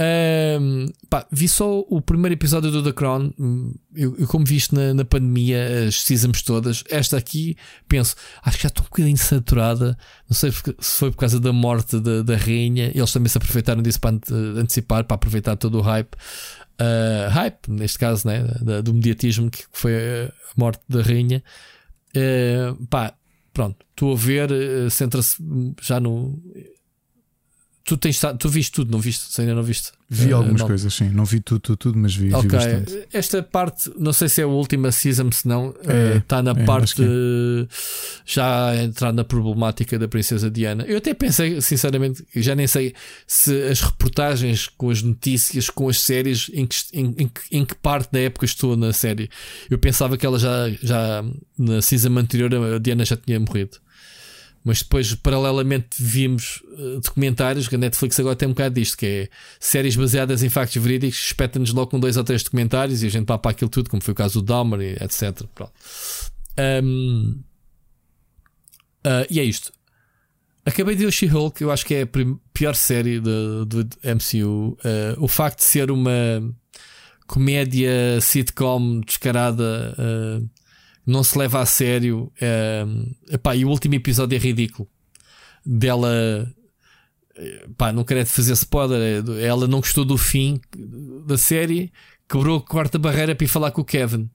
um, pá, vi só o primeiro episódio do The Crown. Eu, eu como visto na, na, pandemia, as seasons todas, esta aqui, penso, acho que já estou um bocadinho saturada. Não sei se foi por causa da morte da, da rainha. Eles também se aproveitaram disso para antecipar, para aproveitar todo o hype. Uh, hype, neste caso, né, da, do mediatismo que foi a morte da rainha. Uh, pá, pronto, estou a ver, uh, centra-se já no Tu, tens, tu viste tudo, não viste? Se ainda não viste? Vi uh, algumas coisas, sim. Não vi tudo, tudo, tudo mas vi, okay. vi bastante. Esta parte, não sei se é a última season, se não, é, está uh, na é, parte é. já a entrar na problemática da Princesa Diana. Eu até pensei, sinceramente, já nem sei se as reportagens com as notícias, com as séries, em que, em, em, em que parte da época estou na série. Eu pensava que ela já, já na season anterior, a Diana já tinha morrido. Mas depois, paralelamente, vimos uh, documentários, que a Netflix agora tem um bocado disto, que é séries baseadas em factos verídicos, espeta-nos logo com dois ou três documentários e a gente vai para aquilo tudo, como foi o caso do Dahmer, etc. Um, uh, e é isto. Acabei de ver She-Hulk, eu acho que é a pior série do, do MCU. Uh, eh, o facto de ser uma comédia sitcom descarada uh, não se leva a sério. É, epá, e o último episódio é ridículo. Dela. Pá, não quero fazer spoiler. É, ela não gostou do fim da série, quebrou a quarta barreira para ir falar com o Kevin.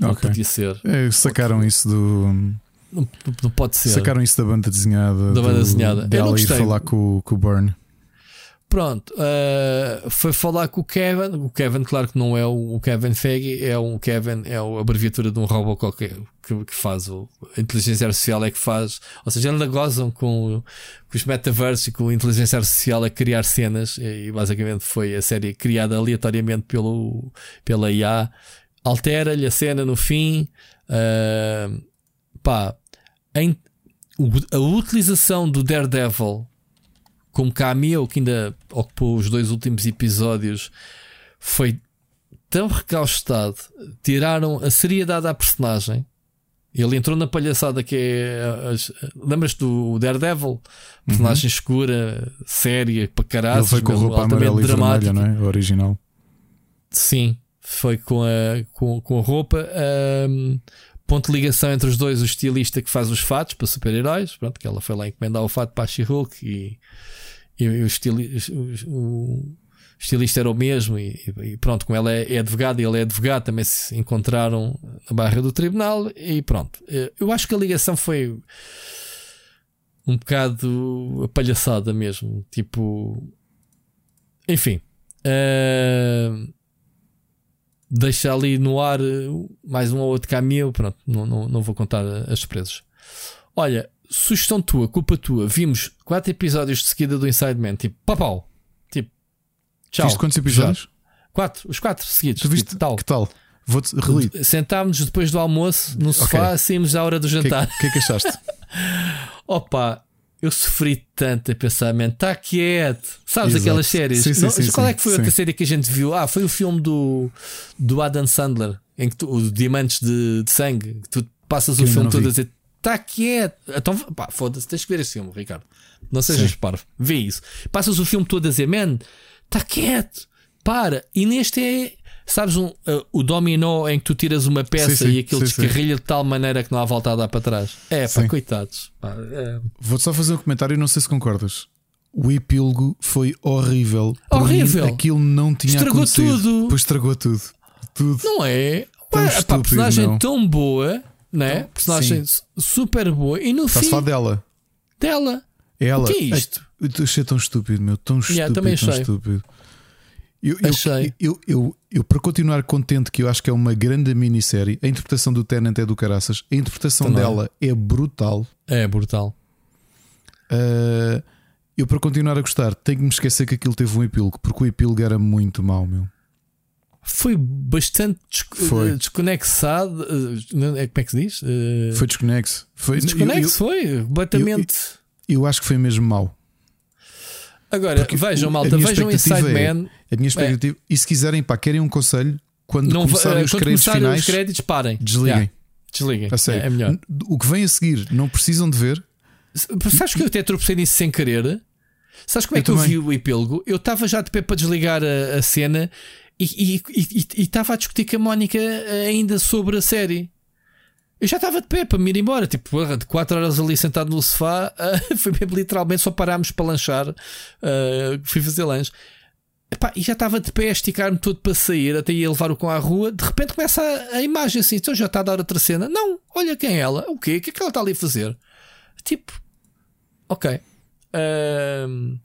Não okay. podia ser. É, sacaram isso do. Não, não, pode ser. Sacaram isso da banda desenhada. Da banda desenhada. Dela ir falar com, com o Burn. Pronto, uh, foi falar com o Kevin. O Kevin, claro que não é o Kevin Feige, é um Kevin, é a abreviatura de um robô qualquer que, que faz o, a inteligência artificial é que faz. Ou seja, ainda gozam com, com os metaversos e com a inteligência artificial a criar cenas. E, basicamente foi a série criada aleatoriamente pelo, pela IA. Altera-lhe a cena no fim. Uh, pá, em, a utilização do Daredevil como cameo que ainda ocupou os dois últimos episódios foi tão recaustado, tiraram a seriedade à personagem. Ele entrou na palhaçada que é. Lembras-te do Daredevil? Personagem uhum. escura, séria, para caralho. Ele foi com roupa amarela e vermelha, não é? O original. Sim, foi com a, com, com a roupa. Um, ponto de ligação entre os dois, o estilista que faz os fatos para super-heróis. Pronto, que ela foi lá encomendar o fato para a She-Hulk e e, o, o, o, estilista era o mesmo, e, e pronto, com ela é, é advogado e ele é advogado, também se encontraram na barra do tribunal, e pronto. Eh, eu acho que a ligação foi um bocado apalhaçada mesmo, tipo, enfim. Uh, deixa ali no ar mais um ou outro caminho. Pronto, não, não, não vou contar as surpresas. Olha, sugestão tua, culpa tua, vimos quatro episódios de seguida do Inside Man, tipo, papau. Tipo, tchau. Viste quantos episódios? Já. Quatro, os quatro seguidos. Tu viste? Tipo, tal. Que tal? Vou-te Sentámos-nos depois do almoço no sofá, okay. saímos à hora do jantar. O que, que é que achaste? Opa, eu sofri tanto a pensamento, está quieto. Sabes Exato. aquelas séries? Sim, sim, Não, sim, qual é que foi a outra série que a gente viu? Ah, foi o filme do, do Adam Sandler, em que tu, o Diamantes de, de Sangue, que tu passas que o filme todo a dizer Está quieto. Então, pá, foda-se, tens que ver esse filme, Ricardo. Não sejas Sim. parvo. Vê isso. Passas o filme todo a dizer, man, está quieto. Para. E neste é. Sabes um, uh, o dominó em que tu tiras uma peça sim, sim, e aquilo sim, descarrilha de tal maneira que não há volta a dar para trás. É, pá, coitados. é... Vou-te só fazer um comentário e não sei se concordas. O epílogo foi horrível. Horrível. Mim, aquilo não tinha estragou acontecido. tudo. Pois estragou tudo. Tudo. Não é? Pá, personagem não. tão boa né? Então, Personagem sim. super boa. E no Estás fim. falar dela. Dela. Ela. O que é isto? Eu achei tão estúpido, meu. Tão estúpido. Yeah, também tão achei. estúpido. Eu, eu, eu, eu, eu, para continuar contente, que eu acho que é uma grande minissérie, a interpretação do Tenant é do caraças, a interpretação também. dela é brutal. É brutal. Uh, Eu, para continuar a gostar, tenho que me esquecer que aquilo teve um epílogo, porque o epílogo era muito mau, meu. Foi bastante Foi. desconexado. eh, Como é que se diz? Eh, Foi desconexo. Foi, desconexo, eu- eu- foi. Completamente. Eu acho que foi mesmo mau. Agora, Porque vejam, malta, vejam Inside é- Man. A minha expectativa. E se quiserem, pá, querem um conselho, quando Não, começarem os quando créditos começarem finais, os créditos, parem. desliguem. Yeah, desliguem. É, é melhor. O que vem a seguir, não precisam de ver. Sabes que eu até tropecei nisso sem querer? Sabes como é Eu que eu vi o epílogo? Eu estava já de pé para desligar a, a cena e estava a discutir com a Mónica ainda sobre a série. Eu já estava de pé para me ir embora, tipo, porra, de 4 horas ali sentado no sofá, ah, foi mesmo literalmente só parámos para lanchar, ah, fui fazer lanche. Epá, e já estava de pé a esticar-me todo para sair, até ia levar o cão à rua. De repente começa a, a imagem assim, então já está a dar outra cena. Não, olha quem é ela, o quê? O que é que ela está ali a fazer? Tipo, ok. Ahm,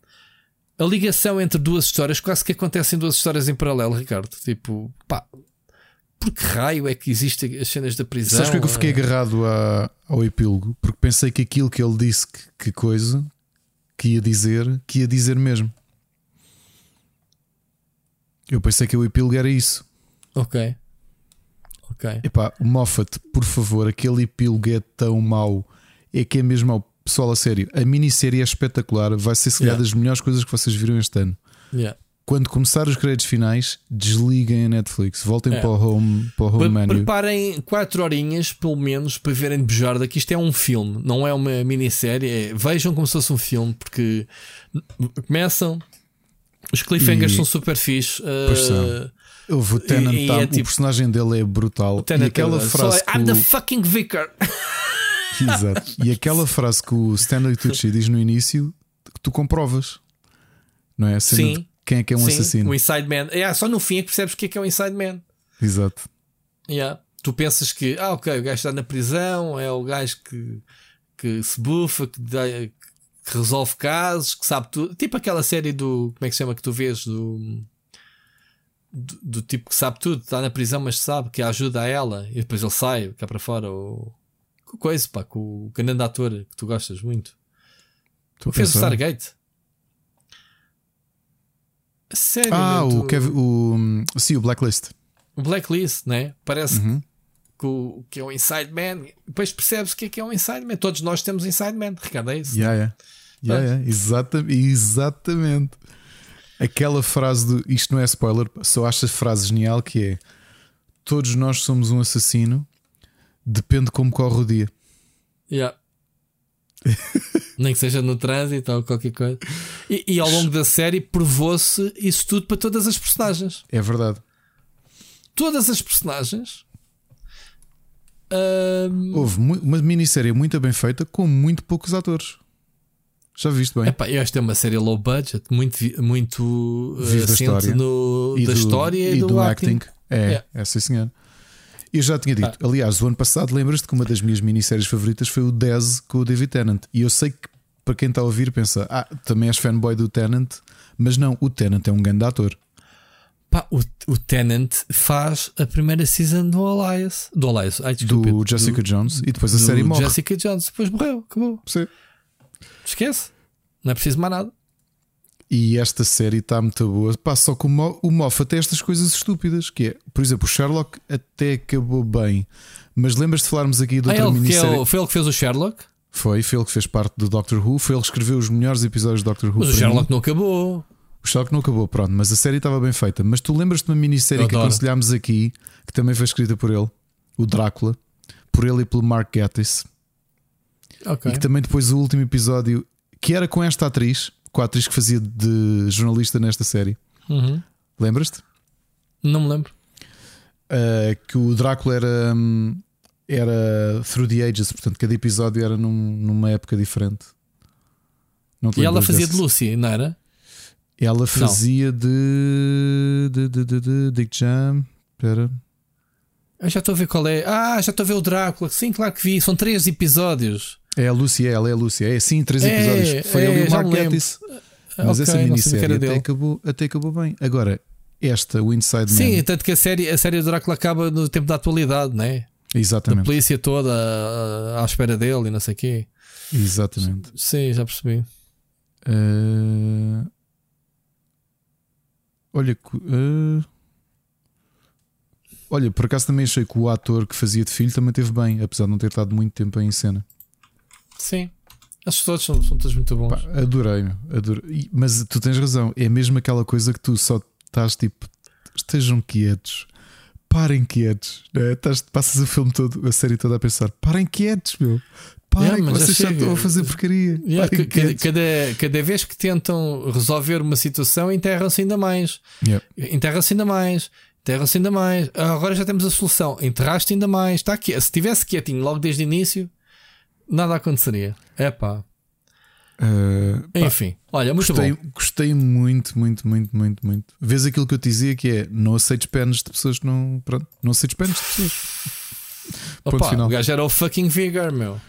a ligação entre duas histórias quase que acontecem duas histórias em paralelo, Ricardo. Tipo, pá, por que raio é que existem as cenas da prisão? Sabes porque é que eu fiquei Ah, agarrado a- ao epílogo? Porque pensei que aquilo que ele disse que, que coisa que ia dizer, que ia dizer mesmo. Eu pensei que o epílogo era isso. Ok. Ok. Epá, Moffat, por favor, aquele epílogo é tão mau. É que é mesmo mau. Pessoal, a sério, a minissérie é espetacular. Vai ser, se calhar, Yeah. das melhores coisas que vocês viram este ano. Yeah. Quando começar os créditos finais, desliguem a Netflix, voltem É. para o home, para o home Pre- menu. Preparem 4 horinhas, pelo menos, para verem de bejarda que isto é um filme, não é uma minissérie. É, vejam como se fosse um filme, porque começam, os cliffhangers E- são super fixe. Pois uh, são. Houve o Tennant, e- e tá- é o tipo- personagem dele é brutal. E Tenet, aquela uh, frase que I'm the o... fucking vicar. Exato. E aquela frase que o Stanley Tucci diz no início, que tu comprovas. Não é? Cena Sim. quem é que é um Sim, assassino. O Inside Man. Yeah, só no fim é que percebes o que é que é o Inside Man. Exato. Yeah. Tu pensas que, ah, ok, o gajo está na prisão, é o gajo que, que se bufa, que, dá- que resolve casos, que sabe tudo. Tipo aquela série do. Como é que se chama que tu vês? Do, do, do tipo que sabe tudo, está na prisão, mas sabe que ajuda a ela e depois ele sai cá para fora. Ou, com coisa, pá, com o grande ator que tu gostas muito. A Fez o. Stargate. Sério, Ah, o, tu- Kevin, o Sim, o Blacklist. o Blacklist, né? Parece Uhum. que, o, que é o Inside Man. Depois percebes o que é que é o Inside Man. Todos nós temos Inside Man, Ricardo, é isso? Yeah, yeah. Yeah, yeah. Exata- exatamente. Aquela frase do isto não é spoiler, só acho a frase genial que é todos nós somos um assassino, depende como corre o dia. Yeah. Nem que seja no trânsito ou qualquer coisa. E, e ao longo da série provou-se isso tudo para todas as personagens. É verdade. Todas as personagens. ahm, Houve uma minissérie muito bem feita com muito poucos atores. Já viste bem? Epá, esta é uma série low budget, muito, muito Vive da história. no, E da do- história e, do, acting. É, Yeah. é sim senhor. Eu já tinha dito, Ah. aliás, o ano passado lembras-te que uma das minhas minisséries favoritas foi o Dez com o David Tennant. E eu sei que para quem está a ouvir pensa, ah, também és fanboy do Tennant, mas não, o Tennant é um grande ator. Pá, o, o Tenant faz a primeira season do Elias. Do Elias, ai, desculpa, do Jessica Jones e depois a do série morre. Jessica Jones, depois morreu, acabou. Sim. Esquece, não é preciso mais nada. E esta série está muito boa. Pá, só que o, Mo, o Moffat tem estas coisas estúpidas. Que é, por exemplo, o Sherlock até acabou bem. Mas lembras-te de falarmos aqui de Ah, outra ele, é minissérie? o- foi ele que fez o Sherlock, Foi, foi ele que fez parte do Doctor Who. Foi ele que escreveu os melhores episódios do Doctor Who. mas o Sherlock mim. não acabou. O Sherlock não acabou, pronto, mas a série estava bem feita. Mas tu lembras-te de uma minissérie que aconselhámos aqui, que também foi escrita por ele, o Drácula, por ele e pelo Mark Gatiss, Ok. e que também depois o último episódio, que era com esta atriz, com a atriz que fazia de jornalista nesta série. Uhum. Lembras-te? Não me lembro. Uh, que o Drácula era, hum, era through the ages, portanto, cada episódio era num- numa época diferente. E ela fazia desse? de Lucy, não era? Ela fazia de, de, de, de, de Dick Jam. Espera. Eu já estou a ver qual é. Ah, já estou a ver o Drácula. Sim, claro que vi. São três episódios. É a Lúcia, ela é a Lúcia. É sim, três É, episódios. Foi é, ali o Mark. Gatiss. Ah, Mas ok, essa minissérie até acabou, até acabou bem. Agora, esta, o Inside Sim, Man. tanto que a série, a série do Drácula acaba no tempo da atualidade, não é? A Exatamente. polícia toda ah, à espera dele e não sei o quê. Exatamente. Sim, já percebi. Uh, olha, uh, olha, por acaso também achei que o ator que fazia de filho também teve bem, apesar de não ter estado muito tempo em cena. Sim, esses todos são, são todos muito bons. Pá, adorei, adorei. Mas tu tens razão, é mesmo aquela coisa que tu só estás tipo, estejam quietos, parem quietos, né? estás, passas o filme todo, a série toda a pensar, parem quietos, meu. Parem, yeah, vocês já estão a fazer porcaria. Yeah, cada, cada, cada, vez que tentam resolver uma situação, enterram-se ainda mais. Yeah. Enterram-se ainda mais. Enterram-se ainda mais. Agora já temos a solução. Enterraste ainda mais. Está aqui. Se estivesse quietinho logo desde o início, nada aconteceria. É pá. Uh, Enfim, olha, muito gostei, bom. Gostei muito, muito, muito, muito, muito. Vês aquilo que eu te dizia que é não aceites penas de pessoas que não. Pronto, não aceites penas de pessoas. Opa, final. O gajo era o fucking Vigor, meu.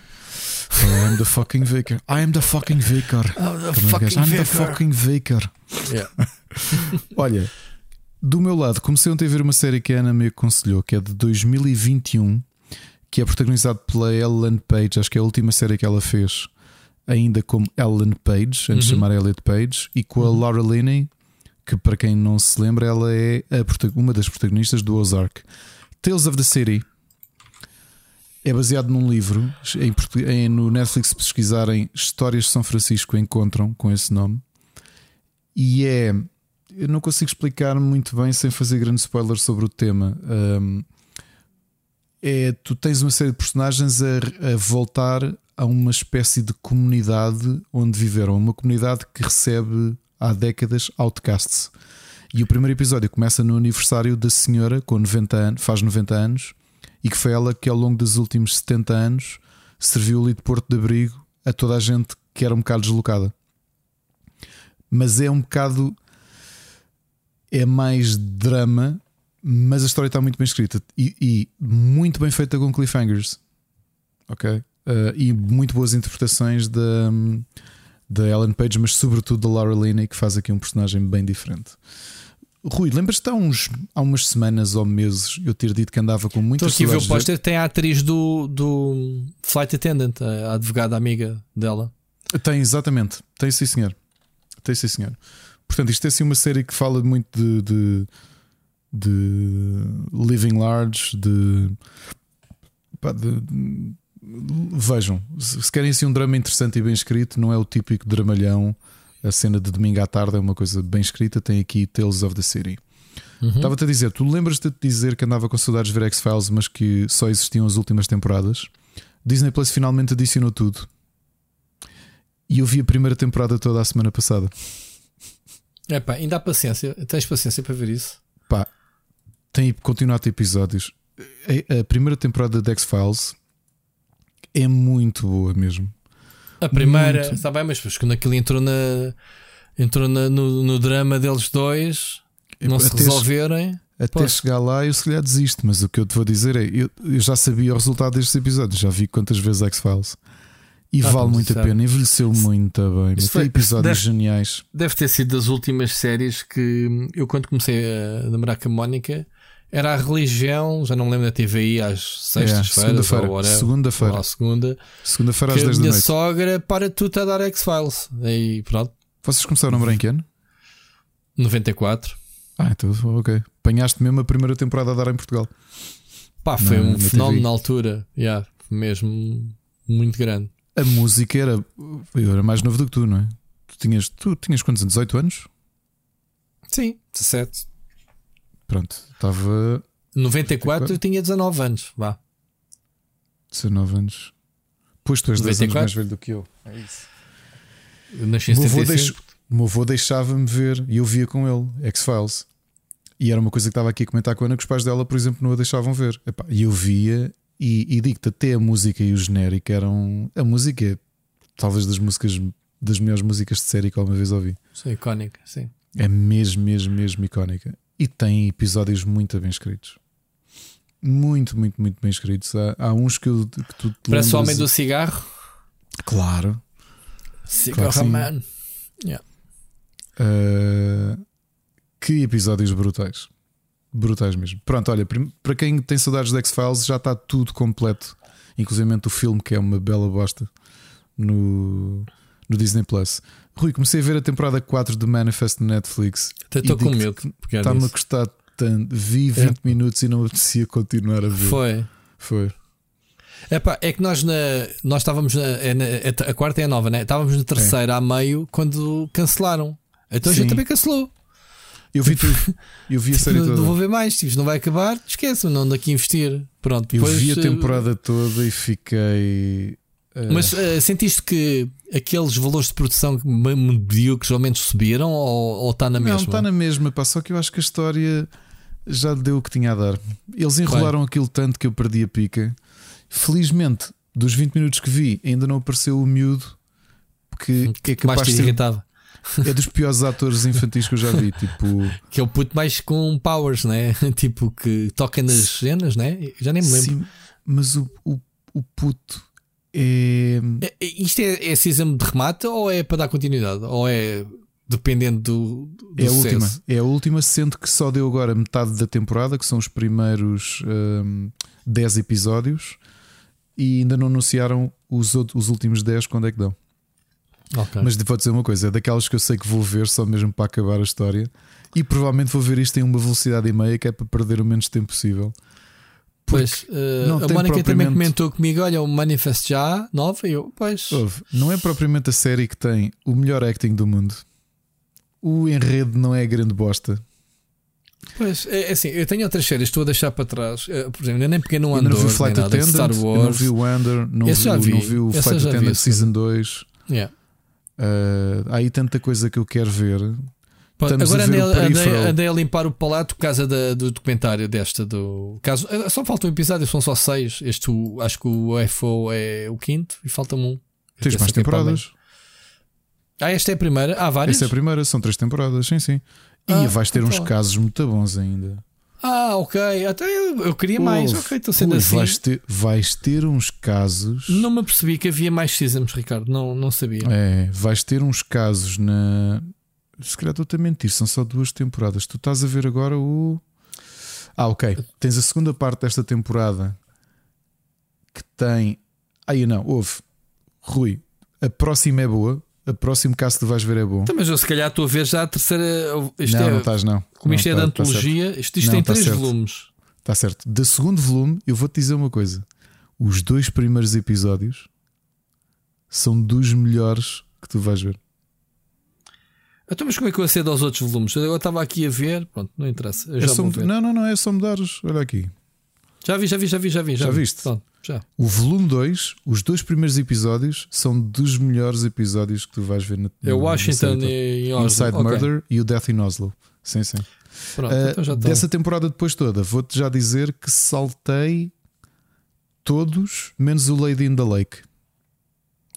I am the fucking vicar. I am the fucking vicar. I'm the fucking I'm the fucking vicar. Yeah. Olha, do meu lado, comecei ontem a ver uma série que a Ana me aconselhou, que é de 2021, que é protagonizado pela Ellen Page, acho que é a última série que ela fez, ainda como Ellen Page, antes uhum. de chamar Elliot Page, e com a uhum. Laura Linney, que para quem não se lembra, ela é uma das protagonistas do Ozark. Tales of the City é baseado num livro. Em, em, no Netflix, se pesquisarem Histórias de São Francisco, encontram com esse nome. E é. Eu não consigo explicar muito bem sem fazer grandes spoilers sobre o tema. Um, é, tu tens uma série de personagens a, a, voltar a uma espécie de comunidade onde viveram. Uma comunidade que recebe há décadas outcasts. E o primeiro episódio começa no aniversário da senhora, com 90 anos, faz 90 anos, e que foi ela que ao longo dos últimos 70 anos serviu ali de porto de abrigo a toda a gente que era um bocado deslocada. Mas é um bocado. É mais drama, mas a história está muito bem escrita e, e muito bem feita com cliffhangers. Ok? Uh, e muito boas interpretações da, da Ellen Page, mas sobretudo da Laura Linney, que faz aqui um personagem bem diferente. Rui, lembras-te há, uns, há umas semanas ou meses eu ter dito que andava com muitas Estou aqui a ver o póster, tem a atriz do, do Flight Attendant, a advogada amiga dela. Tem, exatamente. Tem sim, senhor. Tem sim, senhor. Portanto, isto é assim uma série que fala muito de, de, de living large, de, pá, de, de vejam, se querem assim um drama interessante e bem escrito, não é o típico dramalhão a cena de domingo à tarde é uma coisa bem escrita. Tem aqui Tales of the City. Uhum. Estava-te a dizer, tu lembras-te de dizer que andava com saudades de ver X-Files, mas que só existiam as últimas temporadas? Disney Plus finalmente adicionou tudo. E eu vi a primeira temporada toda a semana passada. É pá, ainda há paciência. Tens paciência para ver isso? Pá, tem continuar a ter episódios. A primeira temporada de X-Files é muito boa mesmo. A primeira, está bem, mas quando aquilo entrou na entrou na, no, no, drama deles dois, não até se resolverem. Até chegar lá, eu se calhar desisto, mas o que eu te vou dizer é: eu, eu já sabia o resultado destes episódios, já vi quantas vezes X-Files. E ah, vale muito a pena, envelheceu muito bem. Mas tem episódios deve, geniais. Deve ter sido das últimas séries que eu, quando comecei a namorar com a Mónica, era a religião, já não me lembro da TVI, às sextas-feiras. segunda-feira. Segunda-feira. segunda. Segunda-feira às 10 da noite. A minha sogra para tudo a dar X-Files. E pronto. Vocês começaram a namorar em que ano? 94. Ah, então, ok. Apanhaste mesmo a primeira temporada a dar em Portugal. Pá, foi na, um na fenómeno TV. na altura. Yeah, mesmo muito grande. A música era. Eu era mais novo do que tu, não é? Tu tinhas, tu tinhas quantos anos? 18 anos? Sim, 17. Pronto, estava. 94 eu tinha 19 anos, vá. 19 anos. Pois tu és 10 anos mais velho do que eu. É isso. Eu nasci em 75. O meu avô deixava-me ver e eu via com ele X-Files. E era uma coisa que estava aqui a comentar com a Ana, que os pais dela, por exemplo, não a deixavam ver. E eu via e, e digo-te, até a música e o genérico eram. A música é talvez das músicas, das melhores músicas de série que alguma vez ouvi. Sim, icónica, sim. É mesmo, mesmo, mesmo icónica. E tem episódios muito bem escritos. Muito, muito, muito bem escritos. Há, há uns que, eu, que tu te Parece o homem do cigarro. Claro. Cigarro claro Man. Yeah. Uh, que episódios brutais. Brutais mesmo. Pronto, olha, para quem tem saudades de X-Files, já está tudo completo. Inclusive o filme, que é uma bela bosta, no, no Disney Plus. Rui, comecei a ver a temporada 4 de Manifest no Netflix. Até estou com medo. Está-me a custar tanto. Vi 20 é. minutos e não apetecia continuar a ver. Foi. Foi. Epá, é que nós, na, nós estávamos na, é na, A quarta é a nova, né? Estávamos na terceira é. a meio quando cancelaram. Então Sim. a gente também cancelou. Eu vi tudo. Eu vi a série não, toda. Não vou ver mais. Tipo, não vai acabar. Esquece-me, não daqui investir. Pronto. Depois, eu vi a temporada uh... toda e fiquei. Uh... Mas uh, sentiste que aqueles valores de produção medíocres ao menos subiram ou, está na mesma? Não, está na mesma. Pá, só que eu acho que a história já deu o que tinha a dar. Eles enrolaram Bem. aquilo tanto que eu perdi a pica. Felizmente, dos 20 minutos que vi, ainda não apareceu o miúdo que, que é capaz mais te irritava. É dos piores atores infantis que eu já vi. Tipo... Que é o puto mais com powers, né? tipo, que toca nas cenas, né? Já nem me lembro. Sim, mas o, o, o puto é... é. Isto é, é season de remate ou é para dar continuidade? Ou é dependendo do, do é a última é a última sendo que só deu agora metade da temporada que são os primeiros um, 10 episódios e ainda não anunciaram os, os últimos 10 quando é que dão Okay. Mas vou dizer uma coisa: é daquelas que eu sei que vou ver só mesmo para acabar a história. E provavelmente vou ver isto em uma velocidade e meia que é para perder o menos tempo possível. Pois, uh, a Mónica propriamente... também comentou comigo: olha, o Manifest já, nova, e eu, pois. Ouve, não é propriamente a série que tem o melhor acting do mundo. O enredo não é grande bosta. Pois, é, é assim, eu tenho outras séries, estou a deixar para trás. Uh, por exemplo, eu nem peguei no Andor, não vi o Flight Attendant, Star Wars. não vi o Andor, não, vi, vi, não vi o Flight Attendant Season 2. Yeah. Uh, há aí tanta coisa que eu quero ver. Pronto, agora andei, andei, andei, a limpar o palato por causa da, do documentário desta. Do caso, eh, só falta um episódio, são só seis. Este, acho que o FO é o quinto e falta-me um. Tens mais temporadas? Ah, esta é a primeira? Há várias? Esta é a primeira, são três temporadas, sim, sim. E ah, vais ter uns casos muito bons ainda. Ah, ok. Até eu, eu queria mais. Ok, estou sendo assim. Vais ter, vais ter uns casos. Não me apercebi que havia mais seasons, Ricardo. Não, não sabia. É, vais ter uns casos na. Se calhar estou a mentir, são só duas temporadas. Tu estás a ver agora o. Ah, ok. Tens a segunda parte desta temporada que tem. Aí não, houve. Rui, a próxima é boa. A próximo caso que tu vais ver é bom. Então, mas eu se calhar estou a ver já a terceira. Isto não, é, não estás, não. Como não, isto é tá, de tá antologia, tá isto, isto não, tem tá três certo. volumes. Está certo. Do segundo volume, eu vou-te dizer uma coisa: os dois primeiros episódios são dos melhores que tu vais ver. Então, mas como é que eu acedo aos outros volumes? Eu estava aqui a ver, pronto, não interessa. É só, não, não, não, é só mudares. Olha aqui. Já vi, já vi, já vi, já vi. Já, já vi. viste? Pronto, já. O volume 2, os dois primeiros episódios são dos melhores episódios que tu vais ver na É o Washington e Oslo. Inside okay. Murder e o Death in Oslo. Sim, sim. Pronto, uh, então já dessa temporada depois toda, vou-te já dizer que saltei todos, menos o Lady in the Lake.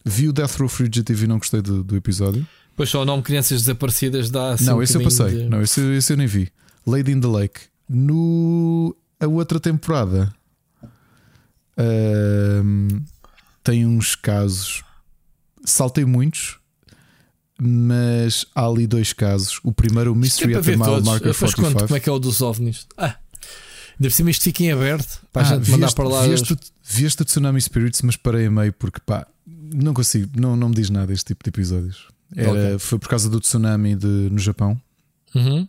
Vi o Death Row Fugitive e não gostei do, do episódio. Pois só o nome Crianças Desaparecidas dá assim Não, esse eu passei. De... Não, esse, esse eu nem vi. Lady in the Lake. No a outra temporada uh, tem uns casos. Saltei muitos, mas há ali dois casos. O primeiro, o é Mystery é at the Mile Marker 45. como é que é o dos OVNIs? Ah, deve ser isto fica em aberto para ah, a gente mandar para lá. Vieste, os... vieste o Tsunami Spirits, mas parei a meio porque pá, não consigo, não, não me diz nada este tipo de episódios. Era, okay. Foi por causa do tsunami de, no Japão. Uhum.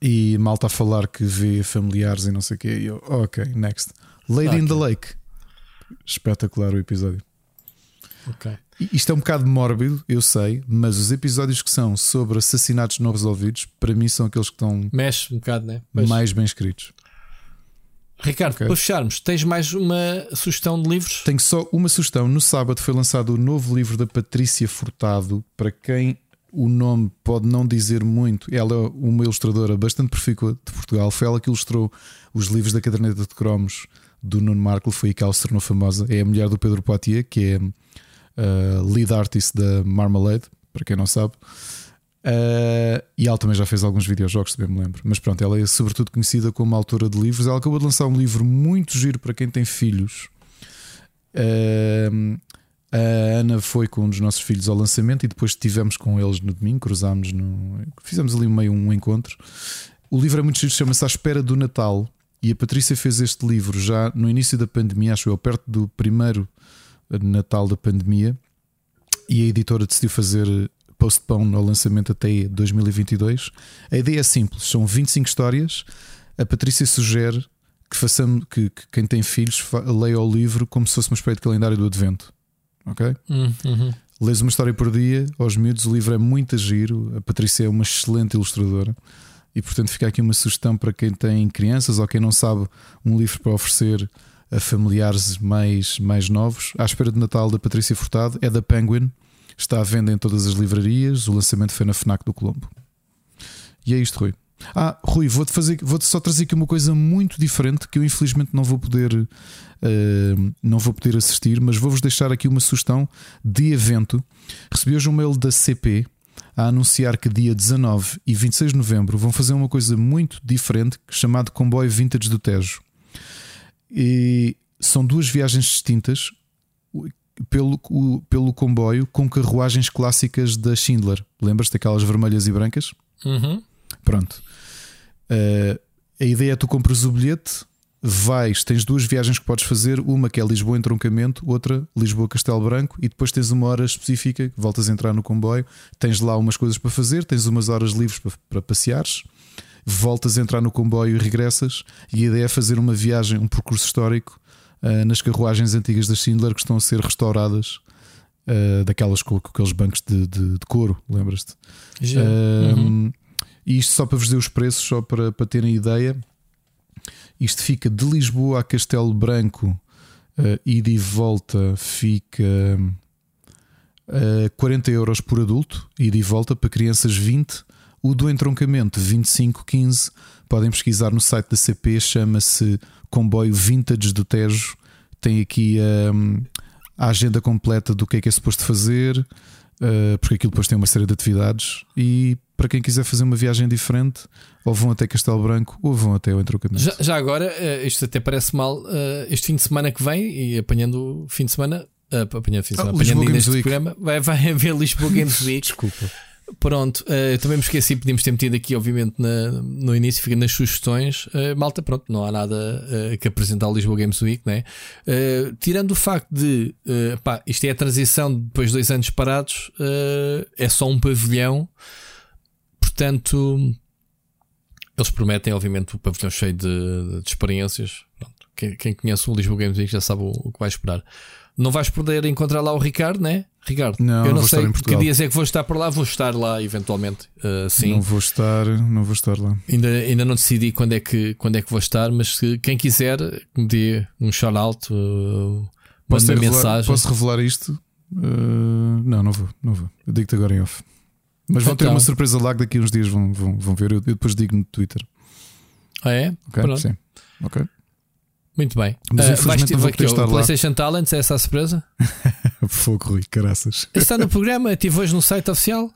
E malta a falar que vê familiares e não sei o quê. E eu, ok, next. Lady okay. in the Lake. Espetacular o episódio. Ok. Isto é um bocado mórbido, eu sei, mas os episódios que são sobre assassinatos não resolvidos, para mim são aqueles que estão Mexe um bocado, né? Pois. mais bem escritos. Ricardo, okay. para fecharmos, tens mais uma sugestão de livros? Tenho só uma sugestão. No sábado foi lançado o novo livro da Patrícia Furtado. Para quem o nome pode não dizer muito. Ela é uma ilustradora bastante profícua de Portugal. Foi ela que ilustrou os livros da caderneta de cromos do Nuno Marco. Foi aí que ela se tornou famosa. É a mulher do Pedro Poitier, que é uh, lead artist da Marmalade, para quem não sabe. Uh, e ela também já fez alguns videojogos, bem me lembro. Mas pronto, ela é sobretudo conhecida como autora de livros. Ela acabou de lançar um livro muito giro para quem tem filhos. Uh, a Ana foi com um dos nossos filhos ao lançamento e depois estivemos com eles no domingo, cruzámos no. Fizemos ali meio um encontro. O livro é muito giro, chama-se À Espera do Natal. E a Patrícia fez este livro já no início da pandemia, acho eu, perto do primeiro Natal da pandemia. e a editora decidiu fazer postpone ao lançamento até 2022. A ideia é simples: são 25 histórias. A Patrícia sugere que façamos que, que quem tem filhos leia o livro como se fosse uma espécie de calendário do Advento. Ok? Uhum. Lês uma história por dia aos miúdos. O livro é muito giro. A Patrícia é uma excelente ilustradora. E portanto fica aqui uma sugestão para quem tem crianças ou quem não sabe um livro para oferecer a familiares mais, mais novos. À espera de Natal da Patrícia Furtado é da Penguin. Está à venda em todas as livrarias. O lançamento foi na FNAC do Colombo. E é isto, Rui. Ah, Rui, vou-te fazer, vou-te só trazer aqui uma coisa muito diferente que eu infelizmente não vou poder uh, não vou poder assistir, mas vou-vos deixar aqui uma sugestão de evento. Recebi hoje um mail da CP a anunciar que dia 19 e 26 de novembro vão fazer uma coisa muito diferente chamado Comboio Vintage do Tejo. E são duas viagens distintas pelo, pelo comboio com carruagens clássicas da Schindler. Lembras-te daquelas vermelhas e brancas? Uhum. Pronto. Uh, a ideia é tu compras o bilhete, vais, tens duas viagens que podes fazer, uma que é Lisboa entroncamento, outra Lisboa Castelo Branco, e depois tens uma hora específica, voltas a entrar no comboio, tens lá umas coisas para fazer, tens umas horas livres para, para passeares, voltas a entrar no comboio e regressas, e a ideia é fazer uma viagem, um percurso histórico uh, nas carruagens antigas da Schindler que estão a ser restauradas. Uh, daquelas com, com, aqueles bancos de, de, de couro, lembras-te? Uhum. E isto só para vos dizer os preços, só para, para terem ideia. Isto fica de Lisboa a Castelo Branco, uh, e volta, fica uh, 40 euros por adulto, e volta, para crianças 20. O do entroncamento 25, 15. Podem pesquisar no site da CP, chama-se Comboio Vintage do Tejo. Tem aqui um, a agenda completa do que é que é suposto fazer, uh, porque aquilo depois tem uma série de atividades. E para quem quiser fazer uma viagem diferente, ou vão até Castelo Branco ou vão até o entrocamento. Já, já agora, uh, isto até parece mal, uh, este fim de semana que vem, e apanhando o fim de semana, uh, apanhando, fim de semana, ah, apanhando ainda este programa, vai, vai haver Lisboa Games Week. Desculpa. Pronto, uh, também me esqueci, podíamos ter metido aqui, obviamente, na, no início, fica nas sugestões. Uh, malta, pronto, não há nada uh, que apresentar ao Lisboa Games Week, né? tirando o facto de, pá, isto é a transição depois de dois anos parados, é só um pavilhão portanto, eles prometem, obviamente, o pavilhão cheio de, de experiências. Pronto, quem, quem, conhece o Lisboa Games Week já sabe o, o, que vai esperar. Não vais poder encontrar lá o Ricardo, né? Ricardo, não, eu não sei que dias é que vou estar por lá. Vou estar lá eventualmente. Uh, sim. Não vou estar, não vou estar lá. Ainda, ainda não decidi quando é, que, quando é que vou estar, mas se, quem quiser me dê um shout out, uh, posso revelar, mensagem. Posso revelar isto? Uh, não, não vou, não vou. Eu digo-te agora em off. Mas vão então. ter uma surpresa lá que daqui a uns dias vão, vão, vão ver. Eu, eu depois digo no Twitter. Ah, é? Ok, Pronto. sim. Ok. Muito bem. Mas uh, infelizmente não vou aqui, estar o PlayStation Talents, é essa a surpresa? Fogo, Rui, caraças. Está no programa, estive hoje no site oficial?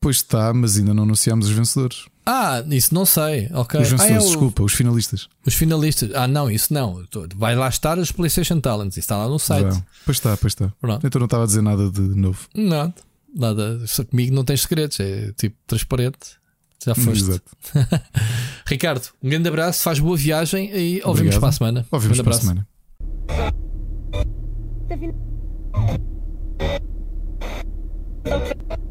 Pois está, mas ainda não anunciámos os vencedores. Ah, isso não sei. Ok. Os vencedores, ah, é o... desculpa, os finalistas. Os finalistas. Ah, não, isso não. Vai lá estar os PlayStation Talents. Isso está lá no site. Não. Pois está, pois está. Pronto. Então não estava a dizer nada de novo. Nada. Nada. Comigo não tens segredos. É tipo transparente. Já foste. Exato. Ricardo, um grande abraço, faz boa viagem e ouvimos para a semana. Ouvimos um para a semana. Okay.